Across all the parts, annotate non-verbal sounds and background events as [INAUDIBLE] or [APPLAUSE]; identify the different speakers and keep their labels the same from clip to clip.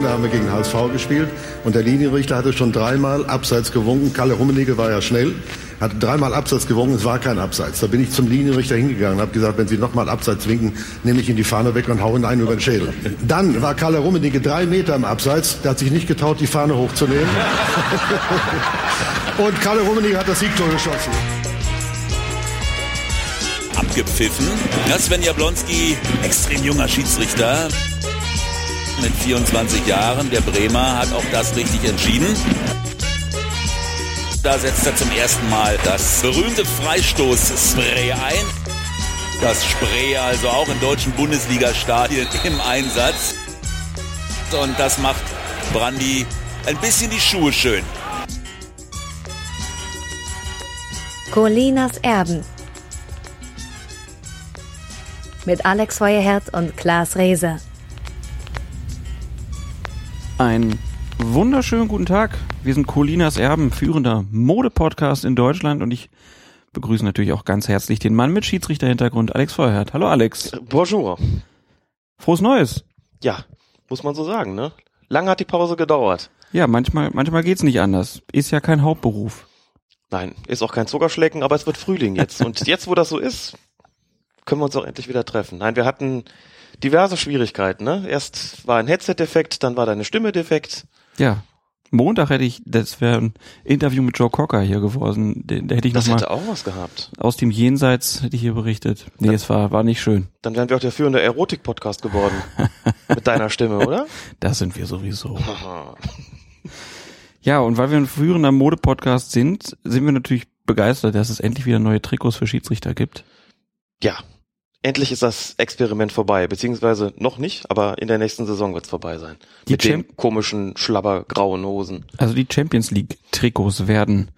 Speaker 1: Da haben wir gegen HSV gespielt und der Linienrichter hatte schon dreimal Abseits gewunken. Kalle Rummenigge war ja schnell, hatte dreimal Abseits gewunken, es war kein Abseits. Da bin ich zum Linienrichter hingegangen und habe gesagt, wenn Sie nochmal Abseits winken, nehme ich Ihnen die Fahne weg und hau ihn ein über den Schädel. Dann war Kalle Rummenigge drei Meter im Abseits, der hat sich nicht getraut, die Fahne hochzunehmen. [LAUGHS] und Kalle Rummenigge hat das Siegtor geschossen
Speaker 2: abgepfiffen. Das Sven Jablonski, extrem junger Schiedsrichter mit 24 Jahren. Der Bremer hat auch das richtig entschieden. Da setzt er zum ersten Mal das berühmte Freistoß-Spray ein. Das Spray also auch in deutschen Bundesliga-Stadien [LAUGHS] im Einsatz. Und das macht Brandi ein bisschen die Schuhe schön.
Speaker 3: Colinas Erben mit Alex Feuerherz und Klaas Reese.
Speaker 4: Ein wunderschönen guten Tag. Wir sind Colinas Erben, führender Mode-Podcast in Deutschland und ich begrüße natürlich auch ganz herzlich den Mann mit Schiedsrichterhintergrund, Alex Feuerherz. Hallo Alex.
Speaker 5: Bonjour.
Speaker 4: Frohes Neues.
Speaker 5: Ja, muss man so sagen, ne? Lange hat die Pause gedauert.
Speaker 4: Ja, manchmal, manchmal geht's nicht anders. Ist ja kein Hauptberuf.
Speaker 5: Nein, ist auch kein Zuckerschlecken, aber es wird Frühling jetzt. Und jetzt, wo das so ist, können wir uns auch endlich wieder treffen. Nein, wir hatten diverse Schwierigkeiten. Ne? Erst war ein Headset-Defekt, dann war deine Stimme defekt.
Speaker 4: Ja. Montag hätte ich, das wäre ein Interview mit Joe Cocker hier geworden. Da hätte ich
Speaker 5: das
Speaker 4: noch
Speaker 5: hätte auch was gehabt.
Speaker 4: Aus dem Jenseits hätte ich hier berichtet. Nee, dann, es war, war nicht schön.
Speaker 5: Dann wären wir auch der führende Erotik-Podcast geworden. [LAUGHS] mit deiner Stimme, oder?
Speaker 4: Das sind wir sowieso. [LAUGHS] ja, und weil wir ein führender Mode-Podcast sind, sind wir natürlich begeistert, dass es endlich wieder neue Trikots für Schiedsrichter gibt.
Speaker 5: Ja, endlich ist das Experiment vorbei, beziehungsweise noch nicht, aber in der nächsten Saison wird es vorbei sein.
Speaker 4: Die
Speaker 5: Mit
Speaker 4: Champ
Speaker 5: den komischen, schlabbergrauen Hosen.
Speaker 4: Also die Champions League Trikots werden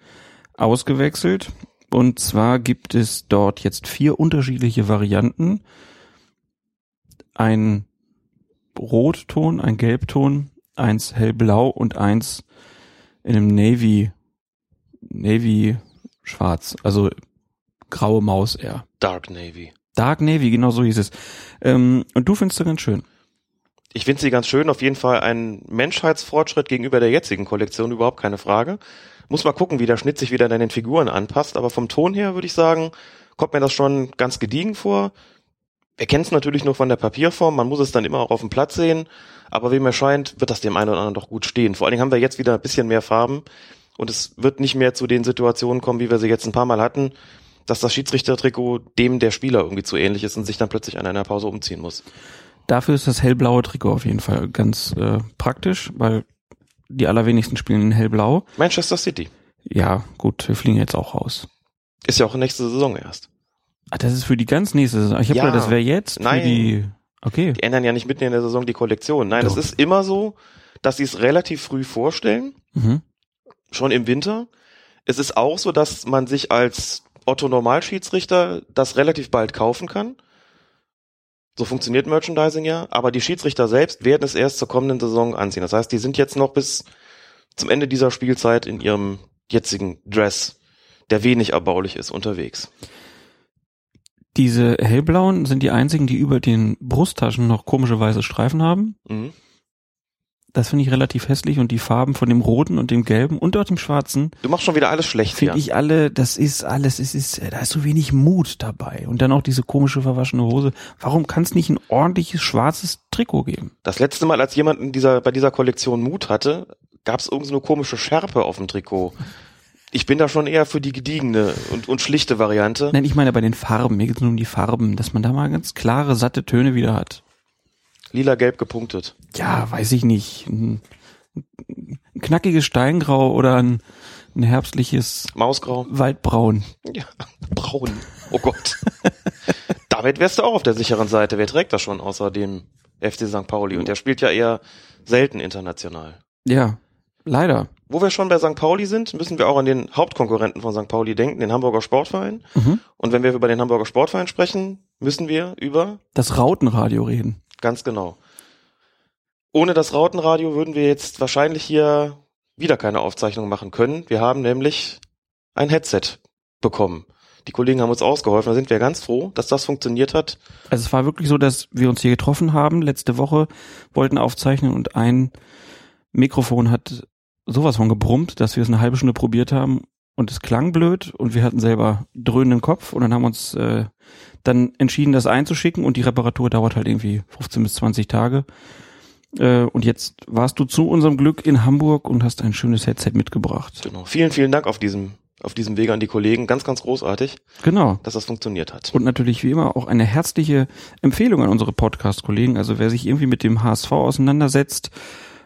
Speaker 4: ausgewechselt und zwar gibt es dort jetzt vier unterschiedliche Varianten. Ein Rotton, ein Gelbton, eins hellblau und eins in einem Navy, Navy schwarz, also graue Maus eher.
Speaker 5: Dark Navy.
Speaker 4: Dark Navy, genau so hieß es. Ähm, und du findest sie ganz schön.
Speaker 5: Ich finde sie ganz schön, auf jeden Fall ein Menschheitsfortschritt gegenüber der jetzigen Kollektion, überhaupt keine Frage. Muss mal gucken, wie der Schnitt sich wieder an den Figuren anpasst, aber vom Ton her würde ich sagen, kommt mir das schon ganz gediegen vor. Wir kennen es natürlich nur von der Papierform, man muss es dann immer auch auf dem Platz sehen, aber wie mir scheint, wird das dem einen oder anderen doch gut stehen. Vor allen Dingen haben wir jetzt wieder ein bisschen mehr Farben und es wird nicht mehr zu den Situationen kommen, wie wir sie jetzt ein paar Mal hatten, dass das Schiedsrichtertrikot dem der Spieler irgendwie zu ähnlich ist und sich dann plötzlich an einer Pause umziehen muss.
Speaker 4: Dafür ist das hellblaue Trikot auf jeden Fall ganz äh, praktisch, weil die allerwenigsten spielen in hellblau.
Speaker 5: Manchester City.
Speaker 4: Ja, gut, wir fliegen jetzt auch raus.
Speaker 5: Ist ja auch nächste Saison erst.
Speaker 4: Ah, das ist für die ganz nächste Saison. Ich habe
Speaker 5: Ja.
Speaker 4: gedacht, das wäre jetzt
Speaker 5: Nein.
Speaker 4: für die. Okay.
Speaker 5: Die ändern ja nicht mitten in der Saison die Kollektion. Nein,
Speaker 4: Doch.
Speaker 5: es ist immer so, dass sie es relativ früh vorstellen,
Speaker 4: Mhm.
Speaker 5: schon im Winter. Es ist auch so, dass man sich als Otto Normalschiedsrichter das relativ bald kaufen kann. So funktioniert Merchandising ja, aber die Schiedsrichter selbst werden es erst zur kommenden Saison anziehen. Das heißt, die sind jetzt noch bis zum Ende dieser Spielzeit in ihrem jetzigen Dress, der wenig erbaulich ist, unterwegs.
Speaker 4: Diese hellblauen sind die einzigen, die über den Brusttaschen noch komische weiße Streifen haben.
Speaker 5: Mhm.
Speaker 4: Das finde ich relativ hässlich und die Farben von dem roten und dem gelben und auch dem schwarzen
Speaker 5: Du machst schon wieder alles schlecht
Speaker 4: finde
Speaker 5: hier.
Speaker 4: ich alle, das ist alles, es ist, da ist so wenig Mut dabei. Und dann auch diese komische verwaschene Hose. Warum kann es nicht ein ordentliches schwarzes Trikot geben?
Speaker 5: Das letzte Mal, als jemand in dieser, bei dieser Kollektion Mut hatte, gab es irgendeine komische Schärpe auf dem Trikot. Ich bin da schon eher für die gediegene und, und schlichte Variante.
Speaker 4: Nein, ich meine bei den Farben, mir geht es nur um die Farben, dass man da mal ganz klare, satte Töne wieder hat.
Speaker 5: Lila-gelb gepunktet.
Speaker 4: Ja, weiß ich nicht. Ein, ein knackiges Steingrau oder ein, ein herbstliches
Speaker 5: Mausgrau.
Speaker 4: Waldbraun.
Speaker 5: Ja, braun. Oh Gott. [LAUGHS] Damit wärst du auch auf der sicheren Seite. Wer trägt das schon außer dem FC St. Pauli? Und der spielt ja eher selten international.
Speaker 4: Ja, leider.
Speaker 5: Wo wir schon bei St. Pauli sind, müssen wir auch an den Hauptkonkurrenten von St. Pauli denken, den Hamburger Sportverein.
Speaker 4: Mhm.
Speaker 5: Und wenn wir über den Hamburger Sportverein sprechen, müssen wir über
Speaker 4: Das Rautenradio reden.
Speaker 5: Ganz genau. Ohne das Rautenradio würden wir jetzt wahrscheinlich hier wieder keine Aufzeichnung machen können. Wir haben nämlich ein Headset bekommen. Die Kollegen haben uns ausgeholfen. Da sind wir ganz froh, dass das funktioniert hat.
Speaker 4: Also es war wirklich so, dass wir uns hier getroffen haben, letzte Woche wollten aufzeichnen und ein Mikrofon hat sowas von gebrummt, dass wir es eine halbe Stunde probiert haben und es klang blöd und wir hatten selber dröhnenden Kopf und dann haben uns äh, dann entschieden, das einzuschicken und die Reparatur dauert halt irgendwie 15 bis 20 Tage. Äh, und jetzt warst du zu unserem Glück in Hamburg und hast ein schönes Headset mitgebracht.
Speaker 5: Genau. Vielen, vielen Dank auf diesem, auf diesem Wege an die Kollegen. Ganz, ganz großartig,
Speaker 4: Genau.
Speaker 5: dass das funktioniert hat.
Speaker 4: Und natürlich wie immer auch eine herzliche Empfehlung an unsere Podcast-Kollegen. Also wer sich irgendwie mit dem HSV auseinandersetzt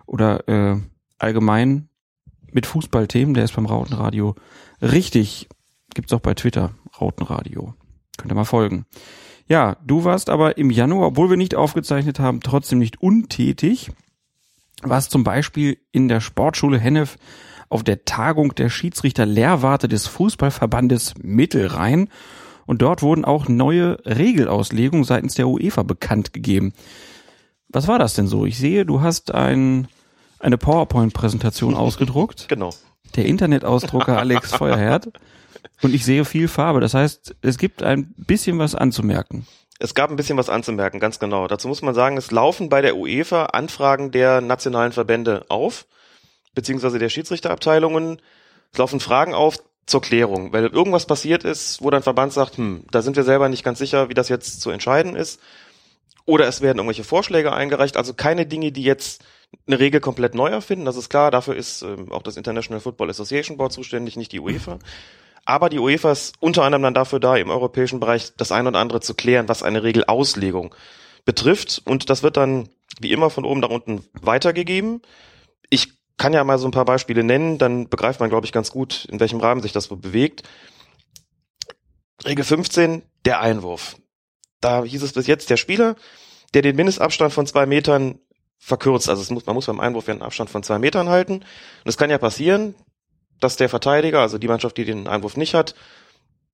Speaker 4: oder äh, allgemein mit Fußballthemen, der ist beim Rautenradio richtig. Gibt's auch bei Twitter, Rautenradio. Könnt ihr mal folgen. Ja, du warst aber im Januar, obwohl wir nicht aufgezeichnet haben, trotzdem nicht untätig. Warst zum Beispiel in der Sportschule Hennef auf der Tagung der Schiedsrichter Lehrwarte des Fußballverbandes Mittelrhein und dort wurden auch neue Regelauslegungen seitens der UEFA bekannt gegeben. Was war das denn so? Ich sehe, du hast ein, eine PowerPoint-Präsentation [LAUGHS] ausgedruckt.
Speaker 5: Genau.
Speaker 4: Der Internetausdrucker [LAUGHS] Alex Feuerherd. Und ich sehe viel Farbe. Das heißt, es gibt ein bisschen was anzumerken.
Speaker 5: Es gab ein bisschen was anzumerken, ganz genau. Dazu muss man sagen, es laufen bei der UEFA Anfragen der nationalen Verbände auf, beziehungsweise der Schiedsrichterabteilungen. Es laufen Fragen auf zur Klärung, weil irgendwas passiert ist, wo dann Verband sagt, hm, da sind wir selber nicht ganz sicher, wie das jetzt zu entscheiden ist. Oder es werden irgendwelche Vorschläge eingereicht, also keine Dinge, die jetzt eine Regel komplett neu erfinden, das ist klar, dafür ist ähm, auch das International Football Association Board zuständig, nicht die UEFA. Aber die UEFA ist unter anderem dann dafür da, im europäischen Bereich das eine oder andere zu klären, was eine Regelauslegung betrifft. Und das wird dann wie immer von oben nach unten weitergegeben. Ich kann ja mal so ein paar Beispiele nennen, dann begreift man, glaube ich, ganz gut, in welchem Rahmen sich das so bewegt. Regel 15, der Einwurf. Da hieß es bis jetzt, der Spieler, der den Mindestabstand von zwei Metern verkürzt, also muss, man muss beim Einwurf ja einen Abstand von zwei Metern halten. Und es kann ja passieren, dass der Verteidiger, also die Mannschaft, die den Einwurf nicht hat,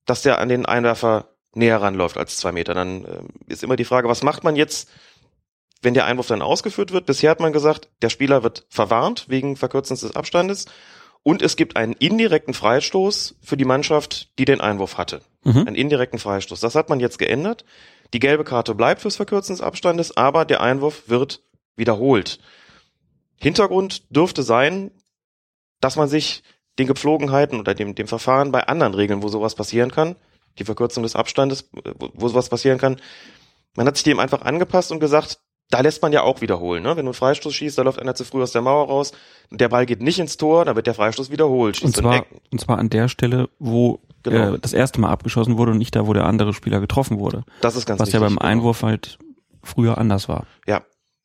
Speaker 5: dass der an den Einwerfer näher ranläuft als zwei Meter. Dann äh, ist immer die Frage, was macht man jetzt, wenn der Einwurf dann ausgeführt wird? Bisher hat man gesagt, der Spieler wird verwarnt wegen Verkürzens des Abstandes und es gibt einen indirekten Freistoß für die Mannschaft, die den Einwurf hatte.
Speaker 4: Mhm.
Speaker 5: Einen indirekten Freistoß. Das hat man jetzt geändert. Die gelbe Karte bleibt fürs Verkürzen des Abstandes, aber der Einwurf wird wiederholt. Hintergrund dürfte sein, dass man sich den Gepflogenheiten oder dem, dem Verfahren bei anderen Regeln, wo sowas passieren kann, die Verkürzung des Abstandes, wo, wo sowas passieren kann, man hat sich dem einfach angepasst und gesagt, da lässt man ja auch wiederholen. Ne? Wenn du einen Freistoß schießt, da läuft einer zu früh aus der Mauer raus, der Ball geht nicht ins Tor, dann wird der Freistoß wiederholt.
Speaker 4: Und zwar, und zwar an der Stelle, wo
Speaker 5: Genau.
Speaker 4: äh, das erste Mal abgeschossen wurde und nicht da, wo der andere Spieler getroffen wurde.
Speaker 5: das ist ganz
Speaker 4: Was ja
Speaker 5: wichtig,
Speaker 4: beim
Speaker 5: genau.
Speaker 4: Einwurf halt früher anders war.
Speaker 5: Ja.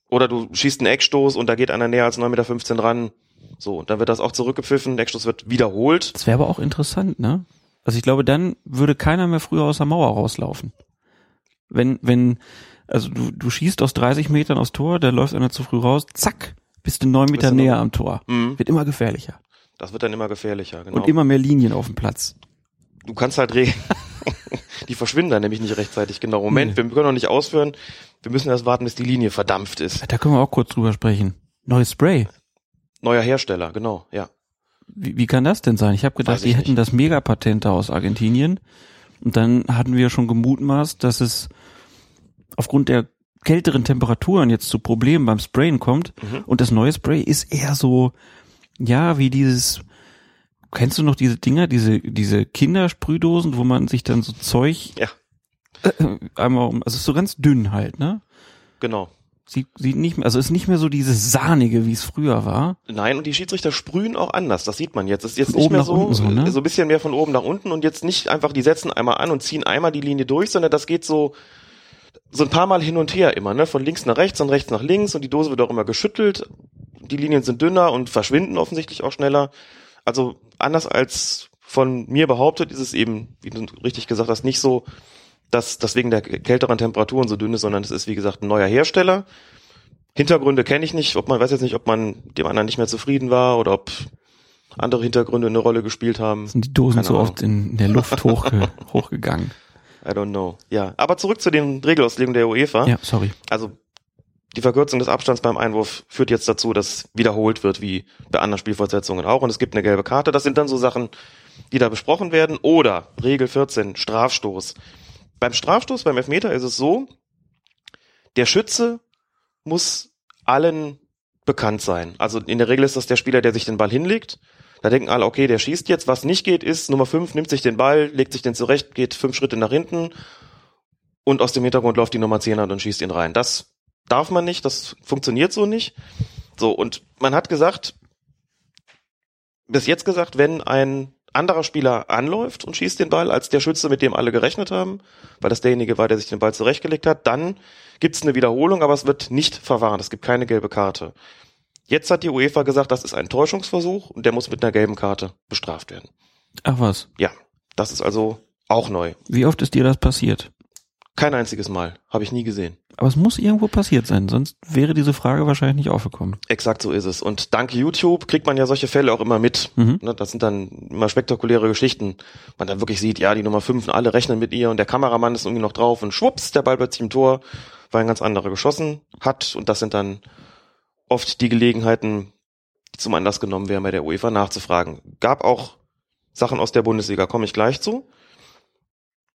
Speaker 5: Oder du schießt einen Eckstoß und da geht einer näher als 9,15 Meter ran. So, und dann wird das auch zurückgepfiffen, der Eckstoß wird wiederholt.
Speaker 4: Das wäre aber auch interessant, ne? Also ich glaube, dann würde keiner mehr früher aus der Mauer rauslaufen. Wenn, wenn, also du, du schießt aus 30 Metern aufs Tor, da läuft einer zu früh raus, zack, bist du neun Meter
Speaker 5: du
Speaker 4: näher
Speaker 5: noch-
Speaker 4: am Tor.
Speaker 5: Mhm.
Speaker 4: Wird immer gefährlicher.
Speaker 5: Das wird dann immer gefährlicher, genau.
Speaker 4: Und immer mehr Linien auf dem Platz.
Speaker 5: du kannst halt regeln. [LAUGHS] die verschwinden dann nämlich nicht rechtzeitig. Genau. Moment, wir können noch nicht ausführen. Wir müssen erst warten, bis die Linie verdampft ist.
Speaker 4: Da können wir auch kurz drüber sprechen. Neues Spray.
Speaker 5: Neuer Hersteller, genau, ja.
Speaker 4: Wie, wie kann das denn sein? Ich habe gedacht, die hätten
Speaker 5: nicht.
Speaker 4: das Megapatent da aus Argentinien. Und dann hatten wir schon gemutmaßt, dass es aufgrund der kälteren Temperaturen jetzt zu Problemen beim Sprayen kommt.
Speaker 5: Mhm.
Speaker 4: Und das neue Spray ist eher so, ja, wie dieses, kennst du noch diese Dinger, diese, diese Kindersprühdosen, wo man sich dann so Zeug
Speaker 5: Ja, [LAUGHS]
Speaker 4: einmal um, also ist so ganz dünn halt, ne?
Speaker 5: genau.
Speaker 4: Sieht, sieht nicht mehr, also ist nicht mehr so dieses sahnige, wie es früher war.
Speaker 5: Nein, und die Schiedsrichter sprühen auch anders, das sieht man jetzt. Es ist jetzt
Speaker 4: Von
Speaker 5: nicht mehr so,
Speaker 4: so, ne?
Speaker 5: so ein bisschen mehr von oben nach unten und jetzt nicht einfach, die setzen einmal an und ziehen einmal die Linie durch, sondern das geht so, so ein paar Mal hin und her immer, ne? Von links nach rechts und rechts nach links und die Dose wird auch immer geschüttelt. Die Linien sind dünner und verschwinden offensichtlich auch schneller. Also anders als von mir behauptet, ist es eben, wie du richtig gesagt hast, nicht so, dass das wegen der kälteren Temperaturen so dünn ist, sondern es ist, wie gesagt, ein neuer Hersteller. Hintergründe kenne ich nicht, ob man weiß jetzt nicht, ob man dem anderen nicht mehr zufrieden war oder ob andere Hintergründe eine Rolle gespielt haben.
Speaker 4: Sind die Dosen
Speaker 5: Keine
Speaker 4: so
Speaker 5: Ahnung.
Speaker 4: oft in, der Luft hochge, [LAUGHS] hochgegangen.
Speaker 5: I don't know. Ja, aber zurück zu den Regelauslegungen der UEFA.
Speaker 4: Ja, sorry.
Speaker 5: Also die Verkürzung des Abstands beim Einwurf führt jetzt dazu, dass wiederholt wird, wie bei anderen Spielfortsetzungen auch. Und es gibt eine gelbe Karte. Das sind dann so Sachen, die da besprochen werden. Oder Regel 14, Strafstoß. Beim Strafstoß, beim Elfmeter ist es so, der Schütze muss allen bekannt sein. Also in der Regel ist das der Spieler, der sich den Ball hinlegt. Da denken alle, okay, der schießt jetzt. Was nicht geht, ist, Nummer 5 nimmt sich den Ball, legt sich den zurecht, geht fünf Schritte nach hinten und aus dem Hintergrund läuft die Nummer 10 an und schießt ihn rein. Das darf man nicht, das funktioniert so nicht. So, und man hat gesagt, bis jetzt gesagt, wenn ein anderer Spieler anläuft und schießt den Ball als der Schütze, mit dem alle gerechnet haben, weil das derjenige war, der sich den Ball zurechtgelegt hat, dann gibt es eine Wiederholung, aber es wird nicht verwarnt. Es gibt keine gelbe Karte. Jetzt hat die UEFA gesagt, das ist ein Täuschungsversuch und der muss mit einer gelben Karte bestraft werden.
Speaker 4: Ach was.
Speaker 5: Ja, das ist also auch neu.
Speaker 4: Wie oft ist dir das passiert?
Speaker 5: Kein einziges Mal. Habe ich nie gesehen.
Speaker 4: Aber es muss irgendwo passiert sein, sonst wäre diese Frage wahrscheinlich nicht aufgekommen.
Speaker 5: Exakt so ist es. Und dank YouTube kriegt man ja solche Fälle auch immer mit.
Speaker 4: Mhm.
Speaker 5: Ne, Das sind dann immer spektakuläre Geschichten. Man dann wirklich sieht, ja, die Nummer 5, alle rechnen mit ihr und der Kameramann ist irgendwie noch drauf und schwupps, der Ball plötzlich im Tor, weil ein ganz anderer geschossen hat. Und das sind dann oft die Gelegenheiten, die zum Anlass genommen werden, bei der UEFA nachzufragen. Gab auch Sachen aus der Bundesliga, komme ich gleich zu.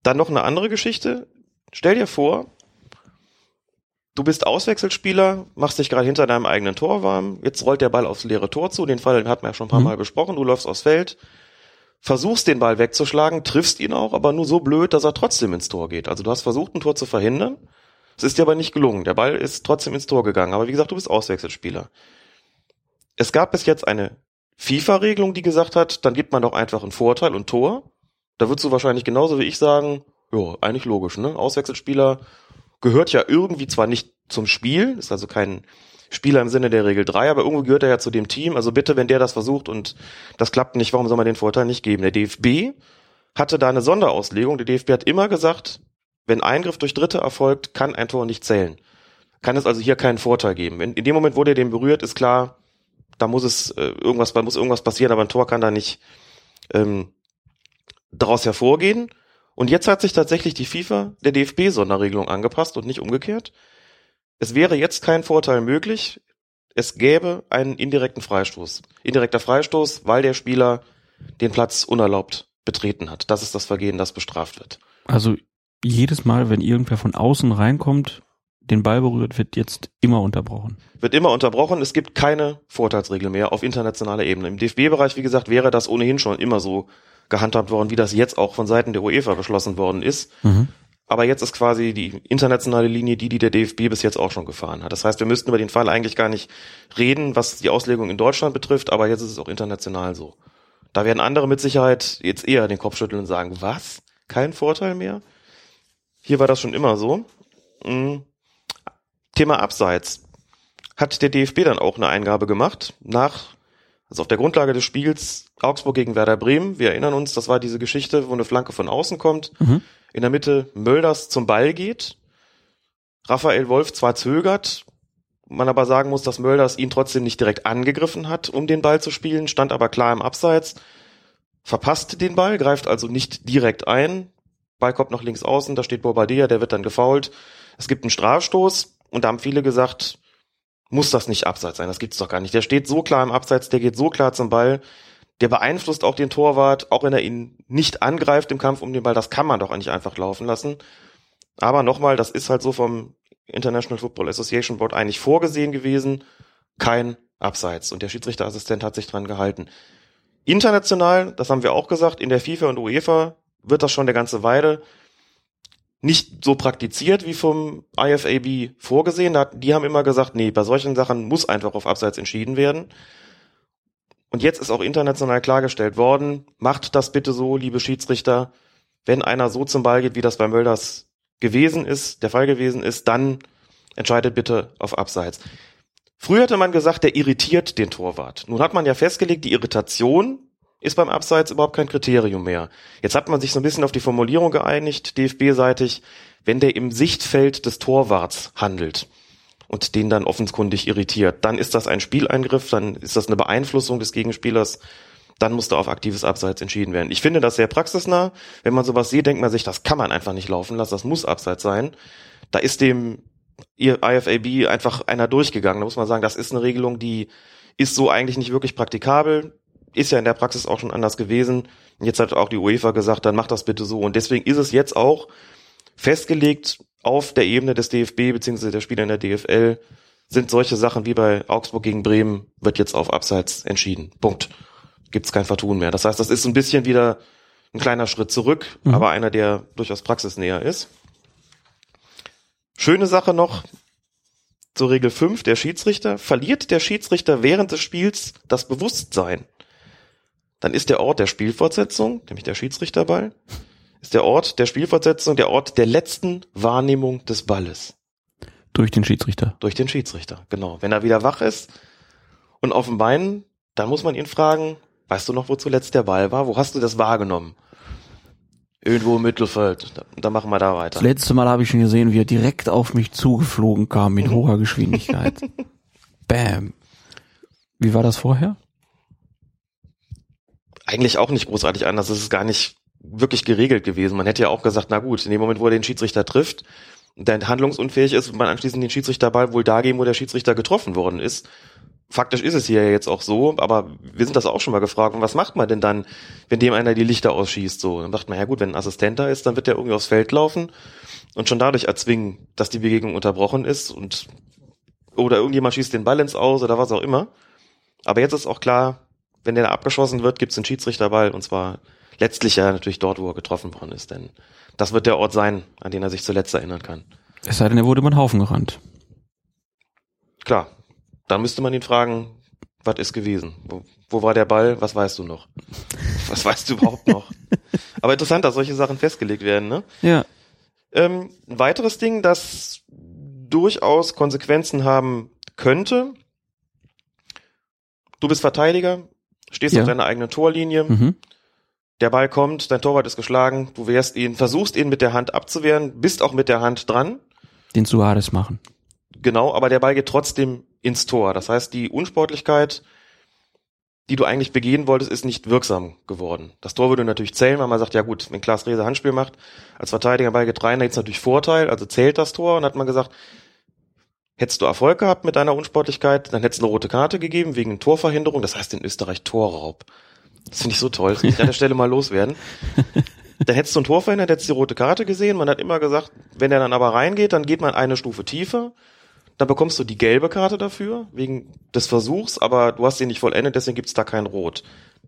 Speaker 5: Dann noch eine andere Geschichte. Stell dir vor, du bist Auswechselspieler, machst dich gerade hinter deinem eigenen Tor warm, jetzt rollt der Ball aufs leere Tor zu, den Fall hatten wir ja schon ein paar
Speaker 4: Mhm.
Speaker 5: Mal besprochen, du läufst aufs Feld, versuchst den Ball wegzuschlagen, triffst ihn auch, aber nur so blöd, dass er trotzdem ins Tor geht. Also du hast versucht, ein Tor zu verhindern, es ist dir aber nicht gelungen. Der Ball ist trotzdem ins Tor gegangen, aber wie gesagt, du bist Auswechselspieler. Es gab bis jetzt eine FIFA-Regelung, die gesagt hat, dann gibt man doch einfach einen Vorteil und Tor. Da würdest du wahrscheinlich genauso wie ich sagen, ja, eigentlich logisch, ne? Auswechselspieler gehört ja irgendwie zwar nicht zum Spiel, ist also kein Spieler im Sinne der Regel 3, aber irgendwo gehört er ja zu dem Team. Also bitte, wenn der das versucht und das klappt nicht, warum soll man den Vorteil nicht geben? Der DFB hatte da eine Sonderauslegung. Der DFB hat immer gesagt, wenn Eingriff durch Dritte erfolgt, kann ein Tor nicht zählen. Kann es also hier keinen Vorteil geben. In, in dem Moment, wo der den berührt, ist klar, da muss es äh, irgendwas, da muss irgendwas passieren, aber ein Tor kann da nicht ähm, daraus hervorgehen. Und jetzt hat sich tatsächlich die FIFA der DFB-Sonderregelung angepasst und nicht umgekehrt. Es wäre jetzt kein Vorteil möglich. Es gäbe einen indirekten Freistoß. Indirekter Freistoß, weil der Spieler den Platz unerlaubt betreten hat. Das ist das Vergehen, das bestraft wird.
Speaker 4: Also jedes Mal, wenn irgendwer von außen reinkommt, den Ball berührt, wird jetzt immer unterbrochen.
Speaker 5: Wird immer unterbrochen. Es gibt keine Vorteilsregel mehr auf internationaler Ebene. Im DFB-Bereich, wie gesagt, wäre das ohnehin schon immer so gehandhabt worden, wie das jetzt auch von Seiten der UEFA beschlossen worden ist.
Speaker 4: Mhm.
Speaker 5: Aber jetzt ist quasi die internationale Linie die, die der DFB bis jetzt auch schon gefahren hat. Das heißt, wir müssten über den Fall eigentlich gar nicht reden, was die Auslegung in Deutschland betrifft, aber jetzt ist es auch international so. Da werden andere mit Sicherheit jetzt eher den Kopf schütteln und sagen, was? Kein Vorteil mehr? Hier war das schon immer so. Mhm. Thema Abseits. Hat der DFB dann auch eine Eingabe gemacht nach, also auf der Grundlage des Spiels Augsburg gegen Werder Bremen. Wir erinnern uns, das war diese Geschichte, wo eine Flanke von außen kommt
Speaker 4: Mhm.
Speaker 5: in der Mitte Mölders zum Ball geht. Raphael Wolf zwar zögert, man aber sagen muss, dass Mölders ihn trotzdem nicht direkt angegriffen hat, um den Ball zu spielen, stand aber klar im Abseits, verpasst den Ball, greift also nicht direkt ein. Ball kommt nach links außen, da steht Bobadilla, der wird dann gefoult. Es gibt einen Strafstoß und da haben viele gesagt, muss das nicht Abseits sein, das gibt's doch gar nicht. Der steht so klar im Abseits, der geht so klar zum Ball, der beeinflusst auch den Torwart, auch wenn er ihn nicht angreift im Kampf um den Ball, das kann man doch eigentlich einfach laufen lassen. Aber nochmal, das ist halt so vom International Football Association Board eigentlich vorgesehen gewesen, kein Abseits. Und der Schiedsrichterassistent hat sich dran gehalten. International, das haben wir auch gesagt, in der FIFA und UEFA wird das schon der ganze Weile nicht so praktiziert wie vom IFAB vorgesehen. Die haben immer gesagt, nee, bei solchen Sachen muss einfach auf Abseits entschieden werden. Und jetzt ist auch international klargestellt worden, macht das bitte so, liebe Schiedsrichter, wenn einer so zum Ball geht, wie das bei Mölders gewesen ist, der Fall gewesen ist, dann entscheidet bitte auf Abseits. Früher hatte man gesagt, der irritiert den Torwart. Nun hat man ja festgelegt, die Irritation ist beim Abseits überhaupt kein Kriterium mehr. Jetzt hat man sich so ein bisschen auf die Formulierung geeinigt, DFB-seitig, wenn der im Sichtfeld des Torwarts handelt und den dann offenkundig irritiert, dann ist das ein Spieleingriff, dann ist das eine Beeinflussung des Gegenspielers, dann muss da auf aktives Abseits entschieden werden. Ich finde das sehr praxisnah. Wenn man sowas sieht, denkt man sich, das kann man einfach nicht laufen lassen, das muss Abseits sein. Da ist dem IFAB einfach einer durchgegangen. Da muss man sagen, das ist eine Regelung, die ist so eigentlich nicht wirklich praktikabel. Ist ja in der Praxis auch schon anders gewesen. Jetzt hat auch die UEFA gesagt, dann macht das bitte so. Und deswegen ist es jetzt auch festgelegt auf der Ebene des DFB beziehungsweise der Spieler in der DFL sind solche Sachen wie bei Augsburg gegen Bremen wird jetzt auf Abseits entschieden. Punkt. Gibt's kein Vertun mehr. Das heißt, das ist ein bisschen wieder ein kleiner Schritt zurück, mhm. aber einer, der durchaus praxisnäher ist. Schöne Sache noch zur Regel 5, der Schiedsrichter. Verliert der Schiedsrichter während des Spiels das Bewusstsein, dann ist der Ort der Spielfortsetzung, nämlich der Schiedsrichterball, ist der Ort der Spielfortsetzung der Ort der letzten Wahrnehmung des Balles.
Speaker 4: Durch den Schiedsrichter.
Speaker 5: Durch den Schiedsrichter, genau. Wenn er wieder wach ist und auf dem Bein, dann muss man ihn fragen, weißt du noch, wo zuletzt der Ball war? Wo hast du das wahrgenommen? Irgendwo im Mittelfeld. Dann machen wir da weiter.
Speaker 4: Das letzte Mal habe ich schon gesehen, wie er direkt auf mich zugeflogen kam mit [LAUGHS] hoher Geschwindigkeit. Bam. Wie war das vorher?
Speaker 5: Eigentlich auch nicht großartig anders. Es ist gar nicht wirklich geregelt gewesen. Man hätte ja auch gesagt, na gut, in dem Moment, wo er den Schiedsrichter trifft, der handlungsunfähig ist, wird man anschließend den Schiedsrichterball wohl da geben, wo der Schiedsrichter getroffen worden ist. Faktisch ist es hier ja jetzt auch so, aber wir sind das auch schon mal gefragt. Und was macht man denn dann, wenn dem einer die Lichter ausschießt? So, dann sagt man, ja gut, wenn ein Assistent da ist, dann wird der irgendwie aufs Feld laufen und schon dadurch erzwingen, dass die Begegnung unterbrochen ist und oder irgendjemand schießt den Ball ins Aus oder was auch immer. Aber jetzt ist auch klar, wenn der abgeschossen wird, gibt es den Schiedsrichterball und zwar letztlich ja natürlich dort, wo er getroffen worden ist, denn das wird der Ort sein, an den er sich zuletzt erinnern kann.
Speaker 4: Es sei denn, er wurde über den Haufen gerannt.
Speaker 5: Klar, dann müsste man ihn fragen, was ist gewesen? Wo, wo war der Ball? Was weißt du noch? [LAUGHS] Was weißt du überhaupt noch? Aber interessant, dass solche Sachen festgelegt werden, ne?
Speaker 4: Ja.
Speaker 5: Ähm, ein weiteres Ding, das durchaus Konsequenzen haben könnte. Du bist Verteidiger, stehst ja. auf deiner eigenen Torlinie. Mhm. Der Ball kommt, dein Torwart ist geschlagen, du wehrst ihn, versuchst ihn mit der Hand abzuwehren, bist auch mit der Hand dran.
Speaker 4: Den Suarez machen.
Speaker 5: Genau, aber der Ball geht trotzdem ins Tor. Das heißt, die Unsportlichkeit, die du eigentlich begehen wolltest, ist nicht wirksam geworden. Das Tor würde natürlich zählen, weil man sagt, ja gut, wenn Klaas Rehse Handspiel macht, als Verteidiger Ball geht rein, da gibt's natürlich Vorteil, also zählt das Tor und hat man gesagt, hättest du Erfolg gehabt mit deiner Unsportlichkeit, dann hättest du eine rote Karte gegeben wegen Torverhinderung, das heißt in Österreich Torraub. Das finde ich so toll. Das muss ich [LAUGHS] an der Stelle mal loswerden. Dann hättest du ein Tor verhindert, hättest du die rote Karte gesehen. Man hat immer gesagt, wenn er dann aber reingeht, dann geht man eine Stufe tiefer. Dann bekommst du die gelbe Karte dafür, wegen des Versuchs, aber du hast sie nicht vollendet, deswegen gibt's da kein Rot.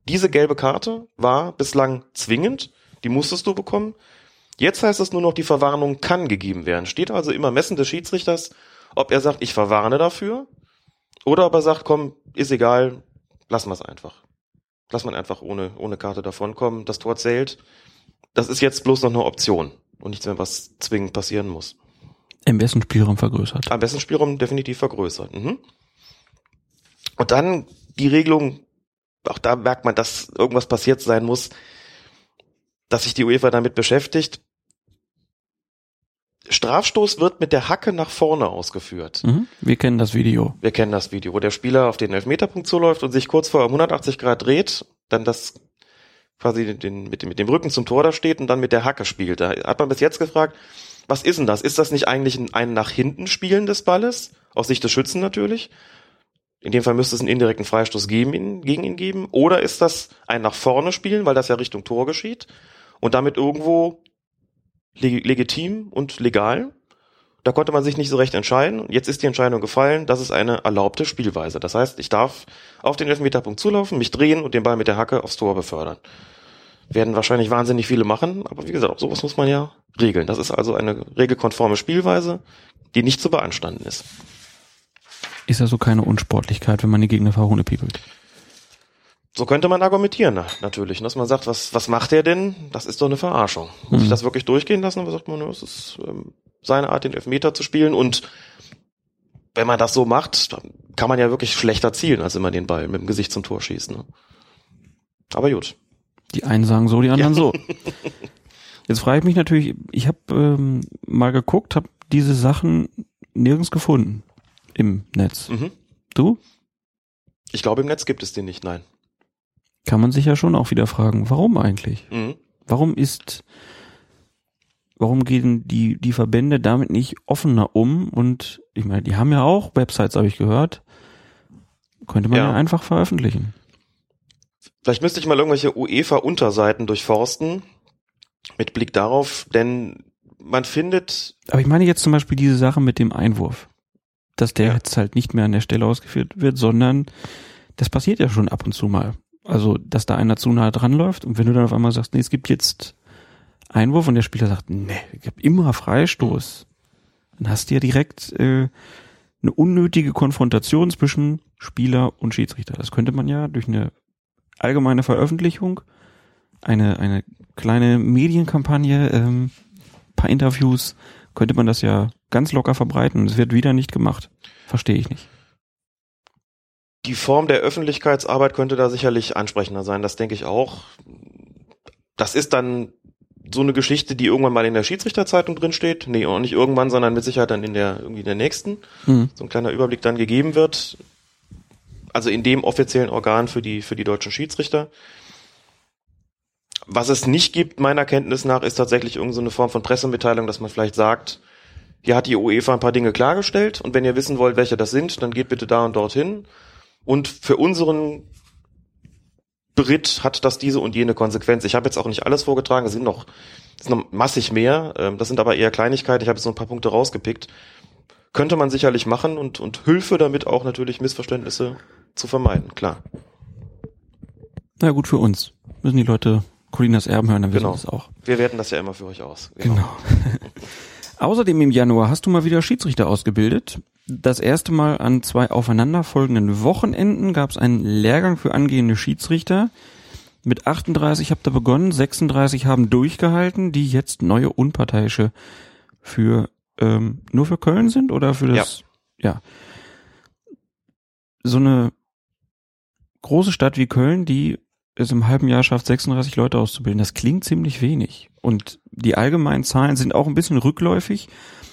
Speaker 5: Diese gelbe Karte war bislang zwingend, die musstest du bekommen. Jetzt heißt es nur noch, die Verwarnung kann gegeben werden. Steht also immer Messen des Schiedsrichters, ob er sagt, ich verwarne dafür, oder ob er sagt, komm, ist egal, lassen wir es einfach. Lass man einfach ohne, ohne Karte davonkommen. Das Tor zählt. Das ist jetzt bloß noch eine Option und nichts mehr, was zwingend passieren muss.
Speaker 4: Am besten Spielraum vergrößert.
Speaker 5: Am besten Spielraum definitiv vergrößert. Mhm. Und dann die Regelung, auch da merkt man, dass irgendwas passiert sein muss, dass sich die UEFA damit beschäftigt. Strafstoß wird mit der Hacke nach vorne ausgeführt.
Speaker 4: Mhm. Wir kennen das Video.
Speaker 5: Wir kennen das Video, wo der Spieler auf den Elfmeterpunkt zuläuft und sich kurz vor 180 Grad dreht, dann das quasi den, mit, dem, mit dem Rücken zum Tor da steht und dann mit der Hacke spielt. Da hat man bis jetzt gefragt, was ist denn das? Ist das nicht eigentlich ein, ein nach hinten Spielen des Balles? Aus Sicht des Schützen natürlich. In dem Fall müsste es einen indirekten Freistoß gegen ihn, gegen ihn geben. Oder ist das ein nach vorne Spielen, weil das ja Richtung Tor geschieht und damit irgendwo leg legitim und legal. Da konnte man sich nicht so recht entscheiden. Jetzt ist die Entscheidung gefallen, das ist eine erlaubte Spielweise. Das heißt, ich darf auf den Elfmeterpunkt zulaufen, mich drehen und den Ball mit der Hacke aufs Tor befördern. Werden wahrscheinlich wahnsinnig viele machen, aber wie gesagt, sowas muss man ja regeln. Das ist also eine regelkonforme Spielweise, die nicht zu beanstanden ist.
Speaker 4: Ist also keine Unsportlichkeit, wenn man die Gegner verhohnepiepelt.
Speaker 5: So könnte man argumentieren, natürlich, dass man sagt, was, was macht er denn? Das ist doch eine Verarschung. Muss mhm. ich das wirklich durchgehen lassen? Aber sagt man, es ist ähm, seine Art, den Elfmeter zu spielen und wenn man das so macht, kann man ja wirklich schlechter zielen, als immer den Ball mit dem Gesicht zum Tor schießt. Ne? Aber gut.
Speaker 4: Die einen sagen so, die anderen ja. [LAUGHS] so. Jetzt frage ich mich natürlich, ich habe ähm, mal geguckt, habe diese Sachen nirgends gefunden im Netz. Mhm. Du?
Speaker 5: Ich glaube, im Netz gibt es den nicht, nein
Speaker 4: kann man sich ja schon auch wieder fragen, warum eigentlich? Mhm. Warum ist, warum gehen die, die Verbände damit nicht offener um? Und ich meine, die haben ja auch Websites, habe ich gehört. Könnte man ja. ja einfach veröffentlichen.
Speaker 5: Vielleicht müsste ich mal irgendwelche UEFA-Unterseiten durchforsten, mit Blick darauf, denn man findet.
Speaker 4: Aber ich meine jetzt zum Beispiel diese Sache mit dem Einwurf. Dass der
Speaker 5: Ja.
Speaker 4: jetzt halt nicht mehr an der Stelle ausgeführt wird, sondern das passiert ja schon ab und zu mal. Also, dass da einer zu nahe dran läuft und wenn du dann auf einmal sagst, nee, es gibt jetzt Einwurf und der Spieler sagt, nee, ich habe immer Freistoß, dann hast du ja direkt äh, eine unnötige Konfrontation zwischen Spieler und Schiedsrichter. Das könnte man ja durch eine allgemeine Veröffentlichung, eine, eine kleine Medienkampagne, ähm, paar Interviews, könnte man das ja ganz locker verbreiten es wird wieder nicht gemacht. Verstehe ich nicht.
Speaker 5: Die Form der Öffentlichkeitsarbeit könnte da sicherlich ansprechender sein, das denke ich auch. Das ist dann so eine Geschichte, die irgendwann mal in der Schiedsrichterzeitung drin steht. Nee, auch nicht irgendwann, sondern mit Sicherheit dann in der irgendwie in der nächsten.
Speaker 4: Hm.
Speaker 5: So ein kleiner Überblick dann gegeben wird. Also in dem offiziellen Organ für die für die deutschen Schiedsrichter. Was es nicht gibt, meiner Kenntnis nach, ist tatsächlich irgendeine so Form von Pressemitteilung, dass man vielleicht sagt, hier hat die UEFA ein paar Dinge klargestellt und wenn ihr wissen wollt, welche das sind, dann geht bitte da und dorthin. Und für unseren Beritt hat das diese und jene Konsequenz. Ich habe jetzt auch nicht alles vorgetragen, es sind noch, es sind noch massig mehr. Ähm, Das sind aber eher Kleinigkeiten. Ich habe jetzt so ein paar Punkte rausgepickt. Könnte man sicherlich machen und, und Hilfe damit auch natürlich Missverständnisse zu vermeiden, klar.
Speaker 4: Na gut, für uns. Müssen die Leute Colinas Erben hören, dann wissen
Speaker 5: Genau.
Speaker 4: wir das auch.
Speaker 5: Wir werten das ja immer für euch aus.
Speaker 4: Genau. [LAUGHS] Außerdem im Januar hast du mal wieder Schiedsrichter ausgebildet. Das erste Mal an zwei aufeinanderfolgenden Wochenenden gab es einen Lehrgang für angehende Schiedsrichter. Mit 38 habt ihr begonnen, 36 haben durchgehalten, die jetzt neue Unparteiische für ähm, nur für Köln sind oder für das ja. So eine große Stadt wie Köln, die es im halben Jahr schafft, 36 Leute auszubilden. Das klingt ziemlich wenig. Und die allgemeinen Zahlen sind auch ein bisschen rückläufig.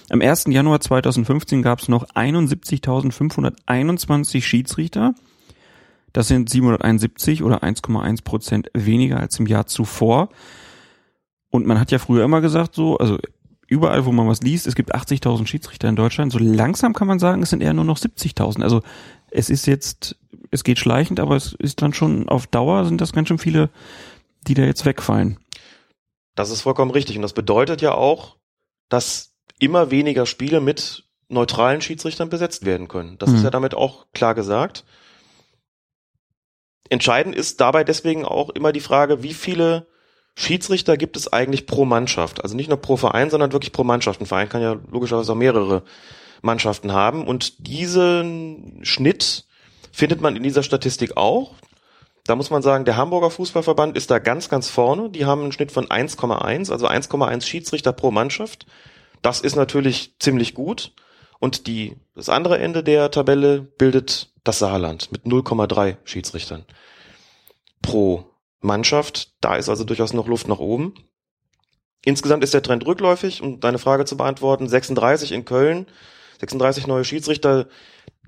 Speaker 4: Am 1. Januar 2015 gab es noch 71.521 Schiedsrichter. Das sind 771 oder 1,1 Prozent weniger als im Jahr zuvor. Und man hat ja früher immer gesagt, so, also überall, wo man was liest, es gibt 80.000 Schiedsrichter in Deutschland. So langsam kann man sagen, es sind eher nur noch 70.000. Also es ist jetzt, es geht schleichend, aber es ist dann schon auf Dauer sind das ganz schön viele, die da jetzt wegfallen.
Speaker 5: Das ist vollkommen richtig. Und das bedeutet ja auch, dass immer weniger Spiele mit neutralen Schiedsrichtern besetzt werden können. Das
Speaker 4: Mhm.
Speaker 5: ist ja damit auch klar gesagt. Entscheidend ist dabei deswegen auch immer die Frage, wie viele Schiedsrichter gibt es eigentlich pro Mannschaft? Also nicht nur pro Verein, sondern wirklich pro Mannschaft. Ein Verein kann ja logischerweise auch mehrere Mannschaften haben. Und diesen Schnitt findet man in dieser Statistik auch. Da muss man sagen, der Hamburger Fußballverband ist da ganz, ganz vorne. Die haben einen Schnitt von 1,1, also 1,1 Schiedsrichter pro Mannschaft. Das ist natürlich ziemlich gut. Und die, das andere Ende der Tabelle bildet das Saarland mit 0,3 Schiedsrichtern pro Mannschaft. Da ist also durchaus noch Luft nach oben. Insgesamt ist der Trend rückläufig, um deine Frage zu beantworten. 36 in Köln, 36 neue Schiedsrichter.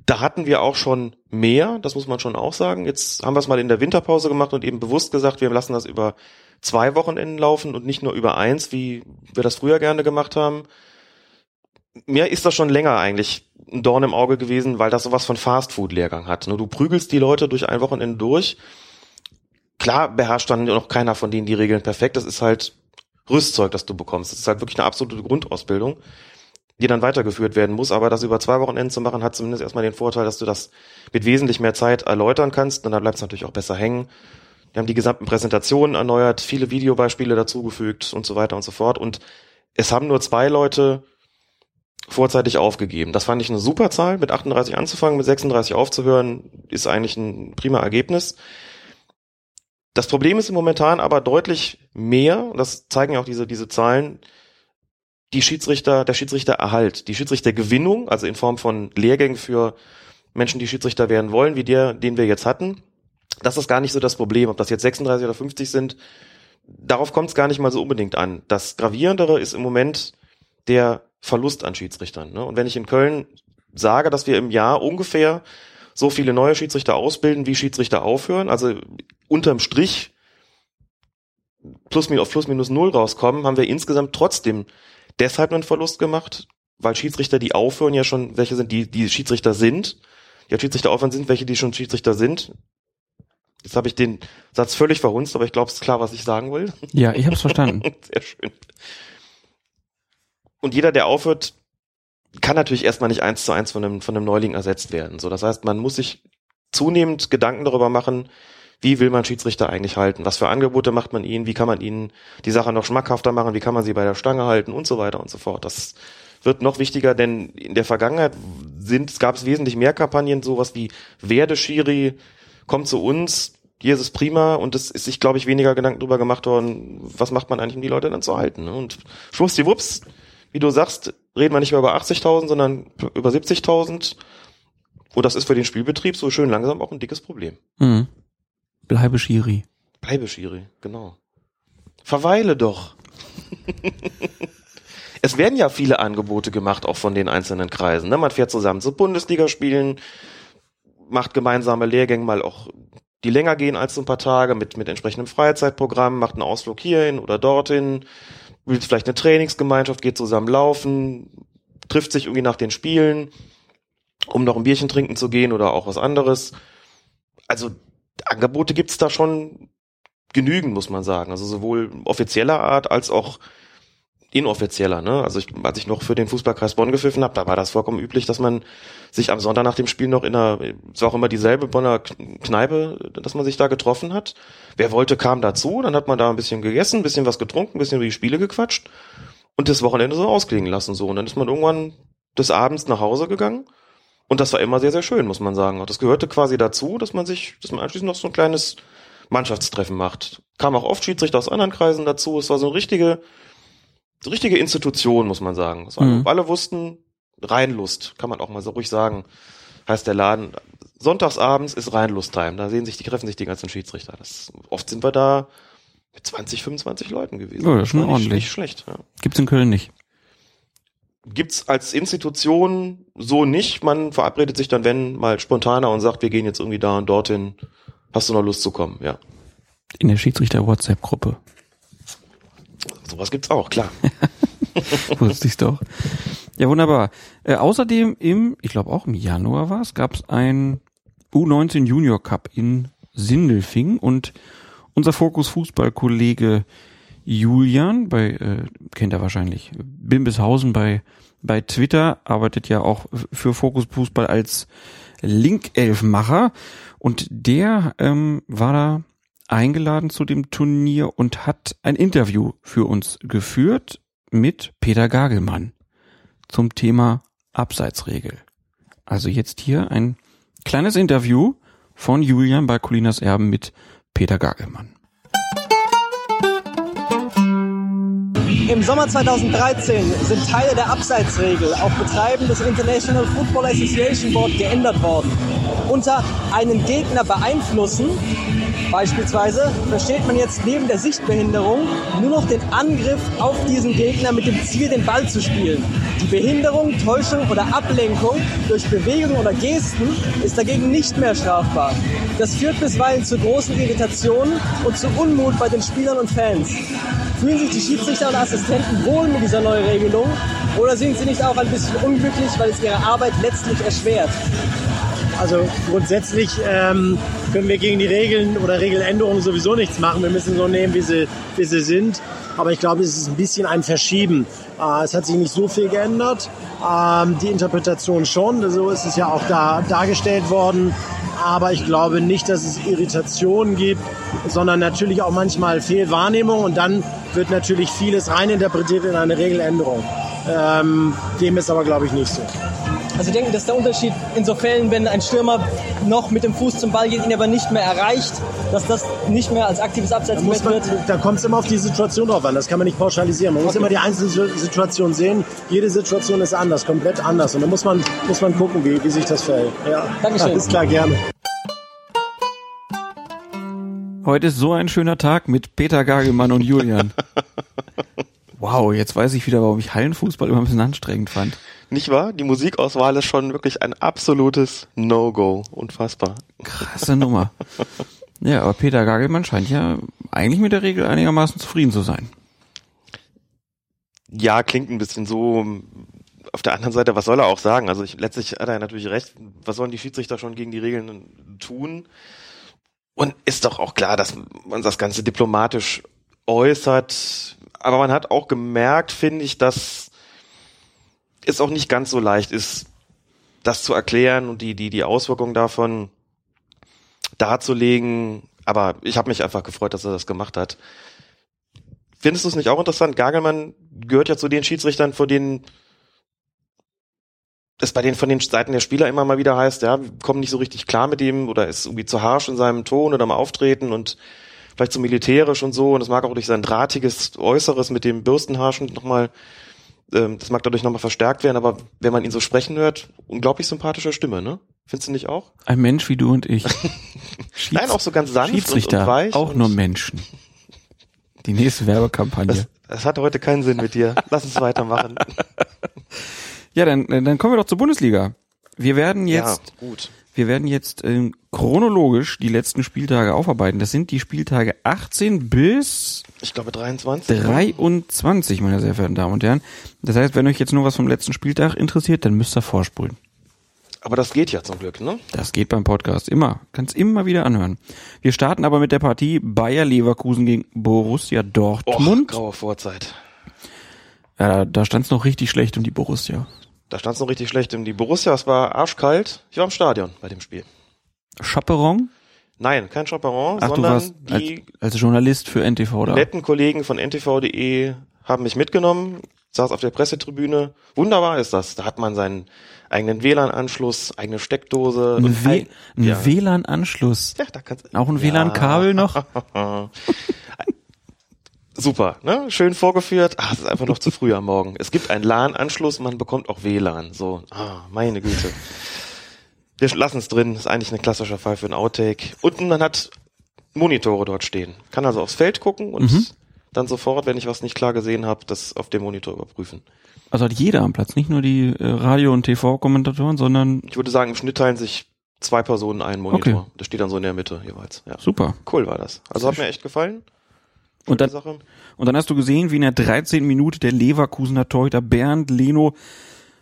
Speaker 5: Da hatten wir auch schon mehr, das muss man schon auch sagen. Jetzt haben wir es mal in der Winterpause gemacht und eben bewusst gesagt, wir lassen das über zwei Wochenenden laufen und nicht nur über eins, wie wir das früher gerne gemacht haben. Mir ist das schon länger eigentlich ein Dorn im Auge gewesen, weil das sowas von Fastfood-Lehrgang hat. ne? Du prügelst die Leute durch ein Wochenende durch. Klar beherrscht dann noch keiner von denen die Regeln perfekt. Das ist halt Rüstzeug, das du bekommst. Das ist halt wirklich eine absolute Grundausbildung, die dann weitergeführt werden muss. Aber das über zwei Wochenenden zu machen, hat zumindest erstmal den Vorteil, dass du das mit wesentlich mehr Zeit erläutern kannst. Und dann bleibt es natürlich auch besser hängen. Wir haben die gesamten Präsentationen erneuert, viele Videobeispiele dazugefügt und so weiter und so fort. Und es haben nur zwei Leute vorzeitig aufgegeben. Das fand ich eine super Zahl. Mit 38 anzufangen, mit 36 aufzuhören, ist eigentlich ein prima Ergebnis. Das Problem ist momentan aber deutlich mehr, das zeigen ja auch diese, diese Zahlen, die Schiedsrichter, der Schiedsrichtererhalt, die Schiedsrichtergewinnung, also in Form von Lehrgängen für Menschen, die Schiedsrichter werden wollen, wie der, den wir jetzt hatten. Das ist gar nicht so das Problem, ob das jetzt 36 oder 50 sind. Darauf kommt es gar nicht mal so unbedingt an. Das Gravierendere ist im Moment der Verlust an Schiedsrichtern. Ne? Und wenn ich in Köln sage, dass wir im Jahr ungefähr so viele neue Schiedsrichter ausbilden, wie Schiedsrichter aufhören, also unterm Strich plus, auf plus minus null rauskommen, haben wir insgesamt trotzdem deshalb einen Verlust gemacht, weil Schiedsrichter, die aufhören, ja schon welche sind, die, die Schiedsrichter sind, als Schiedsrichter aufhören sind, welche die schon Schiedsrichter sind. Jetzt habe ich den Satz völlig verhunzt, aber ich glaube, es ist klar, was ich sagen will.
Speaker 4: Ja, ich habe es verstanden. [LAUGHS]
Speaker 5: Sehr schön. Und jeder, der aufhört, kann natürlich erstmal nicht eins zu eins von einem, von einem Neuling ersetzt werden. So, das heißt, man muss sich zunehmend Gedanken darüber machen, wie will man Schiedsrichter eigentlich halten? Was für Angebote macht man ihnen? Wie kann man ihnen die Sache noch schmackhafter machen? Wie kann man sie bei der Stange halten? Und so weiter und so fort. Das wird noch wichtiger, denn in der Vergangenheit sind, gab es wesentlich mehr Kampagnen, sowas wie Werde Schiri, kommt zu uns, hier ist es prima und es ist sich, glaube ich, weniger Gedanken darüber gemacht worden, was macht man eigentlich, um die Leute dann zu halten. Ne? Und schwuppsdiwupps, wie du sagst, reden wir nicht mehr über 80.000, sondern über 70.000. Und das ist für den Spielbetrieb so schön langsam auch ein dickes Problem.
Speaker 4: Mhm. Bleibe Schiri.
Speaker 5: Bleibe Schiri, genau. Verweile doch. [LAUGHS] es werden ja viele Angebote gemacht, auch von den einzelnen Kreisen. Ne? Man fährt zusammen zu Bundesligaspielen, macht gemeinsame Lehrgänge mal auch, die länger gehen als so ein paar Tage, mit, mit entsprechendem Freizeitprogramm, macht einen Ausflug hierhin oder dorthin, will vielleicht eine Trainingsgemeinschaft, geht zusammen laufen, trifft sich irgendwie nach den Spielen, um noch ein Bierchen trinken zu gehen oder auch was anderes. Also Angebote gibt's da schon genügend, muss man sagen. Also sowohl offizieller Art als auch inoffizieller. Ne? Also ich, als ich noch für den Fußballkreis Bonn gepfiffen habe, da war das vollkommen üblich, dass man sich am Sonntag nach dem Spiel noch in einer, es war auch immer dieselbe Bonner Kneipe, dass man sich da getroffen hat. Wer wollte, kam dazu, dann hat man da ein bisschen gegessen, ein bisschen was getrunken, ein bisschen über die Spiele gequatscht und das Wochenende so ausklingen lassen so. Und dann ist man irgendwann des Abends nach Hause gegangen und das war immer sehr, sehr schön, muss man sagen. Und das gehörte quasi dazu, dass man sich, dass man anschließend noch so ein kleines Mannschaftstreffen macht. Kam auch oft Schiedsrichter aus anderen Kreisen dazu. Es war so eine richtige, so richtige Institution, muss man sagen. Mhm. Alle wussten, Reinlust, kann man auch mal so ruhig sagen, heißt der Laden. Sonntagsabends ist Reinlust-Time. Da sehen sich, die treffen sich die ganzen Schiedsrichter. Das, oft sind wir da mit 20, 25 Leuten gewesen.
Speaker 4: Ja, das ist schon ordentlich.
Speaker 5: Nicht schlecht. Ja.
Speaker 4: Gibt's in Köln nicht
Speaker 5: gibt's als Institution so nicht. Man verabredet sich dann, wenn, mal spontaner und sagt, wir gehen jetzt irgendwie da und dorthin. Hast du noch Lust zu kommen? Ja.
Speaker 4: In der Schiedsrichter-WhatsApp-Gruppe.
Speaker 5: Sowas gibt's auch, klar. [LAUGHS]
Speaker 4: Wusste ich's doch. Ja, wunderbar. Äh, außerdem im, ich glaube auch im Januar war es, gab es ein U19 Junior Cup in Sindelfing und unser Fokus Fußball-Kollege Julian, bei, äh, kennt er wahrscheinlich, Bimbishausen bei, bei Twitter, arbeitet ja auch für Fokus Fußball als Link-Elfmacher und der ähm, war da eingeladen zu dem Turnier und hat ein Interview für uns geführt mit Peter Gagelmann zum Thema Abseitsregel. Also jetzt hier ein kleines Interview von Julian bei Colinas Erben mit Peter Gagelmann.
Speaker 6: Im Sommer 2013 sind Teile der Abseitsregel auf Betreiben des International Football Association Board geändert worden. Unter einen Gegner beeinflussen, beispielsweise, versteht man jetzt neben der Sichtbehinderung nur noch den Angriff auf diesen Gegner mit dem Ziel, den Ball zu spielen. Die Behinderung, Täuschung oder Ablenkung durch Bewegungen oder Gesten ist dagegen nicht mehr strafbar. Das führt bisweilen zu großen Irritationen und zu Unmut bei den Spielern und Fans. Fühlen sich die Schiedsrichter und Assistenten wohl mit dieser neuen Regelung oder sind sie nicht auch ein bisschen unglücklich, weil es ihre Arbeit letztlich erschwert?
Speaker 7: Also grundsätzlich ähm, können wir gegen die Regeln oder Regeländerungen sowieso nichts machen. Wir müssen so nehmen, wie sie, wie sie sind. Aber ich glaube, es ist ein bisschen ein Verschieben. Äh, es hat sich nicht so viel geändert. Ähm, die Interpretation schon. So ist es ja auch da dargestellt worden. Aber ich glaube nicht, dass es Irritationen gibt, sondern natürlich auch manchmal Fehlwahrnehmung. Und dann wird natürlich vieles reininterpretiert in eine Regeländerung. Ähm, dem ist aber, glaube ich, nicht so.
Speaker 6: Also ich denke, das ist der Unterschied in so Fällen, wenn ein Stürmer noch mit dem Fuß zum Ball geht, ihn aber nicht mehr erreicht, dass das nicht mehr als aktives Abseits
Speaker 7: da wird. Da kommt es immer auf die Situation drauf an. Das kann man nicht pauschalisieren. Man okay. muss immer die einzelne Situation sehen. Jede Situation ist anders, komplett anders. Und da muss man, muss man gucken, wie, wie sich das verhält. Ja.
Speaker 6: Dankeschön.
Speaker 7: Alles klar, gerne.
Speaker 4: Heute ist so ein schöner Tag mit Peter Gagelmann und Julian. [LAUGHS] Wow, jetzt weiß ich wieder, warum ich Hallenfußball immer ein bisschen anstrengend fand.
Speaker 5: Nicht wahr? Die Musikauswahl ist schon wirklich ein absolutes No-Go. Unfassbar.
Speaker 4: Krasse Nummer. Ja, aber Peter Gagelmann scheint ja eigentlich mit der Regel einigermaßen zufrieden zu sein.
Speaker 5: Ja, klingt ein bisschen so. Auf der anderen Seite, was soll er auch sagen? Also ich, letztlich hat er natürlich recht. Was sollen die Schiedsrichter schon gegen die Regeln tun? Und ist doch auch klar, dass man das Ganze diplomatisch äußert. Aber man hat auch gemerkt, finde ich, dass es auch nicht ganz so leicht ist, das zu erklären und die, die, die Auswirkungen davon darzulegen. Aber ich habe mich einfach gefreut, dass er das gemacht hat. Findest du es nicht auch interessant? Gagelmann gehört ja zu den Schiedsrichtern, vor denen es bei den von den Seiten der Spieler immer mal wieder heißt, ja, kommen nicht so richtig klar mit ihm oder ist irgendwie zu harsch in seinem Ton oder im Auftreten und vielleicht zu militärisch und so und das mag auch durch sein drahtiges Äußeres mit dem Bürstenharschen nochmal, ähm, das mag dadurch nochmal verstärkt werden, aber wenn man ihn so sprechen hört, unglaublich sympathische Stimme, ne? Findest du nicht auch?
Speaker 4: Ein Mensch wie du und ich. [LAUGHS]
Speaker 5: Nein, auch so ganz sanft
Speaker 4: Schiedsrichter,
Speaker 5: und, und weich.
Speaker 4: auch
Speaker 5: und
Speaker 4: nur Menschen. Die nächste Werbekampagne.
Speaker 5: das, das hat heute keinen Sinn mit dir. Lass uns weitermachen. [LAUGHS]
Speaker 4: Ja, dann, dann kommen wir doch zur Bundesliga. Wir werden jetzt,
Speaker 5: ja, gut.
Speaker 4: Wir werden jetzt ähm, chronologisch die letzten Spieltage aufarbeiten. Das sind die Spieltage 18 bis
Speaker 5: Ich glaube 23.
Speaker 4: 23, meine sehr verehrten Damen und Herren. Das heißt, wenn euch jetzt nur was vom letzten Spieltag interessiert, dann müsst ihr vorspulen.
Speaker 5: Aber das geht ja zum Glück, ne?
Speaker 4: Das geht beim Podcast immer. Kannst immer wieder anhören. Wir starten aber mit der Partie Bayer Leverkusen gegen Borussia
Speaker 5: Och,
Speaker 4: Dortmund.
Speaker 5: graue Vorzeit.
Speaker 4: ja, da stand es noch richtig schlecht um die Borussia.
Speaker 5: Da stand es noch richtig schlecht. Die Borussia, es war arschkalt. Ich war im Stadion bei dem Spiel.
Speaker 4: Chaperon?
Speaker 5: Nein, kein Chaperon,
Speaker 4: Ach, du
Speaker 5: sondern
Speaker 4: warst als,
Speaker 5: die
Speaker 4: als Journalist für NTV da.
Speaker 5: netten Kollegen von ntv.de haben mich mitgenommen, saß auf der Pressetribüne. Wunderbar ist das. Da hat man seinen eigenen WLAN-Anschluss, eigene Steckdose.
Speaker 4: Ein,
Speaker 5: ein-
Speaker 4: ein
Speaker 5: ja.
Speaker 4: WLAN-Anschluss.
Speaker 5: Ja, da kannst
Speaker 4: Auch ein
Speaker 5: Ja.
Speaker 4: WLAN-Kabel noch? [LAUGHS]
Speaker 5: Super, ne? Schön vorgeführt. Ah, es ist einfach noch zu früh am Morgen. Es gibt einen LAN-Anschluss, man bekommt auch WLAN. So, ah, meine Güte. Wir lassen es drin. Ist eigentlich ein klassischer Fall für ein Outtake. Und man hat Monitore dort stehen. Kann also aufs Feld gucken und
Speaker 4: Mhm.
Speaker 5: dann sofort, wenn ich was nicht klar gesehen habe, das auf dem Monitor überprüfen.
Speaker 4: Also hat jeder am Platz, nicht nur die äh, Radio- und TV-Kommentatoren, sondern
Speaker 5: Ich würde sagen, im Schnitt teilen sich zwei Personen einen Monitor.
Speaker 4: Okay.
Speaker 5: Das steht dann so in der Mitte jeweils. Ja.
Speaker 4: super.
Speaker 5: Cool war das. Also hat mir echt gefallen.
Speaker 4: Und dann,
Speaker 5: Sache.
Speaker 4: und dann hast du gesehen, wie in der 13. Minute der Leverkusener Torhüter Bernd Leno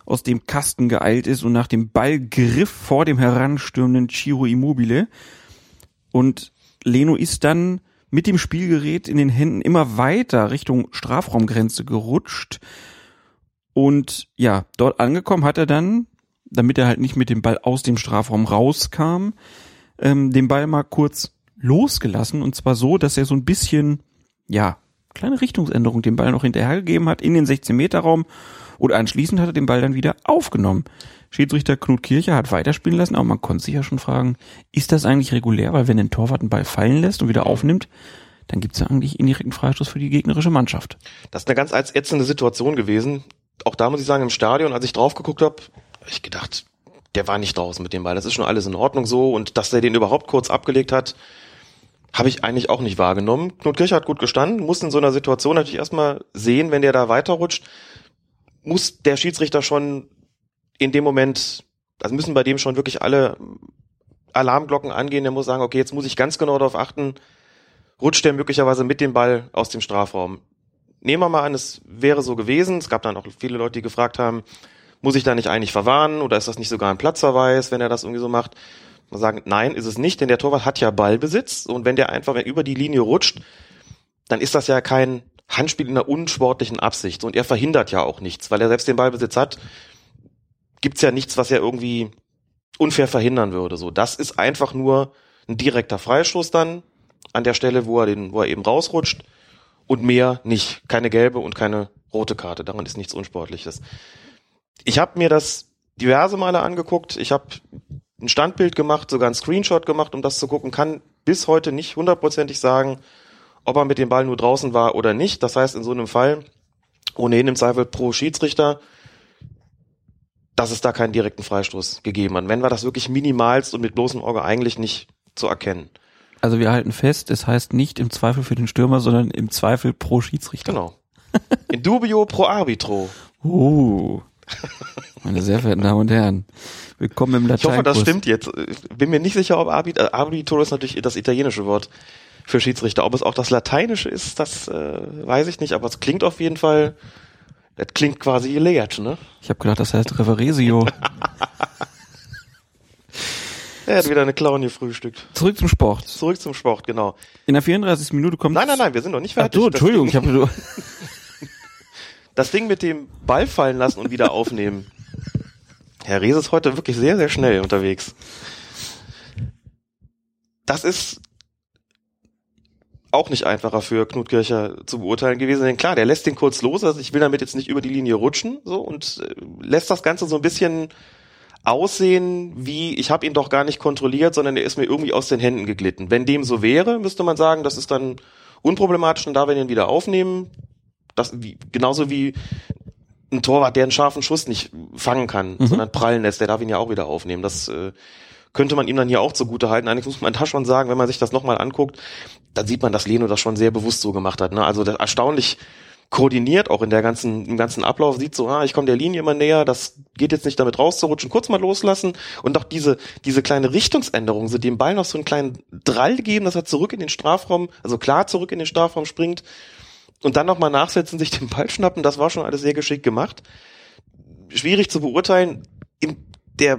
Speaker 4: aus dem Kasten geeilt ist und nach dem Ball griff vor dem heranstürmenden Ciro Immobile. Und Leno ist dann mit dem Spielgerät in den Händen immer weiter Richtung Strafraumgrenze gerutscht. Und ja, dort angekommen hat er dann, damit er halt nicht mit dem Ball aus dem Strafraum rauskam, ähm, den Ball mal kurz losgelassen. Und zwar so, dass er so ein bisschen, ja, kleine Richtungsänderung dem Ball noch hinterhergegeben hat in den 16-Meter-Raum. Und anschließend hat er den Ball dann wieder aufgenommen. Schiedsrichter Knut Kircher hat weiterspielen lassen, aber man konnte sich ja schon fragen, ist das eigentlich regulär? Weil wenn ein Torwart einen Ball fallen lässt und wieder aufnimmt, dann gibt's ja eigentlich indirekten Freistoß für die gegnerische Mannschaft.
Speaker 5: Das ist eine ganz ätzende Situation gewesen. Auch da muss ich sagen, im Stadion, als ich drauf geguckt habe, hab ich gedacht, der war nicht draußen mit dem Ball. Das ist schon alles in Ordnung so. Und dass der den überhaupt kurz abgelegt hat, habe ich eigentlich auch nicht wahrgenommen. Knut Kircher hat gut gestanden, muss in so einer Situation natürlich erstmal sehen, wenn der da weiterrutscht, muss der Schiedsrichter schon in dem Moment, also müssen bei dem schon wirklich alle Alarmglocken angehen. Der muss sagen, okay, jetzt muss ich ganz genau darauf achten, rutscht der möglicherweise mit dem Ball aus dem Strafraum. Nehmen wir mal an, es wäre so gewesen. Es gab dann auch viele Leute, die gefragt haben, muss ich da nicht eigentlich verwarnen oder ist das nicht sogar ein Platzverweis, wenn er das irgendwie so macht? Sagen, nein, ist es nicht, denn der Torwart hat ja Ballbesitz und wenn der einfach über die Linie rutscht, dann ist das ja kein Handspiel in einer unsportlichen Absicht und er verhindert ja auch nichts, weil er selbst den Ballbesitz hat, gibt's ja nichts, was er irgendwie unfair verhindern würde. So, das ist einfach nur ein direkter Freistoß dann an der Stelle, wo er den, wo er eben rausrutscht und mehr nicht, keine gelbe und keine rote Karte. Daran ist nichts Unsportliches. Ich habe mir das diverse Male angeguckt. Ich habe ein Standbild gemacht, sogar ein Screenshot gemacht, um das zu gucken. Kann bis heute nicht hundertprozentig sagen, ob er mit dem Ball nur draußen war oder nicht. Das heißt, in so einem Fall ohnehin im Zweifel pro Schiedsrichter, dass es da keinen direkten Freistoß gegeben hat. Wenn war das wirklich minimalst und mit bloßem Auge eigentlich nicht zu erkennen.
Speaker 4: Also wir halten fest, es heißt nicht im Zweifel für den Stürmer, sondern im Zweifel pro Schiedsrichter.
Speaker 5: Genau. In dubio pro arbitro.
Speaker 4: Uh, [LAUGHS] meine sehr verehrten Damen und Herren, willkommen im
Speaker 5: Ich
Speaker 4: Latein.
Speaker 5: hoffe, das stimmt jetzt. Bin mir nicht sicher, ob Arbit Arbitro ist natürlich das italienische Wort für Schiedsrichter. Ob es auch das lateinische ist, das äh, weiß ich nicht, aber es klingt auf jeden Fall, das klingt quasi gelehrt, ne?
Speaker 4: Ich habe gedacht, das heißt Reveresio. [LAUGHS]
Speaker 5: Er hat wieder eine Clown gefrühstückt.
Speaker 4: Zurück zum Sport.
Speaker 5: Zurück zum Sport, genau.
Speaker 4: In der 34. Minute kommt.
Speaker 5: Nein, nein, nein, wir sind noch nicht
Speaker 4: Ach
Speaker 5: fertig.
Speaker 4: du,
Speaker 5: Das
Speaker 4: Entschuldigung, ich habe [LAUGHS]
Speaker 5: Das Ding mit dem Ball fallen lassen und wieder aufnehmen. Herr Rees ist heute wirklich sehr, sehr schnell unterwegs. Das ist auch nicht einfacher für Knut Kircher zu beurteilen gewesen. Denn klar, der lässt den kurz los. Also ich will damit jetzt nicht über die Linie rutschen so und äh, lässt das Ganze so ein bisschen aussehen, wie ich habe ihn doch gar nicht kontrolliert, sondern er ist mir irgendwie aus den Händen geglitten. Wenn dem so wäre, müsste man sagen, das ist dann unproblematisch und da wir ihn wieder aufnehmen, das wie, genauso wie ein Torwart, der einen scharfen Schuss nicht fangen kann, sondern prallen lässt, der darf ihn ja auch wieder aufnehmen. Das äh, könnte man ihm dann hier auch zugute halten. Eigentlich muss man da schon sagen, wenn man sich das nochmal anguckt, dann sieht man, dass Leno das schon sehr bewusst so gemacht hat. Ne? Also das erstaunlich koordiniert, auch in der ganzen, im ganzen Ablauf, sieht so, ah, ich komme der Linie immer näher, das geht jetzt nicht damit rauszurutschen, kurz mal loslassen und auch diese, diese kleine Richtungsänderung, so dem Ball noch so einen kleinen Drall geben, dass er zurück in den Strafraum, also klar zurück in den Strafraum springt und dann nochmal nachsetzen, sich den Ball schnappen, das war schon alles sehr geschickt gemacht. Schwierig zu beurteilen, in der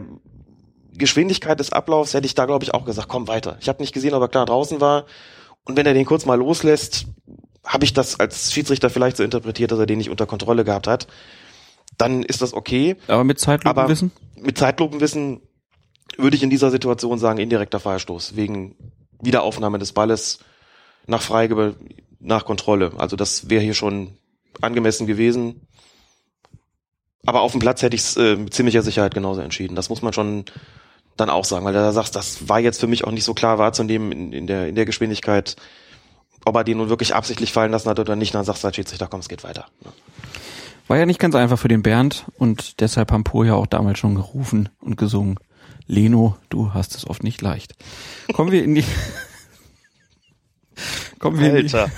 Speaker 5: Geschwindigkeit des Ablaufs hätte ich da, glaube ich, auch gesagt, komm weiter. Ich habe nicht gesehen, ob er klar draußen war. Und wenn er den kurz mal loslässt, habe ich das als Schiedsrichter vielleicht so interpretiert, dass er den nicht unter Kontrolle gehabt hat. Dann ist das okay.
Speaker 4: Aber mit Zeitlupenwissen?
Speaker 5: Mit Zeitlupenwissen würde ich in dieser Situation sagen, indirekter Freistoß wegen Wiederaufnahme des Balles nach Freigabe, nach Kontrolle. Also das wäre hier schon angemessen gewesen. Aber auf dem Platz hätte ich es äh, mit ziemlicher Sicherheit genauso entschieden. Das muss man schon dann auch sagen, weil da sagst, das war jetzt für mich auch nicht so klar wahrzunehmen in, in, der, in der Geschwindigkeit, ob er den nun wirklich absichtlich fallen lassen hat oder nicht. Dann sagst du als Schiedsrichter, komm, es geht weiter.
Speaker 4: War ja nicht ganz einfach für den Bernd und deshalb haben Po ja auch damals schon gerufen und gesungen. Leno, du hast es oft nicht leicht. Kommen wir in die [LAUGHS] [LAUGHS] Kommen wir in die,
Speaker 5: Alter.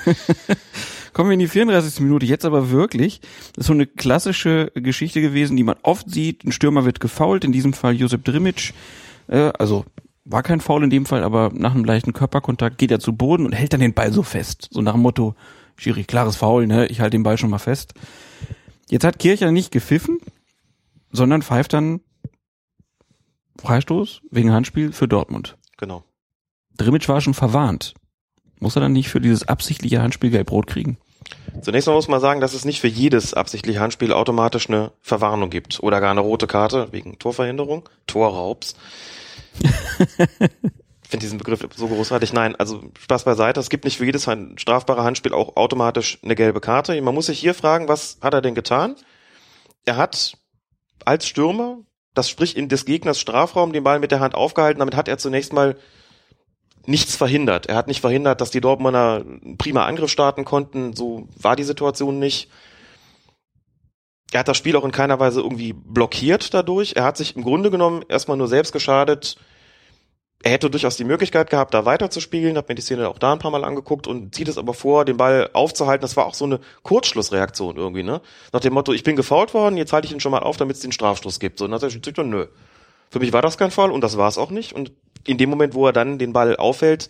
Speaker 5: [LAUGHS]
Speaker 4: kommen wir in die 34. Minute. Jetzt aber wirklich. Das ist so eine klassische Geschichte gewesen, die man oft sieht. Ein Stürmer wird gefault, in diesem Fall Josep Drimic. Äh, also war kein Foul in dem Fall, aber nach einem leichten Körperkontakt geht er zu Boden und hält dann den Ball so fest. So nach dem Motto, Schiri, klares Foul, ne? Ich halte den Ball schon mal fest. Jetzt hat Kircher nicht gepfiffen, sondern pfeift dann Freistoß wegen Handspiel für Dortmund.
Speaker 5: Genau.
Speaker 4: Drimic war schon verwarnt. Muss er dann nicht für dieses absichtliche Handspiel gelb-rot kriegen?
Speaker 5: Zunächst mal muss man sagen, dass es nicht für jedes absichtliche Handspiel automatisch eine Verwarnung gibt oder gar eine rote Karte wegen Torverhinderung, Torraubs. [LAUGHS] Ich finde diesen Begriff so großartig. Nein, also Spaß beiseite. Es gibt nicht für jedes strafbare Handspiel auch automatisch eine gelbe Karte. Man muss sich hier fragen, was hat er denn getan? Er hat als Stürmer, das sprich in des Gegners Strafraum, den Ball mit der Hand aufgehalten. Damit hat er zunächst mal nichts verhindert. Er hat nicht verhindert, dass die Dortmunder prima Angriff starten konnten. So war die Situation nicht. Er hat das Spiel auch in keiner Weise irgendwie blockiert dadurch. Er hat sich im Grunde genommen erstmal nur selbst geschadet. Er hätte durchaus die Möglichkeit gehabt, da weiterzuspielen, hat mir die Szene auch da ein paar Mal angeguckt und zieht es aber vor, den Ball aufzuhalten. Das war auch so eine Kurzschlussreaktion irgendwie, ne? Nach dem Motto, ich bin gefault worden, jetzt halte ich ihn schon mal auf, damit es den Strafstoß gibt. So, und dann hat der Schiedsrichter, nö. Für mich war das kein Fall und das war es auch nicht. Und in dem Moment, wo er dann den Ball aufhält,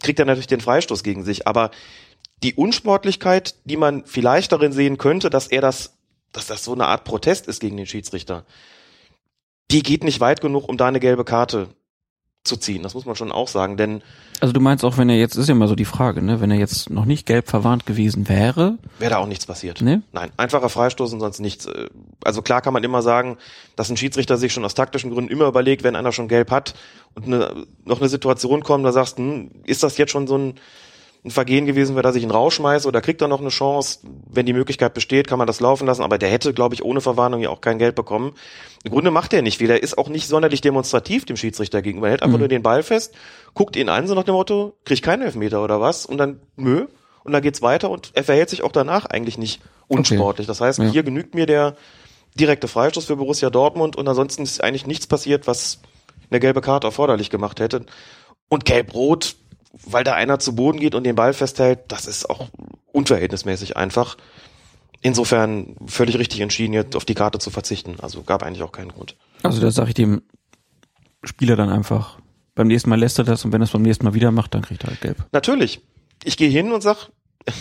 Speaker 5: kriegt er natürlich den Freistoß gegen sich. Aber die Unsportlichkeit, die man vielleicht darin sehen könnte, dass er das, dass das so eine Art Protest ist gegen den Schiedsrichter, die geht nicht weit genug, um da eine gelbe Karte zu ziehen. Das muss man schon auch sagen, denn
Speaker 4: Also du meinst auch, wenn er jetzt, ist ja immer so die Frage, ne, wenn er jetzt noch nicht gelb verwarnt gewesen wäre,
Speaker 5: wäre da auch nichts passiert.
Speaker 4: ne?
Speaker 5: Nein, einfacher Freistoß und sonst nichts. Äh, Also klar kann man immer sagen, dass ein Schiedsrichter sich schon aus taktischen Gründen immer überlegt, wenn einer schon gelb hat und eine, noch eine Situation kommt, da sagst du, hm, ist das jetzt schon so ein, ein Vergehen gewesen, weil er sich ihn rausschmeißt oder kriegt er noch eine Chance? Wenn die Möglichkeit besteht, kann man das laufen lassen, aber der hätte, glaube ich, ohne Verwarnung ja auch kein Geld bekommen. Im Grunde macht er nicht viel. Er ist auch nicht sonderlich demonstrativ dem Schiedsrichter gegenüber. Er hält einfach
Speaker 4: Mhm.
Speaker 5: nur den Ball fest, guckt ihn an, so nach dem Motto, krieg ich keinen Elfmeter oder was? Und dann, nö. Und dann geht's weiter und er verhält sich auch danach eigentlich nicht unsportlich. Das heißt,
Speaker 4: Ja.
Speaker 5: hier genügt mir der direkte Freistoß für Borussia Dortmund und ansonsten ist eigentlich nichts passiert, was eine gelbe Karte erforderlich gemacht hätte. Und gelb-rot, weil da einer zu Boden geht und den Ball festhält, das ist auch unverhältnismäßig einfach. Insofern völlig richtig entschieden, jetzt auf die Karte zu verzichten. Also gab eigentlich auch keinen Grund.
Speaker 4: Also da sage ich dem Spieler dann einfach, beim nächsten Mal lässt er das und wenn er es beim nächsten Mal wieder macht, dann kriegt er halt gelb.
Speaker 5: Natürlich. Ich gehe hin und sag, [LAUGHS]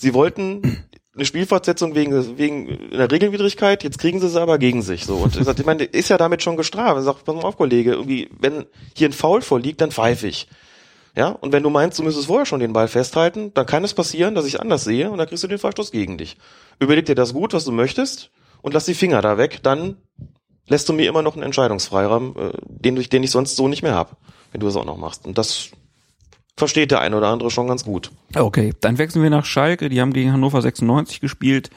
Speaker 5: Sie wollten eine Spielfortsetzung wegen, wegen einer Regelwidrigkeit, jetzt kriegen sie es aber gegen sich, so. Und ich meine, ist ja damit schon gestraft. Er sagt, pass mal auf, Kollege, irgendwie, wenn hier ein Foul vorliegt, dann pfeife ich. Ja, und wenn du meinst, du müsstest vorher schon den Ball festhalten, dann kann es passieren, dass ich anders sehe und dann kriegst du den Freistoß gegen dich. Überleg dir das gut, was du möchtest und lass die Finger da weg, dann lässt du mir immer noch einen Entscheidungsfreiraum, äh, den, ich, den ich sonst so nicht mehr hab, wenn du es auch noch machst. Und das versteht der eine oder andere schon ganz gut.
Speaker 4: Okay, dann wechseln wir nach Schalke. Die haben gegen Hannover 96 gespielt.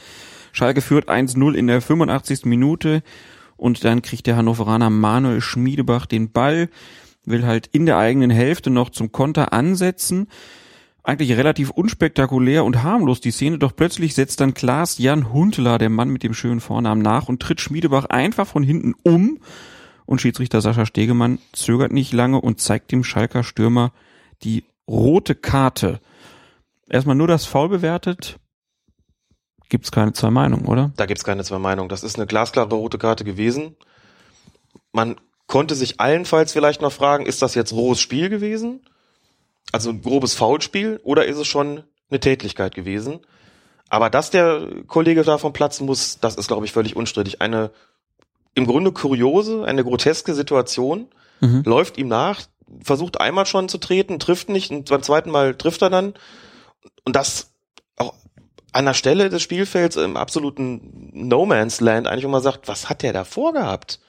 Speaker 4: Schalke führt 1-0 in der 85. Minute und dann kriegt der Hannoveraner Manuel Schmiedebach den Ball, will halt in der eigenen Hälfte noch zum Konter ansetzen. Eigentlich relativ unspektakulär und harmlos die Szene, doch plötzlich setzt dann Klaas Jan Huntela, der Mann mit dem schönen Vornamen, nach und tritt Schmiedebach einfach von hinten um und Schiedsrichter Sascha Stegemann zögert nicht lange und zeigt dem Schalker Stürmer die rote Karte. Erstmal nur das Foul bewertet, gibt's keine zwei Meinungen, oder?
Speaker 5: Da gibt's keine zwei Meinungen. Das ist eine glasklare rote Karte gewesen. Man konnte sich allenfalls vielleicht noch fragen, ist das jetzt rohes Spiel gewesen? Also ein grobes Foulspiel oder ist es schon eine Tätlichkeit gewesen? Aber dass der Kollege da vom Platz muss, das ist, glaube ich, völlig unstrittig. Eine im Grunde kuriose, eine groteske Situation, mhm. läuft ihm nach, versucht einmal schon zu treten, trifft nicht und beim zweiten Mal trifft er dann. Und das auch an der Stelle des Spielfelds im absoluten No Man's Land eigentlich immer sagt, was hat der da vorgehabt?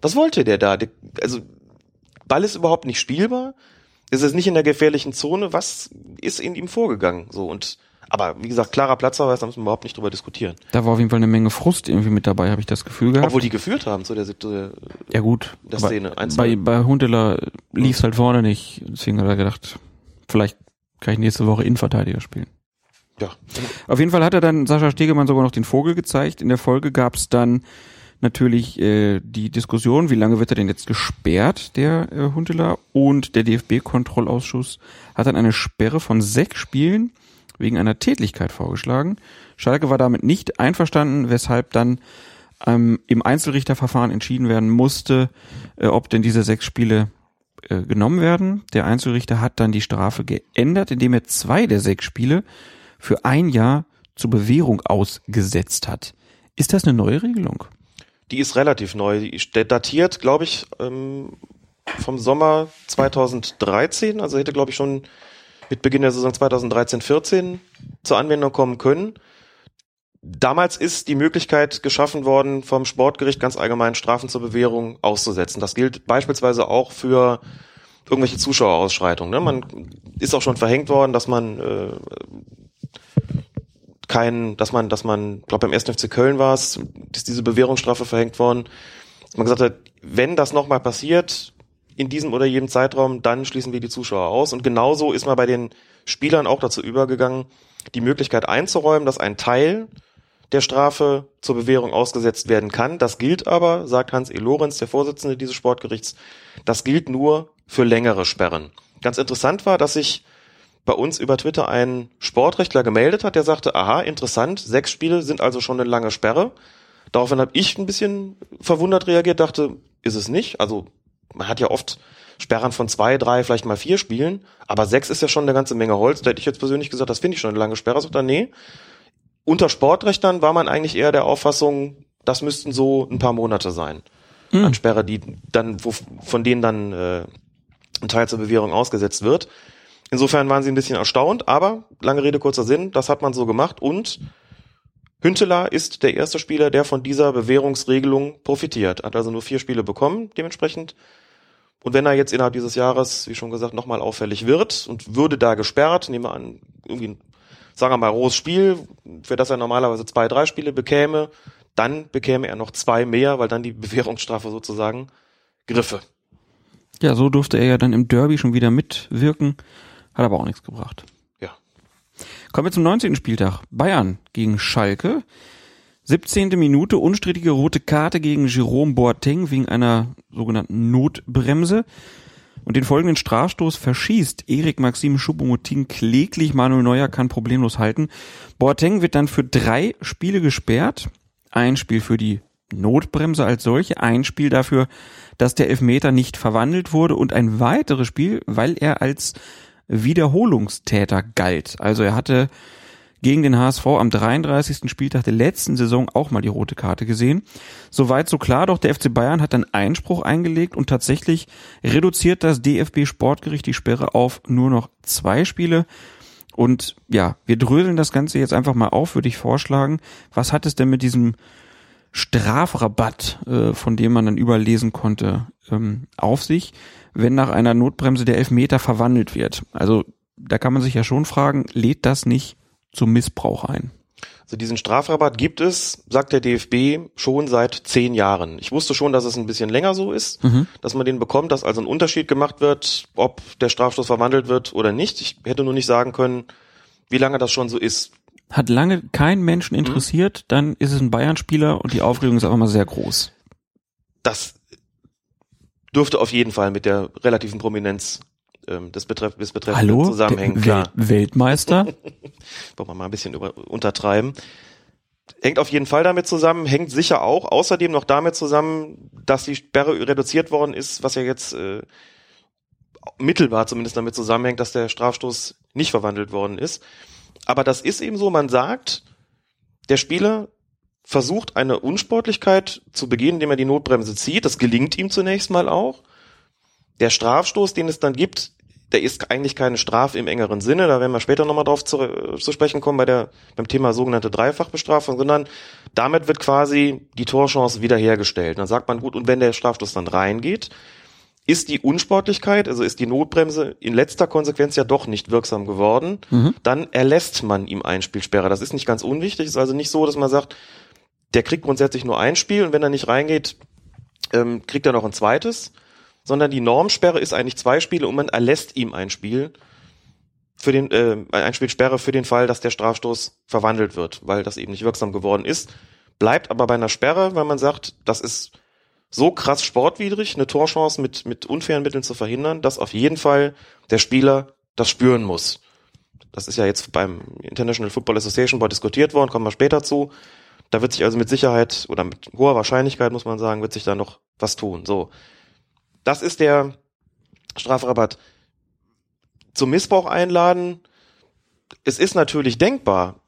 Speaker 5: Was wollte der da? Also Ball ist überhaupt nicht spielbar. Ist es nicht in der gefährlichen Zone? Was ist in ihm vorgegangen? So und aber wie gesagt, klarer Platzverweis, da müssen wir überhaupt nicht drüber diskutieren.
Speaker 4: Da war auf jeden Fall eine Menge Frust irgendwie mit dabei, habe ich das Gefühl gehabt.
Speaker 5: Obwohl die geführt haben zu der, der
Speaker 4: Ja gut,
Speaker 5: der Szene. Eins,
Speaker 4: bei, bei Huntela lief's halt vorne nicht. Deswegen hat er gedacht, vielleicht kann ich nächste Woche Innenverteidiger spielen.
Speaker 5: Ja.
Speaker 4: Auf jeden Fall hat er dann Sascha Stegemann sogar noch den Vogel gezeigt. In der Folge gab's dann natürlich äh, die Diskussion, wie lange wird er denn jetzt gesperrt, der äh, Huntela? Und der DFB-Kontrollausschuss hat dann eine Sperre von sechs Spielen wegen einer Tätlichkeit vorgeschlagen. Schalke war damit nicht einverstanden, weshalb dann ähm, im Einzelrichterverfahren entschieden werden musste, äh, ob denn diese sechs Spiele äh, genommen werden. Der Einzelrichter hat dann die Strafe geändert, indem er zwei der sechs Spiele für ein Jahr zur Bewährung ausgesetzt hat. Ist das eine neue Regelung?
Speaker 5: Die ist relativ neu. Die datiert, glaube ich, ähm, vom Sommer 2013. Also hätte, glaube ich, schon mit Beginn der Saison 2013-14 zur Anwendung kommen können. Damals ist die Möglichkeit geschaffen worden, vom Sportgericht ganz allgemein Strafen zur Bewährung auszusetzen. Das gilt beispielsweise auch für irgendwelche Zuschauerausschreitungen. Ne? Man ist auch schon verhängt worden, dass man äh, kein, dass man, dass man, glaube beim 1. FC Köln war es, ist diese Bewährungsstrafe verhängt worden, dass man gesagt hat, wenn das nochmal passiert, in diesem oder jedem Zeitraum, dann schließen wir die Zuschauer aus. Und genauso ist man bei den Spielern auch dazu übergegangen, die Möglichkeit einzuräumen, dass ein Teil der Strafe zur Bewährung ausgesetzt werden kann. Das gilt aber, sagt Hans E. Lorenz, der Vorsitzende dieses Sportgerichts, das gilt nur für längere Sperren. Ganz interessant war, dass sich bei uns über Twitter ein Sportrechtler gemeldet hat, der sagte, aha, interessant, sechs Spiele sind also schon eine lange Sperre. Daraufhin habe ich ein bisschen verwundert reagiert, dachte, ist es nicht. Also man hat ja oft Sperren von zwei, drei, vielleicht mal vier Spielen, aber sechs ist ja schon eine ganze Menge Holz. Da hätte ich jetzt persönlich gesagt, das finde ich schon eine lange Sperre. Er, nee. Unter Sportrechtern war man eigentlich eher der Auffassung, das müssten so ein paar Monate sein. Mhm. An Sperre, die dann, wo, von denen dann äh, ein Teil zur Bewährung ausgesetzt wird. Insofern waren sie ein bisschen erstaunt, aber lange Rede, kurzer Sinn, das hat man so gemacht und Hünteler ist der erste Spieler, der von dieser Bewährungsregelung profitiert. Hat also nur vier Spiele bekommen, dementsprechend. Und wenn er jetzt innerhalb dieses Jahres, wie schon gesagt, nochmal auffällig wird und würde da gesperrt, nehmen wir an, irgendwie sagen wir mal, rohes Spiel, für das er normalerweise zwei, drei Spiele bekäme, dann bekäme er noch zwei mehr, weil dann die Bewährungsstrafe sozusagen griffe.
Speaker 4: Ja, so durfte er ja dann im Derby schon wieder mitwirken, hat aber auch nichts gebracht. Kommen wir zum 19. Spieltag. Bayern gegen Schalke. 17. Minute, unstrittige rote Karte gegen Jerome Boateng wegen einer sogenannten Notbremse. Und den folgenden Strafstoß verschießt Erik Maxim Choupo-Moting kläglich. Manuel Neuer kann problemlos halten. Boateng wird dann für drei Spiele gesperrt. Ein Spiel für die Notbremse als solche, ein Spiel dafür, dass der Elfmeter nicht verwandelt wurde und ein weiteres Spiel, weil er als Wiederholungstäter galt. Also er hatte gegen den HSV am 33. Spieltag der letzten Saison auch mal die rote Karte gesehen. Soweit so klar, doch der FC Bayern hat dann Einspruch eingelegt und tatsächlich reduziert das DFB Sportgericht die Sperre auf nur noch zwei Spiele. Und ja, wir dröseln das Ganze jetzt einfach mal auf, würde ich vorschlagen. Was hat es denn mit diesem Strafrabatt, äh, von dem man dann überlesen konnte, ähm, auf sich, wenn nach einer Notbremse der Elfmeter verwandelt wird? Also da kann man sich ja schon fragen, lädt das nicht zum Missbrauch ein?
Speaker 5: Also diesen Strafrabatt gibt es, sagt der DFB, schon seit zehn Jahren. Ich wusste schon, dass es ein bisschen länger so ist, mhm. dass man den bekommt, dass also ein Unterschied gemacht wird, ob der Strafstoß verwandelt wird oder nicht. Ich hätte nur nicht sagen können, wie lange das schon so ist.
Speaker 4: Hat lange kein Menschen mhm. interessiert, mhm. dann ist es ein Bayern-Spieler und die Aufregung ist einfach mal sehr groß.
Speaker 5: Das dürfte auf jeden Fall mit der relativen Prominenz ähm, des, Betreff des Betreffenden
Speaker 4: Hallo?
Speaker 5: zusammenhängen.
Speaker 4: Klar. Weltmeister? [LAUGHS]
Speaker 5: Wollen wir mal ein bisschen über untertreiben. Hängt auf jeden Fall damit zusammen, hängt sicher auch außerdem noch damit zusammen, dass die Sperre reduziert worden ist, was ja jetzt äh, mittelbar zumindest damit zusammenhängt, dass der Strafstoß nicht verwandelt worden ist. Aber das ist eben so, man sagt, der Spieler versucht eine Unsportlichkeit zu begehen, indem er die Notbremse zieht. Das gelingt ihm zunächst mal auch. Der Strafstoß, den es dann gibt, der ist eigentlich keine Strafe im engeren Sinne, da werden wir später nochmal drauf zu, zu, sprechen kommen bei der, beim Thema sogenannte Dreifachbestrafung, sondern damit wird quasi die Torchance wiederhergestellt. Dann sagt man, gut, und wenn der Strafstoß dann reingeht, ist die Unsportlichkeit, also ist die Notbremse in letzter Konsequenz ja doch nicht wirksam geworden, mhm. dann erlässt man ihm Einspielsperre. Das ist nicht ganz unwichtig, ist also nicht so, dass man sagt, der kriegt grundsätzlich nur ein Spiel und wenn er nicht reingeht, ähm, kriegt er noch ein zweites, sondern die Normsperre ist eigentlich zwei Spiele und man erlässt ihm ein Spiel für den äh, ein Spielsperre für den Fall, dass der Strafstoß verwandelt wird, weil das eben nicht wirksam geworden ist. Bleibt aber bei einer Sperre, weil man sagt, das ist so krass sportwidrig, eine Torchance mit mit unfairen Mitteln zu verhindern, dass auf jeden Fall der Spieler das spüren muss. Das ist ja jetzt beim International Football Association Board diskutiert worden, kommen wir später zu. Da wird sich also mit Sicherheit oder mit hoher Wahrscheinlichkeit, muss man sagen, wird sich da noch was tun. So. Das ist der Strafrabatt. Zum Missbrauch einladen. Es ist natürlich denkbar,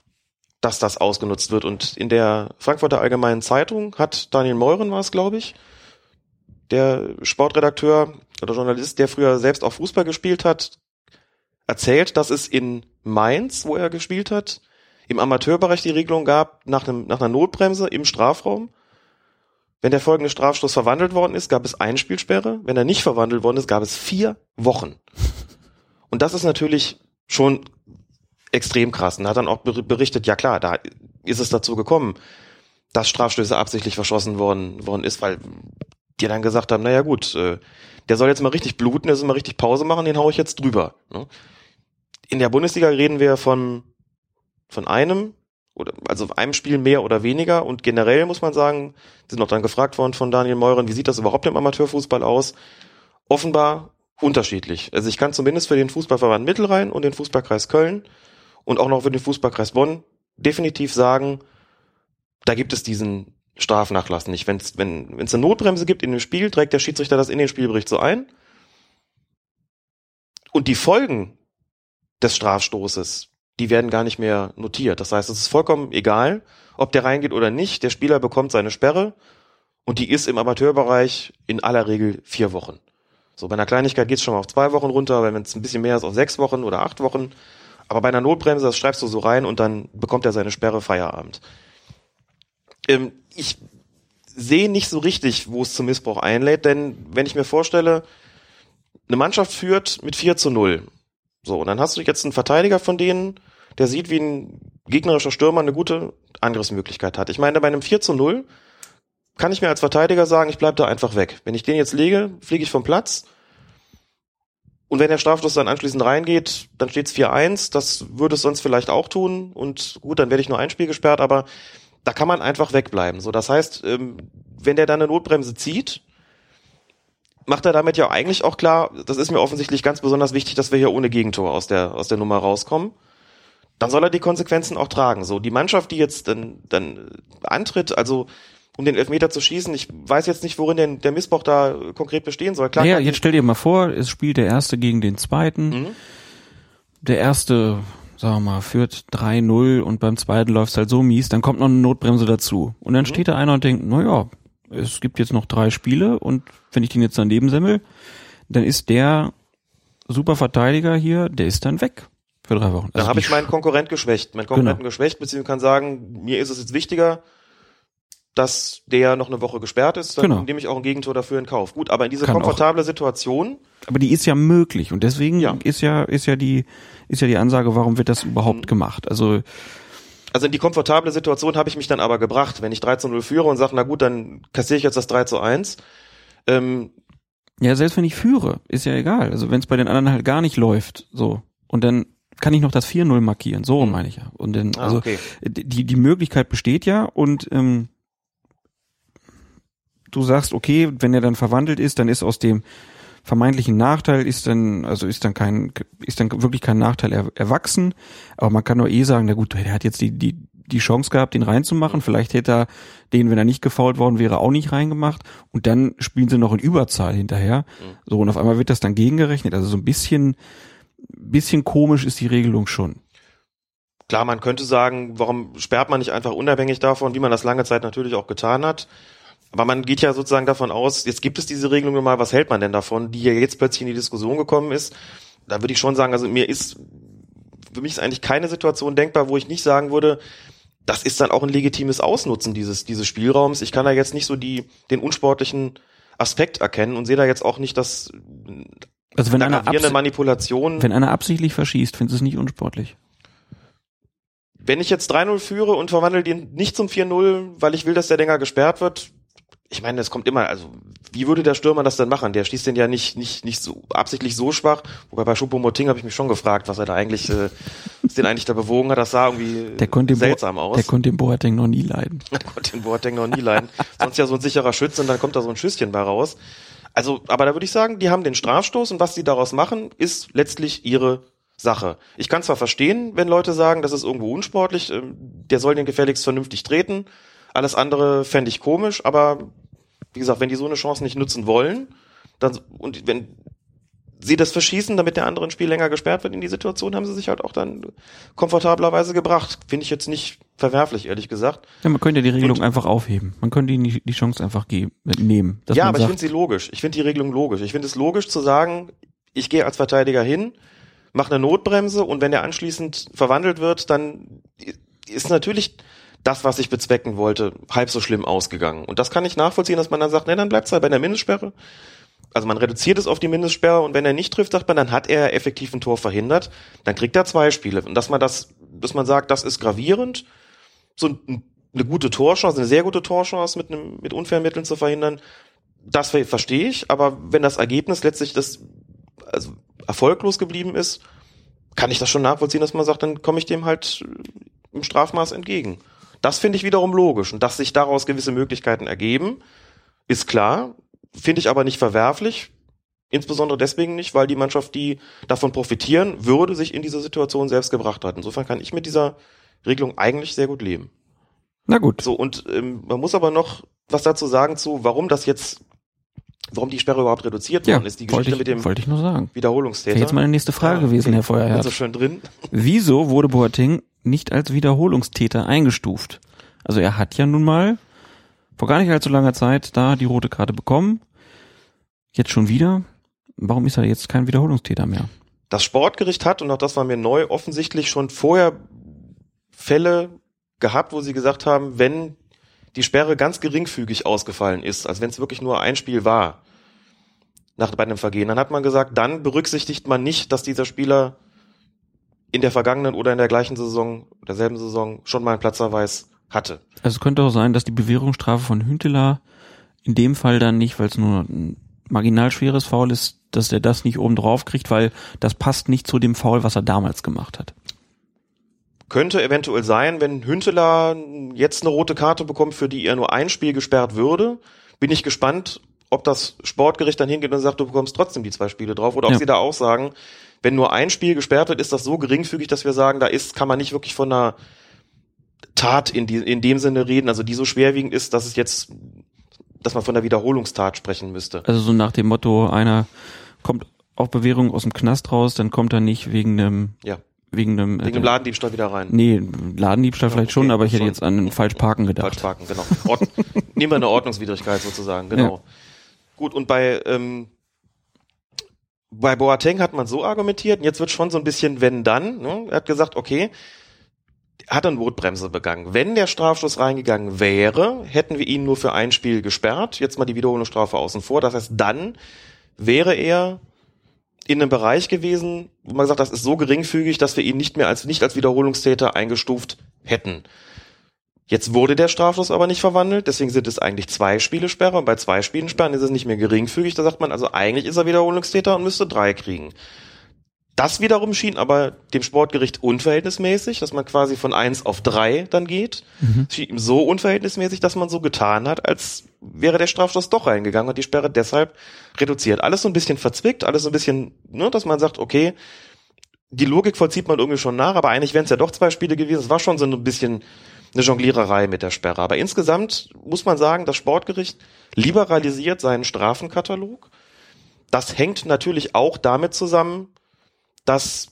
Speaker 5: dass das ausgenutzt wird. Und in der Frankfurter Allgemeinen Zeitung hat Daniel Meuren war es, glaube ich, der Sportredakteur oder Journalist, der früher selbst auch Fußball gespielt hat, erzählt, dass es in Mainz, wo er gespielt hat, im Amateurbereich die Regelung gab, nach, einem, nach einer Notbremse im Strafraum, wenn der folgende Strafstoß verwandelt worden ist, gab es Einspielsperre. Wenn er nicht verwandelt worden ist, gab es vier Wochen. [LAUGHS] Und das ist natürlich schon extrem krass. Und er hat dann auch berichtet, ja klar, da ist es dazu gekommen, dass Strafstöße absichtlich verschossen worden, worden ist, weil die dann gesagt haben, naja gut, äh, der soll jetzt mal richtig bluten, der soll mal richtig Pause machen, den hau ich jetzt drüber. Ne? In der Bundesliga reden wir von, von einem oder also einem Spiel mehr oder weniger und generell muss man sagen, sind noch dann gefragt worden von Daniel Meuren, wie sieht das überhaupt im Amateurfußball aus? Offenbar unterschiedlich. Also ich kann zumindest für den Fußballverband Mittelrhein und den Fußballkreis Köln und auch noch für den Fußballkreis Bonn definitiv sagen, da gibt es diesen Strafnachlass nicht. Wenn's, wenn es eine Notbremse gibt in dem Spiel, trägt der Schiedsrichter das in den Spielbericht so ein. Und die Folgen des Strafstoßes, die werden gar nicht mehr notiert. Das heißt, es ist vollkommen egal, ob der reingeht oder nicht. Der Spieler bekommt seine Sperre und die ist im Amateurbereich in aller Regel vier Wochen. So, bei einer Kleinigkeit geht es schon mal auf zwei Wochen runter, wenn es ein bisschen mehr ist, auf sechs Wochen oder acht Wochen. Aber bei einer Notbremse, das schreibst du so rein und dann bekommt er seine Sperre Feierabend. Ähm, ich sehe nicht so richtig, wo es zum Missbrauch einlädt, denn wenn ich mir vorstelle, eine Mannschaft führt mit 4 zu 0 so, und dann hast du jetzt einen Verteidiger von denen, der sieht, wie ein gegnerischer Stürmer eine gute Angriffsmöglichkeit hat. Ich meine, bei einem 4 zu 0 kann ich mir als Verteidiger sagen, ich bleib da einfach weg. Wenn ich den jetzt lege, fliege ich vom Platz. Und wenn der Strafstoß dann anschließend reingeht, dann steht es 4-1. Das würde es sonst vielleicht auch tun. Und gut, dann werde ich nur ein Spiel gesperrt, aber da kann man einfach wegbleiben. So, das heißt, ähm, wenn der dann eine Notbremse zieht, macht er damit ja eigentlich auch klar, das ist mir offensichtlich ganz besonders wichtig, dass wir hier ohne Gegentor aus der, aus der Nummer rauskommen. Dann soll er die Konsequenzen auch tragen. So, die Mannschaft, die jetzt dann, dann antritt, also um den Elfmeter zu schießen. Ich weiß jetzt nicht, worin denn der Missbrauch da konkret bestehen soll.
Speaker 4: Klar, ja, jetzt stell dir mal vor, es spielt der Erste gegen den Zweiten. Mhm. Der Erste sagen wir mal, führt 3-0 und beim zweiten läuft's halt so mies, dann kommt noch eine Notbremse dazu. Und dann mhm. steht da einer und denkt, na ja, es gibt jetzt noch drei Spiele und wenn ich den jetzt daneben semmel, dann ist der super Verteidiger hier, der ist dann weg für drei Wochen.
Speaker 5: Also da habe ich meinen Konkurrent geschwächt. Mein Konkurrenten genau. geschwächt, beziehungsweise kann sagen, mir ist es jetzt wichtiger, dass der noch eine Woche gesperrt ist, dann genau. nehme ich auch ein Gegentor dafür in Kauf. Gut, aber in diese Kann komfortable auch. Situation.
Speaker 4: Aber die ist ja möglich und deswegen ja. ist ja ist ja die ist ja die Ansage, warum wird das überhaupt mhm. gemacht? Also
Speaker 5: also in die komfortable Situation habe ich mich dann aber gebracht, wenn ich 3 zu 0 führe und sage, na gut, dann kassiere ich jetzt das 3 zu 1. Ähm,
Speaker 4: ja, selbst wenn ich führe, ist ja egal. Also wenn es bei den anderen halt gar nicht läuft, so. Und dann kann ich noch das 4-0 markieren, so mhm. meine ich ja. Und dann, ah, also okay. die, die Möglichkeit besteht ja und ähm, du sagst, okay, wenn er dann verwandelt ist, dann ist aus dem vermeintlichen Nachteil ist dann, also ist dann kein, ist dann wirklich kein Nachteil er, erwachsen. Aber man kann nur eh sagen, na gut, der hat jetzt die, die, die Chance gehabt, den reinzumachen. Vielleicht hätte er den, wenn er nicht gefault worden wäre, auch nicht reingemacht. Und dann spielen sie noch in Überzahl hinterher. Mhm. So, und auf einmal wird das dann gegengerechnet. Also so ein bisschen, bisschen komisch ist die Regelung schon.
Speaker 5: Klar, man könnte sagen, warum sperrt man nicht einfach unabhängig davon, wie man das lange Zeit natürlich auch getan hat, aber man geht ja sozusagen davon aus, jetzt gibt es diese Regelung nun mal, was hält man denn davon, die ja jetzt plötzlich in die Diskussion gekommen ist. Da würde ich schon sagen, also mir ist, für mich ist eigentlich keine Situation denkbar, wo ich nicht sagen würde, das ist dann auch ein legitimes Ausnutzen dieses, dieses Spielraums. Ich kann da jetzt nicht so die, den unsportlichen Aspekt erkennen und sehe da jetzt auch nicht das,
Speaker 4: also wenn
Speaker 5: eine Manipulation.
Speaker 4: Wenn einer absichtlich verschießt, findest du es nicht unsportlich?
Speaker 5: Wenn ich jetzt 3-0 führe und verwandle den nicht zum 4-0, weil ich will, dass der Dinger gesperrt wird, ich meine, es kommt immer, also wie würde der Stürmer das denn machen? Der schließt den ja nicht nicht nicht so absichtlich so schwach. Wobei bei Choupo-Moting habe ich mich schon gefragt, was er da eigentlich, äh, was den eigentlich da bewogen hat. Das sah irgendwie
Speaker 4: der konnte
Speaker 5: seltsam Bo aus.
Speaker 4: Der konnte den Boateng noch nie leiden.
Speaker 5: Der konnte den Boateng noch nie leiden. Sonst ja so ein sicherer Schütze und dann kommt da so ein Schüsschen bei raus. Also, aber da würde ich sagen, die haben den Strafstoß und was sie daraus machen, ist letztlich ihre Sache. Ich kann zwar verstehen, wenn Leute sagen, das ist irgendwo unsportlich, ähm, der soll den gefälligst vernünftig treten alles andere fände ich komisch, aber wie gesagt, wenn die so eine Chance nicht nutzen wollen, dann und wenn sie das verschießen, damit der andere ein Spiel länger gesperrt wird in die Situation, haben sie sich halt auch dann komfortablerweise gebracht. Finde ich jetzt nicht verwerflich, ehrlich gesagt.
Speaker 4: Ja, man könnte die Regelung und, einfach aufheben. Man könnte ihnen die, die Chance einfach geben, nehmen.
Speaker 5: Ja, aber sagt, ich finde sie logisch. Ich finde die Regelung logisch. Ich finde es logisch zu sagen, ich gehe als Verteidiger hin, mache eine Notbremse und wenn er anschließend verwandelt wird, dann ist natürlich das, was ich bezwecken wollte, halb so schlimm ausgegangen. Und das kann ich nachvollziehen, dass man dann sagt, nee, dann bleibt es halt bei der Mindestsperre. Also man reduziert es auf die Mindestsperre und wenn er nicht trifft, sagt man, dann hat er effektiv ein Tor verhindert, dann kriegt er zwei Spiele. Und dass man das, dass man sagt, das ist gravierend, so eine gute Torchance, eine sehr gute Torchance mit einem, mit unfairen Mitteln zu verhindern, das verstehe ich, aber wenn das Ergebnis letztlich das, also erfolglos geblieben ist, kann ich das schon nachvollziehen, dass man sagt, dann komme ich dem halt im Strafmaß entgegen. Das finde ich wiederum logisch. Und dass sich daraus gewisse Möglichkeiten ergeben, ist klar, finde ich aber nicht verwerflich. Insbesondere deswegen nicht, weil die Mannschaft, die davon profitieren würde, sich in diese Situation selbst gebracht hat. Insofern kann ich mit dieser Regelung eigentlich sehr gut leben.
Speaker 4: Na gut.
Speaker 5: So, und ähm, man muss aber noch was dazu sagen zu, warum das jetzt, warum die Sperre überhaupt reduziert worden ist. Die
Speaker 4: Geschichte ich, mit dem wollte ich nur sagen.
Speaker 5: Wiederholungstäter.
Speaker 4: Wäre jetzt meine nächste Frage ja, gewesen, okay. Herr Feuerherr.
Speaker 5: so schön drin. [LAUGHS]
Speaker 4: Wieso wurde Boateng nicht als Wiederholungstäter eingestuft. Also er hat ja nun mal vor gar nicht allzu langer Zeit da die rote Karte bekommen. Jetzt schon wieder. Warum ist er jetzt kein Wiederholungstäter mehr?
Speaker 5: Das Sportgericht hat, und auch das war mir neu, offensichtlich schon vorher Fälle gehabt, wo sie gesagt haben, wenn die Sperre ganz geringfügig ausgefallen ist, also wenn es wirklich nur ein Spiel war, nach bei einem Vergehen, dann hat man gesagt, dann berücksichtigt man nicht, dass dieser Spieler in der vergangenen oder in der gleichen Saison, derselben Saison schon mal einen Platzverweis hatte.
Speaker 4: Also es könnte auch sein, dass die Bewährungsstrafe von Hünteler in dem Fall dann nicht, weil es nur ein marginal schweres Foul ist, dass er das nicht oben drauf kriegt, weil das passt nicht zu dem Foul, was er damals gemacht hat.
Speaker 5: Könnte eventuell sein, wenn Hünteler jetzt eine rote Karte bekommt, für die er nur ein Spiel gesperrt würde, bin ich gespannt, ob das Sportgericht dann hingeht und sagt, du bekommst trotzdem die zwei Spiele drauf, oder ob ja. sie da auch sagen, wenn nur ein Spiel gesperrt wird, ist das so geringfügig, dass wir sagen, da ist, kann man nicht wirklich von einer Tat in, die, in dem Sinne reden, also die so schwerwiegend ist, dass es jetzt, dass man von der Wiederholungstat sprechen müsste.
Speaker 4: Also so nach dem Motto, einer kommt auf Bewährung aus dem Knast raus, dann kommt er nicht wegen einem
Speaker 5: ja.
Speaker 4: wegen einem,
Speaker 5: Wegen dem Ladendiebstahl wieder rein.
Speaker 4: Nee, Ladendiebstahl vielleicht
Speaker 5: okay,
Speaker 4: schon, aber ich hätte
Speaker 5: schon.
Speaker 4: jetzt an falsch parken gedacht.
Speaker 5: Falsch parken, genau. Ord [LAUGHS] Nehmen wir eine Ordnungswidrigkeit sozusagen, genau.
Speaker 4: Ja.
Speaker 5: Gut, und bei, ähm, bei Boateng hat man so argumentiert, und jetzt wird schon so ein bisschen wenn dann, ne? er hat gesagt, okay, hat eine Notbremse begangen. Wenn der Strafstoß reingegangen wäre, hätten wir ihn nur für ein Spiel gesperrt, jetzt mal die Wiederholungsstrafe außen vor, das heißt, dann wäre er in einem Bereich gewesen, wo man gesagt, das ist so geringfügig, dass wir ihn nicht mehr als, nicht als Wiederholungstäter eingestuft hätten. Jetzt wurde der Strafstoß aber nicht verwandelt, deswegen sind es eigentlich zwei Spiele Sperre und bei zwei Spielen Sperren ist es nicht mehr geringfügig, da sagt man also eigentlich ist er Wiederholungstäter und müsste drei kriegen. Das wiederum schien aber dem Sportgericht unverhältnismäßig, dass man quasi von eins auf drei dann geht. Es schien ihm so unverhältnismäßig, dass man so getan hat, als wäre der Strafstoß doch reingegangen und die Sperre deshalb reduziert. Alles so ein bisschen verzwickt, alles so ein bisschen, ne, dass man sagt, okay, die Logik vollzieht man irgendwie schon nach, aber eigentlich wären es ja doch zwei Spiele gewesen. Es war schon so ein bisschen eine Jongliererei mit der Sperre. Aber insgesamt muss man sagen, das Sportgericht liberalisiert seinen Strafenkatalog. Das hängt natürlich auch damit zusammen, dass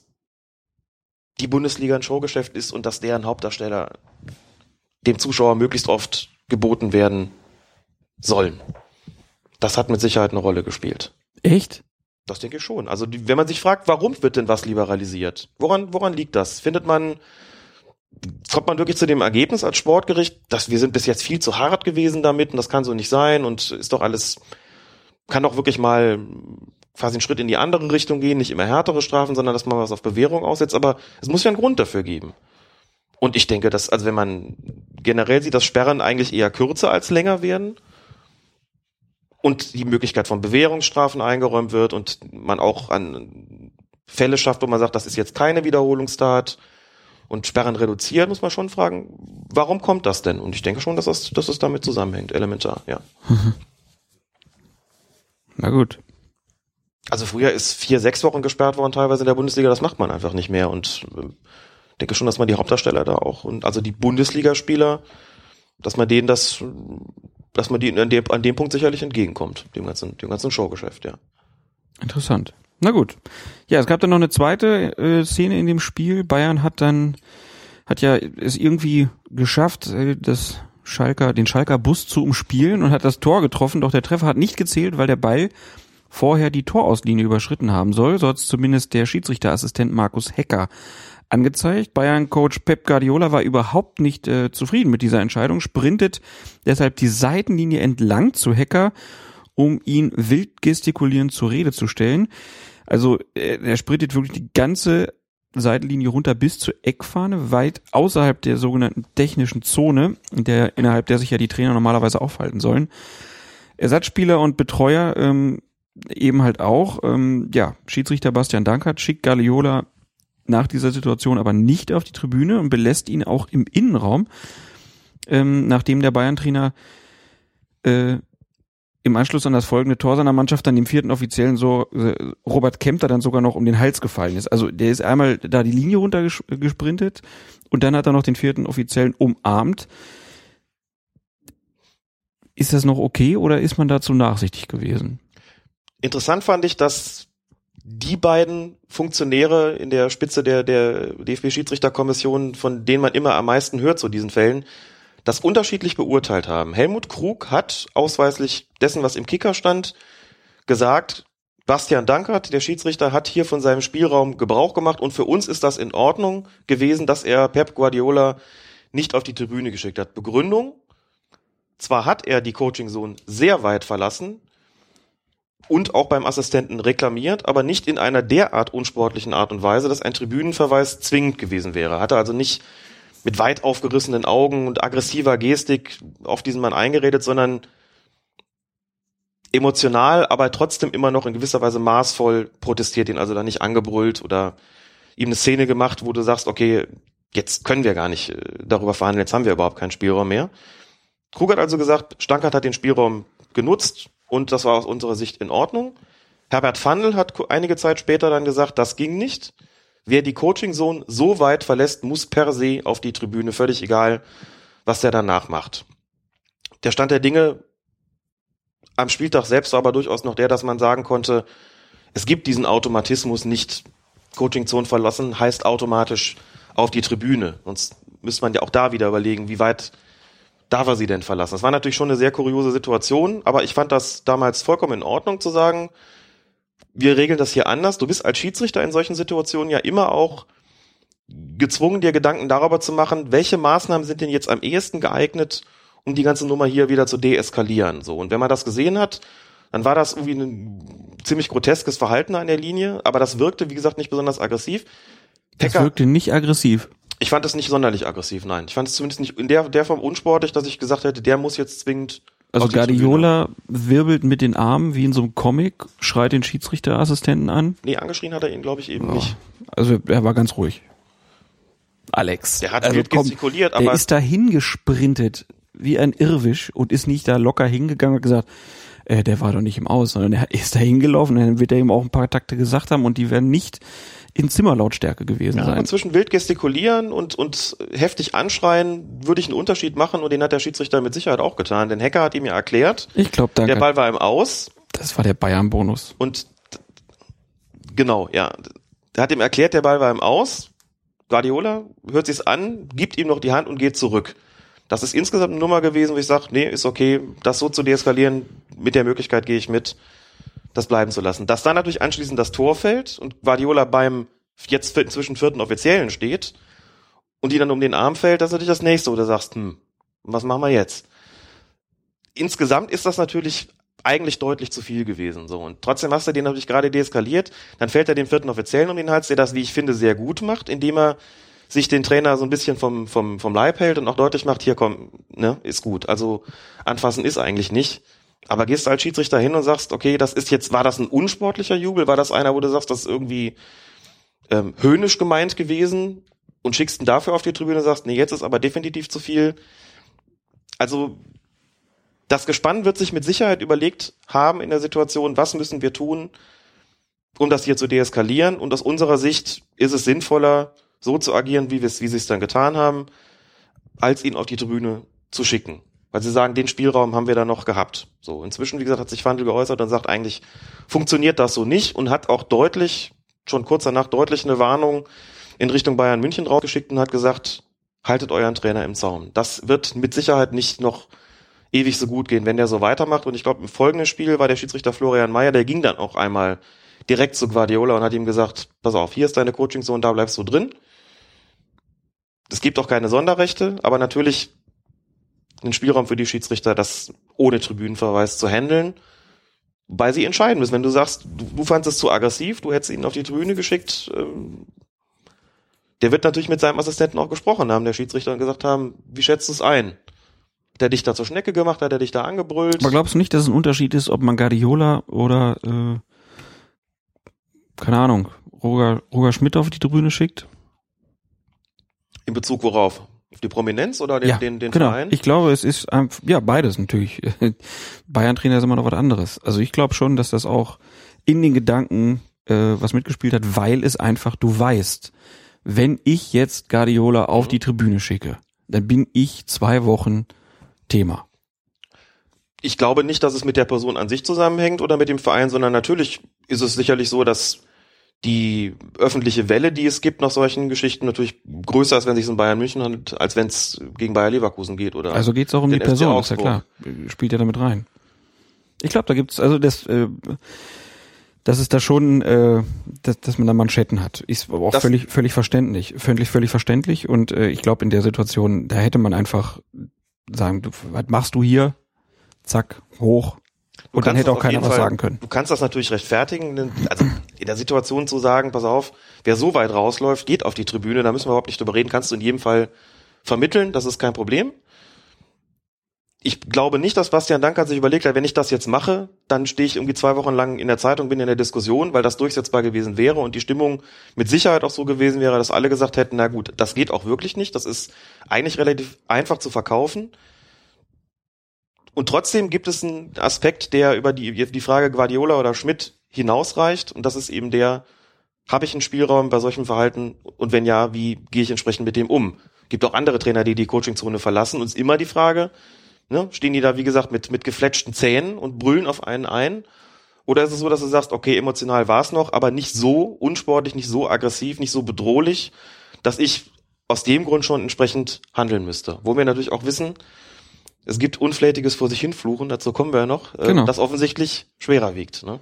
Speaker 5: die Bundesliga ein Showgeschäft ist und dass deren Hauptdarsteller dem Zuschauer möglichst oft geboten werden sollen. Das hat mit Sicherheit eine Rolle gespielt.
Speaker 4: Echt?
Speaker 5: Das denke ich schon. Also die, wenn man sich fragt, warum wird denn was liberalisiert? Woran, woran liegt das? Findet man, kommt man wirklich zu dem Ergebnis als Sportgericht, dass wir sind bis jetzt viel zu hart gewesen damit und das kann so nicht sein und ist doch alles, kann doch wirklich mal quasi einen Schritt in die andere Richtung gehen, nicht immer härtere Strafen, sondern dass man was auf Bewährung aussetzt, aber es muss ja einen Grund dafür geben. Und ich denke, dass, also wenn man generell sieht, dass Sperren eigentlich eher kürzer als länger werden und die Möglichkeit von Bewährungsstrafen eingeräumt wird und man auch an Fälle schafft, wo man sagt, das ist jetzt keine Wiederholungstat und Sperren reduziert, muss man schon fragen, warum kommt das denn? Und ich denke schon, dass das, dass das damit zusammenhängt, elementar, ja.
Speaker 4: Na gut.
Speaker 5: Also früher ist vier, sechs Wochen gesperrt worden teilweise in der Bundesliga, das macht man einfach nicht mehr und äh, denke schon, dass man die Hauptdarsteller da auch und also die Bundesligaspieler, dass man denen das, dass man denen an dem, an dem Punkt sicherlich entgegenkommt, dem ganzen, dem ganzen Showgeschäft, ja.
Speaker 4: Interessant. Na gut. Ja, es gab dann noch eine zweite äh, Szene in dem Spiel. Bayern hat dann, hat ja es irgendwie geschafft, äh, das Schalker, den Schalker Bus zu umspielen und hat das Tor getroffen, doch der Treffer hat nicht gezählt, weil der Ball vorher die Torauslinie überschritten haben soll. So hat es zumindest der Schiedsrichterassistent Markus Hecker angezeigt. Bayern-Coach Pep Guardiola war überhaupt nicht äh, zufrieden mit dieser Entscheidung, sprintet deshalb die Seitenlinie entlang zu Hecker, um ihn wild gestikulierend zur Rede zu stellen. Also äh, er sprintet wirklich die ganze Seitenlinie runter bis zur Eckfahne, weit außerhalb der sogenannten technischen Zone, der, innerhalb der sich ja die Trainer normalerweise aufhalten sollen. Ersatzspieler und Betreuer ähm, eben halt auch. Ähm, ja, Schiedsrichter Bastian Dankert schickt Guardiola nach dieser Situation aber nicht auf die Tribüne und belässt ihn auch im Innenraum, ähm, nachdem der Bayern-Trainer äh, im Anschluss an das folgende Tor seiner Mannschaft dann dem vierten Offiziellen so äh, Robert Kempter dann sogar noch um den Hals gefallen ist. Also der ist einmal da die Linie runtergesprintet und dann hat er noch den vierten Offiziellen umarmt. Ist das noch okay oder ist man dazu nachsichtig gewesen?
Speaker 5: Interessant fand ich, dass die beiden Funktionäre in der Spitze der, der DFB-Schiedsrichterkommission, von denen man immer am meisten hört zu diesen Fällen, das unterschiedlich beurteilt haben. Helmut Krug hat ausweislich dessen, was im Kicker stand, gesagt, Bastian Dankert, der Schiedsrichter, hat hier von seinem Spielraum Gebrauch gemacht und für uns ist das in Ordnung gewesen, dass er Pep Guardiola nicht auf die Tribüne geschickt hat. Begründung, zwar hat er die Coaching-Zone sehr weit verlassen und auch beim Assistenten reklamiert, aber nicht in einer derart unsportlichen Art und Weise, dass ein Tribünenverweis zwingend gewesen wäre. Hat er also nicht mit weit aufgerissenen Augen und aggressiver Gestik auf diesen Mann eingeredet, sondern emotional, aber trotzdem immer noch in gewisser Weise maßvoll protestiert, ihn also da nicht angebrüllt oder ihm eine Szene gemacht, wo du sagst, okay, jetzt können wir gar nicht äh, darüber verhandeln, jetzt haben wir überhaupt keinen Spielraum mehr. Krug hat also gesagt, Stankert hat den Spielraum genutzt und das war aus unserer Sicht in Ordnung. Herbert Fandl hat einige Zeit später dann gesagt, das ging nicht. Wer die Coaching-Zone so weit verlässt, muss per se auf die Tribüne, völlig egal, was der danach macht. Der Stand der Dinge am Spieltag selbst war aber durchaus noch der, dass man sagen konnte, es gibt diesen Automatismus nicht Coaching-Zone verlassen, heißt automatisch auf die Tribüne. Sonst müsste man ja auch da wieder überlegen, wie weit darf er sie denn verlassen. Das war natürlich schon eine sehr kuriose Situation, aber ich fand das damals vollkommen in Ordnung zu sagen, wir regeln das hier anders. Du bist als Schiedsrichter in solchen Situationen ja immer auch gezwungen, dir Gedanken darüber zu machen, welche Maßnahmen sind denn jetzt am ehesten geeignet, um die ganze Nummer hier wieder zu deeskalieren. So. Und wenn man das gesehen hat, dann war das irgendwie ein ziemlich groteskes Verhalten an der Linie, aber das wirkte, wie gesagt, nicht besonders aggressiv.
Speaker 4: Das wirkte nicht aggressiv.
Speaker 5: Ich fand es nicht sonderlich aggressiv, nein. Ich fand es zumindest nicht in der, der Form unsportlich, dass ich gesagt hätte, der muss jetzt zwingend.
Speaker 4: Also Guardiola wirbelt mit den Armen wie in so einem Comic, schreit den Schiedsrichterassistenten an.
Speaker 5: Nee, angeschrien hat er ihn, glaube ich, eben
Speaker 4: Oh.
Speaker 5: nicht.
Speaker 4: Also er war ganz ruhig. Alex.
Speaker 5: Der hat
Speaker 4: also,
Speaker 5: wild gestikuliert,
Speaker 4: Der
Speaker 5: aber
Speaker 4: ist da hingesprintet wie ein Irrwisch und ist nicht da locker hingegangen und gesagt, äh, der war doch nicht im Aus, sondern er ist da hingelaufen, dann wird er ihm auch ein paar Takte gesagt haben und die werden nicht in Zimmerlautstärke gewesen
Speaker 5: ja,
Speaker 4: sein.
Speaker 5: und zwischen wild gestikulieren und, und heftig anschreien würde ich einen Unterschied machen und den hat der Schiedsrichter mit Sicherheit auch getan. Denn Hacker hat ihm ja erklärt,
Speaker 4: Ich glaube, da
Speaker 5: der Ball war im Aus
Speaker 4: das war der Bayern-Bonus.
Speaker 5: und genau, ja. Der hat ihm erklärt, der Ball war im Aus. Guardiola hört sich's an, gibt ihm noch die Hand und geht zurück. Das ist insgesamt eine Nummer gewesen, wo ich sage, nee, ist okay, das so zu deeskalieren, mit der Möglichkeit gehe ich mit, das bleiben zu lassen. Dass dann natürlich anschließend das Tor fällt und Guardiola beim jetzt inzwischen vierten Offiziellen steht und die dann um den Arm fällt, das ist natürlich das nächste, wo du sagst, hm, was machen wir jetzt? Insgesamt ist das natürlich eigentlich deutlich zu viel gewesen. So. Und trotzdem hast du den natürlich gerade deeskaliert. Dann fällt er dem vierten Offiziellen um den Hals, der das, wie ich finde, sehr gut macht, indem er sich den Trainer so ein bisschen vom, vom, vom Leib hält und auch deutlich macht, hier komm, ne, ist gut. Also anfassen ist eigentlich nicht. Aber gehst du als Schiedsrichter hin und sagst, okay, das ist jetzt, war das ein unsportlicher Jubel? War das einer, wo du sagst, das ist irgendwie ähm, höhnisch gemeint gewesen und schickst ihn dafür auf die Tribüne und sagst, nee, jetzt ist aber definitiv zu viel. Also das Gespann wird sich mit Sicherheit überlegt haben in der Situation, was müssen wir tun, um das hier zu deeskalieren. Und aus unserer Sicht ist es sinnvoller, so zu agieren, wie, wie sie es dann getan haben, als ihn auf die Tribüne zu schicken. Weil sie sagen, den Spielraum haben wir da noch gehabt. So, inzwischen, wie gesagt, hat sich Fandel geäußert und sagt, eigentlich funktioniert das so nicht und hat auch deutlich, schon kurz danach deutlich eine Warnung in Richtung Bayern München rausgeschickt und hat gesagt, haltet euren Trainer im Zaum. Das wird mit Sicherheit nicht noch ewig so gut gehen, wenn der so weitermacht. Und ich glaube, im folgenden Spiel war der Schiedsrichter Florian Mayer, der ging dann auch einmal direkt zu Guardiola und hat ihm gesagt, pass auf, hier ist deine Coaching-Zone, da bleibst du drin. Es gibt auch keine Sonderrechte, aber natürlich einen Spielraum für die Schiedsrichter, das ohne Tribünenverweis zu handeln, weil sie entscheiden müssen. Wenn du sagst, du, du fandest es zu aggressiv, du hättest ihn auf die Tribüne geschickt, ähm, der wird natürlich mit seinem Assistenten auch gesprochen haben, der Schiedsrichter, und gesagt haben, wie schätzt du es ein? Hat er dich da zur Schnecke gemacht? Hat er dich da angebrüllt?
Speaker 4: Aber glaubst du nicht, dass es ein Unterschied ist, ob man Guardiola oder äh, keine Ahnung, Roger, Roger Schmidt auf die Tribüne schickt?
Speaker 5: In Bezug worauf? Auf die Prominenz oder den, den, den
Speaker 4: genau.
Speaker 5: Verein?
Speaker 4: Ich glaube, es ist ja beides natürlich. [LAUGHS] Bayern-Trainer ist immer noch was anderes. Also ich glaube schon, dass das auch in den Gedanken äh, was mitgespielt hat, weil es einfach, du weißt, wenn ich jetzt Guardiola auf
Speaker 5: Mhm.
Speaker 4: die Tribüne schicke, dann bin ich zwei Wochen Thema.
Speaker 5: ich glaube nicht, dass es mit der Person an sich zusammenhängt oder mit dem Verein, sondern natürlich ist es sicherlich so, dass die öffentliche Welle, die es gibt nach solchen Geschichten, natürlich größer ist, wenn es sich um Bayern München handelt, als wenn es gegen Bayer Leverkusen geht oder
Speaker 4: Also geht's auch um die Person, ist ja klar. Spielt ja damit rein. Ich glaube, da gibt's also das, äh, das ist da schon, äh, dass, dass man da Manschetten hat. Ist aber auch
Speaker 5: Das-
Speaker 4: völlig, völlig verständlich, völlig, völlig verständlich. Und äh, ich glaube, in der Situation, da hätte man einfach sagen, du, was machst du hier? Zack, hoch. Und dann hätte auch keiner was
Speaker 5: Fall-
Speaker 4: sagen können.
Speaker 5: Du kannst das natürlich rechtfertigen, also in der Situation zu sagen, pass auf, wer so weit rausläuft, geht auf die Tribüne, da müssen wir überhaupt nicht drüber reden, kannst du in jedem Fall vermitteln, das ist kein Problem. Ich glaube nicht, dass Bastian Dankert sich überlegt hat, wenn ich das jetzt mache, dann stehe ich irgendwie zwei Wochen lang in der Zeitung, bin in der Diskussion, weil das durchsetzbar gewesen wäre und die Stimmung mit Sicherheit auch so gewesen wäre, dass alle gesagt hätten, na gut, das geht auch wirklich nicht, das ist eigentlich relativ einfach zu verkaufen. Und trotzdem gibt es einen Aspekt, der über die, die Frage Guardiola oder Schmidt hinausreicht. Und das ist eben der, habe ich einen Spielraum bei solchem Verhalten? Und wenn ja, wie gehe ich entsprechend mit dem um? Gibt auch andere Trainer, die die Coachingzone verlassen. Und ist immer die Frage, ne, stehen die da, wie gesagt, mit, mit gefletschten Zähnen und brüllen auf einen ein? Oder ist es so, dass du sagst, okay, emotional war es noch, aber nicht so unsportlich, nicht so aggressiv, nicht so bedrohlich, dass ich aus dem Grund schon entsprechend handeln müsste. Wo wir natürlich auch wissen, es gibt unflätiges vor sich hinfluchen, dazu kommen wir ja noch, äh,
Speaker 4: Genau.
Speaker 5: das offensichtlich schwerer wiegt. Ne?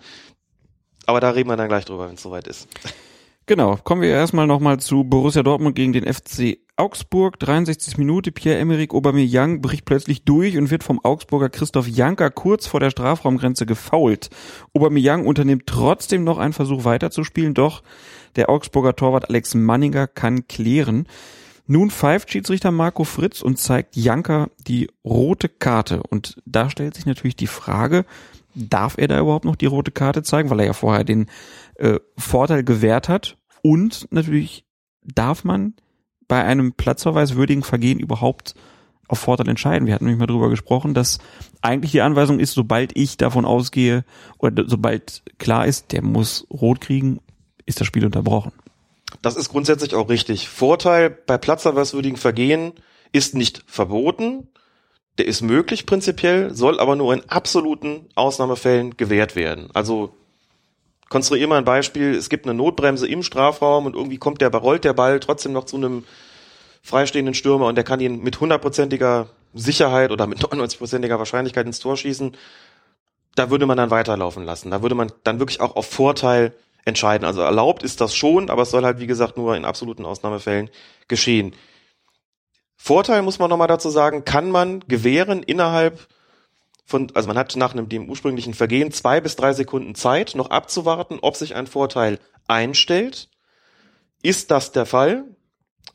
Speaker 5: Aber da reden wir dann gleich drüber, wenn es soweit ist.
Speaker 4: Genau, kommen wir erstmal nochmal zu Borussia Dortmund gegen den FC Augsburg. 63. Minute, Pierre-Emerick Aubameyang bricht plötzlich durch und wird vom Augsburger Christoph Janker kurz vor der Strafraumgrenze gefoult. Aubameyang unternimmt trotzdem noch einen Versuch weiterzuspielen, doch der Augsburger Torwart Alex Manninger kann klären. Nun pfeift Schiedsrichter Marco Fritz und zeigt Janker die rote Karte. Und da stellt sich natürlich die Frage, darf er da überhaupt noch die rote Karte zeigen, weil er ja vorher den äh, Vorteil gewährt hat. Und natürlich darf man bei einem platzverweiswürdigen Vergehen überhaupt auf Vorteil entscheiden. Wir hatten nämlich mal drüber gesprochen, dass eigentlich die Anweisung ist, sobald ich davon ausgehe oder sobald klar ist, der muss rot kriegen, ist das Spiel unterbrochen.
Speaker 5: Das ist grundsätzlich auch richtig. Vorteil bei platzerweiswürdigen Vergehen ist nicht verboten. Der ist möglich prinzipiell, soll aber nur in absoluten Ausnahmefällen gewährt werden. Also konstruier mal ein Beispiel, es gibt eine Notbremse im Strafraum und irgendwie kommt der, rollt der Ball trotzdem noch zu einem freistehenden Stürmer und der kann ihn mit hundertprozentiger Sicherheit oder mit [LAUGHS] 99-prozentiger Wahrscheinlichkeit ins Tor schießen. Da würde man dann weiterlaufen lassen. Da würde man dann wirklich auch auf Vorteil entscheiden. Also erlaubt ist das schon, aber es soll halt, wie gesagt, nur in absoluten Ausnahmefällen geschehen. Vorteil muss man nochmal dazu sagen, kann man gewähren innerhalb von, also man hat nach einem, dem ursprünglichen Vergehen zwei bis drei Sekunden Zeit, noch abzuwarten, ob sich ein Vorteil einstellt. Ist das der Fall?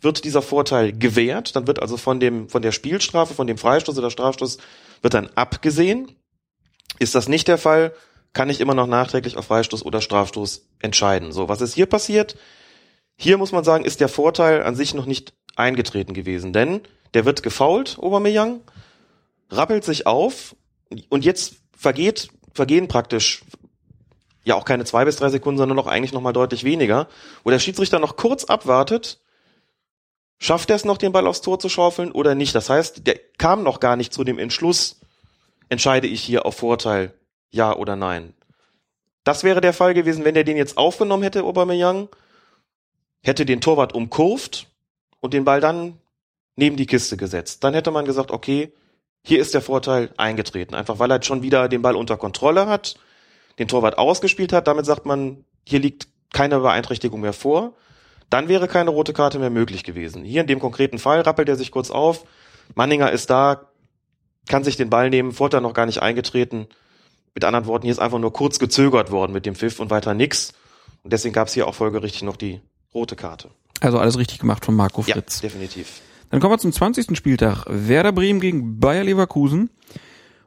Speaker 5: Wird dieser Vorteil gewährt? Dann wird also von dem, von der Spielstrafe, von dem Freistoß oder Strafstoß wird dann abgesehen. Ist das nicht der Fall? Kann ich immer noch nachträglich auf Freistoß oder Strafstoß entscheiden. So, was ist hier passiert? Hier muss man sagen, ist der Vorteil an sich noch nicht eingetreten gewesen, denn der wird gefault, Aubameyang, rappelt sich auf und jetzt vergeht, vergehen praktisch ja auch keine zwei bis drei Sekunden, sondern noch eigentlich noch mal deutlich weniger, wo der Schiedsrichter noch kurz abwartet, schafft er es noch, den Ball aufs Tor zu schaufeln oder nicht. Das heißt, der kam noch gar nicht zu dem Entschluss, entscheide ich hier auf Vorteil, ja oder nein. Das wäre der Fall gewesen, wenn er den jetzt aufgenommen hätte, Aubameyang, hätte den Torwart umkurvt und den Ball dann neben die Kiste gesetzt. Dann hätte man gesagt, okay, hier ist der Vorteil eingetreten. Einfach weil er schon wieder den Ball unter Kontrolle hat, den Torwart ausgespielt hat. Damit sagt man, hier liegt keine Beeinträchtigung mehr vor. Dann wäre keine rote Karte mehr möglich gewesen. Hier in dem konkreten Fall rappelt er sich kurz auf. Manninger ist da, kann sich den Ball nehmen, Vorteil noch gar nicht eingetreten. Mit anderen Worten, hier ist einfach nur kurz gezögert worden mit dem Pfiff und weiter nix. Und deswegen gab es hier auch folgerichtig noch die rote Karte.
Speaker 4: Also alles richtig gemacht von Marco
Speaker 5: Ja,
Speaker 4: Fritz.
Speaker 5: definitiv.
Speaker 4: Dann kommen wir zum 20. Spieltag. Werder Bremen gegen Bayer Leverkusen.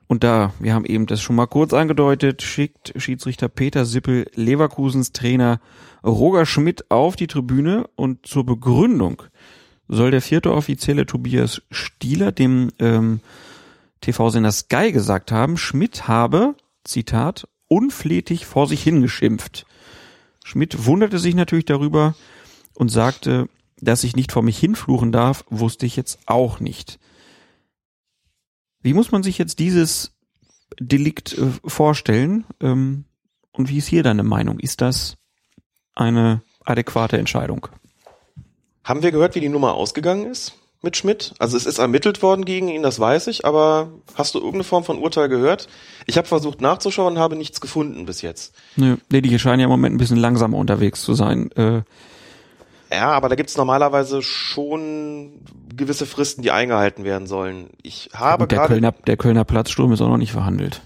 Speaker 4: Und da, wir haben eben das schon mal kurz angedeutet, schickt Schiedsrichter Peter Sippel Leverkusens Trainer Roger Schmidt auf die Tribüne und zur Begründung soll der vierte Offizielle Tobias Stieler dem ähm, TV-Sender Sky gesagt haben, Schmidt habe, Zitat, unflätig vor sich hingeschimpft. Schmidt wunderte sich natürlich darüber und sagte, dass ich nicht vor mich hinfluchen darf, wusste ich jetzt auch nicht. Wie muss man sich jetzt dieses Delikt äh, vorstellen? Ähm, und wie ist hier deine Meinung? Ist das eine adäquate Entscheidung?
Speaker 5: Haben wir gehört, wie die Nummer ausgegangen ist mit Schmidt? Also es ist ermittelt worden gegen ihn, das weiß ich, aber hast du irgendeine Form von Urteil gehört? Ich habe versucht nachzuschauen, habe nichts gefunden bis jetzt.
Speaker 4: Nö, nee, die scheinen ja im Moment ein bisschen langsamer unterwegs zu sein. Äh,
Speaker 5: Ja, aber da gibt's normalerweise schon gewisse Fristen, die eingehalten werden sollen. Ich habe
Speaker 4: und der Kölner, der Kölner Platzsturm ist auch noch nicht verhandelt.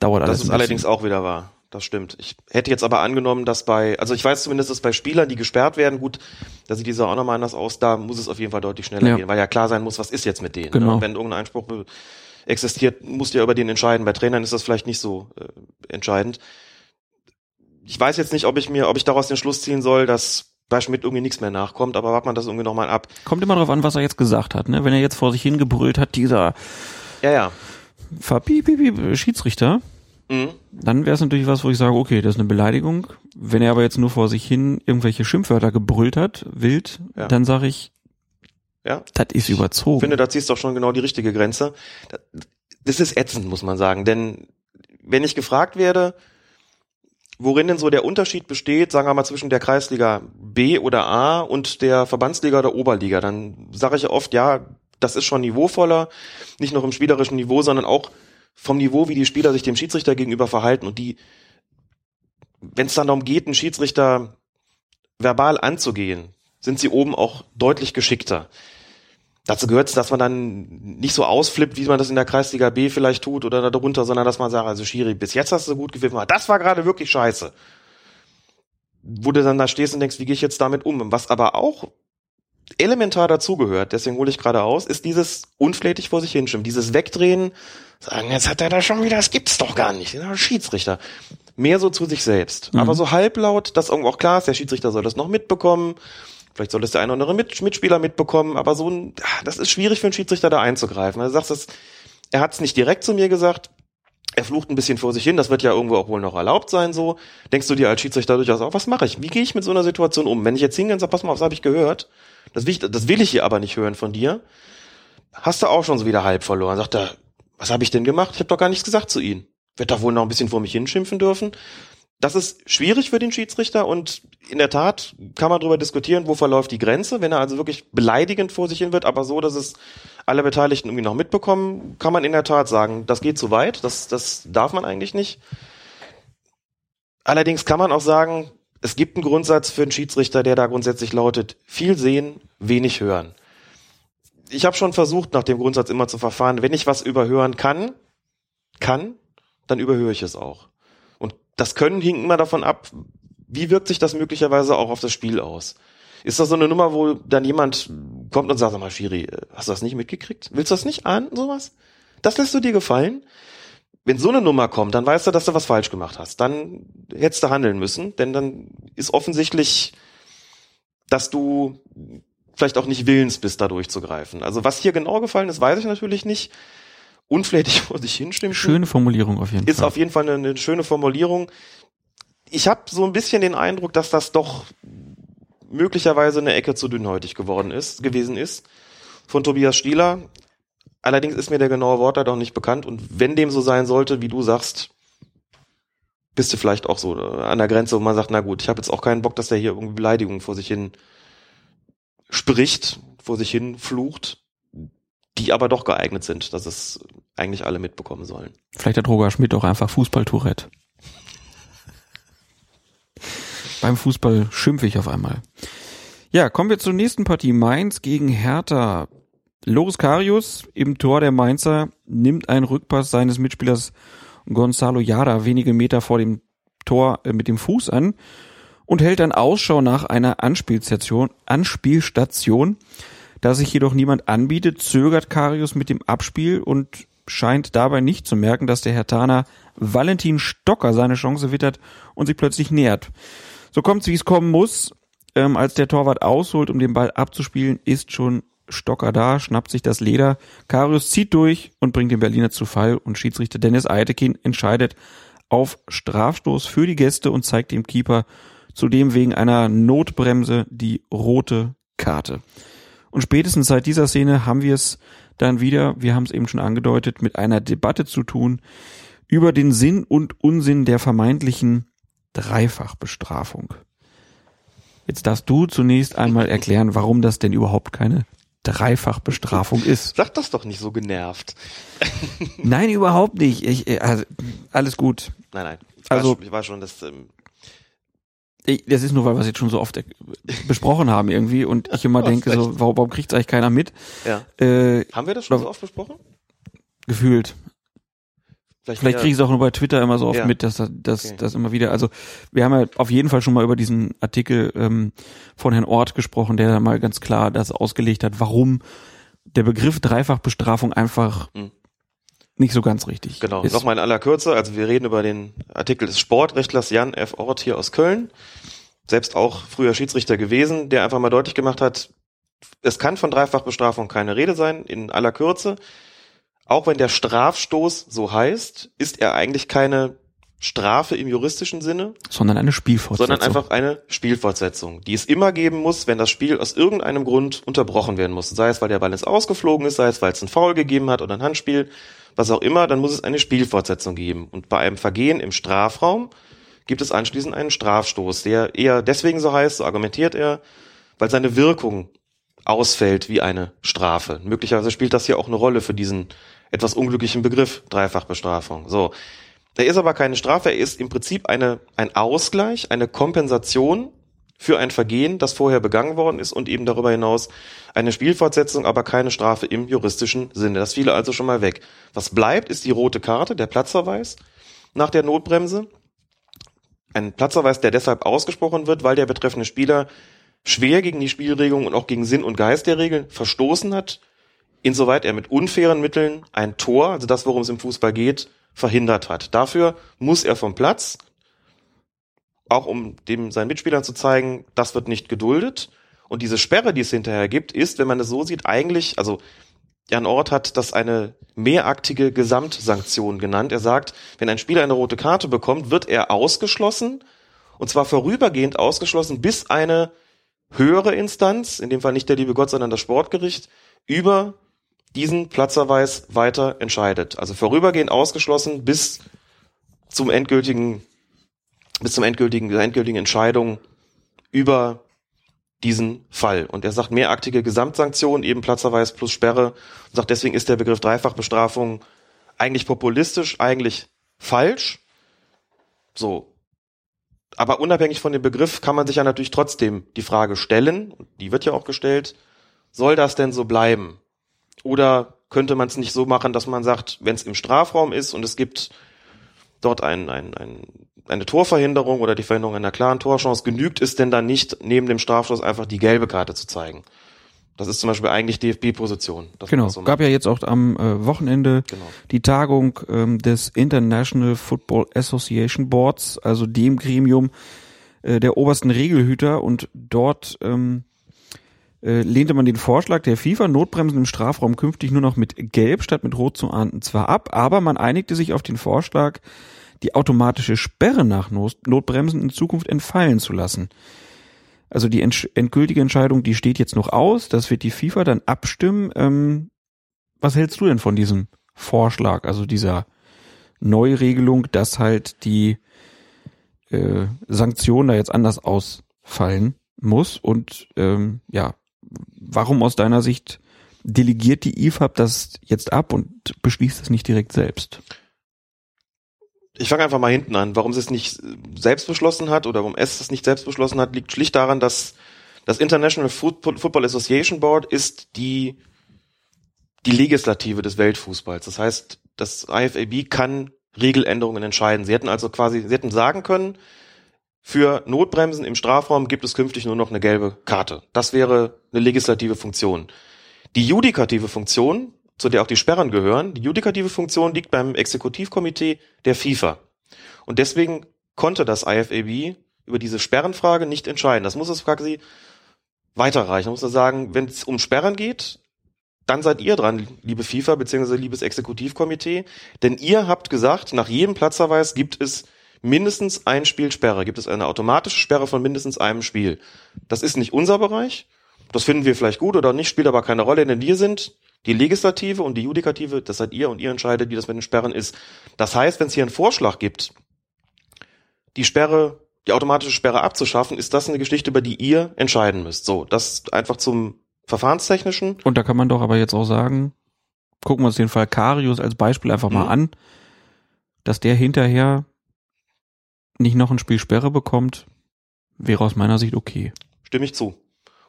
Speaker 4: Dauert alles.
Speaker 5: das ist allerdings auch wieder wahr. Das stimmt. Ich hätte jetzt aber angenommen, dass bei, also ich weiß zumindest, dass bei Spielern, die gesperrt werden, gut, da sieht dieser auch nochmal anders aus, da muss es auf jeden Fall deutlich schneller
Speaker 4: Ja.
Speaker 5: gehen, weil ja klar sein muss, was ist jetzt mit denen.
Speaker 4: Genau.
Speaker 5: Ne? Wenn irgendein Einspruch existiert, musst du ja über den entscheiden. Bei Trainern ist das vielleicht nicht so äh, entscheidend. Ich weiß jetzt nicht, ob ich mir, ob ich daraus den Schluss ziehen soll, dass bei Schmidt irgendwie nichts mehr nachkommt, aber wart man das irgendwie nochmal ab.
Speaker 4: Kommt immer darauf an, was er jetzt gesagt hat. Ne? Wenn er jetzt vor sich hingebrüllt hat, dieser
Speaker 5: Ja, ja.
Speaker 4: Verpiep, Schiedsrichter,
Speaker 5: Mhm.
Speaker 4: dann wäre es natürlich was, wo ich sage, okay, das ist eine Beleidigung. Wenn er aber jetzt nur vor sich hin irgendwelche Schimpfwörter gebrüllt hat, wild,
Speaker 5: Ja.
Speaker 4: dann sage ich,
Speaker 5: Ja.
Speaker 4: das ist überzogen.
Speaker 5: Ich finde, da ziehst du auch schon genau die richtige Grenze. Das ist ätzend, muss man sagen. Denn wenn ich gefragt werde, worin denn so der Unterschied besteht, sagen wir mal, zwischen der Kreisliga B oder A und der Verbandsliga oder Oberliga. Dann sage ich oft, ja, das ist schon niveauvoller, nicht nur im spielerischen Niveau, sondern auch vom Niveau, wie die Spieler sich dem Schiedsrichter gegenüber verhalten und die, wenn es dann darum geht, einen Schiedsrichter verbal anzugehen, sind sie oben auch deutlich geschickter. Dazu gehört es, dass man dann nicht so ausflippt, wie man das in der Kreisliga B vielleicht tut oder darunter, sondern dass man sagt, also Schiri, bis jetzt hast du gut gepfiffen, das war gerade wirklich scheiße. Wo du dann da stehst und denkst, wie gehe ich jetzt damit um? Was aber auch elementar dazugehört, deswegen hole ich gerade aus, ist dieses unflätig vor sich hinschimpfen, dieses Wegdrehen, sagen, jetzt hat er da schon wieder, das gibt's doch gar nicht, der Schiedsrichter. Mehr so zu sich selbst. Mhm. Aber so halblaut, dass irgendwo auch klar ist, der Schiedsrichter soll das noch mitbekommen Vielleicht soll das der eine oder andere Mit Mitspieler mitbekommen, aber so ein, ah, das ist schwierig für einen Schiedsrichter da einzugreifen. Also sagst, das, er hat es nicht direkt zu mir gesagt, er flucht ein bisschen vor sich hin, das wird ja irgendwo auch wohl noch erlaubt sein, so. Denkst du dir als Schiedsrichter durchaus auch, was mache ich? Wie gehe ich mit so einer Situation um? Wenn ich jetzt hingehe und sage, pass mal, was habe ich gehört? Das will, ich, das will ich hier aber nicht hören von dir. Hast du auch schon so wieder halb verloren. Sagt er, was habe ich denn gemacht? Ich habe doch gar nichts gesagt zu ihnen. Wird doch wohl noch ein bisschen vor mich hinschimpfen dürfen das ist schwierig für den Schiedsrichter und in der Tat kann man darüber diskutieren, wo verläuft die Grenze. Wenn er also wirklich beleidigend vor sich hin wird, aber so, dass es alle Beteiligten irgendwie noch mitbekommen, kann man in der Tat sagen, das geht zu weit, das, das darf man eigentlich nicht. Allerdings kann man auch sagen, es gibt einen Grundsatz für einen Schiedsrichter, der da grundsätzlich lautet, viel sehen, wenig hören. Ich habe schon versucht, nach dem Grundsatz immer zu verfahren, wenn ich was überhören kann, kann, dann überhöre ich es auch das Können hing immer davon ab, wie wirkt sich das möglicherweise auch auf das Spiel aus. Ist das so eine Nummer, wo dann jemand kommt und sagt, sag mal, Schiri, hast du das nicht mitgekriegt? Willst du das nicht ahnen, sowas? Das lässt du dir gefallen? Wenn so eine Nummer kommt, dann weißt du, dass du was falsch gemacht hast. Dann hättest du handeln müssen, denn dann ist offensichtlich, dass du vielleicht auch nicht willens bist, da durchzugreifen. Also was hier genau gefallen ist, weiß ich natürlich nicht unflätig [LAUGHS] vor sich hinstimmt.
Speaker 4: Schöne Formulierung auf jeden
Speaker 5: ist
Speaker 4: Fall.
Speaker 5: Ist auf jeden Fall eine, eine schöne Formulierung. Ich habe so ein bisschen den Eindruck, dass das doch möglicherweise eine Ecke zu dünnhäutig geworden ist, gewesen ist von Tobias Stieler. Allerdings ist mir der genaue Wortlaut auch nicht bekannt und wenn dem so sein sollte, wie du sagst, bist du vielleicht auch so an der Grenze, wo man sagt, na gut, ich habe jetzt auch keinen Bock, dass der hier irgendwie Beleidigungen vor sich hin spricht, vor sich hin flucht die aber doch geeignet sind, dass es eigentlich alle mitbekommen sollen.
Speaker 4: Vielleicht hat Roger Schmidt auch einfach Fußballtourette. Beim Fußball schimpfe ich auf einmal. Ja, kommen wir zur nächsten Partie. Mainz gegen Hertha. Loris Karius im Tor der Mainzer nimmt einen Rückpass seines Mitspielers Gonzalo Yara wenige Meter vor dem Tor äh, mit dem Fuß an und hält dann Ausschau nach einer Anspielstation, Anspielstation da sich jedoch niemand anbietet, zögert Karius mit dem Abspiel und scheint dabei nicht zu merken, dass der Hertaner Valentin Stocker seine Chance wittert und sich plötzlich nähert. So kommt's, wie es kommen muss. Ähm, als der Torwart ausholt, um den Ball abzuspielen, ist schon Stocker da, schnappt sich das Leder. Karius zieht durch und bringt den Berliner zu Fall und Schiedsrichter Dennis Eitekin entscheidet auf Strafstoß für die Gäste und zeigt dem Keeper zudem wegen einer Notbremse die rote Karte. Und spätestens seit dieser Szene haben wir es dann wieder, wir haben es eben schon angedeutet, mit einer Debatte zu tun über den Sinn und Unsinn der vermeintlichen Dreifachbestrafung. Jetzt darfst du zunächst einmal erklären, warum das denn überhaupt keine Dreifachbestrafung ist. [LAUGHS]
Speaker 5: Sag das doch nicht so genervt. [LAUGHS]
Speaker 4: nein, überhaupt nicht. Ich, also, alles gut.
Speaker 5: Nein, nein. Ich also, war, ich war schon, dass ähm,
Speaker 4: ich, das ist nur, weil wir es jetzt schon so oft besprochen haben irgendwie und ich immer [LAUGHS] denke so, warum, warum kriegt es eigentlich keiner mit?
Speaker 5: Ja. Äh, haben wir das schon so oft besprochen?
Speaker 4: Gefühlt. Vielleicht, Vielleicht kriege ich es auch nur bei Twitter immer so oft ja. mit, dass das okay. das immer wieder. Also wir haben ja auf jeden Fall schon mal über diesen Artikel ähm, von Herrn Ort gesprochen, der mal ganz klar das ausgelegt hat, warum der Begriff Dreifachbestrafung einfach mhm nicht so ganz richtig.
Speaker 5: Genau, ist. nochmal in aller Kürze, also wir reden über den Artikel des Sportrechtlers Jan F. Ort hier aus Köln, selbst auch früher Schiedsrichter gewesen, der einfach mal deutlich gemacht hat, es kann von Dreifachbestrafung keine Rede sein, in aller Kürze. Auch wenn der Strafstoß so heißt, ist er eigentlich keine Strafe im juristischen Sinne,
Speaker 4: sondern eine Spielfortsetzung.
Speaker 5: Sondern einfach eine Spielfortsetzung, die es immer geben muss, wenn das Spiel aus irgendeinem Grund unterbrochen werden muss. Sei es, weil der Ball ins Ausgeflogen ist, sei es, weil es ein Foul gegeben hat oder ein Handspiel, was auch immer, dann muss es eine Spielfortsetzung geben. Und bei einem Vergehen im Strafraum gibt es anschließend einen Strafstoß, der eher deswegen so heißt, so argumentiert er, weil seine Wirkung ausfällt wie eine Strafe. Möglicherweise spielt das hier auch eine Rolle für diesen etwas unglücklichen Begriff Dreifachbestrafung. So. Er ist aber keine Strafe, er ist im Prinzip eine, ein Ausgleich, eine Kompensation für ein Vergehen, das vorher begangen worden ist und eben darüber hinaus eine Spielfortsetzung, aber keine Strafe im juristischen Sinne. Das fiele also schon mal weg. Was bleibt, ist die rote Karte, der Platzverweis nach der Notbremse. Ein Platzverweis, der deshalb ausgesprochen wird, weil der betreffende Spieler schwer gegen die Spielregelung und auch gegen Sinn und Geist der Regeln verstoßen hat, insoweit er mit unfairen Mitteln ein Tor, also das, worum es im Fußball geht, verhindert hat. Dafür muss er vom Platz, auch um dem seinen Mitspielern zu zeigen, das wird nicht geduldet. Und diese Sperre, die es hinterher gibt, ist, wenn man es so sieht, eigentlich, also Jan Ort hat das eine mehraktige Gesamtsanktion genannt. Er sagt, wenn ein Spieler eine rote Karte bekommt, wird er ausgeschlossen, und zwar vorübergehend ausgeschlossen, bis eine höhere Instanz, in dem Fall nicht der liebe Gott, sondern das Sportgericht, über diesen Platzerweis weiter entscheidet. Also vorübergehend ausgeschlossen bis zum endgültigen, bis zum endgültigen, der endgültigen Entscheidung über diesen Fall. Und er sagt mehraktige Gesamtsanktion, eben Platzerweis plus Sperre, und sagt, deswegen ist der Begriff Dreifachbestrafung eigentlich populistisch, eigentlich falsch. So. Aber unabhängig von dem Begriff kann man sich ja natürlich trotzdem die Frage stellen, die wird ja auch gestellt, soll das denn so bleiben? Oder könnte man es nicht so machen, dass man sagt, wenn es im Strafraum ist und es gibt dort ein, ein, ein, eine Torverhinderung oder die Verhinderung einer klaren Torchance, genügt es denn dann nicht, neben dem Strafstoß einfach die gelbe Karte zu zeigen? Das ist zum Beispiel eigentlich DFB-Position.
Speaker 4: Genau.
Speaker 5: So
Speaker 4: Gab ja jetzt auch am äh, Wochenende
Speaker 5: Genau.
Speaker 4: die Tagung ähm, des International Football Association Boards, also dem Gremium äh, der obersten Regelhüter und dort ähm, äh, lehnte man den Vorschlag der FIFA, Notbremsen im Strafraum künftig nur noch mit Gelb statt mit Rot zu ahnden, zwar ab, aber man einigte sich auf den Vorschlag, die automatische Sperre nach Not Notbremsen in Zukunft entfallen zu lassen. Also die endgültige Entscheidung, die steht jetzt noch aus, das wird die FIFA dann abstimmen. Ähm, was hältst du denn von diesem Vorschlag, also dieser Neuregelung, dass halt die äh, Sanktionen da jetzt anders ausfallen muss und ähm, ja, warum aus deiner Sicht delegiert die IFAB das jetzt ab und beschließt es nicht direkt selbst?
Speaker 5: Ich fange einfach mal hinten an. Warum sie es nicht selbst beschlossen hat oder warum es es nicht selbst beschlossen hat, liegt schlicht daran, dass das International Football Association Board ist die, die Legislative des Weltfußballs. Das heißt, das IFAB kann Regeländerungen entscheiden. Sie hätten also quasi, sie hätten sagen können, für Notbremsen im Strafraum gibt es künftig nur noch eine gelbe Karte. Das wäre eine legislative Funktion. Die judikative Funktion, zu der auch die Sperren gehören, die judikative Funktion liegt beim Exekutivkomitee der FIFA. Und deswegen konnte das IFAB über diese Sperrenfrage nicht entscheiden. Das muss es quasi weiterreichen. Da muss er sagen, wenn es um Sperren geht, dann seid ihr dran, liebe FIFA bzw. liebes Exekutivkomitee, denn ihr habt gesagt, nach jedem Platzverweis gibt es mindestens ein Spiel Sperre, gibt es eine automatische Sperre von mindestens einem Spiel. Das ist nicht unser Bereich, das finden wir vielleicht gut oder nicht, spielt aber keine Rolle, denn wir sind die Legislative und die Judikative, das seid ihr und ihr entscheidet, wie das mit den Sperren ist. Das heißt, wenn es hier einen Vorschlag gibt, die Sperre, die automatische Sperre abzuschaffen, ist das eine Geschichte, über die ihr entscheiden müsst. So, das einfach zum Verfahrenstechnischen.
Speaker 4: Und da kann man doch aber jetzt auch sagen, gucken wir uns den Fall Karius als Beispiel einfach mal
Speaker 5: Mhm.
Speaker 4: an, dass der hinterher nicht noch ein Spiel Sperre bekommt, wäre aus meiner Sicht okay.
Speaker 5: Stimme ich zu.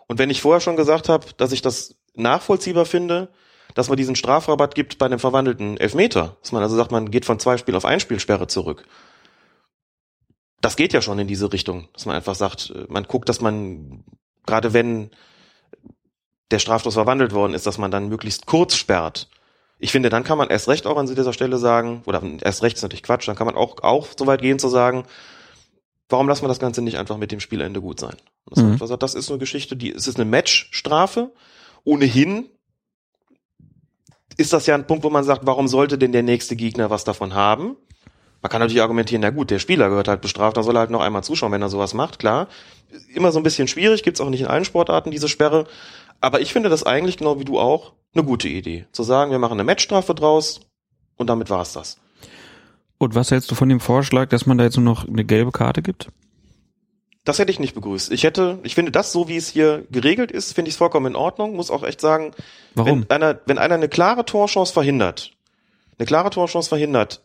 Speaker 5: Und wenn ich vorher schon gesagt habe, dass ich das nachvollziehbar finde, dass man diesen Strafrabatt gibt bei einem verwandelten Elfmeter, dass man also sagt, man geht von zwei Spiel auf ein Spielsperre zurück. Das geht ja schon in diese Richtung, dass man einfach sagt, äh, man guckt, dass man, gerade wenn der Strafstoß verwandelt worden ist, dass man dann möglichst kurz sperrt. Ich finde, dann kann man erst recht auch an dieser Stelle sagen, oder erst recht ist natürlich Quatsch, dann kann man auch, auch so weit gehen zu sagen, warum lassen wir das Ganze nicht einfach mit dem Spielende gut sein? Das,
Speaker 4: Mhm.
Speaker 5: sagt, das ist eine Geschichte, die, es ist eine Matchstrafe. Ohnehin ist das ja ein Punkt, wo man sagt, warum sollte denn der nächste Gegner was davon haben? Man kann natürlich argumentieren, na gut, der Spieler gehört halt bestraft, dann soll er halt noch einmal zuschauen, wenn er sowas macht, klar. Immer so ein bisschen schwierig, gibt's auch nicht in allen Sportarten diese Sperre. Aber ich finde das eigentlich, genau wie du auch, eine gute Idee. Zu sagen, wir machen eine Matchstrafe draus und damit war's das.
Speaker 4: Und was hältst du von dem Vorschlag, dass man da jetzt nur noch eine gelbe Karte gibt?
Speaker 5: Das hätte ich nicht begrüßt. Ich hätte, ich finde das, so wie es hier geregelt ist, finde ich es vollkommen in Ordnung. Muss auch echt sagen,
Speaker 4: Warum?
Speaker 5: wenn einer, wenn einer eine klare Torchance verhindert, eine klare Torchance verhindert,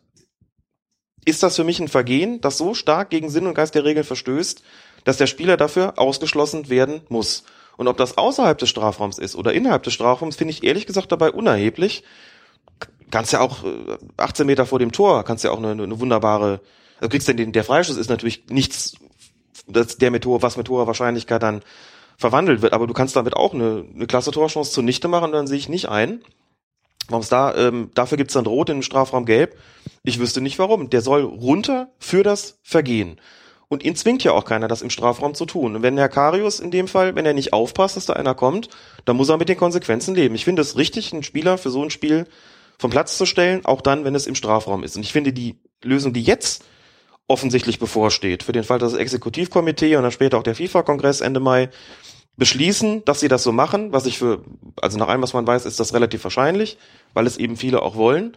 Speaker 5: ist das für mich ein Vergehen, das so stark gegen Sinn und Geist der Regeln verstößt, dass der Spieler dafür ausgeschlossen werden muss. Und ob das außerhalb des Strafraums ist oder innerhalb des Strafraums, finde ich ehrlich gesagt dabei unerheblich. Kannst ja auch äh, 18 Meter vor dem Tor, kannst ja auch eine, eine wunderbare, also kriegst denn den, der Freischuss ist natürlich nichts, das, der mit hoher, was mit hoher Wahrscheinlichkeit dann verwandelt wird, aber du kannst damit auch eine, eine klasse Torchance zunichte machen, dann sehe ich nicht ein. Warum es da, ähm, dafür gibt's dann rot den Strafraum gelb. Ich wüsste nicht warum. Der soll runter für das Vergehen. Und ihn zwingt ja auch keiner, das im Strafraum zu tun. Und wenn Herr Karius in dem Fall, wenn er nicht aufpasst, dass da einer kommt, dann muss er mit den Konsequenzen leben. Ich finde es richtig, einen Spieler für so ein Spiel vom Platz zu stellen, auch dann, wenn es im Strafraum ist. Und ich finde die Lösung, die jetzt offensichtlich bevorsteht, für den Fall, dass das Exekutivkomitee und dann später auch der FIFA-Kongress Ende Mai beschließen, dass sie das so machen, was ich für, also nach allem, was man weiß, ist das relativ wahrscheinlich, weil es eben viele auch wollen,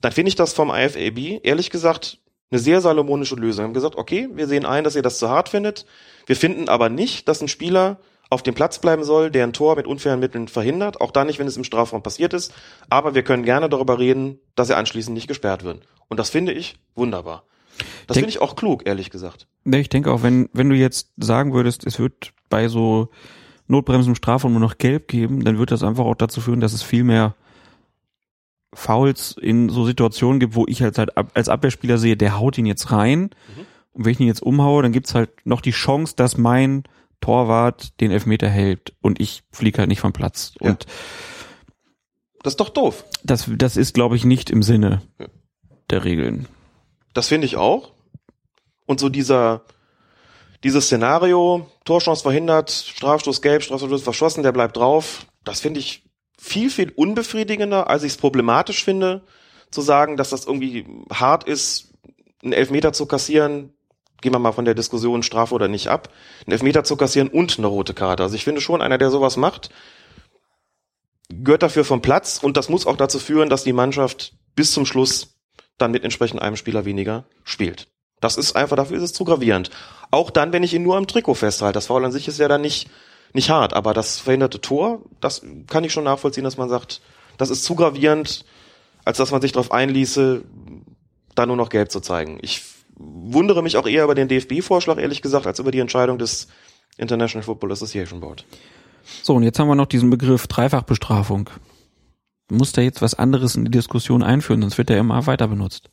Speaker 5: dann finde ich das vom IFAB, ehrlich gesagt, eine sehr salomonische Lösung. Wir haben gesagt, okay, wir sehen ein, dass ihr das zu hart findet. Wir finden aber nicht, dass ein Spieler auf dem Platz bleiben soll, der ein Tor mit unfairen Mitteln verhindert, auch dann nicht, wenn es im Strafraum passiert ist. Aber wir können gerne darüber reden, dass er anschließend nicht gesperrt wird. Und das finde ich wunderbar. Das finde ich auch klug, ehrlich gesagt.
Speaker 4: Ne, ich denke auch, wenn, wenn du jetzt sagen würdest, es wird bei so Notbremsen im Strafraum nur noch gelb geben, dann wird das einfach auch dazu führen, dass es viel mehr Fouls in so Situationen gibt, wo ich halt, halt als Abwehrspieler sehe, der haut ihn jetzt rein. Und wenn ich ihn jetzt umhaue, dann gibt's halt noch die Chance, dass mein Torwart den Elfmeter hält und ich fliege halt nicht vom Platz.
Speaker 5: Ja.
Speaker 4: Und
Speaker 5: Das ist doch doof.
Speaker 4: das, das ist, glaube ich, nicht im Sinne der Regeln.
Speaker 5: Das finde ich auch. Und so dieser, dieses Szenario, Torchance verhindert, Strafstoß gelb, Strafstoß verschossen, der bleibt drauf, das finde ich viel, viel unbefriedigender, als ich es problematisch finde, zu sagen, dass das irgendwie hart ist, einen Elfmeter zu kassieren, gehen wir mal von der Diskussion Strafe oder nicht ab, einen Elfmeter zu kassieren und eine rote Karte. Also ich finde schon, einer, der sowas macht, gehört dafür vom Platz und das muss auch dazu führen, dass die Mannschaft bis zum Schluss dann mit entsprechend einem Spieler weniger spielt. Das ist einfach, dafür ist es zu gravierend. Auch dann, wenn ich ihn nur am Trikot festhalte. Das Foul an sich ist ja dann nicht, nicht hart, aber das verhinderte Tor, das kann ich schon nachvollziehen, dass man sagt, das ist zu gravierend, als dass man sich darauf einließe, da nur noch gelb zu zeigen. Ich wundere mich auch eher über den DFB-Vorschlag, ehrlich gesagt, als über die Entscheidung des International Football Association Board.
Speaker 4: So, und jetzt haben wir noch diesen Begriff Dreifachbestrafung. Muss da jetzt was anderes in die Diskussion einführen, sonst wird der immer weiter benutzt.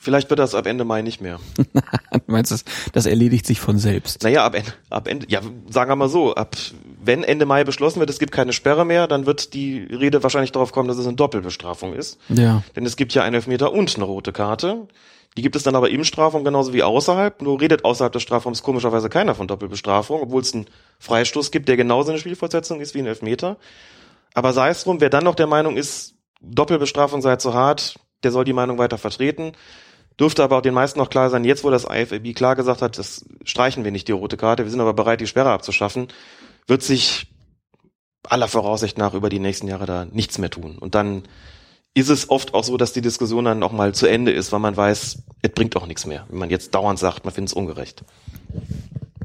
Speaker 5: Vielleicht wird das ab Ende Mai nicht mehr. [LAUGHS]
Speaker 4: Du meinst, das, das erledigt sich von selbst.
Speaker 5: Naja, ab Ende, ab Ende, ja, sagen wir mal so, ab, wenn Ende Mai beschlossen wird, es gibt keine Sperre mehr, dann wird die Rede wahrscheinlich darauf kommen, dass es eine Doppelbestrafung ist.
Speaker 4: Ja.
Speaker 5: Denn es gibt ja einen Elfmeter und eine rote Karte. Die gibt es dann aber im Strafraum genauso wie außerhalb. Nur redet außerhalb des Strafraums komischerweise keiner von Doppelbestrafung, obwohl es einen Freistoß gibt, der genauso eine Spielfortsetzung ist wie ein Elfmeter. Aber sei es drum, wer dann noch der Meinung ist, Doppelbestrafung sei zu hart, der soll die Meinung weiter vertreten. Dürfte aber auch den meisten noch klar sein, jetzt wo das IFAB klar gesagt hat, das streichen wir nicht die rote Karte, wir sind aber bereit, die Sperre abzuschaffen, wird sich aller Voraussicht nach über die nächsten Jahre da nichts mehr tun. Und dann ist es oft auch so, dass die Diskussion dann auch mal zu Ende ist, weil man weiß, es bringt auch nichts mehr. Wenn man jetzt dauernd sagt, man findet es ungerecht.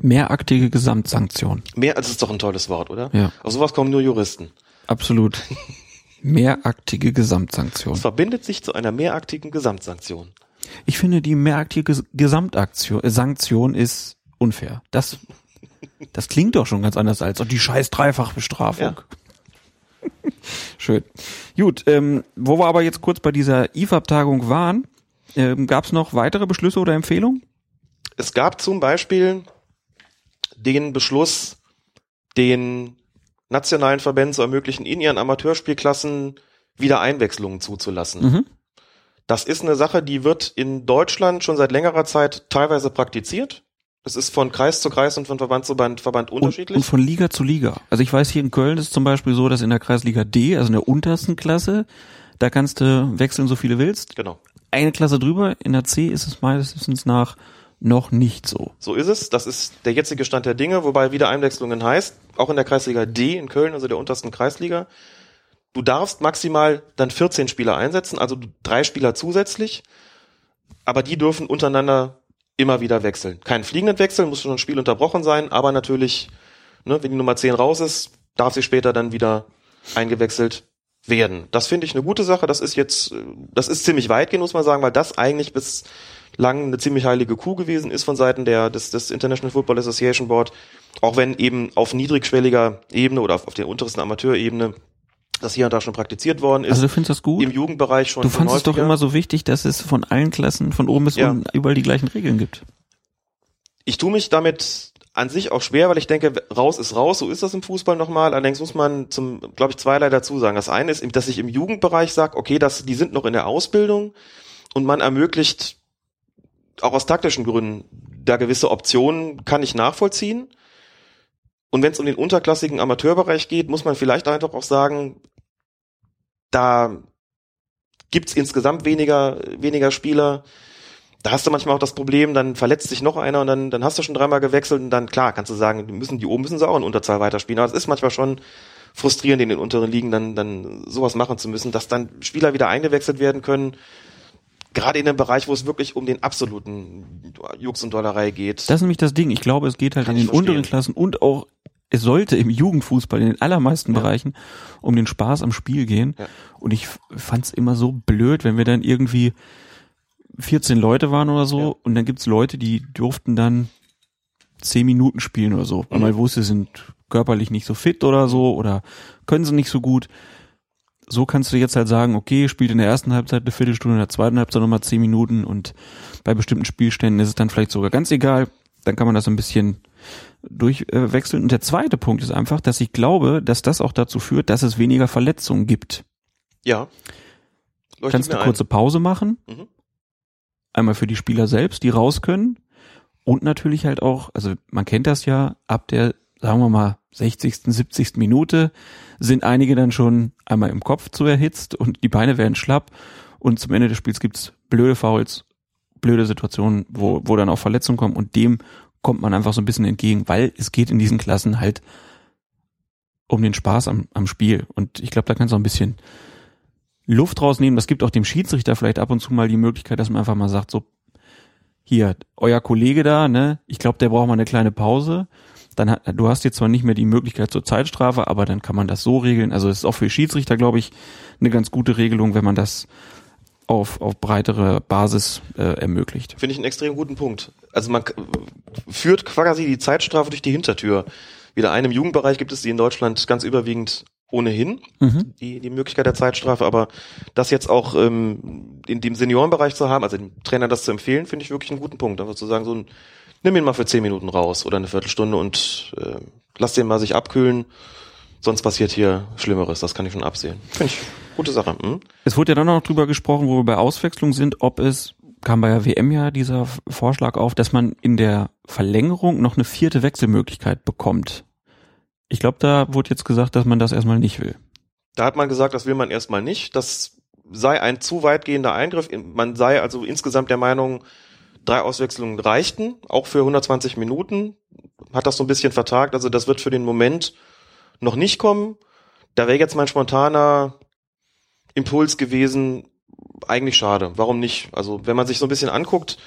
Speaker 4: Mehraktige Gesamtsanktion.
Speaker 5: Mehr als ist doch ein tolles Wort, oder?
Speaker 4: Ja.
Speaker 5: Auf sowas kommen nur Juristen.
Speaker 4: Absolut. [LAUGHS] Mehraktige Gesamtsanktion.
Speaker 5: Es verbindet sich zu einer mehraktigen Gesamtsanktion.
Speaker 4: Ich finde, die Ges- Gesamtaktion, äh, Sanktion ist unfair. Das, das klingt doch schon ganz anders als die scheiß Dreifachbestrafung. [LAUGHS] Schön. Gut, ähm, wo wir aber jetzt kurz bei dieser IFAB-Tagung waren, ähm, gab es noch weitere Beschlüsse oder Empfehlungen?
Speaker 5: Es gab zum Beispiel den Beschluss, den nationalen Verbänden zu ermöglichen, in ihren Amateurspielklassen wieder Einwechslungen zuzulassen.
Speaker 4: Mhm.
Speaker 5: Das ist eine Sache, die wird in Deutschland schon seit längerer Zeit teilweise praktiziert. Das ist von Kreis zu Kreis und von Verband zu Verband, Verband
Speaker 4: Und,
Speaker 5: unterschiedlich.
Speaker 4: und von Liga zu Liga. Also ich weiß, hier in Köln ist es zum Beispiel so, dass in der Kreisliga D, also in der untersten Klasse, da kannst du wechseln, so viele willst.
Speaker 5: genau.
Speaker 4: Eine Klasse drüber, in der C ist es meines Wissens nach noch nicht so.
Speaker 5: So ist es. Das ist der jetzige Stand der Dinge, wobei wieder Einwechslungen heißt, auch in der Kreisliga D in Köln, also der untersten Kreisliga, du darfst maximal dann 14 Spieler einsetzen, also drei Spieler zusätzlich, aber die dürfen untereinander immer wieder wechseln. Kein fliegenden Wechsel, muss schon ein Spiel unterbrochen sein, aber natürlich, ne, wenn die Nummer 10 raus ist, darf sie später dann wieder eingewechselt werden. Das finde ich eine gute Sache. Das ist jetzt, das ist ziemlich weitgehend, muss man sagen, weil das eigentlich bislang eine ziemlich heilige Kuh gewesen ist von Seiten der, des, des International Football Association Board. Auch wenn eben auf niedrigschwelliger Ebene oder auf, auf der untersten Amateurebene das hier und da schon praktiziert worden ist.
Speaker 4: Also du findest das gut?
Speaker 5: Im Jugendbereich schon.
Speaker 4: Du fandest es doch immer so wichtig, dass es von allen Klassen, von oben bis
Speaker 5: Ja.
Speaker 4: unten, überall die gleichen Regeln gibt.
Speaker 5: Ich tue mich damit an sich auch schwer, weil ich denke, raus ist raus, so ist das im Fußball nochmal. Allerdings muss man zum, glaube ich, zweierlei dazu sagen. Das eine ist, dass ich im Jugendbereich sage, okay, das, die sind noch in der Ausbildung und man ermöglicht auch aus taktischen Gründen da gewisse Optionen, kann ich nachvollziehen. Und wenn es um den unterklassigen Amateurbereich geht, muss man vielleicht einfach auch sagen, da gibt's insgesamt weniger, weniger Spieler. Da hast du manchmal auch das Problem, dann verletzt sich noch einer und dann, dann hast du schon dreimal gewechselt und dann, klar, kannst du sagen, die müssen, die oben müssen sie auch in Unterzahl weiterspielen. Aber es ist manchmal schon frustrierend, in den unteren Ligen dann, dann sowas machen zu müssen, dass dann Spieler wieder eingewechselt werden können. Gerade in einem Bereich, wo es wirklich um den absoluten Jux und Dollerei geht.
Speaker 4: Das ist nämlich das Ding. Ich glaube, es geht halt
Speaker 5: Kann
Speaker 4: in den unteren
Speaker 5: verstehen.
Speaker 4: Klassen und auch, es sollte im Jugendfußball in den allermeisten
Speaker 5: Ja.
Speaker 4: Bereichen um den Spaß am Spiel gehen.
Speaker 5: Ja.
Speaker 4: Und ich fand es immer so blöd, wenn wir dann irgendwie 14 Leute waren oder so
Speaker 5: Ja.
Speaker 4: und dann gibt's Leute, die durften dann 10 Minuten spielen oder so, weil
Speaker 5: Mhm.
Speaker 4: man wusste, sie sind körperlich nicht so fit oder so oder können sie nicht so gut. So kannst du jetzt halt sagen, okay, spielt in der ersten Halbzeit eine Viertelstunde, in der zweiten Halbzeit nochmal 10 Minuten und bei bestimmten Spielständen ist es dann vielleicht sogar ganz egal. Dann kann man das ein bisschen durchwechseln. Wechseln. und der zweite Punkt ist einfach, dass ich glaube, dass das auch dazu führt, dass es weniger Verletzungen gibt.
Speaker 5: ja. Leuchtet
Speaker 4: Kannst
Speaker 5: mir
Speaker 4: eine
Speaker 5: ein.
Speaker 4: kurze Pause machen.
Speaker 5: Mhm.
Speaker 4: Einmal für die Spieler selbst, die raus können. Und natürlich halt auch, also man kennt das ja, ab der, sagen wir mal, 60., 70. Minute sind einige dann schon einmal im Kopf zu erhitzt und die Beine werden schlapp. Und zum Ende des Spiels gibt's blöde Fouls, blöde Situationen, wo, wo dann auch Verletzungen kommen. Und dem kommt man einfach so ein bisschen entgegen, weil es geht in diesen Klassen halt um den Spaß am, am Spiel. Und ich glaube, da kannst du auch ein bisschen Luft rausnehmen. Das gibt auch dem Schiedsrichter vielleicht ab und zu mal die Möglichkeit, dass man einfach mal sagt, so, hier, euer Kollege da, ne, ich glaube, der braucht mal eine kleine Pause. Dann hat, du hast jetzt zwar nicht mehr die Möglichkeit zur Zeitstrafe, aber dann kann man das so regeln. Also es ist auch für Schiedsrichter, glaube ich, eine ganz gute Regelung, wenn man das auf, auf breitere Basis äh, ermöglicht.
Speaker 5: Finde ich einen extrem guten Punkt. Also man führt quasi die Zeitstrafe durch die Hintertür. Wieder einem Jugendbereich gibt es die in Deutschland ganz überwiegend ohnehin,
Speaker 4: Mhm.
Speaker 5: die, die Möglichkeit der Zeitstrafe, aber das jetzt auch ähm, in dem Seniorenbereich zu haben, also dem Trainer das zu empfehlen, finde ich wirklich einen guten Punkt. Einfach zu sagen, so ein, nimm ihn mal für zehn Minuten raus oder eine Viertelstunde und äh, lass den mal sich abkühlen, sonst passiert hier Schlimmeres, das kann ich schon absehen. Finde ich gute Sache. Hm?
Speaker 4: Es wurde ja dann noch drüber gesprochen, wo wir bei Auswechslung sind, ob es, kam bei der WM ja dieser Vorschlag auf, dass man in der Verlängerung noch eine vierte Wechselmöglichkeit bekommt. Ich glaube, da wurde jetzt gesagt, dass man das erstmal nicht will.
Speaker 5: Da hat man gesagt, das will man erstmal nicht. Das sei ein zu weitgehender Eingriff. Man sei also insgesamt der Meinung, drei Auswechslungen reichten, auch für 120 Minuten. Hat das so ein bisschen vertagt. Also das wird für den Moment noch nicht kommen. Da wäre jetzt mein spontaner Impuls gewesen, eigentlich schade. Warum nicht? Also wenn man sich so ein bisschen anguckt,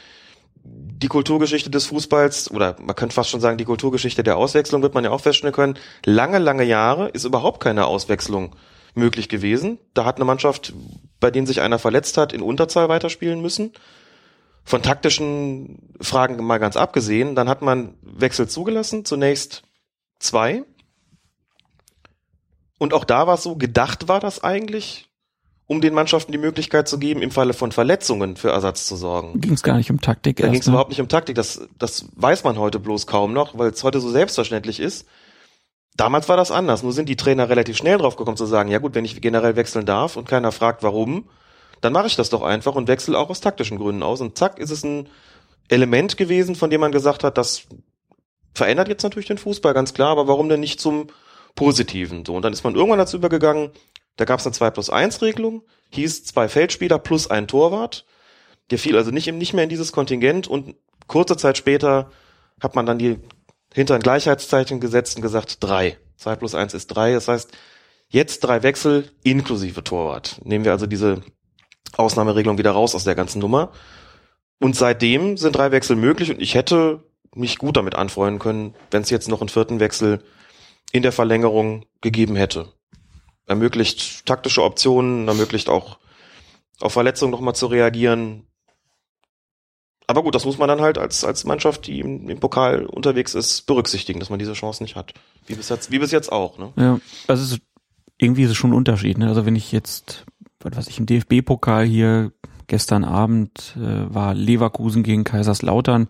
Speaker 5: die Kulturgeschichte des Fußballs, oder man könnte fast schon sagen, die Kulturgeschichte der Auswechslung, wird man ja auch feststellen können, lange, lange Jahre ist überhaupt keine Auswechslung möglich gewesen. Da hat eine Mannschaft, bei denen sich einer verletzt hat, in Unterzahl weiterspielen müssen. Von taktischen Fragen mal ganz abgesehen, dann hat man Wechsel zugelassen, zunächst zwei. Und auch da war es so, gedacht war das eigentlich, um den Mannschaften die Möglichkeit zu geben, im Falle von Verletzungen für Ersatz zu sorgen.
Speaker 4: Ging es gar nicht um Taktik
Speaker 5: Da ging es
Speaker 4: ne?
Speaker 5: überhaupt nicht um Taktik. Das, das weiß man heute bloß kaum noch, weil es heute so selbstverständlich ist. Damals war das anders. Nur sind die Trainer relativ schnell drauf gekommen zu sagen, ja gut, wenn ich generell wechseln darf und keiner fragt, warum, dann mache ich das doch einfach und wechsle auch aus taktischen Gründen aus. Und zack, ist es ein Element gewesen, von dem man gesagt hat, das verändert jetzt natürlich den Fußball, ganz klar, aber warum denn nicht zum Positiven? So, und dann ist man irgendwann dazu übergegangen, da gab es eine 2 plus 1 Regelung, hieß zwei Feldspieler plus ein Torwart. Der fiel also nicht, nicht mehr in dieses Kontingent und kurze Zeit später hat man dann die hinter ein Gleichheitszeichen gesetzt und gesagt drei. Zwei plus eins ist drei. Das heißt, Jetzt drei Wechsel inklusive Torwart. Nehmen wir also diese Ausnahmeregelung wieder raus aus der ganzen Nummer. Und seitdem sind drei Wechsel möglich und ich hätte mich gut damit anfreunden können, wenn es jetzt noch einen vierten Wechsel in der Verlängerung gegeben hätte. Ermöglicht taktische Optionen, ermöglicht auch auf Verletzungen nochmal zu reagieren. Aber gut, das muss man dann halt als, als Mannschaft, die im, im Pokal unterwegs ist, berücksichtigen, dass man diese Chance nicht hat. Wie bis jetzt, wie bis jetzt auch. Ne?
Speaker 4: Ja, also ist, irgendwie ist es schon ein Unterschied. Ne? Also wenn ich jetzt, was weiß ich, im DFB-Pokal hier gestern Abend äh, war Leverkusen gegen Kaiserslautern,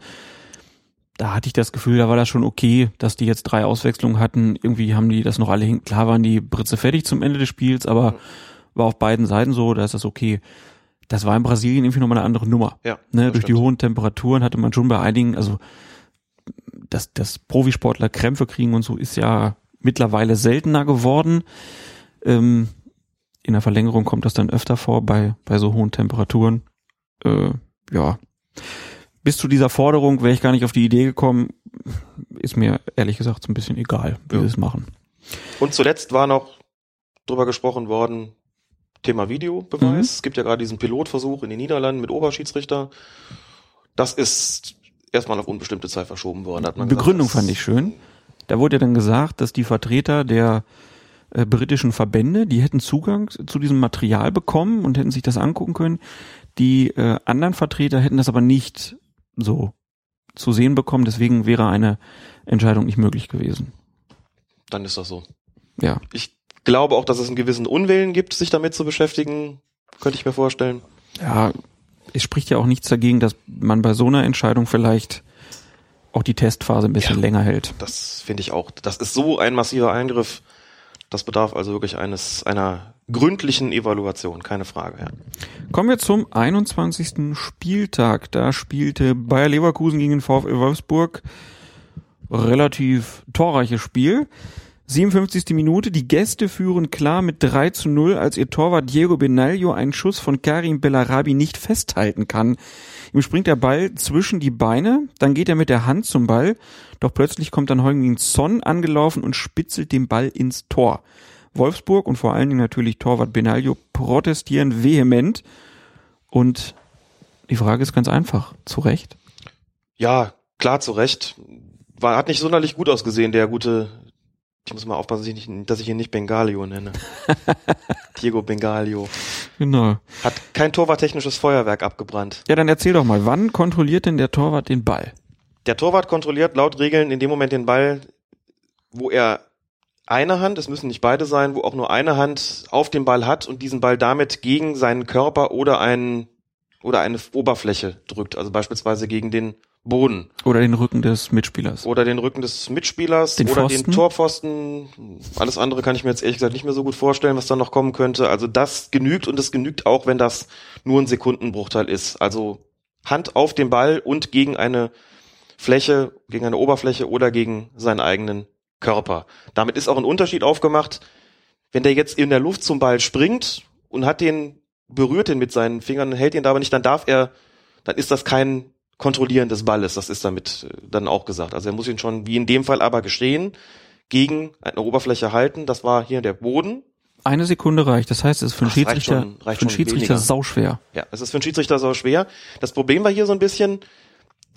Speaker 4: da hatte ich das Gefühl, da war das schon okay, dass die jetzt drei Auswechslungen hatten. Irgendwie haben die das noch alle hin. Klar waren die Britze fertig zum Ende des Spiels, aber war auf beiden Seiten so, da ist das okay. Das war in Brasilien irgendwie nochmal eine andere Nummer.
Speaker 5: Ja,
Speaker 4: ne? Durch
Speaker 5: stimmt.
Speaker 4: die hohen Temperaturen hatte man schon bei einigen, also dass, dass Profisportler Krämpfe kriegen und so ist ja mittlerweile seltener geworden. Ähm, in der Verlängerung kommt das dann öfter vor bei, bei so hohen Temperaturen. Äh, ja. Bis zu dieser Forderung wäre ich gar nicht auf die Idee gekommen. Ist mir ehrlich gesagt so ein bisschen egal, wie
Speaker 5: Ja.
Speaker 4: wir es machen.
Speaker 5: Und zuletzt war noch drüber gesprochen worden, Thema Videobeweis.
Speaker 4: Mhm.
Speaker 5: Es gibt ja gerade diesen Pilotversuch in den Niederlanden mit Oberschiedsrichter. Das ist erstmal auf unbestimmte Zeit verschoben worden. Hat man
Speaker 4: Begründung
Speaker 5: gesagt,
Speaker 4: fand ich schön. Da wurde ja dann gesagt, dass die Vertreter der äh, britischen Verbände, die hätten Zugang zu diesem Material bekommen und hätten sich das angucken können. Die äh, anderen Vertreter hätten das aber nicht so zu sehen bekommen. Deswegen wäre eine Entscheidung nicht möglich gewesen.
Speaker 5: Dann ist das so.
Speaker 4: Ja.
Speaker 5: Ich glaube auch, dass es einen gewissen Unwillen gibt, sich damit zu beschäftigen. Könnte ich mir vorstellen.
Speaker 4: Ja, es spricht ja auch nichts dagegen, dass man bei so einer Entscheidung vielleicht auch die Testphase ein bisschen
Speaker 5: Ja.
Speaker 4: länger hält.
Speaker 5: Das finde ich auch. Das ist so ein massiver Eingriff. Das bedarf also wirklich eines, einer gründlichen Evaluation, keine Frage. Ja.
Speaker 4: Kommen wir zum 21. Spieltag. Da spielte Bayer Leverkusen gegen den VfL Wolfsburg. Relativ torreiches Spiel. 57. Minute. Die Gäste führen klar mit 3 zu 0, als ihr Torwart Diego Benaglio einen Schuss von Karim Bellarabi nicht festhalten kann. Ihm springt der Ball zwischen die Beine, dann geht er mit der Hand zum Ball, doch plötzlich kommt dann Heung-Min Son angelaufen und spitzelt den Ball ins Tor. Wolfsburg und vor allen Dingen natürlich Torwart Benaglio protestieren vehement und die Frage ist ganz einfach, zu Recht?
Speaker 5: Ja, klar, zu Recht. War, hat nicht sonderlich gut ausgesehen, der gute, ich muss mal aufpassen, dass ich, nicht, dass ich ihn nicht Bengalio nenne. [LAUGHS] Diego Bengalio.
Speaker 4: Genau.
Speaker 5: Hat kein torwarttechnisches Feuerwerk abgebrannt.
Speaker 4: Ja, dann erzähl doch mal, wann kontrolliert denn der Torwart den Ball?
Speaker 5: Der Torwart kontrolliert laut Regeln in dem Moment den Ball, wo er eine Hand, es müssen nicht beide sein, wo auch nur eine Hand auf den Ball hat und diesen Ball damit gegen seinen Körper oder einen oder eine Oberfläche drückt, also beispielsweise gegen den Boden
Speaker 4: Oder den Rücken des Mitspielers?
Speaker 5: oder den Rücken des Mitspielers
Speaker 4: Den
Speaker 5: oder
Speaker 4: Pfosten?
Speaker 5: den Torpfosten. Alles andere kann ich mir jetzt ehrlich gesagt nicht mehr so gut vorstellen, was da noch kommen könnte. Also das genügt und es genügt auch, wenn das nur ein Sekundenbruchteil ist. Also Hand auf den Ball und gegen eine Fläche, gegen eine Oberfläche oder gegen seinen eigenen Körper. Damit ist auch ein Unterschied aufgemacht, wenn der jetzt in der Luft zum Ball springt und hat den, berührt den mit seinen Fingern, hält ihn da aber nicht, dann darf er, dann ist das kein Kontrollieren des Balles, das ist damit äh, dann auch gesagt. Also er muss ihn schon, wie in dem Fall aber geschehen, gegen eine Oberfläche halten. Das war hier der Boden.
Speaker 4: Eine Sekunde reicht. Das heißt, es ist für einen Schiedsrichter,
Speaker 5: schon-
Speaker 4: für einen Schiedsrichter
Speaker 5: weniger.
Speaker 4: sauschwer.
Speaker 5: Ja, es ist für einen Schiedsrichter so schwer. Das Problem war hier so ein bisschen,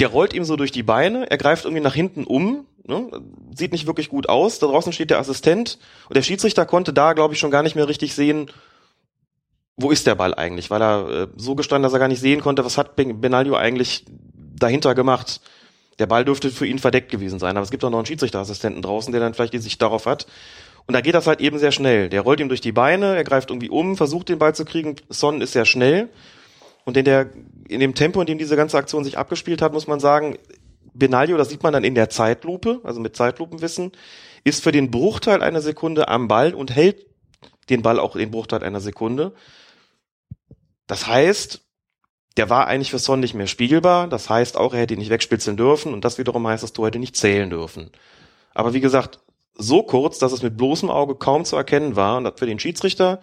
Speaker 5: der rollt ihm so durch die Beine, er greift irgendwie nach hinten um, ne? sieht nicht wirklich gut aus. Da draußen steht der Assistent und der Schiedsrichter konnte da, glaube ich, schon gar nicht mehr richtig sehen, wo ist der Ball eigentlich, weil er äh, so gestanden, dass er gar nicht sehen konnte, was hat Ben- Benaglio eigentlich dahinter gemacht. Der Ball dürfte für ihn verdeckt gewesen sein, aber es gibt auch noch einen Schiedsrichterassistenten draußen, der dann vielleicht die Sicht darauf hat. Und da geht das halt eben sehr schnell. Der rollt ihm durch die Beine, er greift irgendwie um, versucht den Ball zu kriegen. Son ist sehr schnell. Und in der, in dem Tempo, in dem diese ganze Aktion sich abgespielt hat, muss man sagen, Benaglio, das sieht man dann in der Zeitlupe, also mit Zeitlupenwissen, ist für den Bruchteil einer Sekunde am Ball und hält den Ball auch den Bruchteil einer Sekunde. Das heißt, der war eigentlich für Son nicht mehr spiegelbar. Das heißt auch, er hätte ihn nicht wegspitzeln dürfen. Und das wiederum heißt, das Tor hätte nicht zählen dürfen. Aber wie gesagt, so kurz, dass es mit bloßem Auge kaum zu erkennen war und das für den Schiedsrichter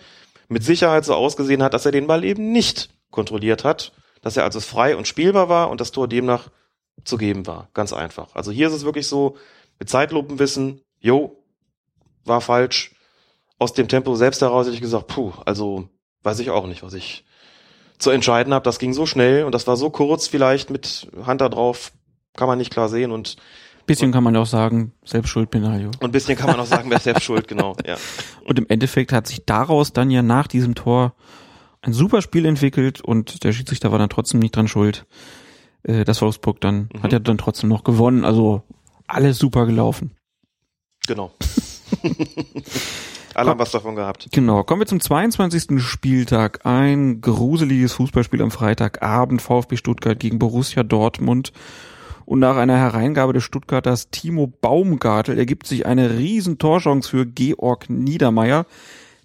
Speaker 5: mit Sicherheit so ausgesehen hat, dass er den Ball eben nicht kontrolliert hat, dass er also frei und spielbar war und das Tor demnach zu geben war. Ganz einfach. Also hier ist es wirklich so, mit Zeitlupenwissen, jo, war falsch, aus dem Tempo selbst heraus hätte ich gesagt, puh, also weiß ich auch nicht, was ich zu entscheiden habe. Das ging so schnell und das war so kurz vielleicht mit Hand da drauf, kann man nicht klar sehen und
Speaker 4: Bisschen kann man auch sagen, selbst schuld, Benaglio.
Speaker 5: und ein bisschen kann man auch sagen, wer selbst schuld, genau. Ja. [LAUGHS]
Speaker 4: Und im Endeffekt hat sich daraus dann ja nach diesem Tor ein super Spiel entwickelt und der Schiedsrichter war dann trotzdem nicht dran schuld. Äh, Das Wolfsburg dann hat ja dann trotzdem noch gewonnen. Also alles super gelaufen.
Speaker 5: Genau. [LAUGHS] Alle haben was davon gehabt.
Speaker 4: Genau, kommen wir zum 22. Spieltag. Ein gruseliges Fußballspiel am Freitagabend. VfB Stuttgart gegen Borussia Dortmund. Und nach einer Hereingabe des Stuttgarters Timo Baumgartel ergibt sich eine riesen Torchance für Georg Niedermeyer,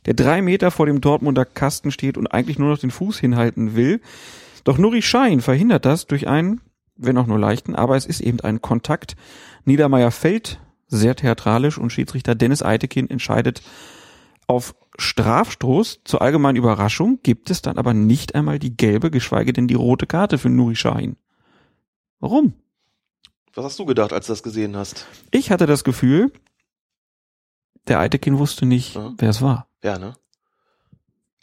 Speaker 4: der drei Meter vor dem Dortmunder Kasten steht und eigentlich nur noch den Fuß hinhalten will. Doch Nuri Schein verhindert das durch einen, wenn auch nur leichten, aber es ist eben ein Kontakt. Niedermeyer fällt sehr theatralisch und Schiedsrichter Dennis Eitekin entscheidet auf Strafstoß. Zur allgemeinen Überraschung gibt es dann aber nicht einmal die gelbe, geschweige denn die rote Karte für Nuri Sahin. Warum?
Speaker 5: Was hast du gedacht, als du das gesehen hast?
Speaker 4: Ich hatte das Gefühl, der Eitekin wusste nicht,
Speaker 5: Ja.
Speaker 4: wer es war.
Speaker 5: Ja, ne?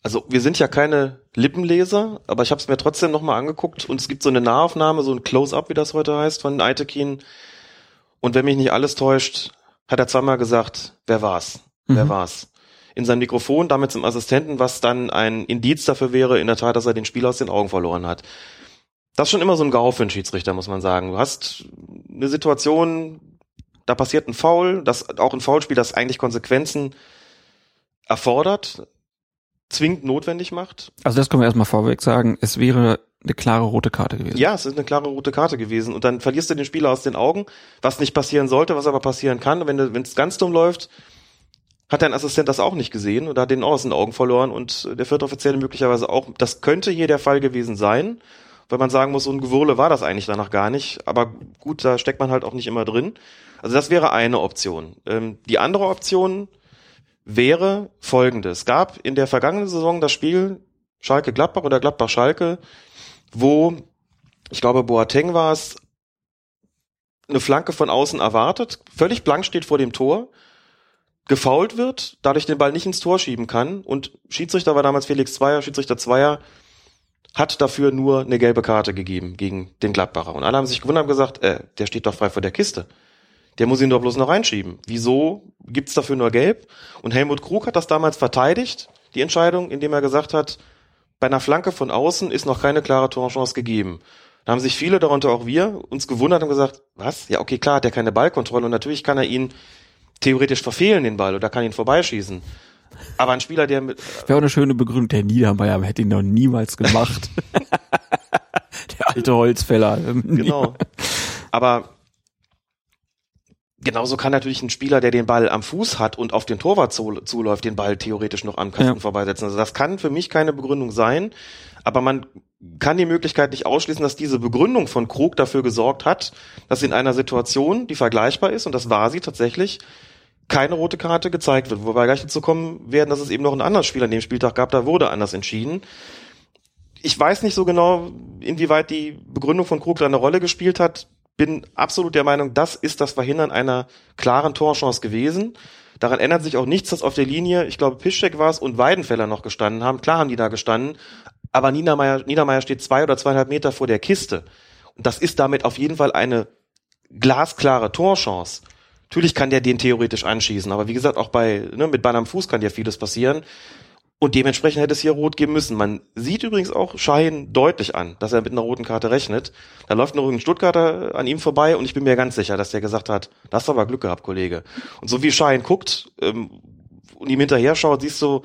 Speaker 5: Also wir sind ja keine Lippenleser, aber ich habe es mir trotzdem nochmal angeguckt und es gibt so eine Nahaufnahme, so ein Close-up, wie das heute heißt, von Eitekin. Und wenn mich nicht alles täuscht, hat er zweimal gesagt, wer war's? Wer
Speaker 4: Mhm.
Speaker 5: war's? In seinem Mikrofon, damit zum Assistenten, was dann ein Indiz dafür wäre, in der Tat, dass er den Spieler aus den Augen verloren hat. Das ist schon immer so ein GAU für einen Schiedsrichter, muss man sagen. Du hast eine Situation, da passiert ein Foul, das auch ein Foulspiel, das eigentlich Konsequenzen erfordert, zwingend notwendig macht.
Speaker 4: Also das können wir erstmal vorweg sagen, es wäre eine klare rote Karte gewesen.
Speaker 5: Ja, es ist eine klare rote Karte gewesen und dann verlierst du den Spieler aus den Augen, was nicht passieren sollte, was aber passieren kann. Und wenn es ganz dumm läuft, hat dein Assistent das auch nicht gesehen oder hat den auch aus den Augen verloren und der vierte Offizielle möglicherweise auch. Das könnte hier der Fall gewesen sein, weil man sagen muss, so ein Gewurle war das eigentlich danach gar nicht. Aber gut, da steckt man halt auch nicht immer drin. Also das wäre eine Option. Ähm, die andere Option wäre folgende. Es gab in der vergangenen Saison das Spiel Schalke-Gladbach oder Gladbach-Schalke, wo, ich glaube, Boateng war es, eine Flanke von außen erwartet, völlig blank steht vor dem Tor, gefault wird, dadurch den Ball nicht ins Tor schieben kann und Schiedsrichter war damals Felix Zweier, Schiedsrichter Zweier hat dafür nur eine gelbe Karte gegeben gegen den Gladbacher. Und alle haben sich gewundert und gesagt, äh, der steht doch frei vor der Kiste. Der muss ihn doch bloß noch reinschieben. Wieso gibt's dafür nur gelb? Und Helmut Krug hat das damals verteidigt, die Entscheidung, indem er gesagt hat, bei einer Flanke von außen ist noch keine klare Torchance gegeben. Da haben sich viele, darunter auch wir, uns gewundert und gesagt, was? Ja, okay, klar, hat er keine Ballkontrolle und natürlich kann er ihn theoretisch verfehlen, den Ball, oder kann ihn vorbeischießen. Aber ein Spieler, der mit,
Speaker 4: Wäre auch eine schöne Begründung. Der Niedermeyer hätte ihn noch niemals gemacht. [LAUGHS] der alte Holzfäller.
Speaker 5: Genau. Aber genauso kann natürlich ein Spieler, der den Ball am Fuß hat und auf den Torwart zu, zuläuft, den Ball theoretisch noch am Kasten
Speaker 4: Ja.
Speaker 5: vorbeisetzen. Also das kann für mich keine Begründung sein. Aber man kann die Möglichkeit nicht ausschließen, dass diese Begründung von Krug dafür gesorgt hat, dass in einer Situation, die vergleichbar ist, und das war sie tatsächlich, keine rote Karte gezeigt wird. Wobei gleich dazu kommen werden, dass es eben noch ein anderes Spiel an dem Spieltag gab, da wurde anders entschieden. Ich weiß nicht so genau, inwieweit die Begründung von Krug da eine Rolle gespielt hat. Bin absolut der Meinung, das ist das Verhindern einer klaren Torchance gewesen. Daran ändert sich auch nichts, dass auf der Linie, ich glaube, Piszczek war es und Weidenfeller noch gestanden haben. Klar haben die da gestanden, aber Niedermeyer, Niedermeyer steht zwei oder zweieinhalb Meter vor der Kiste. Und das ist damit auf jeden Fall eine glasklare Torchance. Natürlich kann der den theoretisch anschießen, aber wie gesagt, auch bei, ne, mit Ball am Fuß kann ja vieles passieren. Und dementsprechend hätte es hier rot geben müssen. Man sieht übrigens auch Schein deutlich an, dass er mit einer roten Karte rechnet. Da läuft noch ein Stuttgarter an ihm vorbei und ich bin mir ganz sicher, dass der gesagt hat, da hast du aber Glück gehabt, Kollege. Und so wie Schein guckt ähm, und ihm hinterher schaut, siehst du,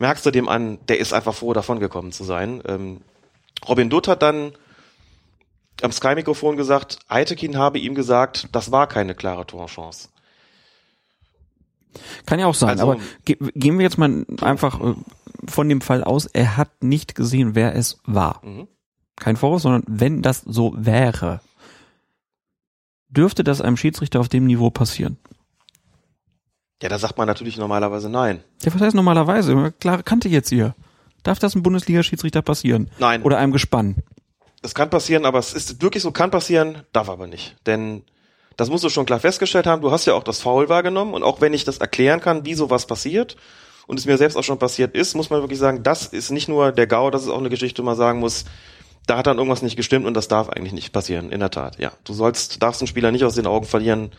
Speaker 5: merkst du dem an, der ist einfach froh, davon gekommen zu sein. Ähm, Robin Dutt hat dann am Sky-Mikrofon gesagt, Eitekin habe ihm gesagt, das war keine klare Torchance.
Speaker 4: Kann ja auch sein,
Speaker 5: Also-
Speaker 4: aber ge gehen wir jetzt mal einfach äh, von dem Fall aus, er hat nicht gesehen, wer es war.
Speaker 5: Mhm.
Speaker 4: Kein Vorwurf, sondern wenn das so wäre, dürfte das einem Schiedsrichter auf dem Niveau passieren?
Speaker 5: Ja, da sagt man natürlich normalerweise nein.
Speaker 4: Ja, was heißt normalerweise? Klare Kante jetzt hier. Darf das einem Bundesliga-Schiedsrichter passieren?
Speaker 5: Nein.
Speaker 4: Oder einem Gespann?
Speaker 5: Das kann passieren, aber es ist wirklich so, kann passieren, darf aber nicht. Denn das musst du schon klar festgestellt haben, du hast ja auch das Foul wahrgenommen und auch wenn ich das erklären kann, wie sowas passiert und es mir selbst auch schon passiert ist, muss man wirklich sagen, das ist nicht nur der GAU, das ist auch eine Geschichte, wo man sagen muss, da hat dann irgendwas nicht gestimmt und das darf eigentlich nicht passieren, in der Tat. Ja, du sollst, darfst einen Spieler nicht aus den Augen verlieren.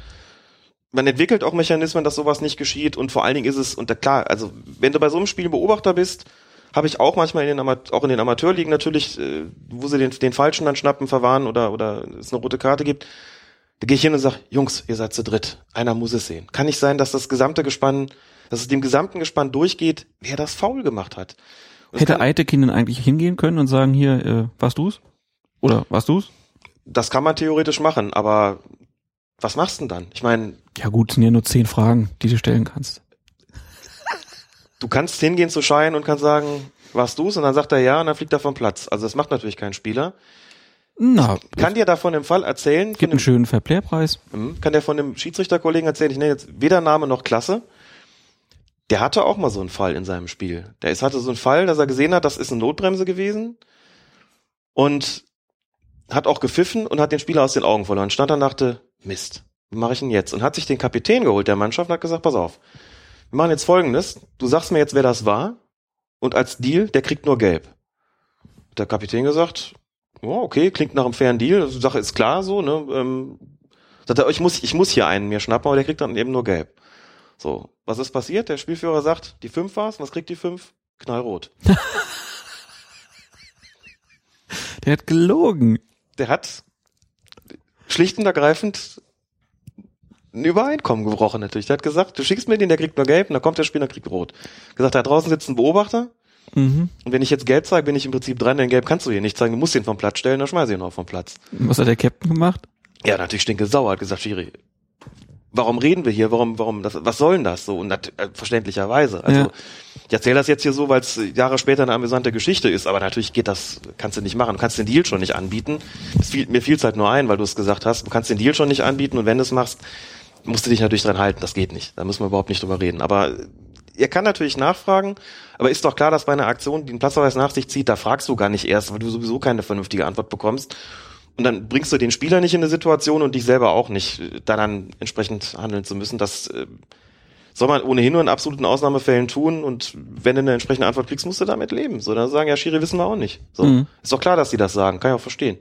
Speaker 5: Man entwickelt auch Mechanismen, dass sowas nicht geschieht und vor allen Dingen ist es, und klar, also wenn du bei so einem Spiel Beobachter bist, habe ich auch manchmal in den Ama auch in den Amateurligen natürlich, äh, wo sie den, den Falschen dann schnappen, verwahren oder, oder es eine rote Karte gibt, da gehe ich hin und sage, Jungs, ihr seid zu dritt. Einer muss es sehen. Kann nicht sein, dass das gesamte Gespann, dass es dem gesamten Gespann durchgeht, wer das faul gemacht hat. Und
Speaker 4: Hätte Eitekin eigentlich hingehen können und sagen, hier, äh, warst du's? Oder warst du's?
Speaker 5: das kann man theoretisch machen, aber was machst du denn dann? Ich meine,
Speaker 4: Ja gut, sind ja nur zehn Fragen, die du stellen kannst.
Speaker 5: du kannst hingehen zu Schein und kannst sagen, warst du's? Und dann sagt er ja und dann fliegt er vom Platz. Also das macht natürlich kein Spieler.
Speaker 4: Na,
Speaker 5: Kann dir da von dem Fall erzählen,
Speaker 4: gibt einen
Speaker 5: dem,
Speaker 4: schönen Fairplay-Preis.
Speaker 5: Mhm. kann der von dem Schiedsrichterkollegen erzählen, ich nenne jetzt weder Name noch Klasse. Der hatte auch mal so einen Fall in seinem Spiel. Der ist, hatte so einen Fall, dass er gesehen hat, das ist eine Notbremse gewesen und hat auch gepfiffen und hat den Spieler aus den Augen verloren. Stand da und dachte, Mist, wie mache ich denn jetzt? Und hat sich den Kapitän geholt der Mannschaft und hat gesagt, pass auf, wir machen jetzt folgendes, du sagst mir jetzt, wer das war und als Deal, der kriegt nur gelb. Der Kapitän gesagt, oh, okay, klingt nach einem fairen Deal, die Sache ist klar so, ne? Ähm, sagt er, ich muss, ich muss hier einen mir schnappen, aber der kriegt dann eben nur gelb. So, was ist passiert? Der Spielführer sagt, die fünf war's, was kriegt die fünf? Knallrot. [LAUGHS]
Speaker 4: Der hat gelogen.
Speaker 5: Der hat schlicht und ergreifend ein Übereinkommen gebrochen natürlich. Der hat gesagt, du schickst mir den, der kriegt nur gelb, und dann kommt der Spieler, kriegt rot. Gesagt, da draußen sitzt ein Beobachter,
Speaker 4: Mhm.
Speaker 5: und wenn ich jetzt gelb zeige, bin ich im Prinzip dran, denn gelb kannst du hier nicht zeigen, du musst ihn vom Platz stellen, dann schmeiß ich ihn auch vom Platz.
Speaker 4: Was hat der Captain gemacht?
Speaker 5: Ja, natürlich stinke sauer, hat gesagt, Schiri, warum reden wir hier? Warum, warum, das, was soll denn das so? Und äh, verständlicherweise. Also,
Speaker 4: Ja.
Speaker 5: ich erzähle das jetzt hier so, weil es Jahre später eine amüsante Geschichte ist, aber natürlich geht das, kannst du nicht machen. Du kannst den Deal schon nicht anbieten. Das fiel, mir fiel es halt nur ein, weil du es gesagt hast. Du kannst den Deal schon nicht anbieten und wenn du es machst, musst du dich natürlich dran halten. Das geht nicht. Da müssen wir überhaupt nicht drüber reden. Aber er kann natürlich nachfragen, aber ist doch klar, dass bei einer Aktion, die einen Platzverweis nach sich zieht, da fragst du gar nicht erst, weil du sowieso keine vernünftige Antwort bekommst. Und dann bringst du den Spieler nicht in eine Situation und dich selber auch nicht, da dann entsprechend handeln zu müssen. Das äh, soll man ohnehin nur in absoluten Ausnahmefällen tun und wenn du eine entsprechende Antwort kriegst, musst du damit leben. So, dann sagen ja, Schiri wissen wir auch nicht. So.
Speaker 4: Mhm.
Speaker 5: Ist doch klar, dass die das sagen, kann ich auch verstehen.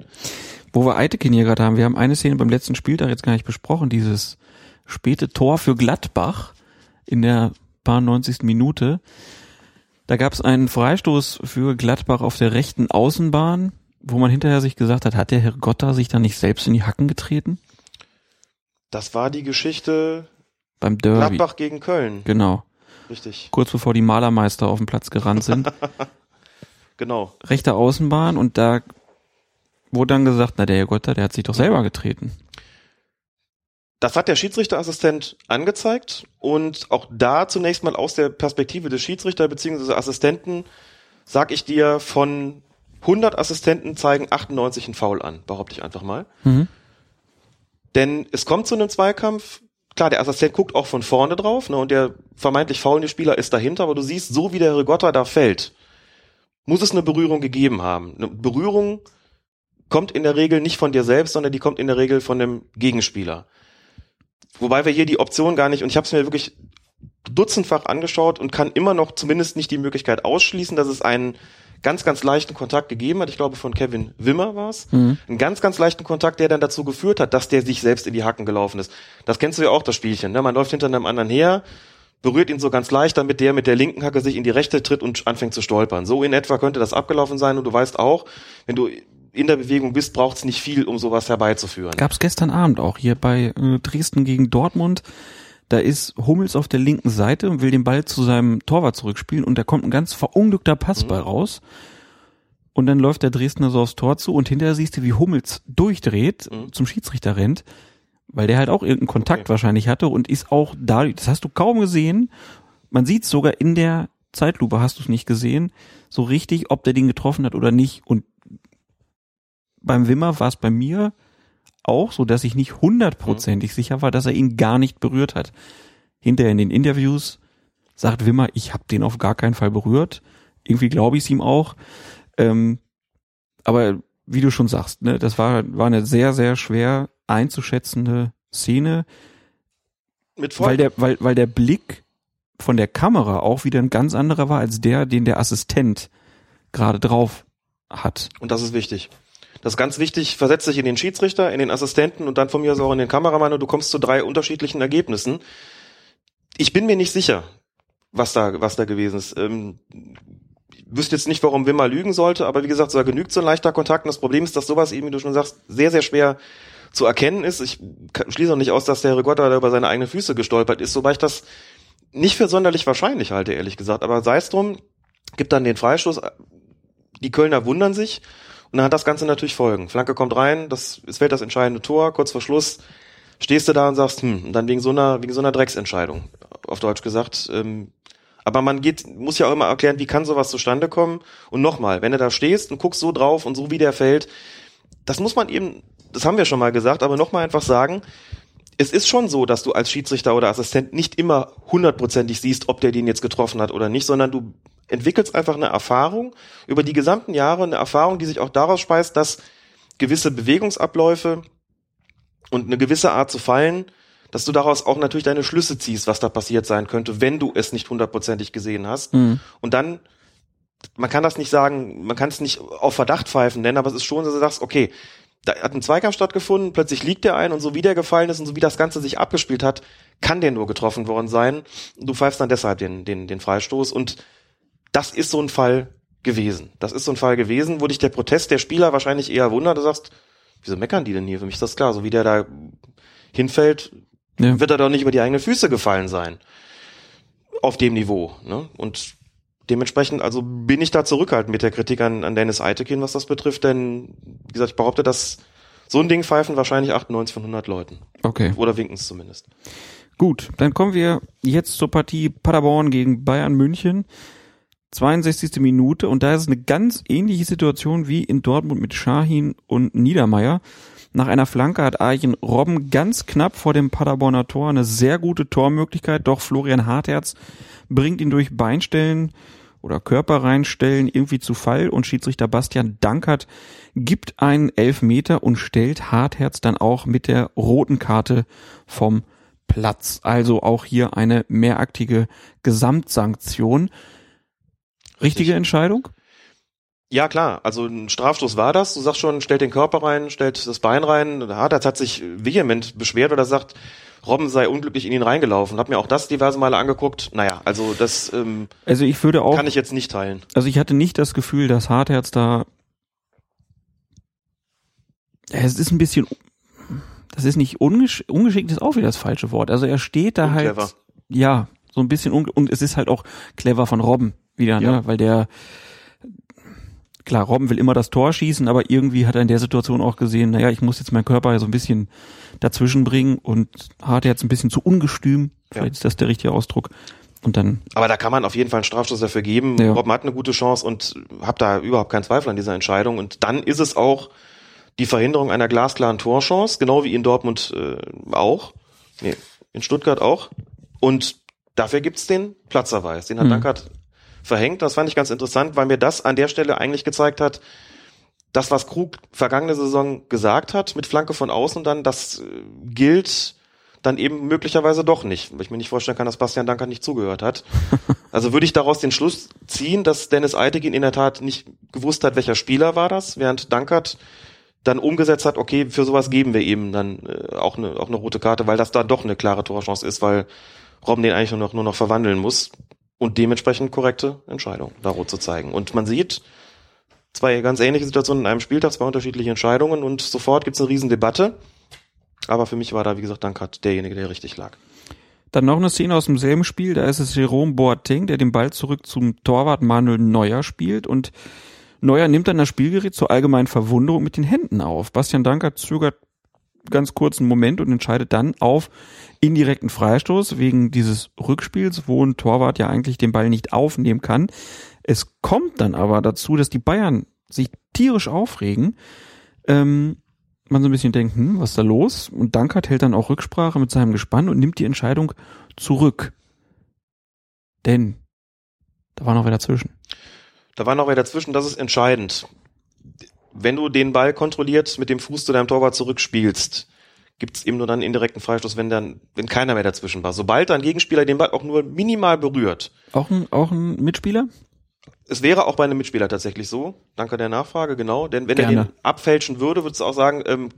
Speaker 4: Wo wir Eitekin hier gerade haben, wir haben eine Szene beim letzten Spieltag jetzt gar nicht besprochen, dieses späte Tor für Gladbach in der paar 90. Minute. Da gab es einen Freistoß für Gladbach auf der rechten Außenbahn, wo man hinterher sich gesagt hat, hat der Herr Gotta sich da nicht selbst in die Hacken getreten?
Speaker 5: Das war die Geschichte
Speaker 4: Beim Derby.
Speaker 5: Gladbach gegen Köln.
Speaker 4: Genau.
Speaker 5: Richtig.
Speaker 4: Kurz bevor die Malermeister auf den Platz gerannt sind. [LAUGHS]
Speaker 5: Genau.
Speaker 4: Rechte Außenbahn und da wurde dann gesagt, na der Herr Gotta, der hat sich doch selber getreten.
Speaker 5: Das hat der Schiedsrichterassistent angezeigt und auch da zunächst mal aus der Perspektive des Schiedsrichter bzw. Assistenten sag ich dir, von 100 Assistenten zeigen 98 einen Foul an, behaupte ich einfach mal.
Speaker 4: Mhm.
Speaker 5: Denn es kommt zu einem Zweikampf, klar, der Assistent guckt auch von vorne drauf ne, und der vermeintlich faulende Spieler ist dahinter, aber du siehst, so wie der Rigotta da fällt, muss es eine Berührung gegeben haben. Eine Berührung kommt in der Regel nicht von dir selbst, sondern die kommt in der Regel von dem Gegenspieler. Wobei wir hier die Option gar nicht, und ich habe es mir wirklich dutzendfach angeschaut und kann immer noch zumindest nicht die Möglichkeit ausschließen, dass es einen ganz, ganz leichten Kontakt gegeben hat. Ich glaube, von Kevin Wimmer war es.
Speaker 4: Mhm.
Speaker 5: Einen ganz, ganz leichten Kontakt, der dann dazu geführt hat, dass der sich selbst in die Hacken gelaufen ist. Das kennst du ja auch, das Spielchen. Ne? Man läuft hinter einem anderen her, berührt ihn so ganz leicht, damit der mit der linken Hacke sich in die rechte tritt und anfängt zu stolpern. So in etwa könnte das abgelaufen sein und du weißt auch, wenn du in der Bewegung bist, braucht es nicht viel, um sowas herbeizuführen.
Speaker 4: Gab's gestern Abend auch hier bei äh, Dresden gegen Dortmund. Da ist Hummels auf der linken Seite und will den Ball zu seinem Torwart zurückspielen und da kommt ein ganz verunglückter Passball raus. Und dann läuft der Dresdner so aufs Tor zu und hinterher siehst du, wie Hummels durchdreht,
Speaker 5: Mhm.
Speaker 4: zum Schiedsrichter rennt, weil der halt auch irgendeinen Kontakt
Speaker 5: Okay.
Speaker 4: wahrscheinlich hatte und ist auch da, das hast du kaum gesehen. Man sieht sogar in der Zeitlupe, hast du es nicht gesehen, so richtig, ob der den getroffen hat oder nicht. Und beim Wimmer war es bei mir auch so, dass ich nicht hundertprozentig sicher war, dass er ihn gar nicht berührt hat. Hinterher in den Interviews sagt Wimmer, ich habe den auf gar keinen Fall berührt. Irgendwie glaube ich es ihm auch. Ähm, aber wie du schon sagst, ne, das war, war eine sehr, sehr schwer einzuschätzende Szene,
Speaker 5: Mit
Speaker 4: weil der, weil, weil der Blick von der Kamera auch wieder ein ganz anderer war als der, den der Assistent gerade drauf hat.
Speaker 5: Und das ist wichtig. Das ist ganz wichtig, versetz dich in den Schiedsrichter, in den Assistenten und dann von mir aus auch in den Kameramann und du kommst zu drei unterschiedlichen Ergebnissen. Ich bin mir nicht sicher, was da, was da gewesen ist. Ähm, ich wüsste jetzt nicht, warum Wimmer lügen sollte, aber wie gesagt, so genügt so ein leichter Kontakt. Und das Problem ist, dass sowas eben, wie du schon sagst, sehr, sehr schwer zu erkennen ist. Ich schließe auch nicht aus, dass der Rigotta da über seine eigenen Füße gestolpert ist, wobei ich das nicht für sonderlich wahrscheinlich halte, ehrlich gesagt. Aber sei es drum, gibt dann den Freistoß. Die Kölner wundern sich und dann hat das Ganze natürlich Folgen. Flanke kommt rein, das, es fällt das entscheidende Tor, kurz vor Schluss stehst du da und sagst, hm, und dann wegen so einer, wegen so einer Drecksentscheidung, auf Deutsch gesagt. Ähm, aber man geht, muss ja auch immer erklären, wie kann sowas zustande kommen. Und nochmal, wenn du da stehst und guckst so drauf und so wie der fällt, das muss man eben, das haben wir schon mal gesagt, aber nochmal einfach sagen, es ist schon so, dass du als Schiedsrichter oder Assistent nicht immer hundertprozentig siehst, ob der den jetzt getroffen hat oder nicht, sondern du entwickelst einfach eine Erfahrung über die gesamten Jahre, eine Erfahrung, die sich auch daraus speist, dass gewisse Bewegungsabläufe und eine gewisse Art zu fallen, dass du daraus auch natürlich deine Schlüsse ziehst, was da passiert sein könnte, wenn du es nicht hundertprozentig gesehen hast. Mhm. Und dann, man kann das nicht sagen, man kann es nicht auf Verdacht pfeifen nennen, aber es ist schon, dass du sagst, okay, da hat ein Zweikampf stattgefunden, plötzlich liegt der ein und so wie der gefallen ist und so wie das Ganze sich abgespielt hat, kann der nur getroffen worden sein. Du pfeifst dann deshalb den, den, den Freistoß und das ist so ein Fall gewesen. Das ist so ein Fall gewesen, wo dich der Protest der Spieler wahrscheinlich eher wundert. Du sagst, wieso meckern die denn hier? Für mich ist das klar. So wie der da hinfällt, ja. wird er doch nicht über die eigenen Füße gefallen sein. Auf dem Niveau. Ne? Und dementsprechend, also bin ich da zurückhaltend mit der Kritik an, an Dennis Eitekin, was das betrifft, denn, wie gesagt, ich behaupte, dass so ein Ding pfeifen wahrscheinlich 98 von 100 Leuten.
Speaker 4: Okay.
Speaker 5: Oder winken es zumindest.
Speaker 4: Gut, dann kommen wir jetzt zur Partie Paderborn gegen Bayern München. 62. Minute und da ist eine ganz ähnliche Situation wie in Dortmund mit Shahin und Niedermeyer. Nach einer Flanke hat Arjen Robben ganz knapp vor dem Paderborner Tor eine sehr gute Tormöglichkeit, doch Florian Hartherz bringt ihn durch Beinstellen oder Körper reinstellen irgendwie zu Fall und Schiedsrichter Bastian Dankert gibt einen Elfmeter und stellt Hartherz dann auch mit der roten Karte vom Platz. Also auch hier eine mehraktige Gesamtsanktion. Richtige Richtig. Entscheidung?
Speaker 5: Ja, klar. Also ein Strafstoß war das. Du sagst schon, stellt den Körper rein, stellt das Bein rein. Hartert hat sich vehement beschwert oder sagt, Robben sei unglücklich in ihn reingelaufen. Hab mir auch das diverse Male angeguckt. Naja, also das ähm,
Speaker 4: also ich würde auch,
Speaker 5: kann ich jetzt nicht teilen.
Speaker 4: Also ich hatte nicht das Gefühl, dass Hartherz da es ist ein bisschen das ist nicht ungesch ungeschickt ist auch wieder das falsche Wort. Also er steht da halt ja, so ein bisschen und es ist halt auch clever von Robben wieder, ne? ja. ne? Weil der klar, Robben will immer das Tor schießen, aber irgendwie hat er in der Situation auch gesehen, naja, ich muss jetzt meinen Körper so ein bisschen dazwischen bringen und hat jetzt ein bisschen zu ungestüm, vielleicht ja. ist das der richtige Ausdruck. Und dann.
Speaker 5: Aber da kann man auf jeden Fall einen Strafstoß dafür geben. Ja. Robben hat eine gute Chance und hab da überhaupt keinen Zweifel an dieser Entscheidung. Und dann ist es auch die Verhinderung einer glasklaren Torchance, genau wie in Dortmund äh, auch. Nee, in Stuttgart auch. Und dafür gibt's den Platzerweis. Den hat mhm. Dankert verhängt. Das fand ich ganz interessant, weil mir das an der Stelle eigentlich gezeigt hat, das, was Krug vergangene Saison gesagt hat, mit Flanke von außen dann, das äh, gilt dann eben möglicherweise doch nicht, weil ich mir nicht vorstellen kann, dass Bastian Dankert nicht zugehört hat. [LAUGHS] Also würde ich daraus den Schluss ziehen, dass Dennis Eitegin in der Tat nicht gewusst hat, welcher Spieler war das, während Dankert dann umgesetzt hat, okay, für sowas geben wir eben dann äh, auch eine auch eine rote Karte, weil das da doch eine klare Torchance ist, weil Robben den eigentlich nur noch, nur noch verwandeln muss und dementsprechend korrekte Entscheidung, da rot zu zeigen. Und man sieht zwei ganz ähnliche Situationen in einem Spieltag, zwei unterschiedliche Entscheidungen und sofort gibt es eine Riesendebatte. Aber für mich war da, wie gesagt, Dankert derjenige, der richtig lag.
Speaker 4: Dann noch eine Szene aus demselben Spiel, da ist es Jerome Boateng, der den Ball zurück zum Torwart Manuel Neuer spielt und Neuer nimmt dann das Spielgerät zur allgemeinen Verwunderung mit den Händen auf. Bastian Dankert zögert ganz kurzen Moment und entscheidet dann auf indirekten Freistoß wegen dieses Rückspiels, wo ein Torwart ja eigentlich den Ball nicht aufnehmen kann. Es kommt dann aber dazu, dass die Bayern sich tierisch aufregen. Ähm, man so ein bisschen denkt, hm, was ist da los? Und Dankert hält dann auch Rücksprache mit seinem Gespann und nimmt die Entscheidung zurück. Denn da war noch wer dazwischen.
Speaker 5: Da war noch wer dazwischen, das ist entscheidend wenn du den Ball kontrolliert mit dem Fuß zu deinem Torwart zurückspielst, gibt es eben nur dann einen indirekten Freistoß, wenn dann, wenn keiner mehr dazwischen war. Sobald ein Gegenspieler den Ball auch nur minimal berührt.
Speaker 4: Auch ein, auch ein Mitspieler?
Speaker 5: Es wäre auch bei einem Mitspieler tatsächlich so. Danke der Nachfrage, genau. Denn wenn
Speaker 4: Gerne.
Speaker 5: er den abfälschen würde, würdest du auch sagen, ähm,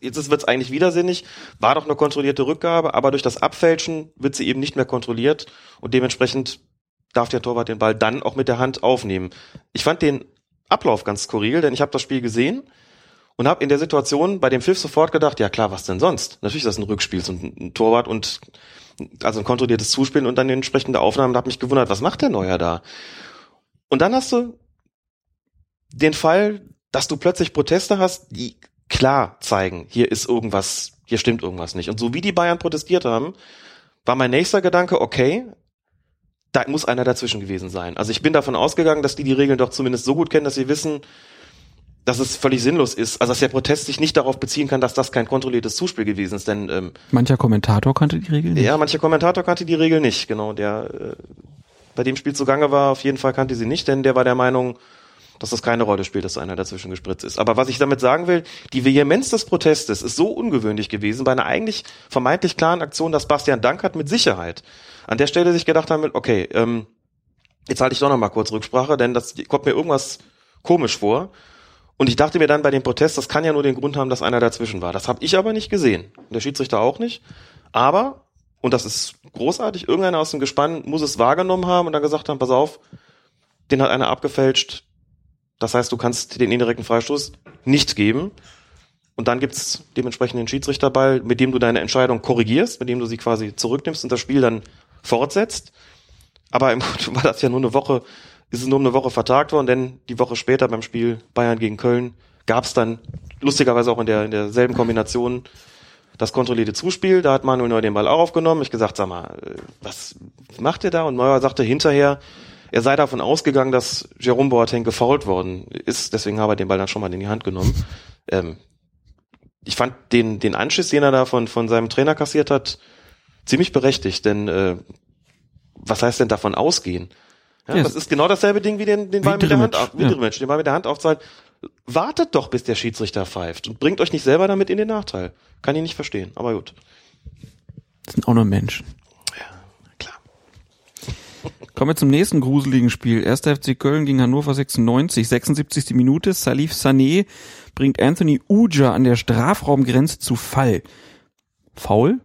Speaker 5: jetzt wird es eigentlich widersinnig, war doch eine kontrollierte Rückgabe, aber durch das Abfälschen wird sie eben nicht mehr kontrolliert und dementsprechend darf der Torwart den Ball dann auch mit der Hand aufnehmen. Ich fand den Ablauf ganz skurril, denn ich habe das Spiel gesehen und habe in der Situation bei dem Pfiff sofort gedacht, ja klar, was denn sonst? Natürlich ist das ein Rückspiel, so ein, ein Torwart und also ein kontrolliertes Zuspielen und dann die entsprechende Aufnahme und habe mich gewundert, was macht der Neuer da? Und dann hast du den Fall, dass du plötzlich Proteste hast, die klar zeigen, hier ist irgendwas, hier stimmt irgendwas nicht. Und so wie die Bayern protestiert haben, war mein nächster Gedanke, okay, da muss einer dazwischen gewesen sein. Also ich bin davon ausgegangen, dass die die Regeln doch zumindest so gut kennen, dass sie wissen, dass es völlig sinnlos ist. Also dass der Protest sich nicht darauf beziehen kann, dass das kein kontrolliertes Zuspiel gewesen ist. Denn ähm,
Speaker 4: Mancher Kommentator kannte die Regeln nicht.
Speaker 5: ja, mancher Kommentator kannte die Regel nicht. Genau, der äh, bei dem Spiel zugange war, auf jeden Fall kannte sie nicht, denn der war der Meinung, dass das keine Rolle spielt, dass einer dazwischen gespritzt ist. Aber was ich damit sagen will, die Vehemenz des Protestes ist so ungewöhnlich gewesen bei einer eigentlich vermeintlich klaren Aktion, dass Bastian Dankert mit Sicherheit an der Stelle sich gedacht haben, okay, ähm, jetzt halte ich doch noch mal kurz Rücksprache, denn das kommt mir irgendwas komisch vor. Und ich dachte mir dann bei dem Protest, das kann ja nur den Grund haben, dass einer dazwischen war. Das habe ich aber nicht gesehen. Der Schiedsrichter auch nicht. Aber, und das ist großartig, irgendeiner aus dem Gespann muss es wahrgenommen haben und dann gesagt haben, pass auf, den hat einer abgefälscht. Das heißt, du kannst den indirekten Freistoß nicht geben. Und dann gibt's dementsprechend den Schiedsrichterball, mit dem du deine Entscheidung korrigierst, mit dem du sie quasi zurücknimmst und das Spiel dann fortsetzt. Aber im [LAUGHS] Grunde war das ja nur eine Woche, ist es nur um eine Woche vertagt worden, denn die Woche später beim Spiel Bayern gegen Köln gab's dann lustigerweise auch in, der, in derselben Kombination das kontrollierte Zuspiel. Da hat Manuel Neuer den Ball auch aufgenommen. Ich gesagt, sag mal, äh, was macht ihr da? Und Neuer sagte hinterher, er sei davon ausgegangen, dass Jerome Boateng gefoult worden ist. Deswegen habe er den Ball dann schon mal in die Hand genommen. Ähm, ich fand den, den Anschiss, den er da von, von seinem Trainer kassiert hat, ziemlich berechtigt, denn äh, was heißt denn davon ausgehen? Ja,
Speaker 4: Ja,
Speaker 5: das ist genau dasselbe Ding wie den, den Ball mit der Hand, auf- wie
Speaker 4: ja.
Speaker 5: Drimmitsch, den Ball mit der Hand aufzahlt. Wartet doch, bis der Schiedsrichter pfeift und bringt euch nicht selber damit in den Nachteil. Kann ich nicht verstehen, aber gut.
Speaker 4: Das sind auch nur Menschen.
Speaker 5: Klar. [LAUGHS]
Speaker 4: Kommen wir zum nächsten gruseligen Spiel. 1. FC Köln gegen Hannover 96, 76. Minute. Salif Sané bringt Anthony Uja an der Strafraumgrenze zu Fall. Foul?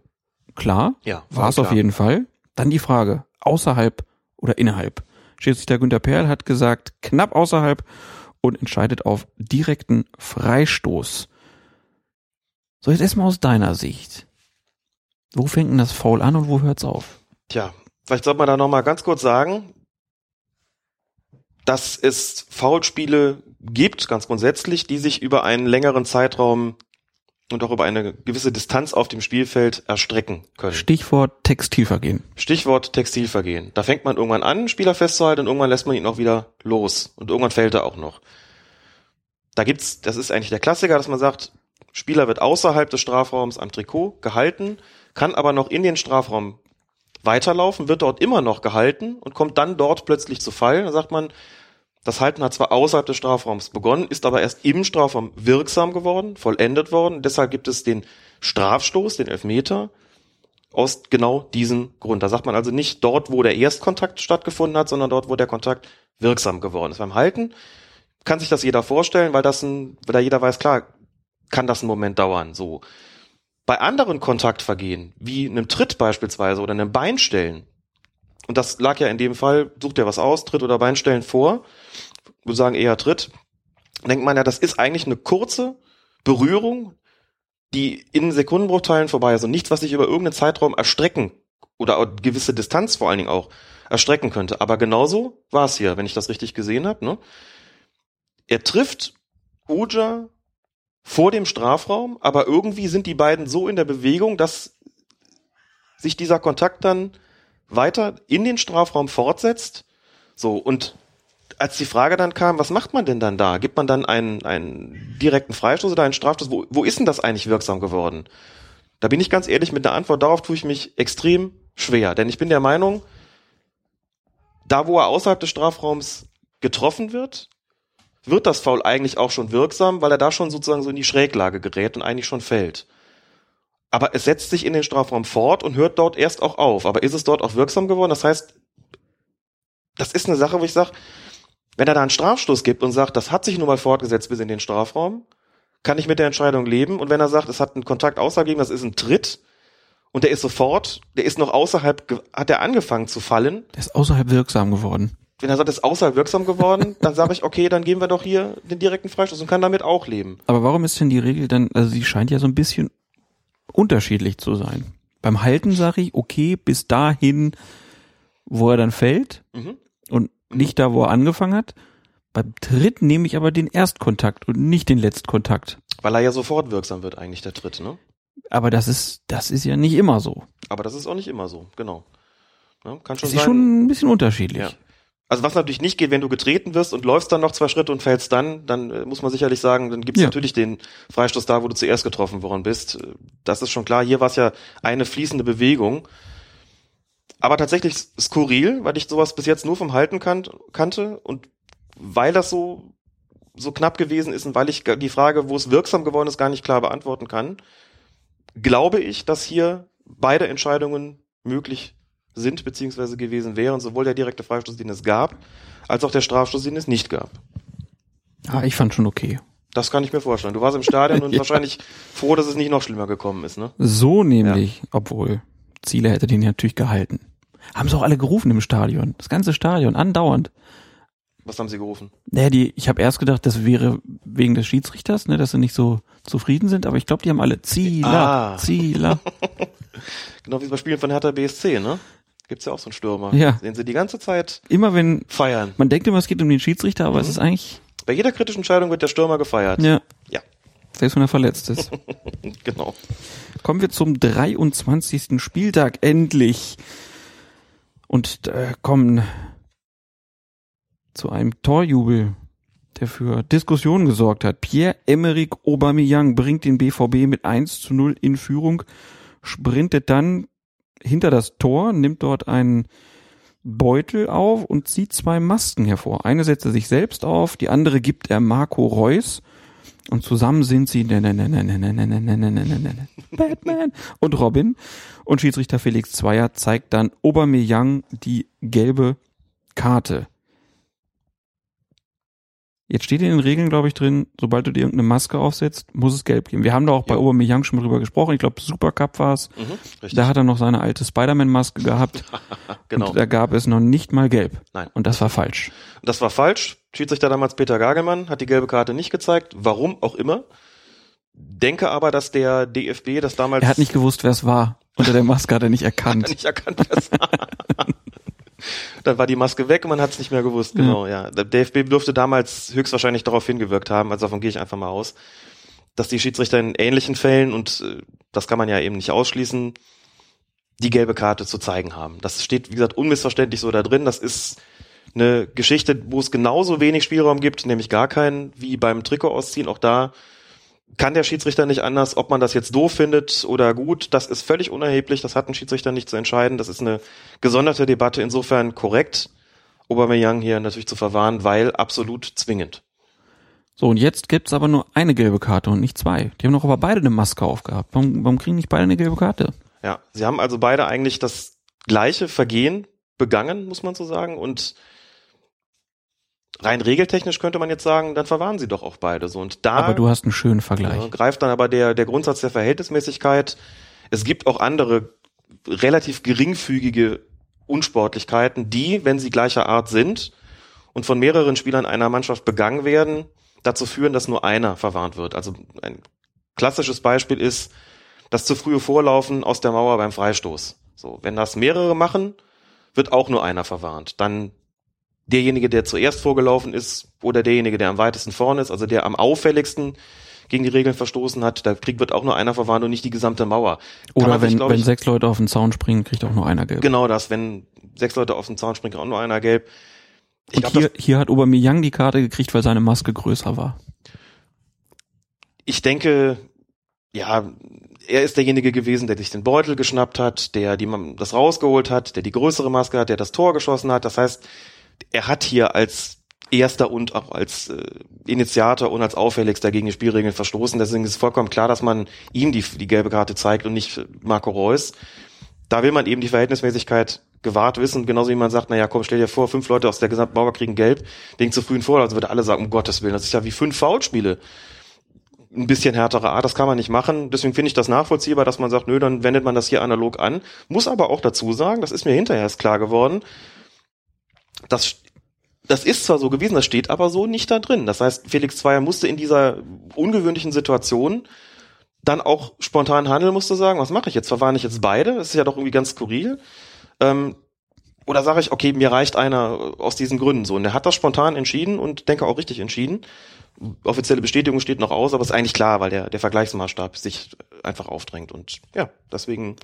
Speaker 4: Klar.
Speaker 5: Ja,
Speaker 4: War es auf jeden Fall. Dann die Frage, außerhalb oder innerhalb? Schiedsrichter Günter Perl hat gesagt, knapp außerhalb und entscheidet auf direkten Freistoß. So, jetzt erstmal aus deiner Sicht. Wo fängt denn das Foul an und wo hört's auf?
Speaker 5: Tja, vielleicht sollte man da noch mal ganz kurz sagen, dass es Foulspiele gibt, ganz grundsätzlich, die sich über einen längeren Zeitraum und auch über eine gewisse Distanz auf dem Spielfeld erstrecken können.
Speaker 4: Stichwort Textilvergehen.
Speaker 5: Stichwort Textilvergehen. Da fängt man irgendwann an, Spieler festzuhalten und irgendwann lässt man ihn auch wieder los. Und irgendwann fällt er auch noch. Da gibt's, das ist eigentlich der Klassiker, dass man sagt, Spieler wird außerhalb des Strafraums am Trikot gehalten, kann aber noch in den Strafraum weiterlaufen, wird dort immer noch gehalten und kommt dann dort plötzlich zu Fall. Da sagt man, das Halten hat zwar außerhalb des Strafraums begonnen, ist aber erst im Strafraum wirksam geworden, vollendet worden. Deshalb gibt es den Strafstoß, den Elfmeter, aus genau diesem Grund. Da sagt man also nicht dort, wo der Erstkontakt stattgefunden hat, sondern dort, wo der Kontakt wirksam geworden ist. Beim Halten kann sich das jeder vorstellen, weil das ein, weil da jeder weiß, klar, kann das einen Moment dauern, so. Bei anderen Kontaktvergehen, wie einem Tritt beispielsweise oder einem Beinstellen, und das lag ja in dem Fall, sucht er was aus, Tritt oder Beinstellen vor, würde sagen eher Tritt, denkt man ja, das ist eigentlich eine kurze Berührung, die in Sekundenbruchteilen vorbei ist und nichts, was sich über irgendeinen Zeitraum erstrecken oder gewisse Distanz vor allen Dingen auch erstrecken könnte. Aber genauso war es hier, wenn ich das richtig gesehen habe. Ne? Er trifft Uja vor dem Strafraum, aber irgendwie sind die beiden so in der Bewegung, dass sich dieser Kontakt dann weiter in den Strafraum fortsetzt. So, und als die Frage dann kam, was macht man denn dann da? Gibt man dann einen, einen direkten Freistoß oder einen Strafstoß? Wo, wo ist denn das eigentlich wirksam geworden? Da bin ich ganz ehrlich, mit der Antwort darauf tue ich mich extrem schwer. Denn ich bin der Meinung, da wo er außerhalb des Strafraums getroffen wird, wird das Foul eigentlich auch schon wirksam, weil er da schon sozusagen so in die Schräglage gerät und eigentlich schon fällt. aber es setzt sich in den Strafraum fort und hört dort erst auch auf. Aber ist es dort auch wirksam geworden? Das heißt, das ist eine Sache, wo ich sage, wenn er da einen Strafstoß gibt und sagt, das hat sich nun mal fortgesetzt bis in den Strafraum, kann ich mit der Entscheidung leben. Und wenn er sagt, es hat einen Kontakt außergegeben, das ist ein Tritt, und der ist sofort, der ist noch außerhalb, hat er angefangen zu fallen.
Speaker 4: Der ist außerhalb wirksam geworden.
Speaker 5: Wenn er sagt, es ist außerhalb wirksam geworden, [LAUGHS] dann sage ich, okay, dann geben wir doch hier den direkten Freistoß und kann damit auch leben.
Speaker 4: Aber warum ist denn die Regel dann, also sie scheint ja so ein bisschen unterschiedlich zu sein. Beim Halten sage ich, okay, bis dahin, wo er dann fällt
Speaker 5: Mhm.
Speaker 4: und nicht da, wo er angefangen hat. Beim Tritt nehme ich aber den Erstkontakt und nicht den Letztkontakt.
Speaker 5: Weil er ja sofort wirksam wird, eigentlich der Tritt, ne?
Speaker 4: Aber das ist, das ist ja nicht immer so.
Speaker 5: Aber das ist auch nicht immer so, genau. Ja, kann schon
Speaker 4: Das ist
Speaker 5: sein.
Speaker 4: schon ein bisschen unterschiedlich.
Speaker 5: Ja. Also was natürlich nicht geht, wenn du getreten wirst und läufst dann noch zwei Schritte und fällst dann, dann äh, muss man sicherlich sagen, dann gibt's
Speaker 4: Ja.
Speaker 5: natürlich den Freistoß da, wo du zuerst getroffen worden bist. Das ist schon klar. Hier war es ja eine fließende Bewegung. Aber tatsächlich skurril, weil ich sowas bis jetzt nur vom Halten kan kannte und weil das so so knapp gewesen ist und weil ich die Frage, wo es wirksam geworden ist, gar nicht klar beantworten kann, glaube ich, dass hier beide Entscheidungen möglich sind beziehungsweise gewesen wären, sowohl der direkte Freistoß, den es gab, als auch der Strafstoß, den es nicht gab.
Speaker 4: Ah, ich fand schon okay.
Speaker 5: Das kann ich mir vorstellen. Du warst im Stadion [LAUGHS] und
Speaker 4: Ja.
Speaker 5: wahrscheinlich froh, dass es nicht noch schlimmer gekommen ist, ne?
Speaker 4: So nämlich, obwohl Ziele hätte den natürlich gehalten. Haben sie auch alle gerufen im Stadion. Das ganze Stadion, andauernd.
Speaker 5: Was haben sie gerufen?
Speaker 4: Naja, die, ich habe erst gedacht, das wäre wegen des Schiedsrichters, ne, dass sie nicht so zufrieden sind, aber ich glaube, die haben alle Zieler,
Speaker 5: Ah.
Speaker 4: Zieler. [LAUGHS]
Speaker 5: Genau wie bei Spielen von Hertha BSC, ne? Gibt's ja auch so einen Stürmer.
Speaker 4: Ja.
Speaker 5: Den sie die ganze Zeit
Speaker 4: Immer wenn,
Speaker 5: feiern.
Speaker 4: man denkt immer, es geht um den Schiedsrichter, aber es ist eigentlich,
Speaker 5: Bei jeder kritischen Entscheidung wird der Stürmer gefeiert.
Speaker 4: Ja, selbst wenn er verletzt ist. [LAUGHS]
Speaker 5: genau.
Speaker 4: Kommen wir zum 23. Spieltag endlich. Und äh, kommen zu einem Torjubel, der für Diskussionen gesorgt hat. Pierre-Emerick Aubameyang bringt den BVB mit 1 zu 0 in Führung, sprintet dann hinter das Tor, nimmt dort einen Beutel auf und zieht zwei Masken hervor. Eine setzt er sich selbst auf, die andere gibt er Marco Reus. Und zusammen sind sie Batman und Robin. Und Schiedsrichter Felix Zweier zeigt dann Aubameyang die gelbe Karte. Jetzt steht in den Regeln, glaube ich, drin, sobald du dir irgendeine Maske aufsetzt, muss es gelb geben. Wir haben da auch bei
Speaker 5: Ja.
Speaker 4: Aubameyang schon mal drüber gesprochen. Ich glaube, Supercup war es.
Speaker 5: Mhm.
Speaker 4: Da hat er noch seine alte Spider-Man-Maske gehabt. [LAUGHS]
Speaker 5: genau.
Speaker 4: Und da gab es noch nicht mal gelb.
Speaker 5: Nein.
Speaker 4: Und das war falsch.
Speaker 5: Das war falsch. Schiedsrichter damals Peter Gagelmann hat die gelbe Karte nicht gezeigt. Warum auch immer. Denke aber, dass der DFB das damals
Speaker 4: Er hat nicht gewusst, wer es war. Unter der Maske hat er nicht [LAUGHS] erkannt.
Speaker 5: nicht erkannt, wer es war. Dann war die Maske weg und man hat es nicht mehr gewusst. Genau, ja. Der DFB dürfte damals höchstwahrscheinlich darauf hingewirkt haben, also davon gehe ich einfach mal aus, dass die Schiedsrichter in ähnlichen Fällen, und äh, das kann man ja eben nicht ausschließen, die gelbe Karte zu zeigen haben. Das steht, wie gesagt, unmissverständlich so da drin. Das ist eine Geschichte, wo es genauso wenig Spielraum gibt, nämlich gar keinen, wie beim Trikot ausziehen. Auch da kann der Schiedsrichter nicht anders, ob man das jetzt doof findet oder gut. Das ist völlig unerheblich. Das hat ein Schiedsrichter nicht zu entscheiden. Das ist eine gesonderte Debatte. Insofern korrekt, Aubameyang hier natürlich zu verwahren, weil absolut zwingend.
Speaker 4: So, und jetzt gibt's aber nur eine gelbe Karte und nicht zwei. Die haben doch aber beide eine Maske aufgehabt. Warum, warum kriegen nicht beide eine gelbe Karte?
Speaker 5: Ja, sie haben also beide eigentlich das gleiche Vergehen begangen, muss man so sagen. Und rein regeltechnisch könnte man jetzt sagen, dann verwahren sie doch auch beide so. Und da
Speaker 4: Aber du hast einen schönen Vergleich.
Speaker 5: ja, greift dann aber der, der Grundsatz der Verhältnismäßigkeit. Es gibt auch andere relativ geringfügige Unsportlichkeiten, die, wenn sie gleicher Art sind und von mehreren Spielern einer Mannschaft begangen werden, dazu führen, dass nur einer verwarnt wird. Also ein klassisches Beispiel ist das zu frühe Vorlaufen aus der Mauer beim Freistoß. So, wenn das mehrere machen, wird auch nur einer verwarnt. Dann derjenige, der zuerst vorgelaufen ist oder derjenige, der am weitesten vorne ist, also der am auffälligsten gegen die Regeln verstoßen hat, da kriegt wird auch nur einer verwarnt und nicht die gesamte Mauer. Kann
Speaker 4: Oder
Speaker 5: man sich,
Speaker 4: wenn, wenn
Speaker 5: ich,
Speaker 4: sechs Leute auf den Zaun springen, kriegt auch nur einer gelb.
Speaker 5: genau das, wenn sechs Leute auf den Zaun springen, auch nur einer gelb. Ich
Speaker 4: und
Speaker 5: glaub,
Speaker 4: hier, hier hat Aubameyang die Karte gekriegt, weil seine Maske größer war.
Speaker 5: ich denke, ja, er ist derjenige gewesen, der sich den Beutel geschnappt hat, der die, das rausgeholt hat, der die größere Maske hat, der das Tor geschossen hat. Das heißt, er hat hier als erster und auch als äh, Initiator und als auffälligster gegen die Spielregeln verstoßen. Deswegen ist vollkommen klar, dass man ihm die, die gelbe Karte zeigt und nicht Marco Reus. Da will man eben die Verhältnismäßigkeit gewahrt wissen, genauso wie man sagt, naja, komm, stell dir vor, fünf Leute aus der gesamten Mauer kriegen gelb wegen zu frühen Vorlauf. Also würde alle sagen, um Gottes Willen, das ist ja wie fünf Foulspiele. Ein bisschen härtere Art, das kann man nicht machen. Deswegen finde ich das nachvollziehbar, dass man sagt, nö, dann wendet man das hier analog an. Muss aber auch dazu sagen, das ist mir hinterher erst klar geworden, das das ist zwar so gewesen, das steht aber so nicht da drin. Das heißt, Felix Zweier musste in dieser ungewöhnlichen Situation dann auch spontan handeln, musste sagen, was mache ich jetzt? Verwarne ich jetzt beide? Das ist ja doch irgendwie ganz skurril. Ähm, oder sage ich, okay, mir reicht einer aus diesen Gründen so. Und er hat das spontan entschieden und denke auch richtig entschieden. Offizielle Bestätigung steht noch aus, aber ist eigentlich klar, weil der, der Vergleichsmaßstab sich einfach aufdrängt. Und ja, deswegen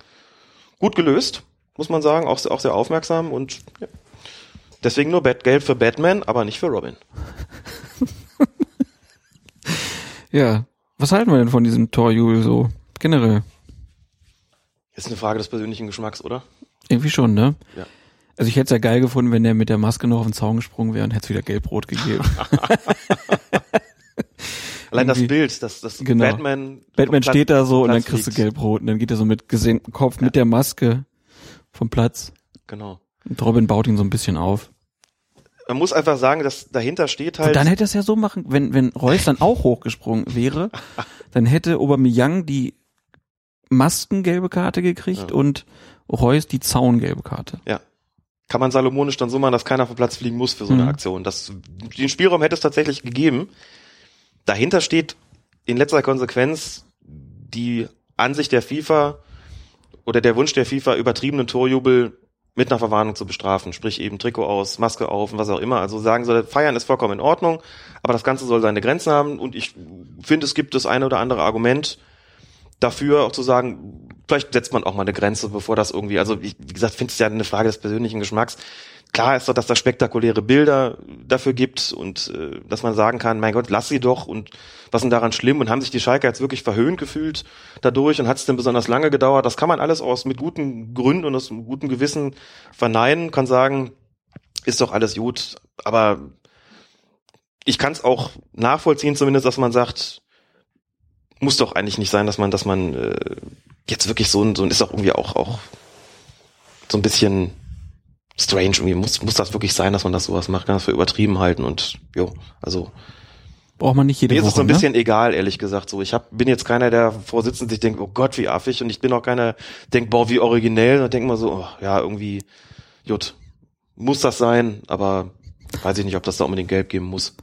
Speaker 5: gut gelöst, muss man sagen, auch, auch sehr aufmerksam und ja. Deswegen nur Gelb für Batman, aber nicht für Robin. [LAUGHS]
Speaker 4: ja, was halten wir denn von diesem Torjubel so generell?
Speaker 5: Ist eine Frage des persönlichen Geschmacks, oder?
Speaker 4: Irgendwie schon, ne?
Speaker 5: Ja.
Speaker 4: Also ich hätte es ja geil gefunden, wenn der mit der Maske noch auf den Zaun gesprungen wäre und hätte es wieder gelb-rot gegeben. [LAUGHS]
Speaker 5: Allein das Bild, das, das
Speaker 4: genau.
Speaker 5: Batman.
Speaker 4: Batman steht da so und dann kriegst liegt. du gelb-rot und dann geht er so mit gesenktem Kopf ja. mit der Maske vom Platz.
Speaker 5: Genau.
Speaker 4: Und Robin baut ihn so ein bisschen auf.
Speaker 5: Man muss einfach sagen, dass dahinter steht halt.
Speaker 4: Und dann hätte er es ja so machen, wenn, wenn Reus dann auch hochgesprungen wäre, [LAUGHS] dann hätte Aubameyang die Maskengelbe Karte gekriegt ja. und Reus die Zaungelbe Karte.
Speaker 5: Ja. Kann man salomonisch dann so machen, dass keiner vom Platz fliegen muss für so eine mhm. Aktion. Das, den Spielraum hätte es tatsächlich gegeben. Dahinter steht in letzter Konsequenz die Ansicht der FIFA oder der Wunsch der FIFA, übertriebenen Torjubel mit einer Verwarnung zu bestrafen, sprich eben Trikot aus, Maske auf und was auch immer. Also sagen soll, feiern ist vollkommen in Ordnung, aber das Ganze soll seine Grenzen haben und ich finde, es gibt das eine oder andere Argument dafür, auch zu sagen, vielleicht setzt man auch mal eine Grenze, bevor das irgendwie, also ich, wie gesagt, finde es ja eine Frage des persönlichen Geschmacks. Klar ist doch, dass da spektakuläre Bilder dafür gibt und äh, dass man sagen kann, mein Gott, lass sie doch und was ist denn daran schlimm und haben sich die Schalke jetzt wirklich verhöhnt gefühlt dadurch und hat es denn besonders lange gedauert? Das kann man alles aus mit guten Gründen und aus gutem Gewissen verneinen, kann sagen, ist doch alles gut, aber ich kann es auch nachvollziehen zumindest, dass man sagt, muss doch eigentlich nicht sein, dass man, dass man äh, jetzt wirklich so ein, so ein ist auch irgendwie auch auch so ein bisschen strange irgendwie muss muss das wirklich sein, dass man das sowas macht, kann das für übertrieben halten und jo, also
Speaker 4: braucht man nicht jede
Speaker 5: mir
Speaker 4: Woche.
Speaker 5: ist es so ein
Speaker 4: ne?
Speaker 5: bisschen egal, ehrlich gesagt. So, ich hab, bin jetzt keiner, der vorsitzt sich denkt, oh Gott, wie affig, und ich bin auch keiner, denkt, boah, wie originell, und denkt mal so, oh, ja, irgendwie, gut, muss das sein, aber weiß ich nicht, ob das da unbedingt gelb geben muss.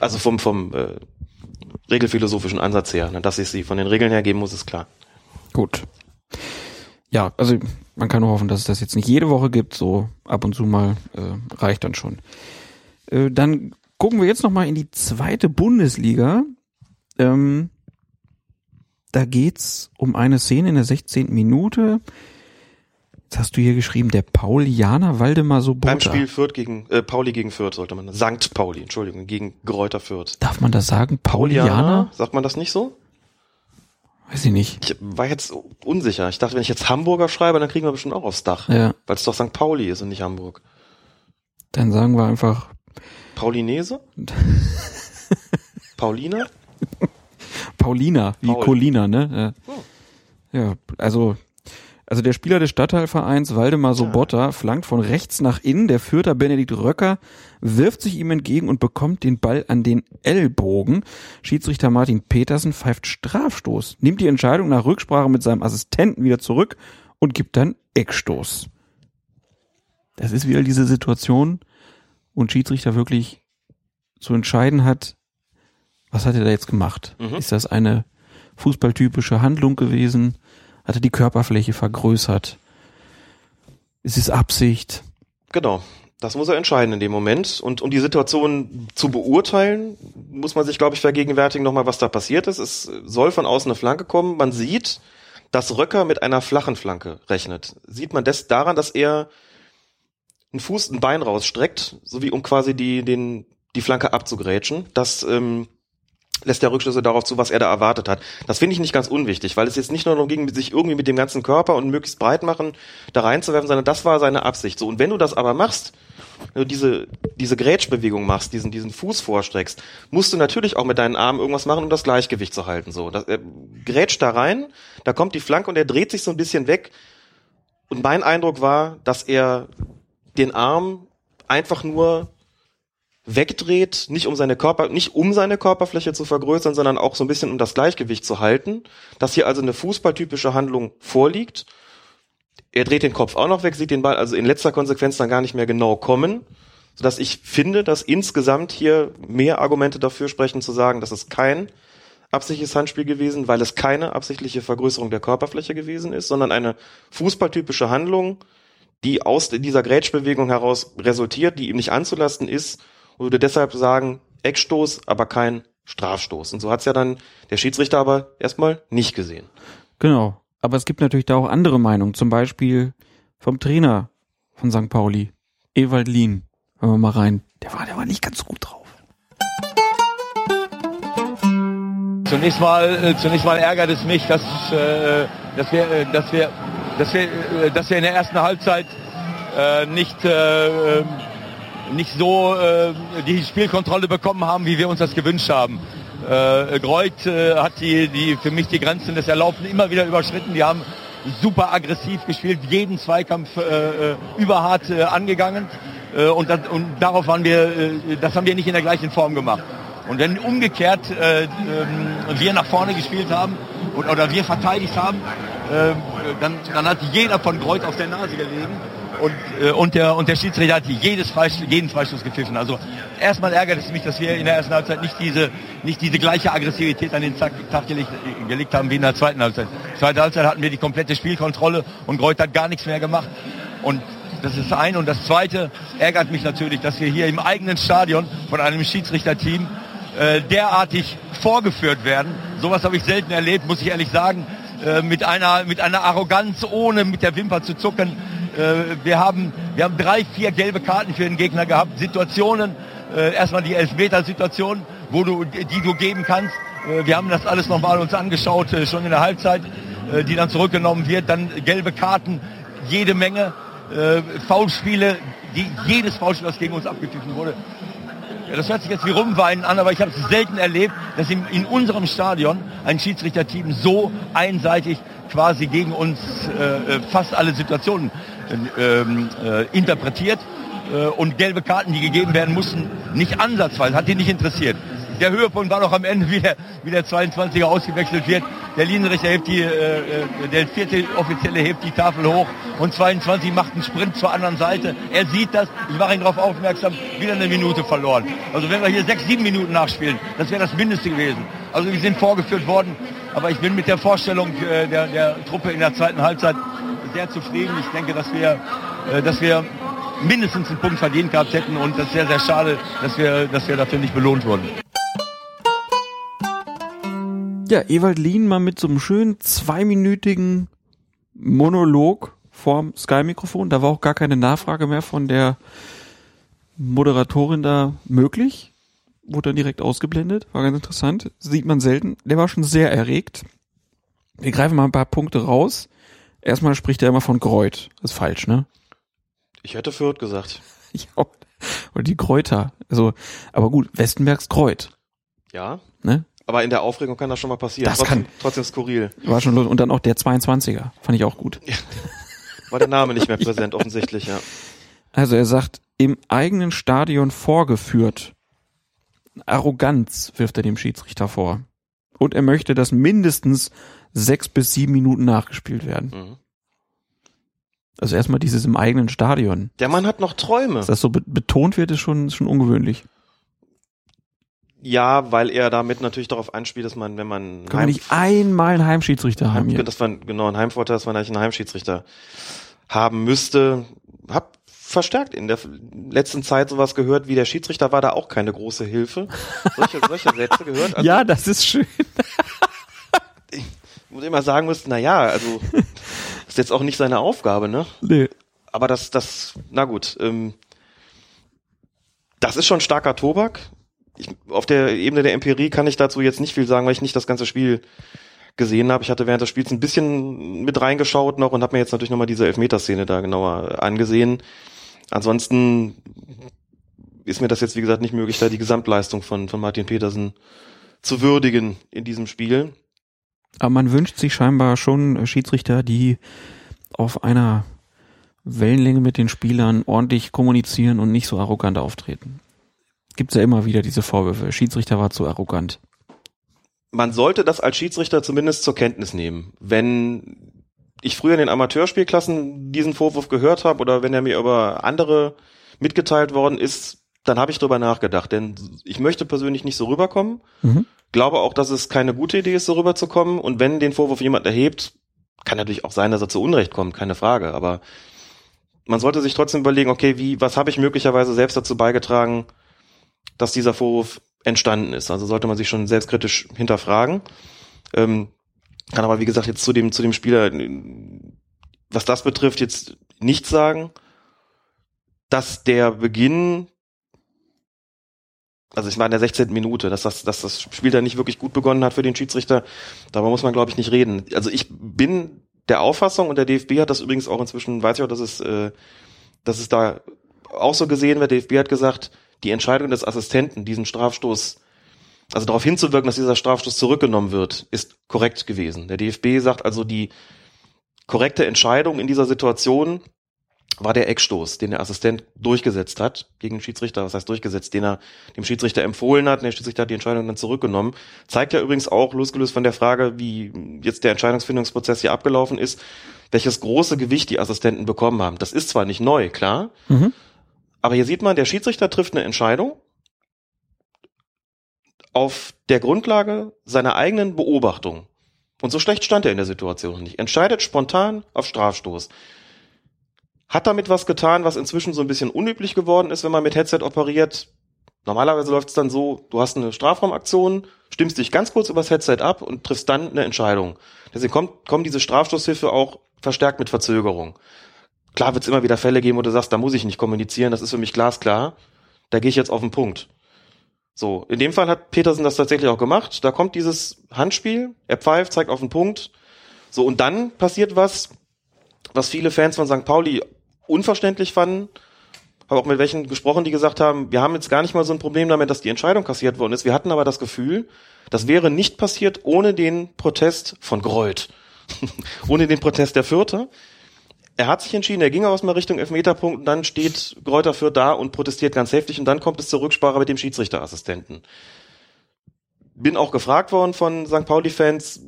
Speaker 5: Also vom vom äh, regelphilosophischen Ansatz her, ne, dass ich sie von den Regeln her geben muss, ist klar.
Speaker 4: Gut. Ja, also man kann nur hoffen, dass es das jetzt nicht jede Woche gibt, so ab und zu mal äh, reicht dann schon. Äh, dann gucken wir jetzt noch mal in die zweite Bundesliga. Ähm, da geht's um eine Szene in der 16. Minute. Jetzt hast du hier geschrieben, der Paulianer Waldemar Sobota.
Speaker 5: Beim Spiel Fürth gegen äh, Pauli gegen Fürth sollte man Sankt Pauli, Entschuldigung, gegen Gräuter Fürth.
Speaker 4: Darf man das sagen? Paulianer?
Speaker 5: Sagt man das nicht so?
Speaker 4: Weiß ich nicht.
Speaker 5: Ich war jetzt unsicher. Ich dachte, wenn ich jetzt Hamburger schreibe, dann kriegen wir bestimmt auch aufs Dach.
Speaker 4: Ja.
Speaker 5: Weil es doch St. Pauli ist und nicht Hamburg.
Speaker 4: Dann sagen wir einfach
Speaker 5: Paulinese? [LAUGHS] Paulina?
Speaker 4: Paulina, wie
Speaker 5: Paul.
Speaker 4: Colina, ne? Ja. ja, also also der Spieler des Stadtteilvereins Waldemar Sobotta flankt von rechts nach innen. Der Fürther Benedikt Röcker wirft sich ihm entgegen und bekommt den Ball an den Ellbogen. Schiedsrichter Martin Petersen pfeift Strafstoß, nimmt die Entscheidung nach Rücksprache mit seinem Assistenten wieder zurück und gibt dann Eckstoß. Das ist wieder diese Situation, wo ein Schiedsrichter wirklich zu entscheiden hat, was hat er da jetzt gemacht?
Speaker 5: Mhm.
Speaker 4: Ist das eine fußballtypische Handlung gewesen? Hat er die Körperfläche vergrößert? Ist es Absicht?
Speaker 5: Genau. Das muss er entscheiden in dem Moment. Und um die Situation zu beurteilen, muss man sich, glaube ich, vergegenwärtigen nochmal, was da passiert ist. Es soll von außen eine Flanke kommen. Man sieht, dass Röcker mit einer flachen Flanke rechnet. Sieht man das daran, dass er einen Fuß, ein Bein rausstreckt, so wie um quasi die, den, die Flanke abzugrätschen. Das ähm, lässt der Rückschlüsse darauf zu, was er da erwartet hat. Das finde ich nicht ganz unwichtig, weil es jetzt nicht nur darum ging, sich irgendwie mit dem ganzen Körper und möglichst breit machen da reinzuwerfen, sondern das war seine Absicht. So und wenn du das aber machst wenn du diese, diese Grätschbewegung machst, diesen, diesen Fuß vorstreckst, musst du natürlich auch mit deinen Armen irgendwas machen, um das Gleichgewicht zu halten. So, das, er grätscht da rein, da kommt die Flanke und er dreht sich so ein bisschen weg. Und mein Eindruck war, dass er den Arm einfach nur wegdreht, nicht um seine Körper, nicht um seine Körperfläche zu vergrößern, sondern auch so ein bisschen um das Gleichgewicht zu halten, dass hier also eine fußballtypische Handlung vorliegt. Er dreht den Kopf auch noch weg, sieht den Ball also in letzter Konsequenz dann gar nicht mehr genau kommen, sodass ich finde, dass insgesamt hier mehr Argumente dafür sprechen zu sagen, dass es kein absichtliches Handspiel gewesen, weil es keine absichtliche Vergrößerung der Körperfläche gewesen ist, sondern eine fußballtypische Handlung, die aus dieser Grätschbewegung heraus resultiert, die ihm nicht anzulasten ist und würde deshalb sagen, Eckstoß, aber kein Strafstoß. Und so hat's ja dann der Schiedsrichter aber erstmal nicht gesehen.
Speaker 4: Genau. Aber es gibt natürlich da auch andere Meinungen, zum Beispiel vom Trainer von St. Pauli, Ewald Lien. Hören wir mal rein. Der war, der war nicht ganz so gut drauf.
Speaker 8: Zunächst mal, äh, zunächst mal ärgert es mich, dass, äh, dass wir, äh, dass wir, dass wir, äh, dass wir in der ersten Halbzeit äh, nicht äh, ähm, nicht so äh, die Spielkontrolle bekommen haben, wie wir uns das gewünscht haben. Äh, Greuth äh, hat die, die für mich die Grenzen des Erlaubten immer wieder überschritten. Die haben super aggressiv gespielt, jeden Zweikampf äh, äh überhart äh, angegangen äh, und, das, und darauf waren wir, äh, das haben wir nicht in der gleichen Form gemacht. Und wenn umgekehrt äh, äh, wir nach vorne gespielt haben und, oder wir verteidigt haben, äh, dann, dann hat jeder von Greuth auf der Nase gelegen und, äh, und, der, und der Schiedsrichter hat jedes Freistoß, jeden Freistoß gepfiffen. Also erstmal ärgert es mich, dass wir in der ersten Halbzeit nicht diese, nicht diese gleiche Aggressivität an den Tag, Tag gelegt, gelegt haben wie in der zweiten Halbzeit. Zweite Halbzeit hatten wir die komplette Spielkontrolle und Greut hat gar nichts mehr gemacht. Und das ist eine. Und das zweite ärgert mich natürlich, dass wir hier im eigenen Stadion von einem Schiedsrichterteam äh, derartig vorgeführt werden. Sowas habe ich selten erlebt, muss ich ehrlich sagen. Äh, mit einer mit einer Arroganz, ohne mit der Wimper zu zucken. Äh, wir, haben, wir haben drei, vier gelbe Karten für den Gegner gehabt. Situationen, äh, erstmal die Elfmeter-Situation, wo du, die du geben kannst. Äh, wir haben das alles nochmal uns angeschaut, schon in der Halbzeit, die dann zurückgenommen wird. Dann gelbe Karten, jede Menge. Foulspiele, die, jedes Foulspiel, das gegen uns abgepfiffen wurde. Das hört sich jetzt wie Rumweinen an, aber ich habe es selten erlebt, dass in, in unserem Stadion ein Schiedsrichterteam so einseitig quasi gegen uns äh, fast alle Situationen äh, interpretiert äh, und gelbe Karten, die gegeben werden mussten, nicht ansatzweise, hat die nicht interessiert. Der Höhepunkt war noch am Ende, [LAUGHS] wie der, wie der 22er ausgewechselt wird. Der Linienrichter hebt die, äh, äh, der vierte Offizielle hebt die Tafel hoch und 22 macht einen Sprint zur anderen Seite. Er sieht das, ich mache ihn darauf aufmerksam, wieder eine Minute verloren. Also wenn wir hier sechs, sieben Minuten nachspielen, das wäre das Mindeste gewesen. Also wir sind vorgeführt worden, aber ich bin mit der Vorstellung äh, der, der Truppe in der zweiten Halbzeit sehr zufrieden. Ich denke, dass wir, äh, dass wir mindestens einen Punkt verdient gehabt hätten und das ist sehr, sehr schade, dass wir, dass wir dafür nicht belohnt wurden.
Speaker 4: Ja, Ewald Lien mal mit so einem schönen zweiminütigen Monolog vorm Sky-Mikrofon. Da war auch gar keine Nachfrage mehr von der Moderatorin da möglich. Wurde dann direkt ausgeblendet. War ganz interessant. Sieht man selten. Der war schon sehr erregt. Wir greifen mal ein paar Punkte raus. Erstmal spricht er immer von Kreut. Das ist falsch, ne?
Speaker 5: Ich hätte Fürth gesagt. [LAUGHS]
Speaker 4: ja, oder die Kräuter. Also, aber gut, Westenbergs Kreut.
Speaker 5: Ja.
Speaker 4: Ne?
Speaker 5: Aber in der Aufregung kann das schon mal passieren.
Speaker 4: Das
Speaker 5: trotzdem,
Speaker 4: kann.
Speaker 5: trotzdem skurril.
Speaker 4: War schon los. Und dann auch der 22er. Fand ich auch gut.
Speaker 5: War der Name nicht mehr präsent, offensichtlich, ja.
Speaker 4: Also er sagt, im eigenen Stadion vorgeführt. Arroganz wirft er dem Schiedsrichter vor. Und er möchte, dass mindestens sechs bis sieben Minuten nachgespielt werden. Mhm. Also erstmal dieses im eigenen Stadion.
Speaker 5: Der Mann hat noch Träume.
Speaker 4: Dass das so betont wird, ist schon, schon ungewöhnlich.
Speaker 5: Ja, weil er damit natürlich darauf anspielt, dass man, wenn man
Speaker 4: Kann man nicht einmal einen Heimschiedsrichter haben
Speaker 5: hier? Das war genau ein Heimvorteil, dass man eigentlich einen Heimschiedsrichter haben müsste. Hab verstärkt in der letzten Zeit sowas gehört, wie der Schiedsrichter war da auch keine große Hilfe. Solche, solche Sätze gehört. [LAUGHS]
Speaker 4: Also, ja, das ist schön.
Speaker 5: Ich muss immer sagen muss, na ja, also [LAUGHS] ist jetzt auch nicht seine Aufgabe, ne?
Speaker 4: Nee.
Speaker 5: Aber das, das, na gut, ähm, das ist schon starker Tobak ich, auf der Ebene der Empirie kann ich dazu jetzt nicht viel sagen, weil ich nicht das ganze Spiel gesehen habe. Ich hatte während des Spiels ein bisschen mit reingeschaut noch und habe mir jetzt natürlich nochmal diese Elfmeterszene da genauer angesehen. ansonsten ist mir das jetzt, wie gesagt, nicht möglich, da die Gesamtleistung von, von Martin Petersen zu würdigen in diesem Spiel.
Speaker 4: Aber man wünscht sich scheinbar schon Schiedsrichter, die auf einer Wellenlänge mit den Spielern ordentlich kommunizieren und nicht so arrogant auftreten. Gibt's ja immer wieder diese Vorwürfe. Schiedsrichter war zu arrogant.
Speaker 5: Man sollte das als Schiedsrichter zumindest zur Kenntnis nehmen. Wenn ich früher in den Amateurspielklassen diesen Vorwurf gehört habe oder wenn er mir über andere mitgeteilt worden ist, dann habe ich drüber nachgedacht, denn ich möchte persönlich nicht so rüberkommen. Mhm. Glaube auch, dass es keine gute Idee ist, so rüberzukommen. Und wenn den Vorwurf jemand erhebt, kann natürlich auch sein, dass er zu Unrecht kommt, keine Frage. Aber man sollte sich trotzdem überlegen, okay, wie, was habe ich möglicherweise selbst dazu beigetragen, dass dieser Vorwurf entstanden ist. Also sollte man sich schon selbstkritisch hinterfragen. Ähm, kann aber, wie gesagt, jetzt zu dem, zu dem Spieler, was das betrifft, jetzt nicht sagen, dass der Beginn also ich war in der 16. Minute, dass das, dass das Spiel da nicht wirklich gut begonnen hat für den Schiedsrichter, darüber muss man, glaube ich, nicht reden. Also ich bin der Auffassung, und der DFB hat das übrigens auch inzwischen, weiß ich auch, dass es, äh, dass es da auch so gesehen wird, der DFB hat gesagt, die Entscheidung des Assistenten, diesen Strafstoß, also darauf hinzuwirken, dass dieser Strafstoß zurückgenommen wird, ist korrekt gewesen. Der DFB sagt also, die korrekte Entscheidung in dieser Situation war der Eckstoß, den der Assistent durchgesetzt hat gegen den Schiedsrichter, was heißt durchgesetzt, den er dem Schiedsrichter empfohlen hat, und der Schiedsrichter hat die Entscheidung dann zurückgenommen. Zeigt ja übrigens auch, losgelöst von der Frage, wie jetzt der Entscheidungsfindungsprozess hier abgelaufen ist, welches große Gewicht die Assistenten bekommen haben. Das ist zwar nicht neu, klar, mhm. aber hier sieht man, der Schiedsrichter trifft eine Entscheidung auf der Grundlage seiner eigenen Beobachtung. Und so schlecht stand er in der Situation nicht. Entscheidet spontan auf Strafstoß hat damit was getan, was inzwischen so ein bisschen unüblich geworden ist, wenn man mit Headset operiert. Normalerweise läuft es dann so, du hast eine Strafraumaktion, stimmst dich ganz kurz übers Headset ab und triffst dann eine Entscheidung. Deswegen kommt, kommt diese Strafstoßhilfe auch verstärkt mit Verzögerung. Klar wird es immer wieder Fälle geben, wo du sagst, da muss ich nicht kommunizieren, das ist für mich glasklar. Da gehe ich jetzt auf den Punkt. So, in dem Fall hat Petersen das tatsächlich auch gemacht. Da kommt dieses Handspiel, er pfeift, zeigt auf den Punkt. So, und dann passiert was, was viele Fans von St. Pauli unverständlich fanden. Habe auch mit welchen gesprochen, die gesagt haben, wir haben jetzt gar nicht mal so ein Problem damit, dass die Entscheidung kassiert worden ist. Wir hatten aber das Gefühl, das wäre nicht passiert ohne den Protest von Greuth. [LAUGHS] ohne den Protest der Vierte. Er hat sich entschieden, er ging aus mal Richtung Elfmeterpunkt und dann steht Gräuter Fürth da und protestiert ganz heftig und dann kommt es zur Rücksprache mit dem Schiedsrichterassistenten. Bin auch gefragt worden von St. Pauli-Fans,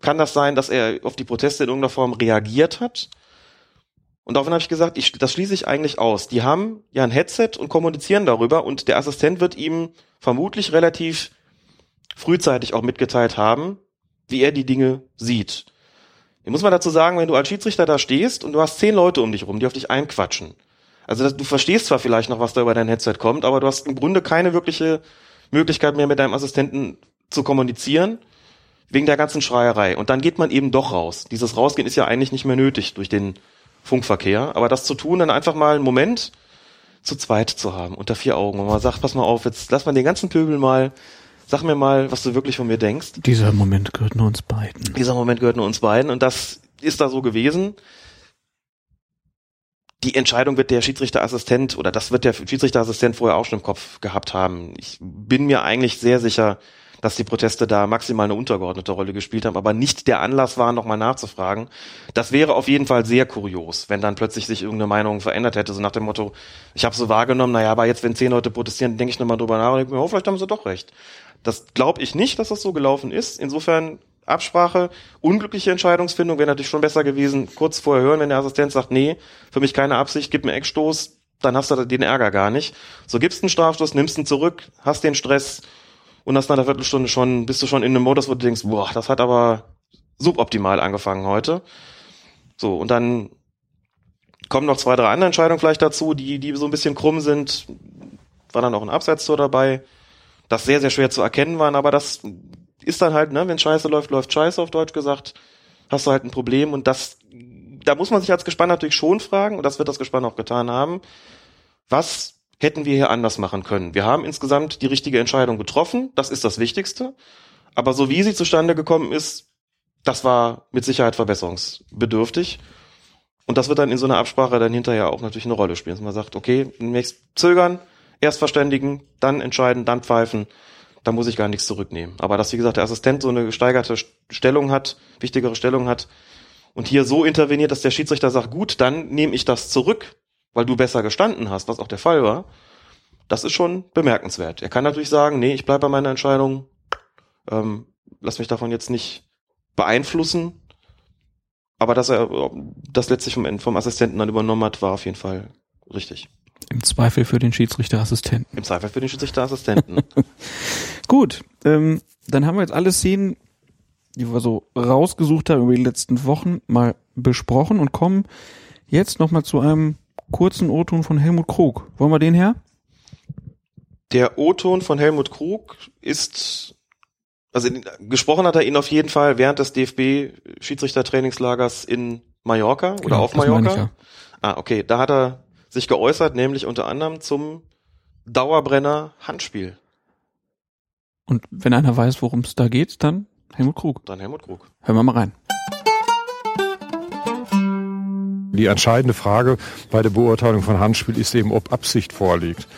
Speaker 5: kann das sein, dass er auf die Proteste in irgendeiner Form reagiert hat? Und daraufhin habe ich gesagt, ich, das schließe ich eigentlich aus. Die haben ja ein Headset und kommunizieren darüber und der Assistent wird ihm vermutlich relativ frühzeitig auch mitgeteilt haben, wie er die Dinge sieht. Hier muss man dazu sagen, wenn du als Schiedsrichter da stehst und du hast zehn Leute um dich rum, die auf dich einquatschen. Also das, du verstehst zwar vielleicht noch, was da über dein Headset kommt, aber du hast im Grunde keine wirkliche Möglichkeit mehr mit deinem Assistenten zu kommunizieren, wegen der ganzen Schreierei. Und dann geht man eben doch raus. Dieses Rausgehen ist ja eigentlich nicht mehr nötig durch den Funkverkehr. Aber das zu tun, dann einfach mal einen Moment zu zweit zu haben, unter vier Augen, und man sagt, pass mal auf, jetzt lass mal den ganzen Pöbel mal, sag mir mal, was du wirklich von mir denkst.
Speaker 4: Dieser Moment gehört nur uns beiden.
Speaker 5: Dieser Moment gehört nur uns beiden und das ist da so gewesen. Die Entscheidung wird der Schiedsrichterassistent oder das wird der Schiedsrichterassistent vorher auch schon im Kopf gehabt haben. Ich bin mir eigentlich sehr sicher, dass die Proteste da maximal eine untergeordnete Rolle gespielt haben, aber nicht der Anlass war, nochmal nachzufragen. Das wäre auf jeden Fall sehr kurios, wenn dann plötzlich sich irgendeine Meinung verändert hätte, so nach dem Motto, ich habe so wahrgenommen, naja, aber jetzt, wenn zehn Leute protestieren, denke ich nochmal drüber nach und denke mir, oh, vielleicht haben sie doch recht. Das glaube ich nicht, dass das so gelaufen ist. Insofern Absprache, unglückliche Entscheidungsfindung wäre natürlich schon besser gewesen, kurz vorher hören, wenn der Assistent sagt, nee, für mich keine Absicht, gib mir Eckstoß, dann hast du den Ärger gar nicht. So gibst einen Strafstoß, nimmst ihn zurück, hast den Stress, und nach einer Viertelstunde schon, bist du schon in einem Modus, wo du denkst, boah, das hat aber suboptimal angefangen heute. So, und dann kommen noch zwei, drei andere Entscheidungen vielleicht dazu, die, die so ein bisschen krumm sind. War dann auch ein Abseitstor dabei, das sehr, sehr schwer zu erkennen waren, aber das ist dann halt, ne, wenn Scheiße läuft, läuft Scheiße auf Deutsch gesagt, hast du halt ein Problem und das, da muss man sich als Gespann natürlich schon fragen, und das wird das Gespann auch getan haben, was hätten wir hier anders machen können. Wir haben insgesamt die richtige Entscheidung getroffen, das ist das Wichtigste. Aber so wie sie zustande gekommen ist, das war mit Sicherheit verbesserungsbedürftig. Und das wird dann in so einer Absprache dann hinterher auch natürlich eine Rolle spielen. Dass man sagt, okay, zunächst zögern, erst verständigen, dann entscheiden, dann pfeifen. Da muss ich gar nichts zurücknehmen. Aber dass, wie gesagt, der Assistent so eine gesteigerte Stellung hat, wichtigere Stellung hat und hier so interveniert, dass der Schiedsrichter sagt, gut, dann nehme ich das zurück, weil du besser gestanden hast, was auch der Fall war. Das ist schon bemerkenswert. Er kann natürlich sagen, nee, ich bleibe bei meiner Entscheidung, ähm, lass mich davon jetzt nicht beeinflussen. Aber dass er das letztlich vom, vom Assistenten dann übernommen hat, war auf jeden Fall richtig.
Speaker 4: Im Zweifel für den Schiedsrichterassistenten.
Speaker 5: Im Zweifel für den Schiedsrichterassistenten. [LAUGHS]
Speaker 4: Gut, ähm, dann haben wir jetzt alle Szenen, die wir so rausgesucht haben über die letzten Wochen, mal besprochen und kommen jetzt nochmal zu einem kurzen O-Ton von Helmut Krug. Wollen wir den her?
Speaker 5: Der O-Ton von Helmut Krug ist, also gesprochen hat er ihn auf jeden Fall während des DFB-Schiedsrichtertrainingslagers in Mallorca oder
Speaker 4: Genau,
Speaker 5: auf Mallorca.
Speaker 4: ja.
Speaker 5: Ah, okay. Da hat er sich geäußert, nämlich unter anderem zum Dauerbrenner Handspiel.
Speaker 4: Und wenn einer weiß, worum es da geht, dann Helmut Krug.
Speaker 5: Dann Helmut Krug.
Speaker 4: Hören wir mal rein.
Speaker 9: Die entscheidende Frage bei der Beurteilung von Handspiel ist eben, ob Absicht vorliegt.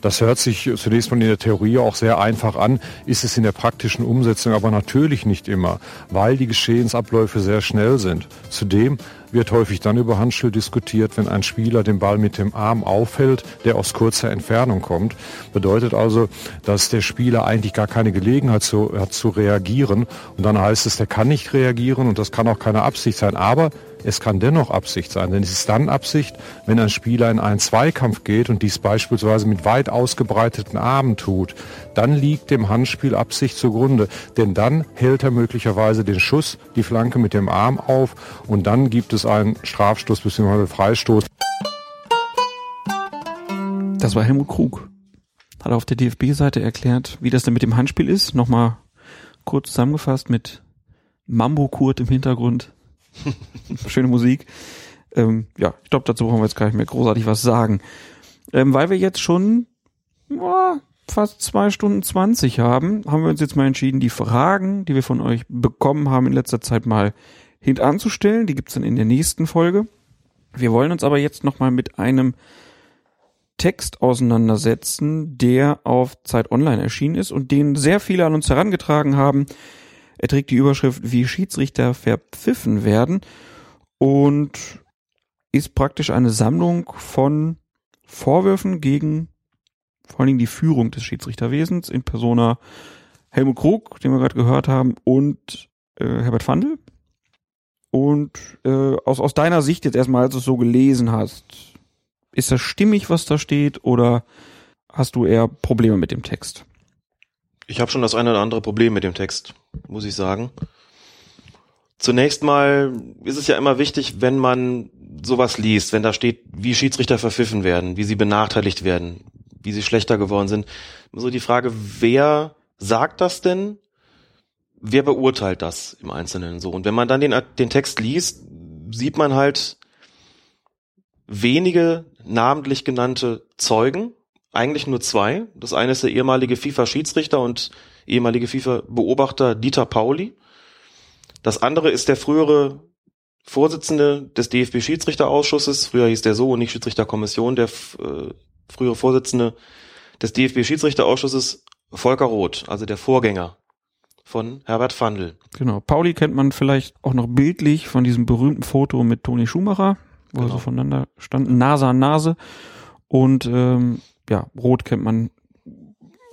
Speaker 9: Das hört sich zunächst mal in der Theorie auch sehr einfach an, ist es in der praktischen Umsetzung aber natürlich nicht immer, weil die Geschehensabläufe sehr schnell sind. Zudem wird häufig dann über Handspiel diskutiert, wenn ein Spieler den Ball mit dem Arm aufhält, der aus kurzer Entfernung kommt. Bedeutet also, dass der Spieler eigentlich gar keine Gelegenheit zu, hat zu reagieren. Und dann heißt es, der kann nicht reagieren und das kann auch keine Absicht sein. Aber es kann dennoch Absicht sein, denn es ist dann Absicht, wenn ein Spieler in einen Zweikampf geht und dies beispielsweise mit weit ausgebreiteten Armen tut, dann liegt dem Handspiel Absicht zugrunde, denn dann hält er möglicherweise den Schuss, die Flanke mit dem Arm auf und dann gibt es einen Strafstoß bzw. Freistoß.
Speaker 4: Das war Helmut Krug. Hat auf der DFB-Seite erklärt, wie das denn mit dem Handspiel ist. Nochmal kurz zusammengefasst mit Mambo-Kurt im Hintergrund. [LAUGHS] Schöne Musik. Ähm, ja, ich glaube, dazu brauchen wir jetzt gar nicht mehr großartig was sagen. Ähm, weil wir jetzt schon boah, fast zwei Stunden zwanzig haben, haben wir uns jetzt mal entschieden, die Fragen, die wir von euch bekommen haben in letzter Zeit mal hintanzustellen. Die gibt's dann in der nächsten Folge. Wir wollen uns aber jetzt nochmal mit einem Text auseinandersetzen, der auf Zeit Online erschienen ist und den sehr viele an uns herangetragen haben. Er trägt die Überschrift, wie Schiedsrichter verpfiffen werden und ist praktisch eine Sammlung von Vorwürfen gegen vor allen Dingen die Führung des Schiedsrichterwesens in Persona Helmut Krug, den wir gerade gehört haben, und äh, Herbert Fandl. Und äh, aus, aus deiner Sicht jetzt erstmal, als du es so gelesen hast, ist das stimmig, was da steht, oder hast du eher Probleme mit dem Text?
Speaker 5: Ich habe schon das eine oder andere Problem mit dem Text, muss ich sagen. Zunächst mal ist es ja immer wichtig, wenn man sowas liest, wenn da steht, wie Schiedsrichter verpfiffen werden, wie sie benachteiligt werden, wie sie schlechter geworden sind. So die Frage, wer sagt das denn? Wer beurteilt das im Einzelnen so? Und wenn man dann den, den Text liest, sieht man halt wenige namentlich genannte Zeugen, eigentlich nur zwei. Das eine ist der ehemalige FIFA-Schiedsrichter und ehemalige FIFA-Beobachter Dieter Pauli. Das andere ist der frühere Vorsitzende des DFB-Schiedsrichterausschusses, früher hieß der so und nicht Schiedsrichterkommission, der äh, frühere Vorsitzende des DFB-Schiedsrichterausschusses, Volker Roth, also der Vorgänger von Herbert Fandl.
Speaker 4: Genau. Pauli kennt man vielleicht auch noch bildlich von diesem berühmten Foto mit Toni Schumacher, wo
Speaker 5: Genau.
Speaker 4: sie voneinander standen, Nase an Nase. Und ähm, ja, Roth kennt man,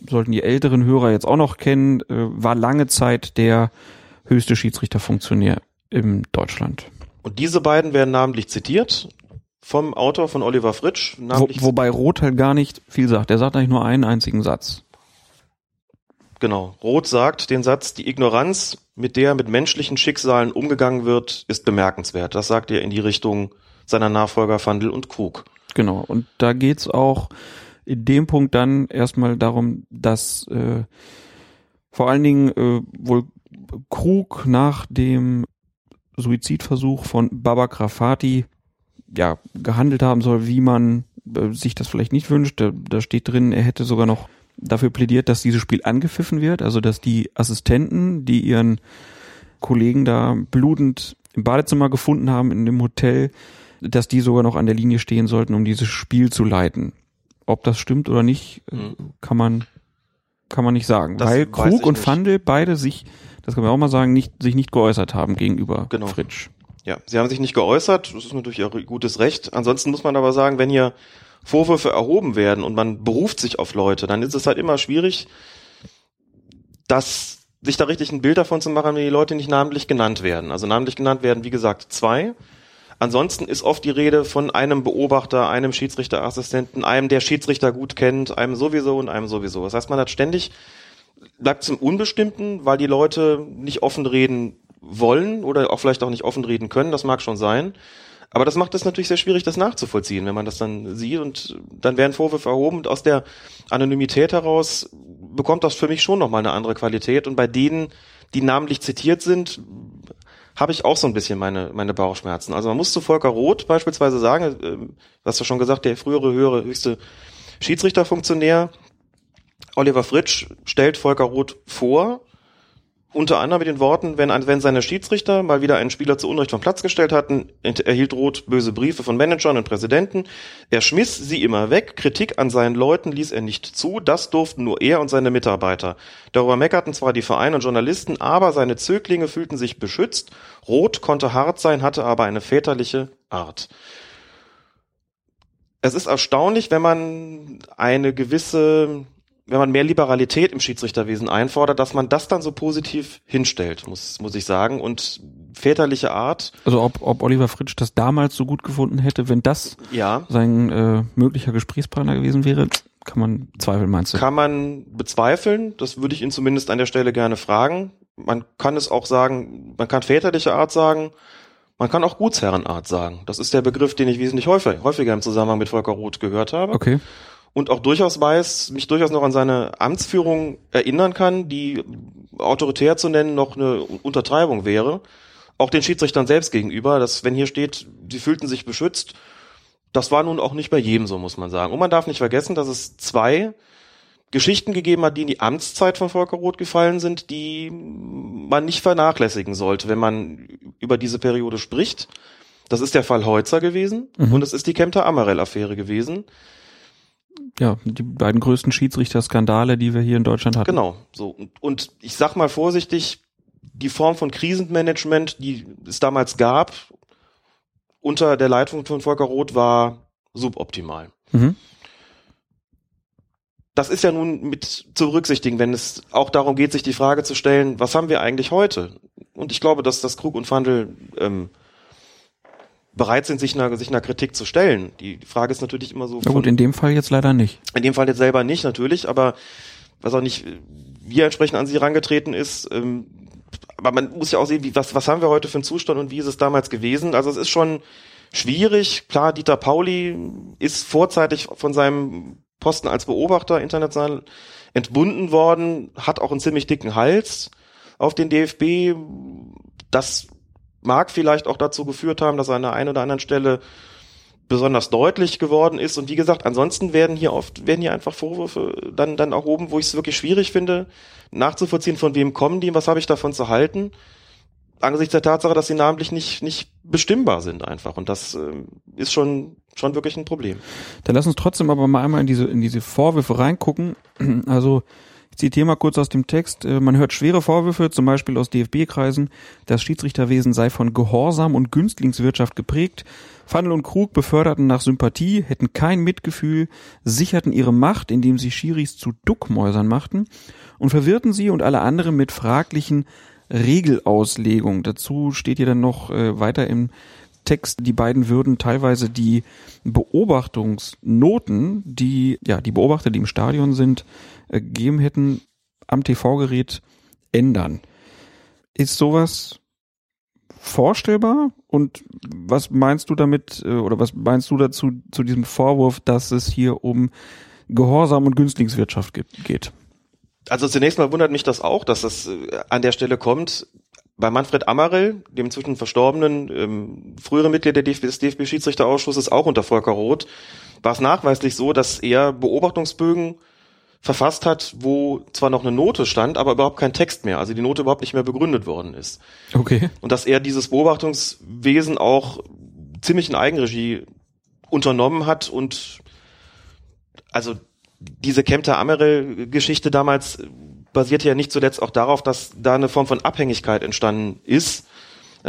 Speaker 4: sollten die älteren Hörer jetzt auch noch kennen, äh, war lange Zeit der höchste Schiedsrichterfunktionär in Deutschland.
Speaker 5: Und diese beiden werden namentlich zitiert vom Autor von Oliver Fritsch.
Speaker 4: Wo, wobei Roth halt gar nicht viel sagt. Er sagt eigentlich nur einen einzigen Satz.
Speaker 5: genau. Roth sagt den Satz, die Ignoranz, mit der mit menschlichen Schicksalen umgegangen wird, ist bemerkenswert. Das sagt er in die Richtung seiner Nachfolger Fandl und Krug.
Speaker 4: Genau. Und da geht's auch in dem Punkt dann erstmal darum, dass äh, vor allen Dingen äh, wohl Krug nach dem Suizidversuch von Baba Grafati ja gehandelt haben soll, wie man äh, sich das vielleicht nicht wünscht. Da, da steht drin, er hätte sogar noch dafür plädiert, dass dieses Spiel angepfiffen wird, also dass die Assistenten, die ihren Kollegen da blutend im Badezimmer gefunden haben in dem Hotel, dass die sogar noch an der Linie stehen sollten, um dieses Spiel zu leiten. Ob das stimmt oder nicht, äh,
Speaker 5: Mhm.
Speaker 4: kann man kann man nicht sagen,
Speaker 5: Das
Speaker 4: weil Krug und. Fandel beide sich, das kann man auch mal sagen, nicht sich nicht geäußert haben gegenüber
Speaker 5: Genau.
Speaker 4: Fritsch.
Speaker 5: Ja, sie haben sich nicht geäußert, das ist natürlich ihr gutes Recht. Ansonsten muss man aber sagen, wenn hier Vorwürfe erhoben werden und man beruft sich auf Leute, dann ist es halt immer schwierig, dass sich da richtig ein Bild davon zu machen, wenn die Leute nicht namentlich genannt werden. Also namentlich genannt werden, wie gesagt, zwei. Ansonsten ist oft die Rede von einem Beobachter, einem Schiedsrichterassistenten, einem, der Schiedsrichter gut kennt, einem sowieso und einem sowieso. Das heißt, man hat ständig, bleibt zum Unbestimmten, weil die Leute nicht offen reden wollen oder auch vielleicht auch nicht offen reden können, das mag schon sein. Aber das macht es natürlich sehr schwierig, das nachzuvollziehen, wenn man das dann sieht und dann werden Vorwürfe erhoben und aus der Anonymität heraus bekommt das für mich schon nochmal eine andere Qualität und bei denen, die namentlich zitiert sind, habe ich auch so ein bisschen meine, meine Bauchschmerzen. Also man muss zu Volker Roth beispielsweise sagen, äh, du hast ja schon gesagt, der frühere höhere höchste Schiedsrichterfunktionär, Oliver Fritsch, stellt Volker Roth vor, unter anderem mit den Worten, wenn, wenn seine Schiedsrichter mal wieder einen Spieler zu Unrecht vom Platz gestellt hatten, erhielt Roth böse Briefe von Managern und Präsidenten. Er schmiss sie immer weg, Kritik an seinen Leuten ließ er nicht zu, das durften nur er und seine Mitarbeiter. Darüber meckerten zwar die Vereine und Journalisten, aber seine Zöglinge fühlten sich beschützt. Roth konnte hart sein, hatte aber eine väterliche Art. Es ist erstaunlich, wenn man eine gewisse wenn man mehr Liberalität im Schiedsrichterwesen einfordert, dass man das dann so positiv hinstellt, muss, muss ich sagen. Und väterliche Art,
Speaker 4: Also ob, ob Oliver Fritsch das damals so gut gefunden hätte, wenn das
Speaker 5: ja,
Speaker 4: sein äh, möglicher Gesprächspartner gewesen wäre, kann man zweifeln, meinst du?
Speaker 5: kann man bezweifeln. Das würde ich ihn zumindest an der Stelle gerne fragen. Man kann es auch sagen, man kann väterliche Art sagen, man kann auch Gutsherrenart sagen. Das ist der Begriff, den ich wesentlich häufiger, häufiger im Zusammenhang mit Volker Roth gehört habe.
Speaker 4: Okay.
Speaker 5: Und auch durchaus weiß, mich durchaus noch an seine Amtsführung erinnern kann, die autoritär zu nennen noch eine Untertreibung wäre. Auch den Schiedsrichtern selbst gegenüber, dass wenn hier steht, sie fühlten sich beschützt, das war nun auch nicht bei jedem so, muss man sagen. Und man darf nicht vergessen, dass es zwei Geschichten gegeben hat, die in die Amtszeit von Volker Roth gefallen sind, die man nicht vernachlässigen sollte, wenn man über diese Periode spricht. Das ist der Fall Heutzer gewesen
Speaker 4: Mhm.
Speaker 5: und es ist die Kempter-Amarell-Affäre gewesen.
Speaker 4: Ja, die beiden größten Schiedsrichterskandale, die wir hier in Deutschland hatten.
Speaker 5: Genau, so. Und, und ich sag mal vorsichtig, die Form von Krisenmanagement, die es damals gab, unter der Leitung von Volker Roth war suboptimal.
Speaker 4: Mhm.
Speaker 5: Das ist ja nun mit zu berücksichtigen, wenn es auch darum geht, sich die Frage zu stellen, was haben wir eigentlich heute? Und ich glaube, dass das Krug und Fandel ähm, bereit sind, sich einer, sich einer Kritik zu stellen. Die, die Frage ist natürlich immer so,
Speaker 4: Ja gut, in dem Fall jetzt leider nicht.
Speaker 5: In dem Fall jetzt selber nicht, natürlich, aber was auch nicht, wie er entsprechend an sie herangetreten ist, ähm, aber man muss ja auch sehen, wie, was, was haben wir heute für einen Zustand und wie ist es damals gewesen? Also es ist schon schwierig. Klar, Dieter Pauli ist vorzeitig von seinem Posten als Beobachter international entbunden worden, hat auch einen ziemlich dicken Hals auf den DFB. Das mag vielleicht auch dazu geführt haben, dass er an der einen oder anderen Stelle besonders deutlich geworden ist. Und wie gesagt, ansonsten werden hier oft, werden hier einfach Vorwürfe dann, dann erhoben, wo ich es wirklich schwierig finde, nachzuvollziehen, von wem kommen die, was habe ich davon zu halten. Angesichts der Tatsache, dass sie namentlich nicht, nicht bestimmbar sind einfach. Und das äh, ist schon, schon wirklich ein Problem.
Speaker 4: Dann lass uns trotzdem aber mal einmal in diese, in diese Vorwürfe reingucken. Also, zitiere mal kurz aus dem Text. Äh, Man hört schwere Vorwürfe, zum Beispiel aus DFB-Kreisen, das Schiedsrichterwesen sei von Gehorsam und Günstlingswirtschaft geprägt. Fandel und Krug beförderten nach Sympathie, hätten kein Mitgefühl, sicherten ihre Macht, indem sie Schiris zu Duckmäusern machten und verwirrten sie und alle anderen mit fraglichen Regelauslegungen. Dazu steht hier dann noch äh, weiter im Text, die beiden würden teilweise die Beobachtungsnoten, die ja die Beobachter, die im Stadion sind, äh, gegeben hätten, am TV-Gerät ändern. Ist sowas vorstellbar? Und was meinst du damit äh, oder was meinst du dazu zu diesem Vorwurf, dass es hier um Gehorsam und Günstlingswirtschaft ge- geht?
Speaker 5: Also zunächst mal wundert mich das auch, dass das äh, an der Stelle kommt. Bei Manfred Ammerell, dem inzwischen verstorbenen ähm, früheren Mitglied der DFB, des DFB-Schiedsrichterausschusses, auch unter Volker Roth, war es nachweislich so, dass er Beobachtungsbögen verfasst hat, wo zwar noch eine Note stand, aber überhaupt kein Text mehr, also die Note überhaupt nicht mehr begründet worden ist.
Speaker 4: Okay.
Speaker 5: Und dass er dieses Beobachtungswesen auch ziemlich in Eigenregie unternommen hat und also diese Kempter Amerel Geschichte damals basierte ja nicht zuletzt auch darauf, dass da eine Form von Abhängigkeit entstanden ist.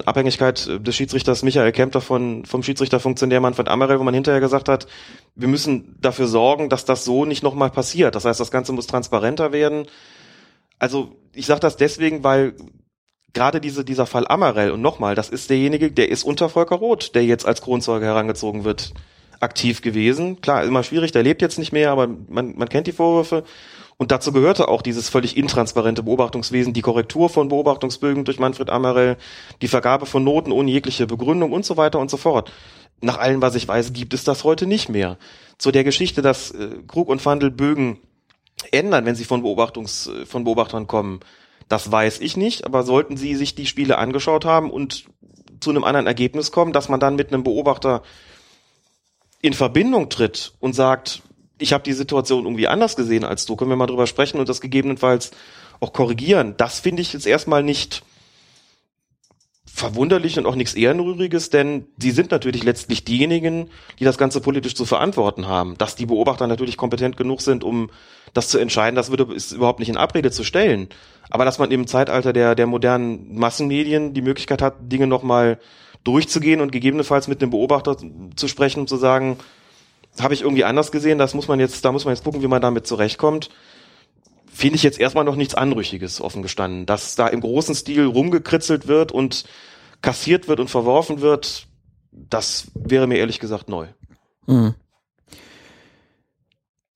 Speaker 5: Abhängigkeit des Schiedsrichters Michael Kempter von, vom Schiedsrichterfunktionär Manfred Amerel, wo man hinterher gesagt hat, wir müssen dafür sorgen, dass das so nicht nochmal passiert. Das heißt, das Ganze muss transparenter werden. Also ich sage das deswegen, weil gerade diese, dieser Fall Amarell und nochmal, das ist derjenige, der ist unter Volker Roth, der jetzt als Kronzeuge herangezogen wird, aktiv gewesen. Klar, immer schwierig, der lebt jetzt nicht mehr, aber man, man kennt die Vorwürfe. Und dazu gehörte auch dieses völlig intransparente Beobachtungswesen, die Korrektur von Beobachtungsbögen durch Manfred Amarell, die Vergabe von Noten ohne jegliche Begründung und so weiter und so fort. Nach allem, was ich weiß, gibt es das heute nicht mehr. Zu der Geschichte, dass äh, Krug und Fandel Bögen ändern, wenn sie von Beobachtungs, äh, von Beobachtern kommen, das weiß ich nicht, aber sollten Sie sich die Spiele angeschaut haben und zu einem anderen Ergebnis kommen, dass man dann mit einem Beobachter in Verbindung tritt und sagt, ich habe die Situation irgendwie anders gesehen als du, können wir mal drüber sprechen und das gegebenenfalls auch korrigieren. Das finde ich jetzt erstmal nicht verwunderlich und auch nichts Ehrenrühriges, denn sie sind natürlich letztlich diejenigen, die das Ganze politisch zu verantworten haben. Dass die Beobachter natürlich kompetent genug sind, um das zu entscheiden, das würde, ist überhaupt nicht in Abrede zu stellen. Aber dass man im Zeitalter der, der modernen Massenmedien die Möglichkeit hat, Dinge nochmal durchzugehen und gegebenenfalls mit einem Beobachter zu sprechen und zu sagen, habe ich irgendwie anders gesehen, das muss man jetzt, da muss man jetzt gucken, wie man damit zurechtkommt. Finde ich jetzt erstmal noch nichts Anrüchiges, offen gestanden. Dass da im großen Stil rumgekritzelt wird und kassiert wird und verworfen wird, das wäre mir ehrlich gesagt neu. Mhm.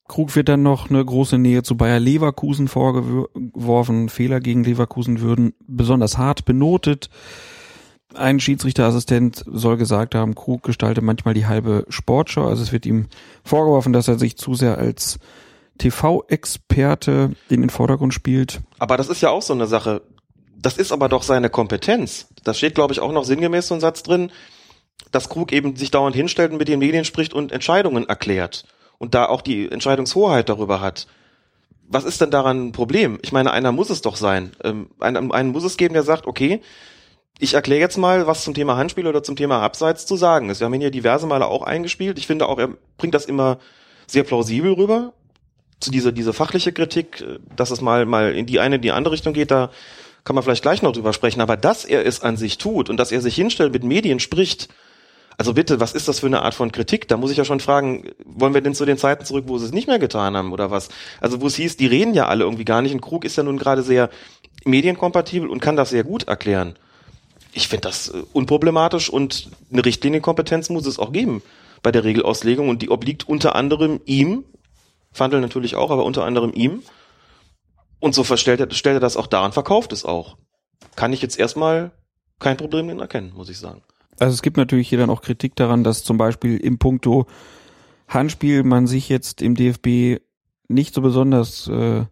Speaker 4: Krug wird dann noch eine große Nähe zu Bayer Leverkusen vorgeworfen. Fehler gegen Leverkusen würden besonders hart benotet. Ein Schiedsrichterassistent soll gesagt haben, Krug gestalte manchmal die halbe Sportschau. Also es wird ihm vorgeworfen, dass er sich zu sehr als TV-Experte in den Vordergrund spielt.
Speaker 5: Aber das ist ja auch so eine Sache. Das ist aber doch seine Kompetenz. Da steht, glaube ich, auch noch sinngemäß so ein Satz drin, dass Krug eben sich dauernd hinstellt und mit den Medien spricht und Entscheidungen erklärt und da auch die Entscheidungshoheit darüber hat. Was ist denn daran ein Problem? Ich meine, einer muss es doch sein. Ähm, einen, einen muss es geben, der sagt, okay, ich erkläre jetzt mal, was zum Thema Handspiel oder zum Thema Abseits zu sagen ist. Wir haben ihn hier diverse Male auch eingespielt. Ich finde auch, er bringt das immer sehr plausibel rüber. Zu dieser, diese fachliche Kritik, äh, dass es mal, mal in die eine, die andere Richtung geht, da kann man vielleicht gleich noch drüber sprechen. Aber dass er es an sich tut und dass er sich hinstellt, mit Medien spricht, also bitte, was ist das für eine Art von Kritik? Da muss ich ja schon fragen, wollen wir denn zu den Zeiten zurück, wo sie es nicht mehr getan haben oder was? Also wo es hieß, die reden ja alle irgendwie gar nicht und Krug ist ja nun gerade sehr medienkompatibel und kann das sehr gut erklären. Ich finde das äh, unproblematisch und eine Richtlinienkompetenz muss es auch geben bei der Regelauslegung und die obliegt unter anderem ihm, Fandel natürlich auch, aber unter anderem ihm. Und so stellt er, stellt er das auch daran, verkauft es auch. Kann ich jetzt erstmal kein Problem erkennen, muss ich sagen.
Speaker 4: Also es gibt natürlich hier dann auch Kritik daran, dass zum Beispiel im Punkto Handspiel man sich jetzt im DFB nicht so besonders äh,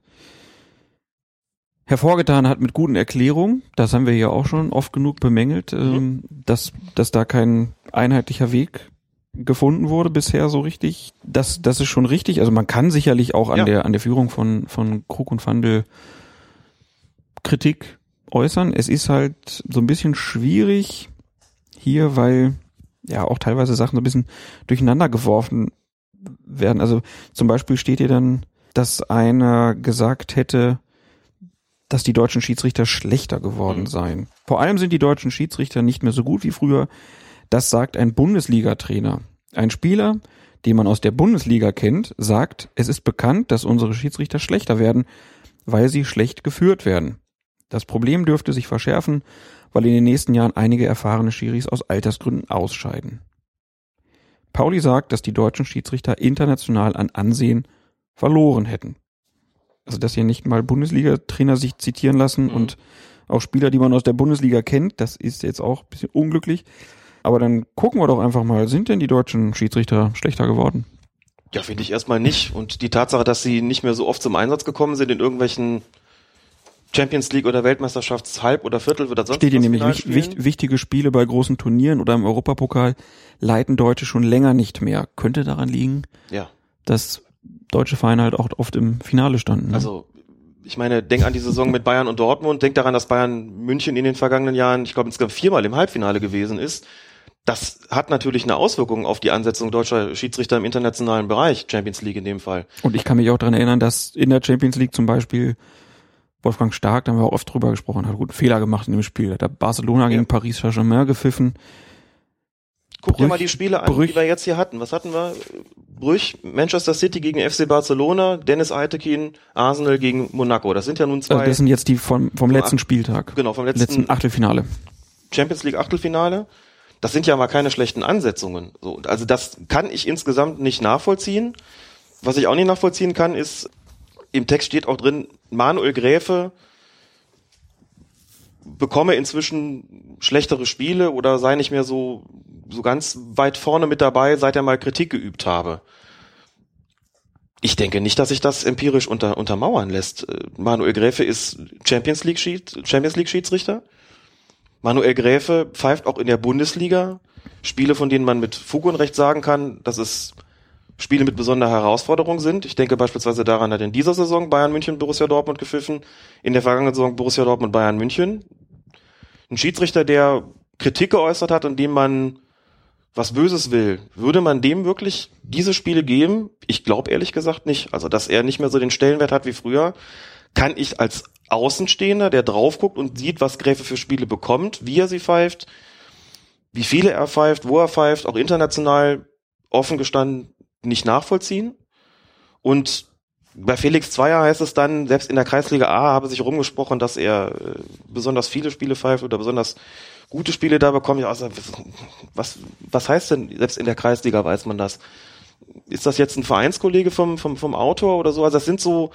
Speaker 4: hervorgetan hat mit guten Erklärungen. Das haben wir ja auch schon oft genug bemängelt, mhm. ähm, dass, dass da kein einheitlicher Weg gefunden wurde bisher so richtig. Das, das ist schon richtig. Also man kann sicherlich auch an ja. der, an der Führung von, von Krug und Fandel Kritik äußern. Es ist halt so ein bisschen schwierig, hier, weil ja auch teilweise Sachen so ein bisschen durcheinander geworfen werden. Also zum Beispiel steht hier dann, dass einer gesagt hätte, dass die deutschen Schiedsrichter schlechter geworden mhm. seien. Vor allem sind die deutschen Schiedsrichter nicht mehr so gut wie früher. Das sagt ein Bundesliga-Trainer. Ein Spieler, den man aus der Bundesliga kennt, sagt, es ist bekannt, dass unsere Schiedsrichter schlechter werden, weil sie schlecht geführt werden. Das Problem dürfte sich verschärfen, weil in den nächsten Jahren einige erfahrene Schiris aus Altersgründen ausscheiden. Pauli sagt, dass die deutschen Schiedsrichter international an Ansehen verloren hätten. Also, dass hier nicht mal Bundesliga-Trainer sich zitieren lassen mhm. und auch Spieler, die man aus der Bundesliga kennt, das ist jetzt auch ein bisschen unglücklich. Aber dann gucken wir doch einfach mal, sind denn die deutschen Schiedsrichter schlechter geworden?
Speaker 5: Ja, finde ich erstmal nicht. Und die Tatsache, dass sie nicht mehr so oft zum Einsatz gekommen sind in irgendwelchen Champions League oder Weltmeisterschafts Halb- oder Viertel oder sonst
Speaker 4: Steht hier nämlich wich, wich, wichtige Spiele bei großen Turnieren oder im Europapokal leiten Deutsche schon länger nicht mehr. Könnte daran liegen,
Speaker 5: ja.
Speaker 4: dass deutsche Vereine halt auch oft im Finale standen.
Speaker 5: Ne? Also ich meine, denk an die Saison mit Bayern und Dortmund, denk daran, dass Bayern München in den vergangenen Jahren, ich glaube, insgesamt viermal im Halbfinale gewesen ist. das hat natürlich eine Auswirkung auf die Ansetzung deutscher Schiedsrichter im internationalen Bereich, Champions League in dem Fall.
Speaker 4: Und ich kann mich auch daran erinnern, dass in der Champions League zum Beispiel Wolfgang Stark, da haben wir auch oft drüber gesprochen, hat guten Fehler gemacht in dem Spiel. Da hat Barcelona ja. gegen Paris Saint-Germain gepfiffen.
Speaker 5: Guck Brüch, dir mal die Spiele an, Brüch. die wir jetzt hier hatten. Was hatten wir? Brüch, Manchester City gegen FC Barcelona, Dennis Eitekin, Arsenal gegen Monaco. Das sind ja nun zwei. Also
Speaker 4: das sind jetzt die vom, vom letzten Spieltag.
Speaker 5: Genau, vom letzten,
Speaker 4: letzten Achtelfinale.
Speaker 5: Champions League Achtelfinale. Das sind ja mal keine schlechten Ansetzungen. So, also das kann ich insgesamt nicht nachvollziehen. Was ich auch nicht nachvollziehen kann, ist, im Text steht auch drin, Manuel Gräfe bekomme inzwischen schlechtere Spiele oder sei nicht mehr so, so ganz weit vorne mit dabei, seit er mal Kritik geübt habe. Ich denke nicht, dass sich das empirisch unter, untermauern lässt. Manuel Gräfe ist Champions League, Champions League Schiedsrichter. Manuel Gräfe pfeift auch in der Bundesliga Spiele, von denen man mit Fug und Recht sagen kann, dass es Spiele mit besonderer Herausforderung sind. Ich denke beispielsweise daran, hat in dieser Saison Bayern München Borussia Dortmund gepfiffen, in der vergangenen Saison Borussia Dortmund Bayern München. Ein Schiedsrichter, der Kritik geäußert hat und dem man was Böses will, würde man dem wirklich diese Spiele geben? Ich glaube ehrlich gesagt nicht. Also, dass er nicht mehr so den Stellenwert hat wie früher, kann ich als Außenstehender, der drauf guckt und sieht, was Gräfe für Spiele bekommt, wie er sie pfeift, wie viele er pfeift, wo er pfeift, auch international offen gestanden nicht nachvollziehen. Und bei Felix Zweier heißt es dann, selbst in der Kreisliga A habe sich rumgesprochen, dass er äh, besonders viele Spiele pfeift oder besonders gute Spiele da bekommt. Ja, also, was, was heißt denn, selbst in der Kreisliga weiß man das? Ist das jetzt ein Vereinskollege vom, vom, vom Autor oder so? Also das sind so,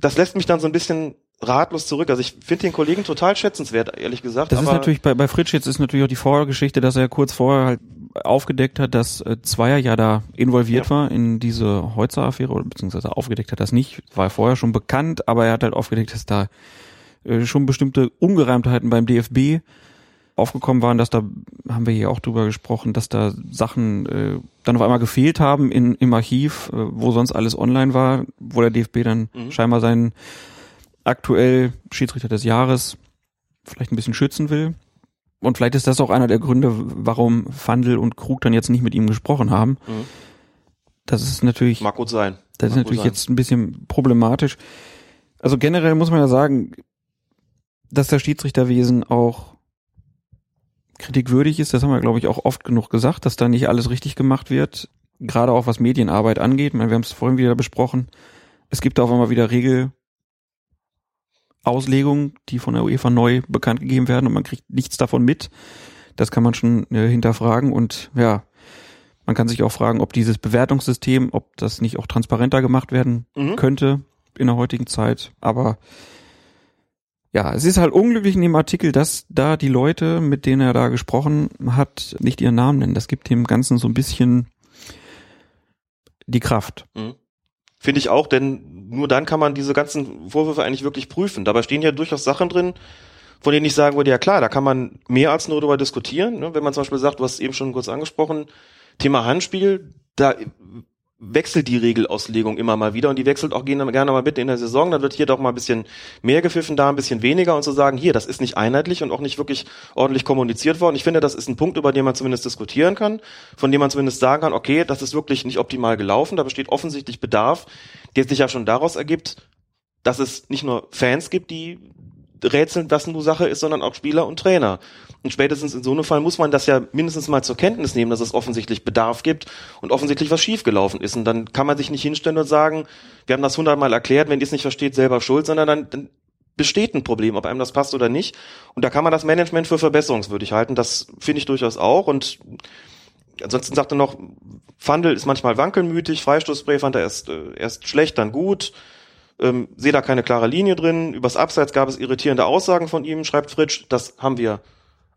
Speaker 5: das lässt mich dann so ein bisschen ratlos zurück. Also ich finde den Kollegen total schätzenswert, ehrlich gesagt.
Speaker 4: Das ist natürlich bei, bei Fritsch jetzt ist natürlich auch die Vorgeschichte, dass er kurz vorher halt aufgedeckt hat, dass äh, Zweier ja da involviert ja. war in diese Heutzer-Affäre oder beziehungsweise aufgedeckt hat das nicht, war vorher schon bekannt, aber er hat halt aufgedeckt, dass da äh, schon bestimmte Ungereimtheiten beim DFB aufgekommen waren, dass da, haben wir hier auch drüber gesprochen, dass da Sachen äh, dann auf einmal gefehlt haben in, im Archiv, äh, wo sonst alles online war, wo der DFB dann mhm. scheinbar seinen aktuell Schiedsrichter des Jahres vielleicht ein bisschen schützen will. Und vielleicht ist das auch einer der Gründe, warum Fandel und Krug dann jetzt nicht mit ihm gesprochen haben. Mhm. Das ist natürlich.
Speaker 5: Mag gut sein.
Speaker 4: Das
Speaker 5: Mag
Speaker 4: ist natürlich jetzt ein bisschen problematisch. Also generell muss man ja sagen, dass das Schiedsrichterwesen auch kritikwürdig ist. Das haben wir, glaube ich, auch oft genug gesagt, dass da nicht alles richtig gemacht wird. Gerade auch was Medienarbeit angeht. wir haben es vorhin wieder besprochen. Es gibt auch immer wieder Regel, Auslegungen, die von der UEFA neu bekannt gegeben werden und man kriegt nichts davon mit. Das kann man schon äh, hinterfragen und ja, man kann sich auch fragen, ob dieses Bewertungssystem, ob das nicht auch transparenter gemacht werden mhm. könnte in der heutigen Zeit. Aber ja, es ist halt unglücklich in dem Artikel, dass da die Leute, mit denen er da gesprochen hat, nicht ihren Namen nennen. Das gibt dem Ganzen so ein bisschen die Kraft.
Speaker 5: Mhm. Finde ich auch, denn nur dann kann man diese ganzen Vorwürfe eigentlich wirklich prüfen. Dabei stehen ja durchaus Sachen drin, von denen ich sagen würde, ja klar, da kann man mehr als nur darüber diskutieren. Ne? Wenn man zum Beispiel sagt, du hast eben schon kurz angesprochen, Thema Handspiel, da wechselt die Regelauslegung immer mal wieder und die wechselt auch gerne mal bitte in der Saison. Dann wird hier doch mal ein bisschen mehr gepfiffen, da ein bisschen weniger und zu sagen, hier, das ist nicht einheitlich und auch nicht wirklich ordentlich kommuniziert worden. Ich finde, das ist ein Punkt, über den man zumindest diskutieren kann, von dem man zumindest sagen kann, okay, das ist wirklich nicht optimal gelaufen, da besteht offensichtlich Bedarf, der sich ja schon daraus ergibt, dass es nicht nur Fans gibt, die rätseln, was nur Sache ist, sondern auch Spieler und Trainer. Und spätestens in so einem Fall muss man das ja mindestens mal zur Kenntnis nehmen, dass es offensichtlich Bedarf gibt und offensichtlich was schiefgelaufen ist. Und dann kann man sich nicht hinstellen und sagen, wir haben das hundertmal erklärt, wenn ihr es nicht versteht, selber schuld, sondern dann, dann besteht ein Problem, ob einem das passt oder nicht. Und da kann man das Management für verbesserungswürdig halten. Das finde ich durchaus auch. Und ansonsten sagt er noch, Fandel ist manchmal wankelmütig, Freistoßspray fand er erst, äh, erst schlecht, dann gut. Ähm, sehe da keine klare Linie drin. Übers Abseits gab es irritierende Aussagen von ihm, schreibt Fritsch. Das haben wir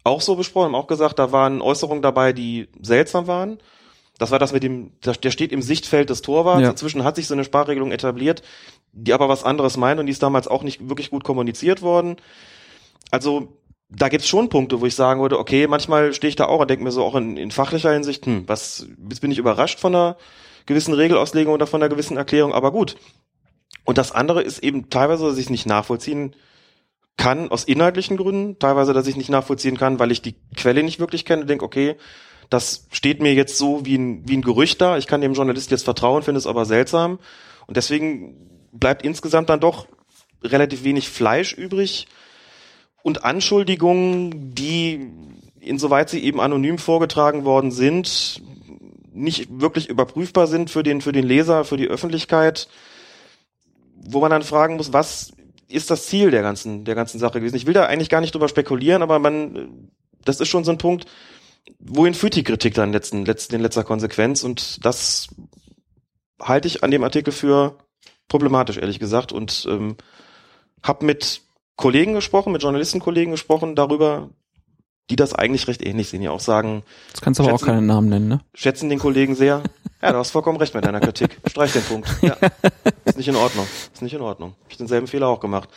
Speaker 5: auch so besprochen, haben auch gesagt, da waren Äußerungen dabei, die seltsam waren. Das war das mit dem, der steht im Sichtfeld des Torwarts. Ja. Inzwischen hat sich so eine Sparregelung etabliert, die aber was anderes meint und die ist damals auch nicht wirklich gut kommuniziert worden. Also da gibt's schon Punkte, wo ich sagen würde, okay, manchmal stehe ich da auch und denke mir so auch in, in fachlicher Hinsicht, hm, was, jetzt bin ich überrascht von einer gewissen Regelauslegung oder von einer gewissen Erklärung, aber gut. Und das andere ist eben teilweise, dass ich nicht nachvollziehen kann aus inhaltlichen Gründen, teilweise, dass ich nicht nachvollziehen kann, weil ich die Quelle nicht wirklich kenne, denke, okay, das steht mir jetzt so wie ein, wie ein Gerücht da, ich kann dem Journalist jetzt vertrauen, finde es aber seltsam. Und deswegen bleibt insgesamt dann doch relativ wenig Fleisch übrig und Anschuldigungen, die, insoweit sie eben anonym vorgetragen worden sind, nicht wirklich überprüfbar sind für den, für den Leser, für die Öffentlichkeit, wo man dann fragen muss, was ist das Ziel der ganzen, der ganzen Sache gewesen? Ich will da eigentlich gar nicht drüber spekulieren, aber man, das ist schon so ein Punkt, wohin führt die Kritik dann letzten, letzten, in letzter Konsequenz? Und das halte ich an dem Artikel für problematisch, ehrlich gesagt. Und ähm, habe mit Kollegen gesprochen, mit Journalistenkollegen gesprochen darüber, die das eigentlich recht ähnlich sehen, ja auch sagen.
Speaker 4: Das kannst du aber auch keinen Namen nennen, ne?
Speaker 5: Schätzen den Kollegen sehr. Ja, du hast vollkommen recht mit deiner Kritik. [LAUGHS] Streich den Punkt. Ja. Ist nicht in Ordnung. Ist nicht in Ordnung. Hab ich denselben Fehler auch gemacht.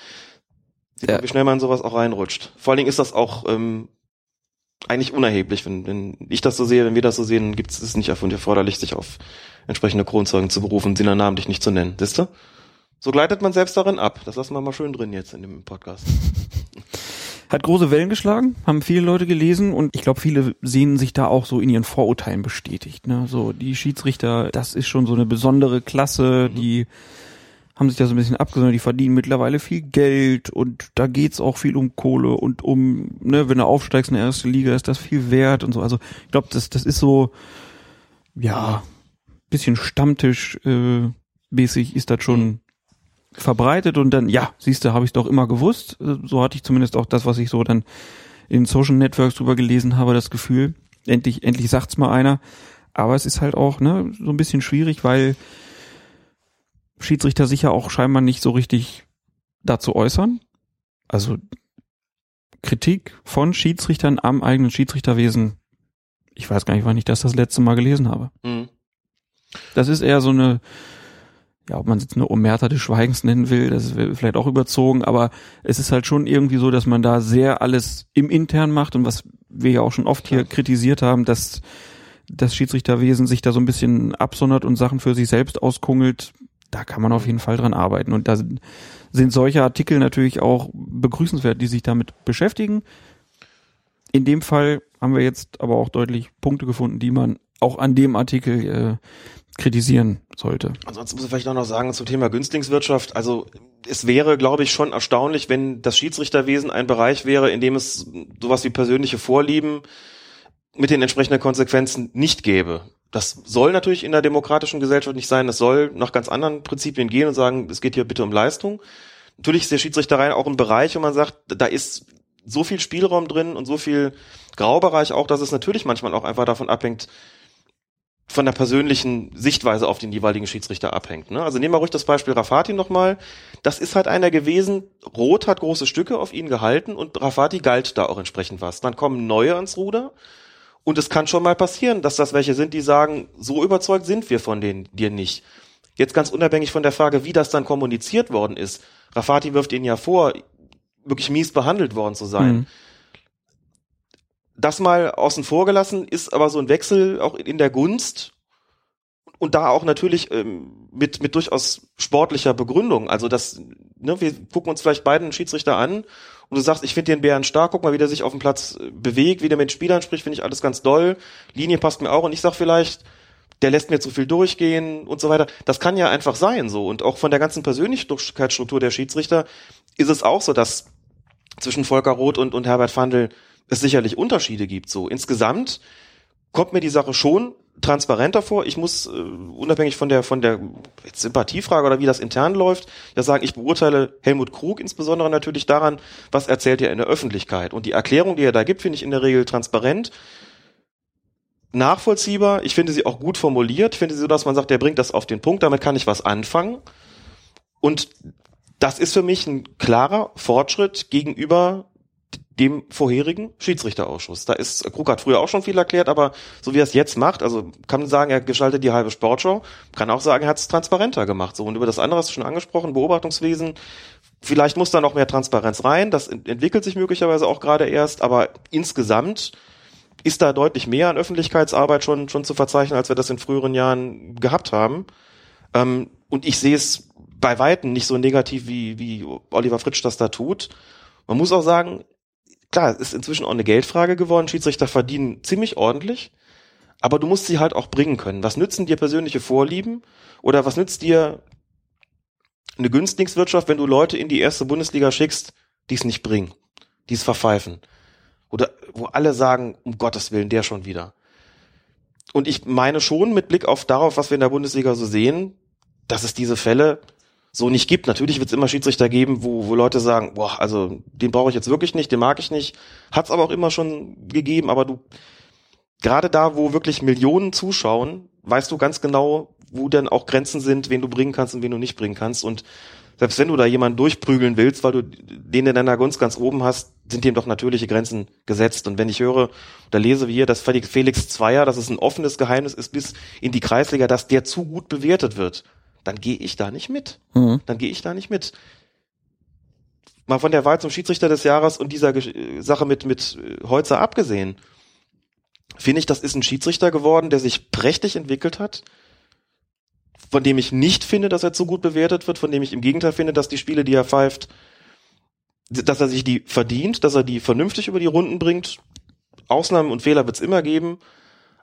Speaker 5: Sieht ja. man, wie schnell man sowas auch reinrutscht. Vor allen Dingen ist das auch ähm, eigentlich unerheblich, wenn, wenn ich das so sehe, wenn wir das so sehen, gibt es nicht erforderlich, sich auf entsprechende Kronzeugen zu berufen, sie dann namentlich nicht zu nennen. Siehst du? So gleitet man selbst darin ab. Das lassen wir mal schön drin jetzt in dem Podcast. [LAUGHS]
Speaker 4: Hat große Wellen geschlagen, haben viele Leute gelesen und ich glaube, viele sehen sich da auch so in ihren Vorurteilen bestätigt. Ne? So die Schiedsrichter, das ist schon so eine besondere Klasse, mhm. die haben sich da so ein bisschen abgesondert, die verdienen mittlerweile viel Geld und da geht's auch viel um Kohle und um, ne, wenn du aufsteigst in der erste Liga, ist das viel wert und so. Also ich glaube, das, das ist so, ja, bisschen Stammtisch äh, mäßig ist das schon verbreitet und dann, ja, siehst du, habe ich doch immer gewusst. So hatte ich zumindest auch das, was ich so dann in Social Networks drüber gelesen habe, das Gefühl. Endlich, endlich sagt's mal einer. Aber es ist halt auch ne, so ein bisschen schwierig, weil Schiedsrichter sicher auch scheinbar nicht so richtig dazu äußern. Also Kritik von Schiedsrichtern am eigenen Schiedsrichterwesen. Ich weiß gar nicht, wann ich das das letzte Mal gelesen habe. Mhm. Das ist eher so eine, ja, ob man es jetzt eine Omerta des Schweigens nennen will, das ist vielleicht auch überzogen, aber es ist halt schon irgendwie so, dass man da sehr alles im Intern macht und was wir ja auch schon oft hier kritisiert haben, dass das Schiedsrichterwesen sich da so ein bisschen absondert und Sachen für sich selbst auskungelt, da kann man auf jeden Fall dran arbeiten. Und da sind, sind solche Artikel natürlich auch begrüßenswert, die sich damit beschäftigen. In dem Fall haben wir jetzt aber auch deutlich Punkte gefunden, die man auch an dem Artikel äh, kritisieren sollte.
Speaker 5: Ansonsten muss ich vielleicht auch noch sagen zum Thema Günstlingswirtschaft. Also es wäre, glaube ich, schon erstaunlich, wenn das Schiedsrichterwesen ein Bereich wäre, in dem es sowas wie persönliche Vorlieben mit den entsprechenden Konsequenzen nicht gäbe. Das soll natürlich in der demokratischen Gesellschaft nicht sein. Das soll nach ganz anderen Prinzipien gehen und sagen, es geht hier bitte um Leistung. Natürlich ist der Schiedsrichterei auch ein Bereich, wo man sagt, da ist so viel Spielraum drin und so viel Graubereich auch, dass es natürlich manchmal auch einfach davon abhängt, von der persönlichen Sichtweise auf den jeweiligen Schiedsrichter abhängt. Ne? Also nehmen wir ruhig das Beispiel Rafati nochmal. Das ist halt einer gewesen, Roth hat große Stücke auf ihn gehalten und Rafati galt da auch entsprechend was. Dann kommen neue ans Ruder und es kann schon mal passieren, dass das welche sind, die sagen, so überzeugt sind wir von denen dir nicht. Jetzt ganz unabhängig von der Frage, wie das dann kommuniziert worden ist. Rafati wirft ihnen ja vor, wirklich mies behandelt worden zu sein. Mhm das mal außen vor gelassen, ist aber so ein Wechsel auch in der Gunst und da auch natürlich ähm, mit, mit durchaus sportlicher Begründung. Also das, ne, wir gucken uns vielleicht beiden Schiedsrichter an und du sagst, ich finde den Bären stark, guck mal, wie der sich auf dem Platz äh, bewegt, wie der mit Spielern spricht, finde ich alles ganz doll. Linie passt mir auch und ich sag vielleicht, der lässt mir zu viel durchgehen und so weiter. Das kann ja einfach sein so. Und auch von der ganzen Persönlichkeitsstruktur der Schiedsrichter ist es auch so, dass zwischen Volker Roth und, und Herbert Fandl es sicherlich Unterschiede gibt. So insgesamt kommt mir die Sache schon transparenter vor. Ich muss äh, unabhängig von der von der Sympathiefrage oder wie das intern läuft, ja sagen, ich beurteile Helmut Krug insbesondere natürlich daran, was erzählt er in der Öffentlichkeit und die Erklärung, die er da gibt, finde ich in der Regel transparent, nachvollziehbar. Ich finde sie auch gut formuliert. Ich finde sie so, dass man sagt, der bringt das auf den Punkt. Damit kann ich was anfangen. Und das ist für mich ein klarer Fortschritt gegenüber dem vorherigen Schiedsrichterausschuss. Da ist, Krug hat früher auch schon viel erklärt, aber so wie er es jetzt macht, also kann sagen, er gestaltet die halbe Sportshow, kann auch sagen, er hat es transparenter gemacht. So, und über das andere hast du schon angesprochen, Beobachtungswesen, vielleicht muss da noch mehr Transparenz rein, das entwickelt sich möglicherweise auch gerade erst, aber insgesamt ist da deutlich mehr an Öffentlichkeitsarbeit schon, schon zu verzeichnen, als wir das in früheren Jahren gehabt haben. Ähm, und ich sehe es bei Weitem nicht so negativ, wie, wie Oliver Fritsch das da tut. Man muss auch sagen, klar, es ist inzwischen auch eine Geldfrage geworden. Schiedsrichter verdienen ziemlich ordentlich, aber du musst sie halt auch bringen können. Was nützen dir persönliche Vorlieben oder was nützt dir eine Günstlingswirtschaft, wenn du Leute in die erste Bundesliga schickst, die es nicht bringen, die es verpfeifen? Oder wo alle sagen, um Gottes Willen, der schon wieder. Und ich meine schon mit Blick auf darauf, was wir in der Bundesliga so sehen, dass es diese Fälle so nicht gibt. Natürlich wird es immer Schiedsrichter geben, wo, wo Leute sagen, boah, also den brauche ich jetzt wirklich nicht, den mag ich nicht. Hat es aber auch immer schon gegeben, aber du, gerade da, wo wirklich Millionen zuschauen, weißt du ganz genau, wo denn auch Grenzen sind, wen du bringen kannst und wen du nicht bringen kannst. Und selbst wenn du da jemanden durchprügeln willst, weil du den in deiner Gunst ganz oben hast, sind dem doch natürliche Grenzen gesetzt. Und wenn ich höre oder lese wie hier, dass Felix Zweier, dass es ein offenes Geheimnis ist bis in die Kreisliga, dass der zu gut bewertet wird, dann gehe ich da nicht mit.
Speaker 4: Mhm.
Speaker 5: Dann gehe ich da nicht mit. Mal von der Wahl zum Schiedsrichter des Jahres und dieser Gesch- Sache mit, mit äh, Holzer abgesehen, finde ich, das ist ein Schiedsrichter geworden, der sich prächtig entwickelt hat, von dem ich nicht finde, dass er zu gut bewertet wird, von dem ich im Gegenteil finde, dass die Spiele, die er pfeift, dass er sich die verdient, dass er die vernünftig über die Runden bringt. Ausnahmen und Fehler wird es immer geben.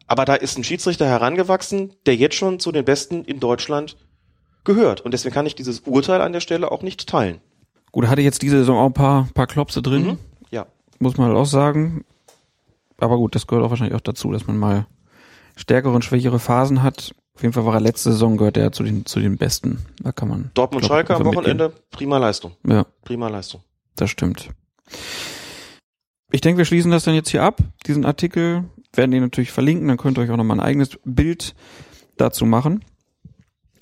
Speaker 5: Aber da ist ein Schiedsrichter herangewachsen, der jetzt schon zu den Besten in Deutschland gehört. Und deswegen kann ich dieses Urteil an der Stelle auch nicht teilen.
Speaker 4: Gut, hatte jetzt diese Saison auch ein paar, paar Klopse drin,
Speaker 5: Mhm. Ja.
Speaker 4: muss man halt auch sagen. Aber gut, das gehört auch wahrscheinlich auch dazu, dass man mal stärkere und schwächere Phasen hat. Auf jeden Fall war er letzte Saison, gehört er zu den, zu den Besten. Da kann man.
Speaker 5: Dortmund Schalke am
Speaker 4: einfach mitgehen.
Speaker 5: Wochenende, prima Leistung.
Speaker 4: Ja,
Speaker 5: Prima Leistung.
Speaker 4: das stimmt. Ich denke, wir schließen das dann jetzt hier ab, diesen Artikel. Werden den natürlich verlinken, dann könnt ihr euch auch nochmal ein eigenes Bild dazu machen.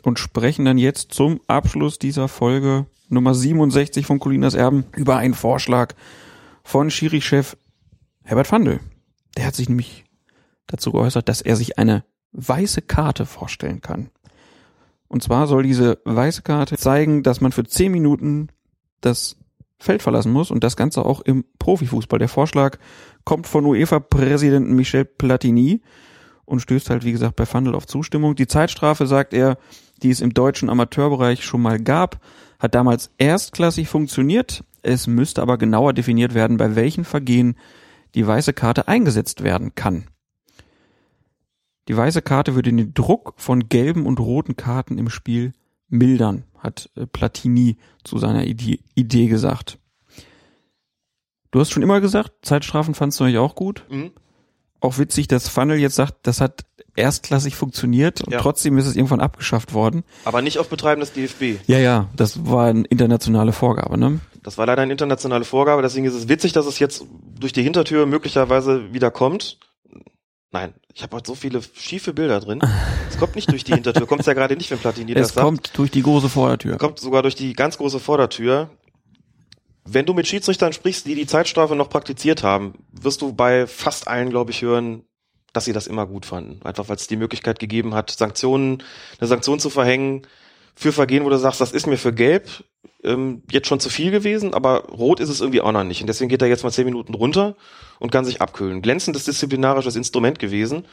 Speaker 4: Und sprechen dann jetzt zum Abschluss dieser Folge Nummer 67 von Colinas Erben über einen Vorschlag von Schiri-Chef Herbert Fandl. Der hat sich nämlich dazu geäußert, dass er sich eine weiße Karte vorstellen kann. Und zwar soll diese weiße Karte zeigen, dass man für 10 Minuten das Feld verlassen muss und das Ganze auch im Profifußball. Der Vorschlag kommt von UEFA-Präsidenten Michel Platini und stößt halt, wie gesagt, bei Fandel auf Zustimmung. Die Zeitstrafe, sagt er, die es im deutschen Amateurbereich schon mal gab, hat damals erstklassig funktioniert. Es müsste aber genauer definiert werden, bei welchen Vergehen die weiße Karte eingesetzt werden kann. Die weiße Karte würde den Druck von gelben und roten Karten im Spiel mildern, hat äh, Platini zu seiner Idee, gesagt. Du hast schon immer gesagt, Zeitstrafen fandst du eigentlich auch gut.
Speaker 5: Mhm.
Speaker 4: Auch witzig, dass Funnel jetzt sagt, das hat erstklassig funktioniert und
Speaker 5: Ja.
Speaker 4: trotzdem ist es irgendwann abgeschafft worden.
Speaker 5: Aber nicht auf Betreiben des DFB.
Speaker 4: Ja, ja, das war eine internationale Vorgabe, ne?
Speaker 5: Das war leider eine internationale Vorgabe, deswegen ist es witzig, dass es jetzt durch die Hintertür möglicherweise wieder kommt. Nein, ich habe heute so viele schiefe Bilder drin. Es kommt nicht durch die Hintertür, kommt ja gerade nicht, wenn Platini [LAUGHS] das
Speaker 4: Es
Speaker 5: sagt.
Speaker 4: kommt durch die große Vordertür.
Speaker 5: kommt sogar durch die ganz große Vordertür. Wenn du mit Schiedsrichtern sprichst, die die Zeitstrafe noch praktiziert haben, wirst du bei fast allen, glaube ich, hören, dass sie das immer gut fanden. Einfach weil es die Möglichkeit gegeben hat, Sanktionen, eine Sanktion zu verhängen für Vergehen, wo du sagst, das ist mir für Gelb ähm, jetzt schon zu viel gewesen, aber Rot ist es irgendwie auch noch nicht. Und deswegen geht er jetzt mal zehn Minuten runter und kann sich abkühlen. Glänzendes disziplinarisches Instrument gewesen.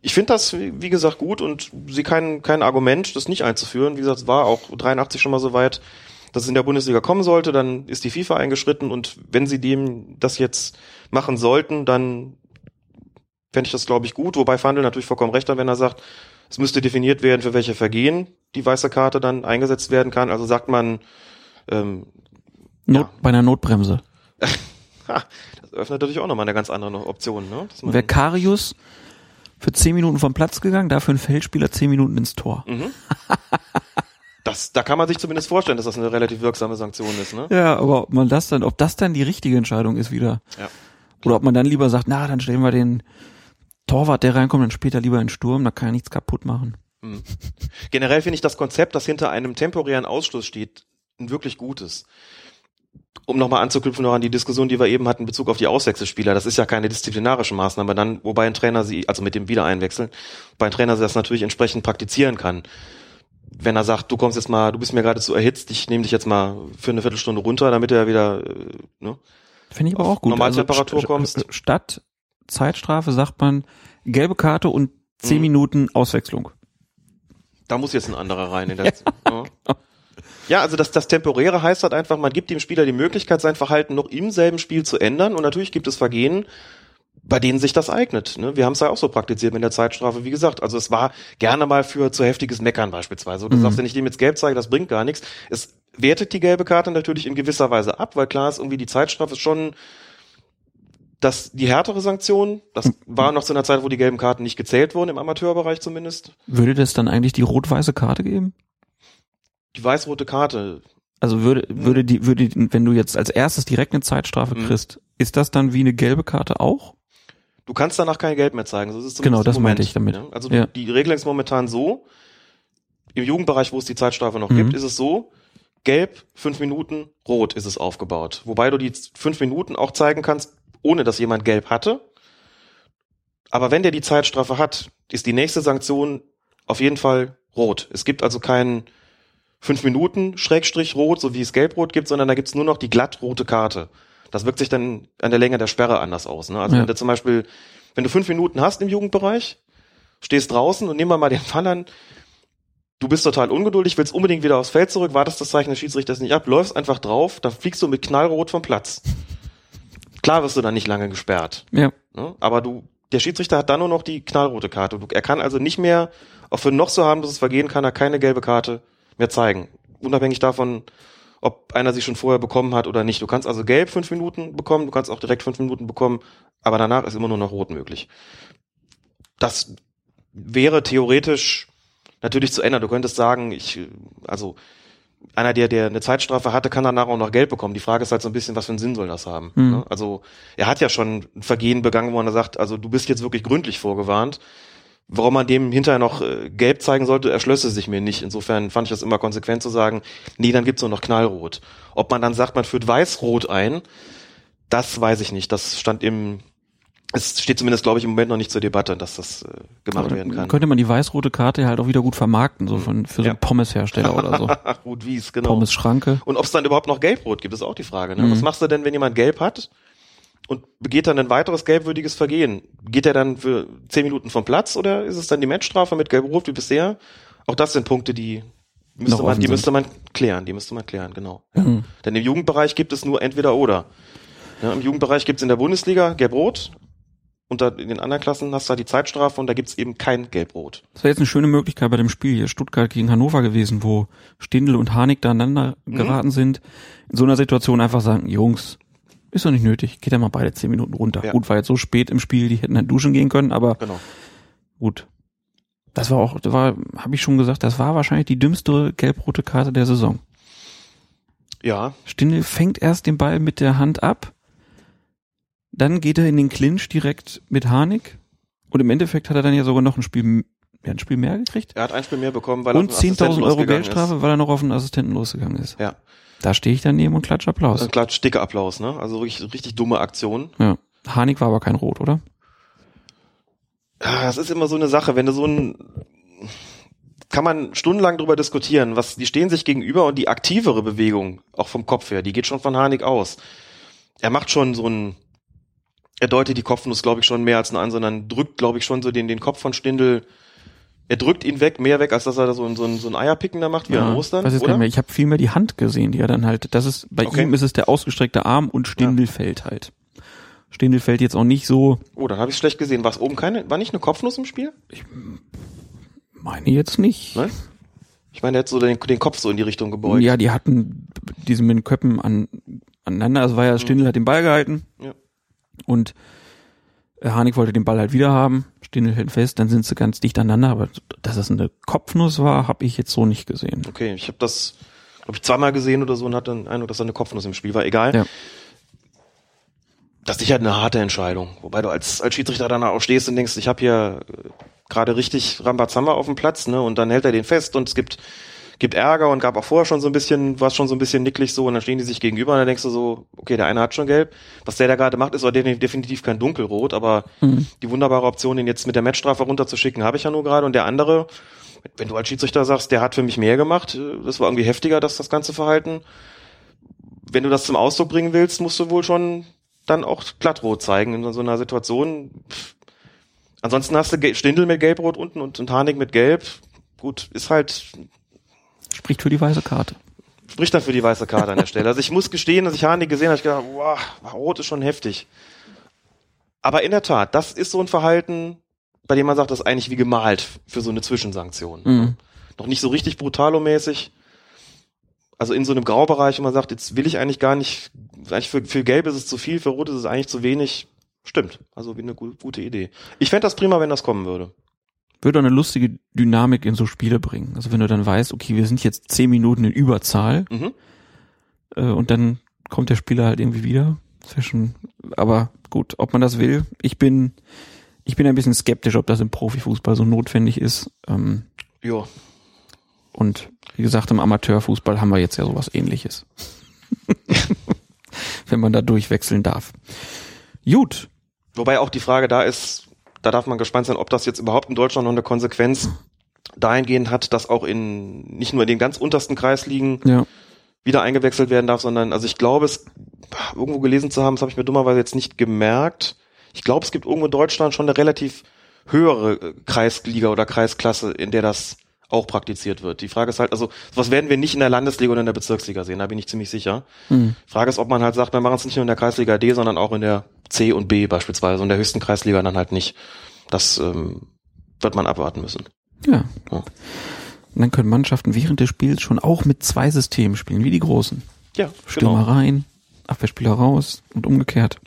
Speaker 5: Ich finde das, wie gesagt, gut und sehe kein, kein Argument, das nicht einzuführen. Wie gesagt, es war auch 83 schon mal so weit, dass es in der Bundesliga kommen sollte, dann ist die FIFA eingeschritten und wenn sie dem das jetzt machen sollten, dann fände ich das, glaube ich, gut. Wobei Fandel natürlich vollkommen recht hat, wenn er sagt, es müsste definiert werden, für welche Vergehen die weiße Karte dann eingesetzt werden kann. Also sagt man, ähm,
Speaker 4: Not,
Speaker 5: Ja.
Speaker 4: Bei einer Notbremse. [LAUGHS]
Speaker 5: das öffnet natürlich auch nochmal eine ganz andere Option. Ne?
Speaker 4: Wäre Karius für 10 Minuten vom Platz gegangen, dafür ein Feldspieler 10 Minuten ins Tor.
Speaker 5: Mhm. [LAUGHS] das, da kann man sich zumindest vorstellen, dass das eine relativ wirksame Sanktion ist. Ne?
Speaker 4: Ja, aber ob man das dann, ob das dann die richtige Entscheidung ist wieder.
Speaker 5: Ja.
Speaker 4: Oder ob man dann lieber sagt, na, dann stellen wir den Torwart, der reinkommt, dann später lieber in Sturm, da kann er nichts kaputt machen.
Speaker 5: Generell finde ich das Konzept, das hinter einem temporären Ausschluss steht, ein wirklich gutes. Um nochmal anzuknüpfen noch an die Diskussion, die wir eben hatten in Bezug auf die Auswechselspieler. Das ist ja keine disziplinarische Maßnahme, dann, wobei ein Trainer sie, also mit dem Wiedereinwechseln, wobei ein Trainer das natürlich entsprechend praktizieren kann. Wenn er sagt, du kommst jetzt mal, du bist mir gerade zu erhitzt, ich nehme dich jetzt mal für eine Viertelstunde runter, damit er wieder, äh, ne?
Speaker 4: Finde ich aber auch gut.
Speaker 5: Normaltemperatur
Speaker 4: st-
Speaker 5: kommst.
Speaker 4: Statt Zeitstrafe sagt man gelbe Karte und 10
Speaker 5: Mhm.
Speaker 4: Minuten Auswechslung.
Speaker 5: Da muss jetzt ein anderer rein. In der, ja. Ja, also das, das Temporäre heißt halt einfach, man gibt dem Spieler die Möglichkeit, sein Verhalten noch im selben Spiel zu ändern. Und natürlich gibt es Vergehen, bei denen sich das eignet. Ne? Wir haben es ja auch so praktiziert mit der Zeitstrafe, wie gesagt. Also es war gerne mal für zu heftiges Meckern beispielsweise. Du
Speaker 4: Mhm.
Speaker 5: sagst, wenn ich dem jetzt gelb zeige, das bringt gar nichts. Es wertet die gelbe Karte natürlich in gewisser Weise ab, weil klar ist, irgendwie die Zeitstrafe ist schon das, die härtere Sanktion. Das war noch zu einer Zeit, wo die gelben Karten nicht gezählt wurden, im Amateurbereich zumindest.
Speaker 4: Würde das dann eigentlich die rot-weiße Karte geben?
Speaker 5: Die weiß-rote Karte.
Speaker 4: Also würde, würde die, würde, wenn du jetzt als erstes direkt eine Zeitstrafe
Speaker 5: Mhm.
Speaker 4: kriegst, ist das dann wie eine gelbe Karte auch?
Speaker 5: Du kannst danach kein Gelb mehr zeigen. So ist es
Speaker 4: Genau, das meinte ich damit.
Speaker 5: ne? Also
Speaker 4: Ja.
Speaker 5: die Regelung ist momentan so, im Jugendbereich, wo es die Zeitstrafe noch
Speaker 4: Mhm.
Speaker 5: gibt, ist es so, gelb, fünf Minuten, rot ist es aufgebaut. Wobei du die fünf Minuten auch zeigen kannst, ohne dass jemand gelb hatte. Aber wenn der die Zeitstrafe hat, ist die nächste Sanktion auf jeden Fall rot. Es gibt also keinen fünf Minuten Schrägstrich rot, so wie es gelb-rot gibt, sondern da gibt's nur noch die glatt rote Karte. Das wirkt sich dann an der Länge der Sperre anders aus. Ne? Also
Speaker 4: Ja.
Speaker 5: wenn du zum Beispiel, wenn du fünf Minuten hast im Jugendbereich, stehst draußen und nehmen wir mal den Fall an, du bist total ungeduldig, willst unbedingt wieder aufs Feld zurück, wartest das Zeichen des Schiedsrichters nicht ab, läufst einfach drauf, dann fliegst du mit knallrot vom Platz. Klar wirst du dann nicht lange gesperrt.
Speaker 4: Ja.
Speaker 5: Ne? Aber du, der Schiedsrichter hat dann nur noch die knallrote Karte. Er kann also nicht mehr, auch für noch so harmloses Vergehen kann er keine gelbe Karte mehr zeigen. Unabhängig davon, ob einer sie schon vorher bekommen hat oder nicht. Du kannst also gelb fünf Minuten bekommen, du kannst auch direkt fünf Minuten bekommen, aber danach ist immer nur noch rot möglich. Das wäre theoretisch natürlich zu ändern. Du könntest sagen, ich, also einer, der, der eine Zeitstrafe hatte, kann danach auch noch Geld bekommen. Die Frage ist halt so ein bisschen, was für einen Sinn soll das haben?
Speaker 4: Mhm.
Speaker 5: Ne? Also er hat ja schon ein Vergehen begangen, wo er sagt, also du bist jetzt wirklich gründlich vorgewarnt. Warum man dem hinterher noch äh, gelb zeigen sollte, erschlösse sich mir nicht. Insofern fand ich das immer konsequent zu sagen, nee, dann gibt's nur noch knallrot. Ob man dann sagt, man führt weiß-rot ein, das weiß ich nicht. Das stand im, es steht zumindest, glaube ich, im Moment noch nicht zur Debatte, dass das äh, gemacht
Speaker 4: Aber
Speaker 5: werden kann.
Speaker 4: könnte man die weiß-rote Karte halt auch wieder gut vermarkten, so von, für so
Speaker 5: Ja.
Speaker 4: einen Pommeshersteller oder so.
Speaker 5: Ach, gut, wie es, genau.
Speaker 4: Pommes-Schranke.
Speaker 5: Und ob es dann überhaupt noch gelb-rot gibt, ist auch die Frage. Ne?
Speaker 4: Mhm.
Speaker 5: Was machst du denn, wenn jemand gelb hat und begeht dann ein weiteres gelbwürdiges Vergehen? Geht er dann für zehn Minuten vom Platz oder ist es dann die Matchstrafe mit gelb-rot wie bisher? Auch das sind Punkte, die müsste man, die
Speaker 4: sind.
Speaker 5: müsste man klären, die müsste man klären, genau.
Speaker 4: Mhm.
Speaker 5: Denn im Jugendbereich gibt es nur entweder oder. Ja, Im Jugendbereich gibt es in der Bundesliga gelb-rot und da in den anderen Klassen hast du halt die Zeitstrafe und da gibt es eben kein gelb-rot.
Speaker 4: Das wäre jetzt eine schöne Möglichkeit bei dem Spiel hier Stuttgart gegen Hannover gewesen, wo Stindl und Harnik da aneinander
Speaker 5: Mhm.
Speaker 4: geraten sind. In so einer Situation einfach sagen, Jungs, ist doch nicht nötig, geht ja mal beide zehn Minuten runter.
Speaker 5: Ja.
Speaker 4: Gut, war jetzt so spät im Spiel, die hätten halt duschen gehen können, aber
Speaker 5: Genau.
Speaker 4: gut. Das war auch, das war, habe ich schon gesagt, das war wahrscheinlich die dümmste gelb-rote Karte der Saison.
Speaker 5: Ja,
Speaker 4: Stindl fängt erst den Ball mit der Hand ab, dann geht er in den Clinch direkt mit Harnik und im Endeffekt hat er dann ja sogar noch ein Spiel, ja, ein Spiel mehr gekriegt.
Speaker 5: er hat ein Spiel mehr bekommen, weil
Speaker 4: Und
Speaker 5: er den
Speaker 4: 10.000
Speaker 5: Assistenten
Speaker 4: Euro Geldstrafe, weil er noch auf einen Assistenten losgegangen ist.
Speaker 5: Ist. Ja.
Speaker 4: Da stehe ich daneben und klatsche Applaus.
Speaker 5: Ein klatsch dicker Applaus, ne? Also richtig, richtig dumme Aktion.
Speaker 4: Ja. Harnik war aber kein Rot, oder?
Speaker 5: Das ist immer so eine Sache, wenn du so ein kann man stundenlang drüber diskutieren, was die stehen sich gegenüber und die aktivere Bewegung, auch vom Kopf her, die geht schon von Harnik aus. Er macht schon so ein er deutet die Kopfnuss, glaube ich, schon mehr als nur an, sondern drückt, glaube ich, schon so den, den Kopf von Stindel. Er drückt ihn weg, mehr weg, als dass er da so, ein- so, ein, so ein Eierpicken da macht, wie an Ostern.
Speaker 4: weiß
Speaker 5: oder?
Speaker 4: mehr. Ich habe viel mehr die Hand gesehen, die er dann halt, das ist, bei
Speaker 5: Okay.
Speaker 4: ihm ist es der ausgestreckte Arm und Stindel fällt halt. Stindel fällt jetzt auch nicht so,
Speaker 5: Oh, dann habe ich schlecht gesehen. War es oben keine, war nicht eine Kopfnuss im Spiel?
Speaker 4: meine jetzt nicht.
Speaker 5: Nein? Ich meine, er hat so den, den Kopf so in die Richtung gebeugt.
Speaker 4: Ja, die hatten diese mit den Köppen an, aneinander. Also war ja, Stindel hat den Ball gehalten.
Speaker 5: Mhm. Ja.
Speaker 4: Und äh, Harnik wollte den Ball halt wieder haben. Stindel hält fest, dann sind sie ganz dicht aneinander. Aber dass das eine Kopfnuss war, habe ich jetzt so nicht gesehen.
Speaker 5: Okay, ich habe das, glaube ich, zweimal gesehen oder so und hatte den Eindruck, dass da eine Kopfnuss im Spiel war. Egal.
Speaker 4: Ja.
Speaker 5: Das ist sicher eine harte Entscheidung. Wobei du als, als Schiedsrichter danach auch stehst und denkst, ich habe hier äh, gerade richtig Rambazamba auf dem Platz, ne? Und dann hält er den fest und es gibt, gibt Ärger und gab auch vorher schon so ein bisschen, war schon so ein bisschen nicklig so und dann stehen die sich gegenüber und dann denkst du so, okay, der eine hat schon gelb. Was der da gerade macht, ist definitiv- kein Dunkelrot, aber die wunderbare Option, den jetzt mit der Matchstrafe runterzuschicken, habe ich ja nur gerade. Und der andere, wenn du als Schiedsrichter sagst, der hat für mich mehr gemacht, äh, das war irgendwie heftiger, dass das ganze Verhalten. Wenn du das zum Ausdruck bringen willst, musst du wohl schon dann auch glattrot zeigen in so einer Situation. Pff. Ansonsten hast du Stindel mit gelbrot unten und, und Harnik mit gelb. Gut, ist halt,
Speaker 4: Spricht für die weiße Karte.
Speaker 5: spricht dann für die weiße Karte an der Stelle. Also ich muss gestehen, dass ich Hahn gesehen habe, ich gedacht, wow, rot ist schon heftig. Aber in der Tat, das ist so ein Verhalten, bei dem man sagt, das ist eigentlich wie gemalt für so eine Zwischensanktion.
Speaker 4: Mhm.
Speaker 5: Noch nicht so richtig brutalomäßig. Also in so einem Graubereich, wo man sagt, jetzt will ich eigentlich gar nicht, eigentlich für, für Gelb ist es zu viel, für Rot ist es eigentlich zu wenig. Stimmt. Also wie eine gu gute Idee. Ich fände das prima, wenn das kommen würde.
Speaker 4: Würde eine lustige Dynamik in so Spiele bringen. Also wenn du dann weißt, okay, wir sind jetzt zehn Minuten in Überzahl
Speaker 5: Mhm.
Speaker 4: äh, und dann kommt der Spieler halt irgendwie wieder. Schon, aber gut, ob man das will, ich bin, ich bin ein bisschen skeptisch, ob das im Profifußball so notwendig ist. Ähm,
Speaker 5: Ja.
Speaker 4: und wie gesagt, im Amateurfußball haben wir jetzt ja sowas ähnliches. [LAUGHS] wenn man da durchwechseln darf. Gut,
Speaker 5: Wobei auch die Frage da ist, da darf man gespannt sein, ob das jetzt überhaupt in Deutschland noch eine Konsequenz dahingehend hat, dass auch in nicht nur in den ganz untersten Kreisligen
Speaker 4: ja.
Speaker 5: wieder eingewechselt werden darf, sondern also ich glaube es irgendwo gelesen zu haben, das habe ich mir dummerweise jetzt nicht gemerkt. Ich glaube, es gibt irgendwo in Deutschland schon eine relativ höhere Kreisliga oder Kreisklasse, in der das auch praktiziert wird. Die Frage ist halt, also was werden wir nicht in der Landesliga oder in der Bezirksliga sehen, da bin ich ziemlich sicher.
Speaker 4: Hm.
Speaker 5: Frage ist, ob man halt sagt, wir machen es nicht nur in der Kreisliga D, sondern auch in der C und B beispielsweise und der höchsten Kreisliga dann halt nicht. Das ähm, wird man abwarten müssen.
Speaker 4: Ja.
Speaker 5: Ja.
Speaker 4: Und dann können Mannschaften während des Spiels schon auch mit zwei Systemen spielen, wie die großen.
Speaker 5: Ja,
Speaker 4: Stürmer
Speaker 5: genau.
Speaker 4: rein, Abwehrspieler raus und umgekehrt.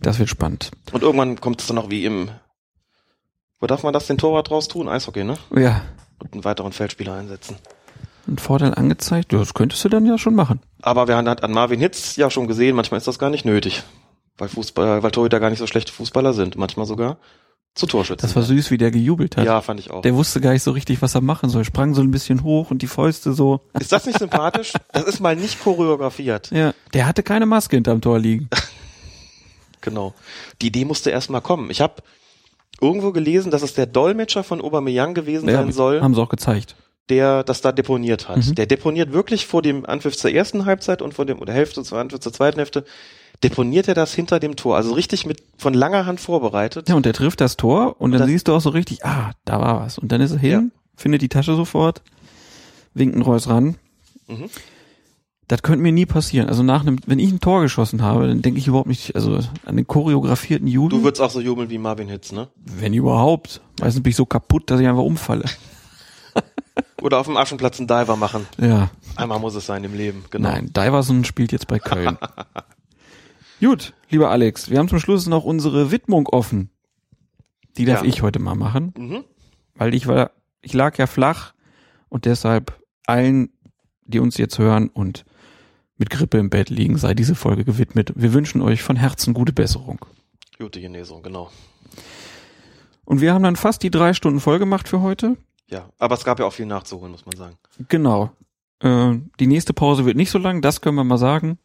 Speaker 4: Das wird spannend.
Speaker 5: Und irgendwann kommt es dann auch wie im, wo darf man das den Torwart draus tun? Eishockey, ne?
Speaker 4: Ja.
Speaker 5: Und einen weiteren Feldspieler einsetzen.
Speaker 4: Ein Vorteil angezeigt, ja, das könntest du dann ja schon machen.
Speaker 5: Aber wir haben halt an Marvin Hitz ja schon gesehen, manchmal ist das gar nicht nötig. Weil Fußball, weil Torhüter gar nicht so schlechte Fußballer sind. Manchmal sogar zu Torschützen.
Speaker 4: Das war süß, wie der gejubelt hat.
Speaker 5: ja, fand ich auch.
Speaker 4: Der wusste gar nicht so richtig, was er machen soll. Sprang so ein bisschen hoch und die Fäuste so.
Speaker 5: Ist das nicht sympathisch? Das ist mal nicht choreografiert.
Speaker 4: Ja. Der hatte keine Maske hinterm Tor liegen. [LAUGHS]
Speaker 5: Genau. Die Idee musste erst mal kommen. Ich habe irgendwo gelesen, dass es der Dolmetscher von Aubameyang gewesen
Speaker 4: Ja,
Speaker 5: sein soll,
Speaker 4: Haben sie auch gezeigt.
Speaker 5: der das da deponiert hat.
Speaker 4: Mhm.
Speaker 5: Der deponiert wirklich vor dem Anpfiff zur ersten Halbzeit und vor dem oder Hälfte zur Anpfiff zur zweiten Hälfte deponiert er das hinter dem Tor, also richtig mit von langer Hand vorbereitet.
Speaker 4: Ja, und der trifft das Tor und dann
Speaker 5: Das-
Speaker 4: siehst du auch so richtig, ah, da war was. Und dann ist er hin, findet die Tasche sofort, winkt einen Reus ran.
Speaker 5: Mhm.
Speaker 4: Das könnte mir nie passieren. Also nach einem, wenn ich ein Tor geschossen habe, dann denke ich überhaupt nicht, also an den choreografierten Juden.
Speaker 5: Du würdest auch so jubeln wie Marvin Hitz, ne?
Speaker 4: wenn überhaupt. Meistens bin ich so kaputt, dass ich einfach umfalle. [LAUGHS]
Speaker 5: Oder auf dem Aschenplatz einen Diver machen.
Speaker 4: Ja.
Speaker 5: Einmal muss es sein im Leben, genau.
Speaker 4: Nein, Diverson spielt jetzt bei Köln. [LAUGHS] Gut, lieber Alex, wir haben zum Schluss noch unsere Widmung offen. Die darf
Speaker 5: Ja.
Speaker 4: ich heute mal machen,
Speaker 5: Mhm.
Speaker 4: weil ich war, ich lag ja flach und deshalb allen, die uns jetzt hören und mit Grippe im Bett liegen, sei diese Folge gewidmet. Wir wünschen euch von Herzen gute Besserung.
Speaker 5: Gute Genesung, genau.
Speaker 4: Und wir haben dann fast die drei Stunden voll gemacht für heute.
Speaker 5: Ja, aber es gab ja auch viel nachzuholen, muss man sagen.
Speaker 4: Genau. Äh, die nächste Pause wird nicht so lang, das können wir mal sagen.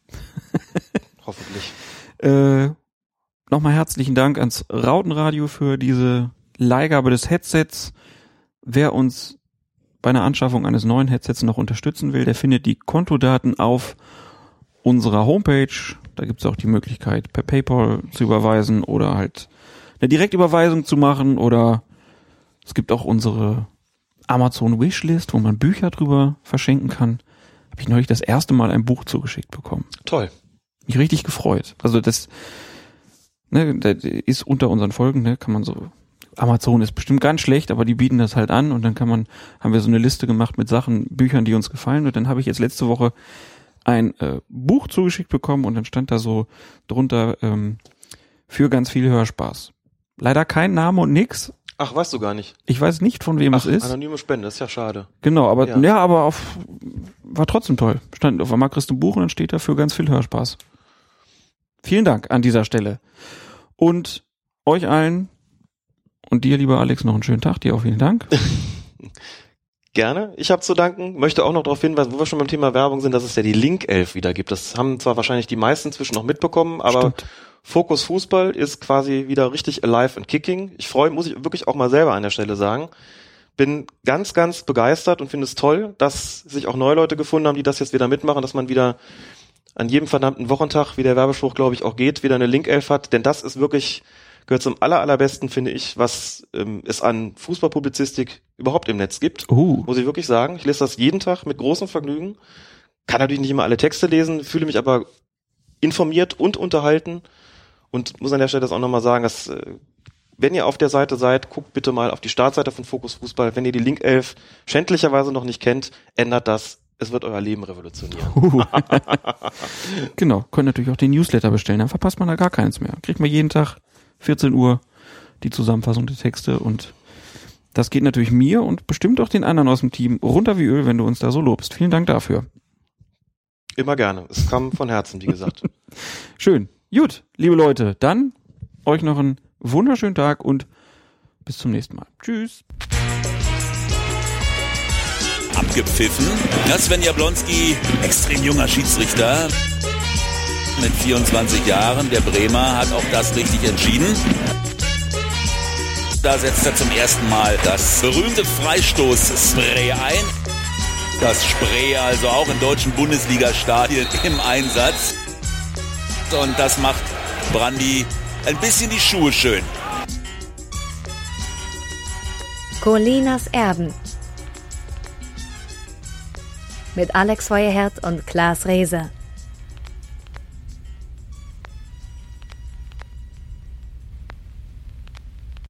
Speaker 4: [LAUGHS]
Speaker 5: Hoffentlich.
Speaker 4: Äh, Nochmal herzlichen Dank ans Rautenradio für diese Leihgabe des Headsets. Wer uns bei einer Anschaffung eines neuen Headsets noch unterstützen will, der findet die Kontodaten auf unserer Homepage. Da gibt es auch die Möglichkeit, per PayPal zu überweisen oder halt eine Direktüberweisung zu machen oder es gibt auch unsere Amazon Wishlist, wo man Bücher drüber verschenken kann. Habe ich neulich das erste Mal ein Buch zugeschickt bekommen
Speaker 5: Toll.
Speaker 4: mich richtig gefreut. Also das ne, das ist unter unseren Folgen, ne, kann man so Amazon ist bestimmt ganz schlecht, aber die bieten das halt an und dann kann man haben wir so eine Liste gemacht mit Sachen, Büchern, die uns gefallen und dann habe ich jetzt letzte Woche ein äh, Buch zugeschickt bekommen und dann stand da so drunter ähm, für ganz viel Hörspaß. Leider kein Name und nix.
Speaker 5: Ach, weißt du gar nicht.
Speaker 4: Ich weiß nicht, von wem
Speaker 5: Ach,
Speaker 4: es ist.
Speaker 5: anonyme Spende, ist ja schade.
Speaker 4: Genau, aber
Speaker 5: Ja.
Speaker 4: ja, aber auf war trotzdem toll. Stand auf einmal kriegst du ein Buch und dann steht da für ganz viel Hörspaß. Vielen Dank an dieser Stelle. Und euch allen und dir, lieber Alex, noch einen schönen Tag. Dir auch vielen Dank. [LAUGHS]
Speaker 5: Gerne. Ich habe zu danken. Möchte auch noch darauf hinweisen, wo wir schon beim Thema Werbung sind, dass es ja die Link 11 wieder gibt. Das haben zwar wahrscheinlich die meisten zwischen noch mitbekommen, aber
Speaker 4: Stimmt.
Speaker 5: Fokus Fußball ist quasi wieder richtig alive and kicking. Ich freue, muss ich wirklich auch mal selber an der Stelle sagen. Bin ganz, ganz begeistert und finde es toll, dass sich auch neue Leute gefunden haben, die das jetzt wieder mitmachen, dass man wieder an jedem verdammten Wochentag, wie der Werbespruch, glaube ich, auch geht, wieder eine Link 11 hat. Denn das ist wirklich, gehört zum aller, allerbesten, finde ich, was ähm, es an Fußballpublizistik überhaupt im Netz gibt
Speaker 4: Uh,
Speaker 5: muss ich wirklich sagen. Ich lese das jeden Tag mit großem Vergnügen. kann natürlich nicht immer alle Texte lesen, fühle mich aber informiert und unterhalten und muss an der Stelle das auch nochmal sagen, dass äh, wenn ihr auf der Seite seid, guckt bitte mal auf die Startseite von Fokus Fußball. Wenn ihr die Link 11 schändlicherweise noch nicht kennt, ändert das. Es wird euer Leben revolutionieren.
Speaker 4: Uh. [LAUGHS] genau, könnt natürlich auch den Newsletter bestellen, dann verpasst man da gar keins mehr. Kriegt man jeden Tag 14 Uhr die Zusammenfassung der Texte und das geht natürlich mir und bestimmt auch den anderen aus dem Team runter wie Öl, wenn du uns da so lobst. Vielen Dank dafür.
Speaker 5: Immer gerne. Es kam von Herzen, wie gesagt. [LAUGHS]
Speaker 4: Schön. Gut, liebe Leute, dann euch noch einen wunderschönen Tag und bis zum nächsten Mal. Tschüss.
Speaker 2: Abgepfiffen. Ja, Sven Jablonski, extrem junger Schiedsrichter mit 24 Jahren. Der Bremer hat auch das richtig entschieden. Da setzt er zum ersten Mal das berühmte Freistoß-Spray ein. Das Spray also auch in deutschen Bundesliga-Stadien [LAUGHS] im Einsatz. Und das macht Brandy ein bisschen die Schuhe schön.
Speaker 3: Colinas Erben. Mit Alex Feuerherd und Klaas Reese.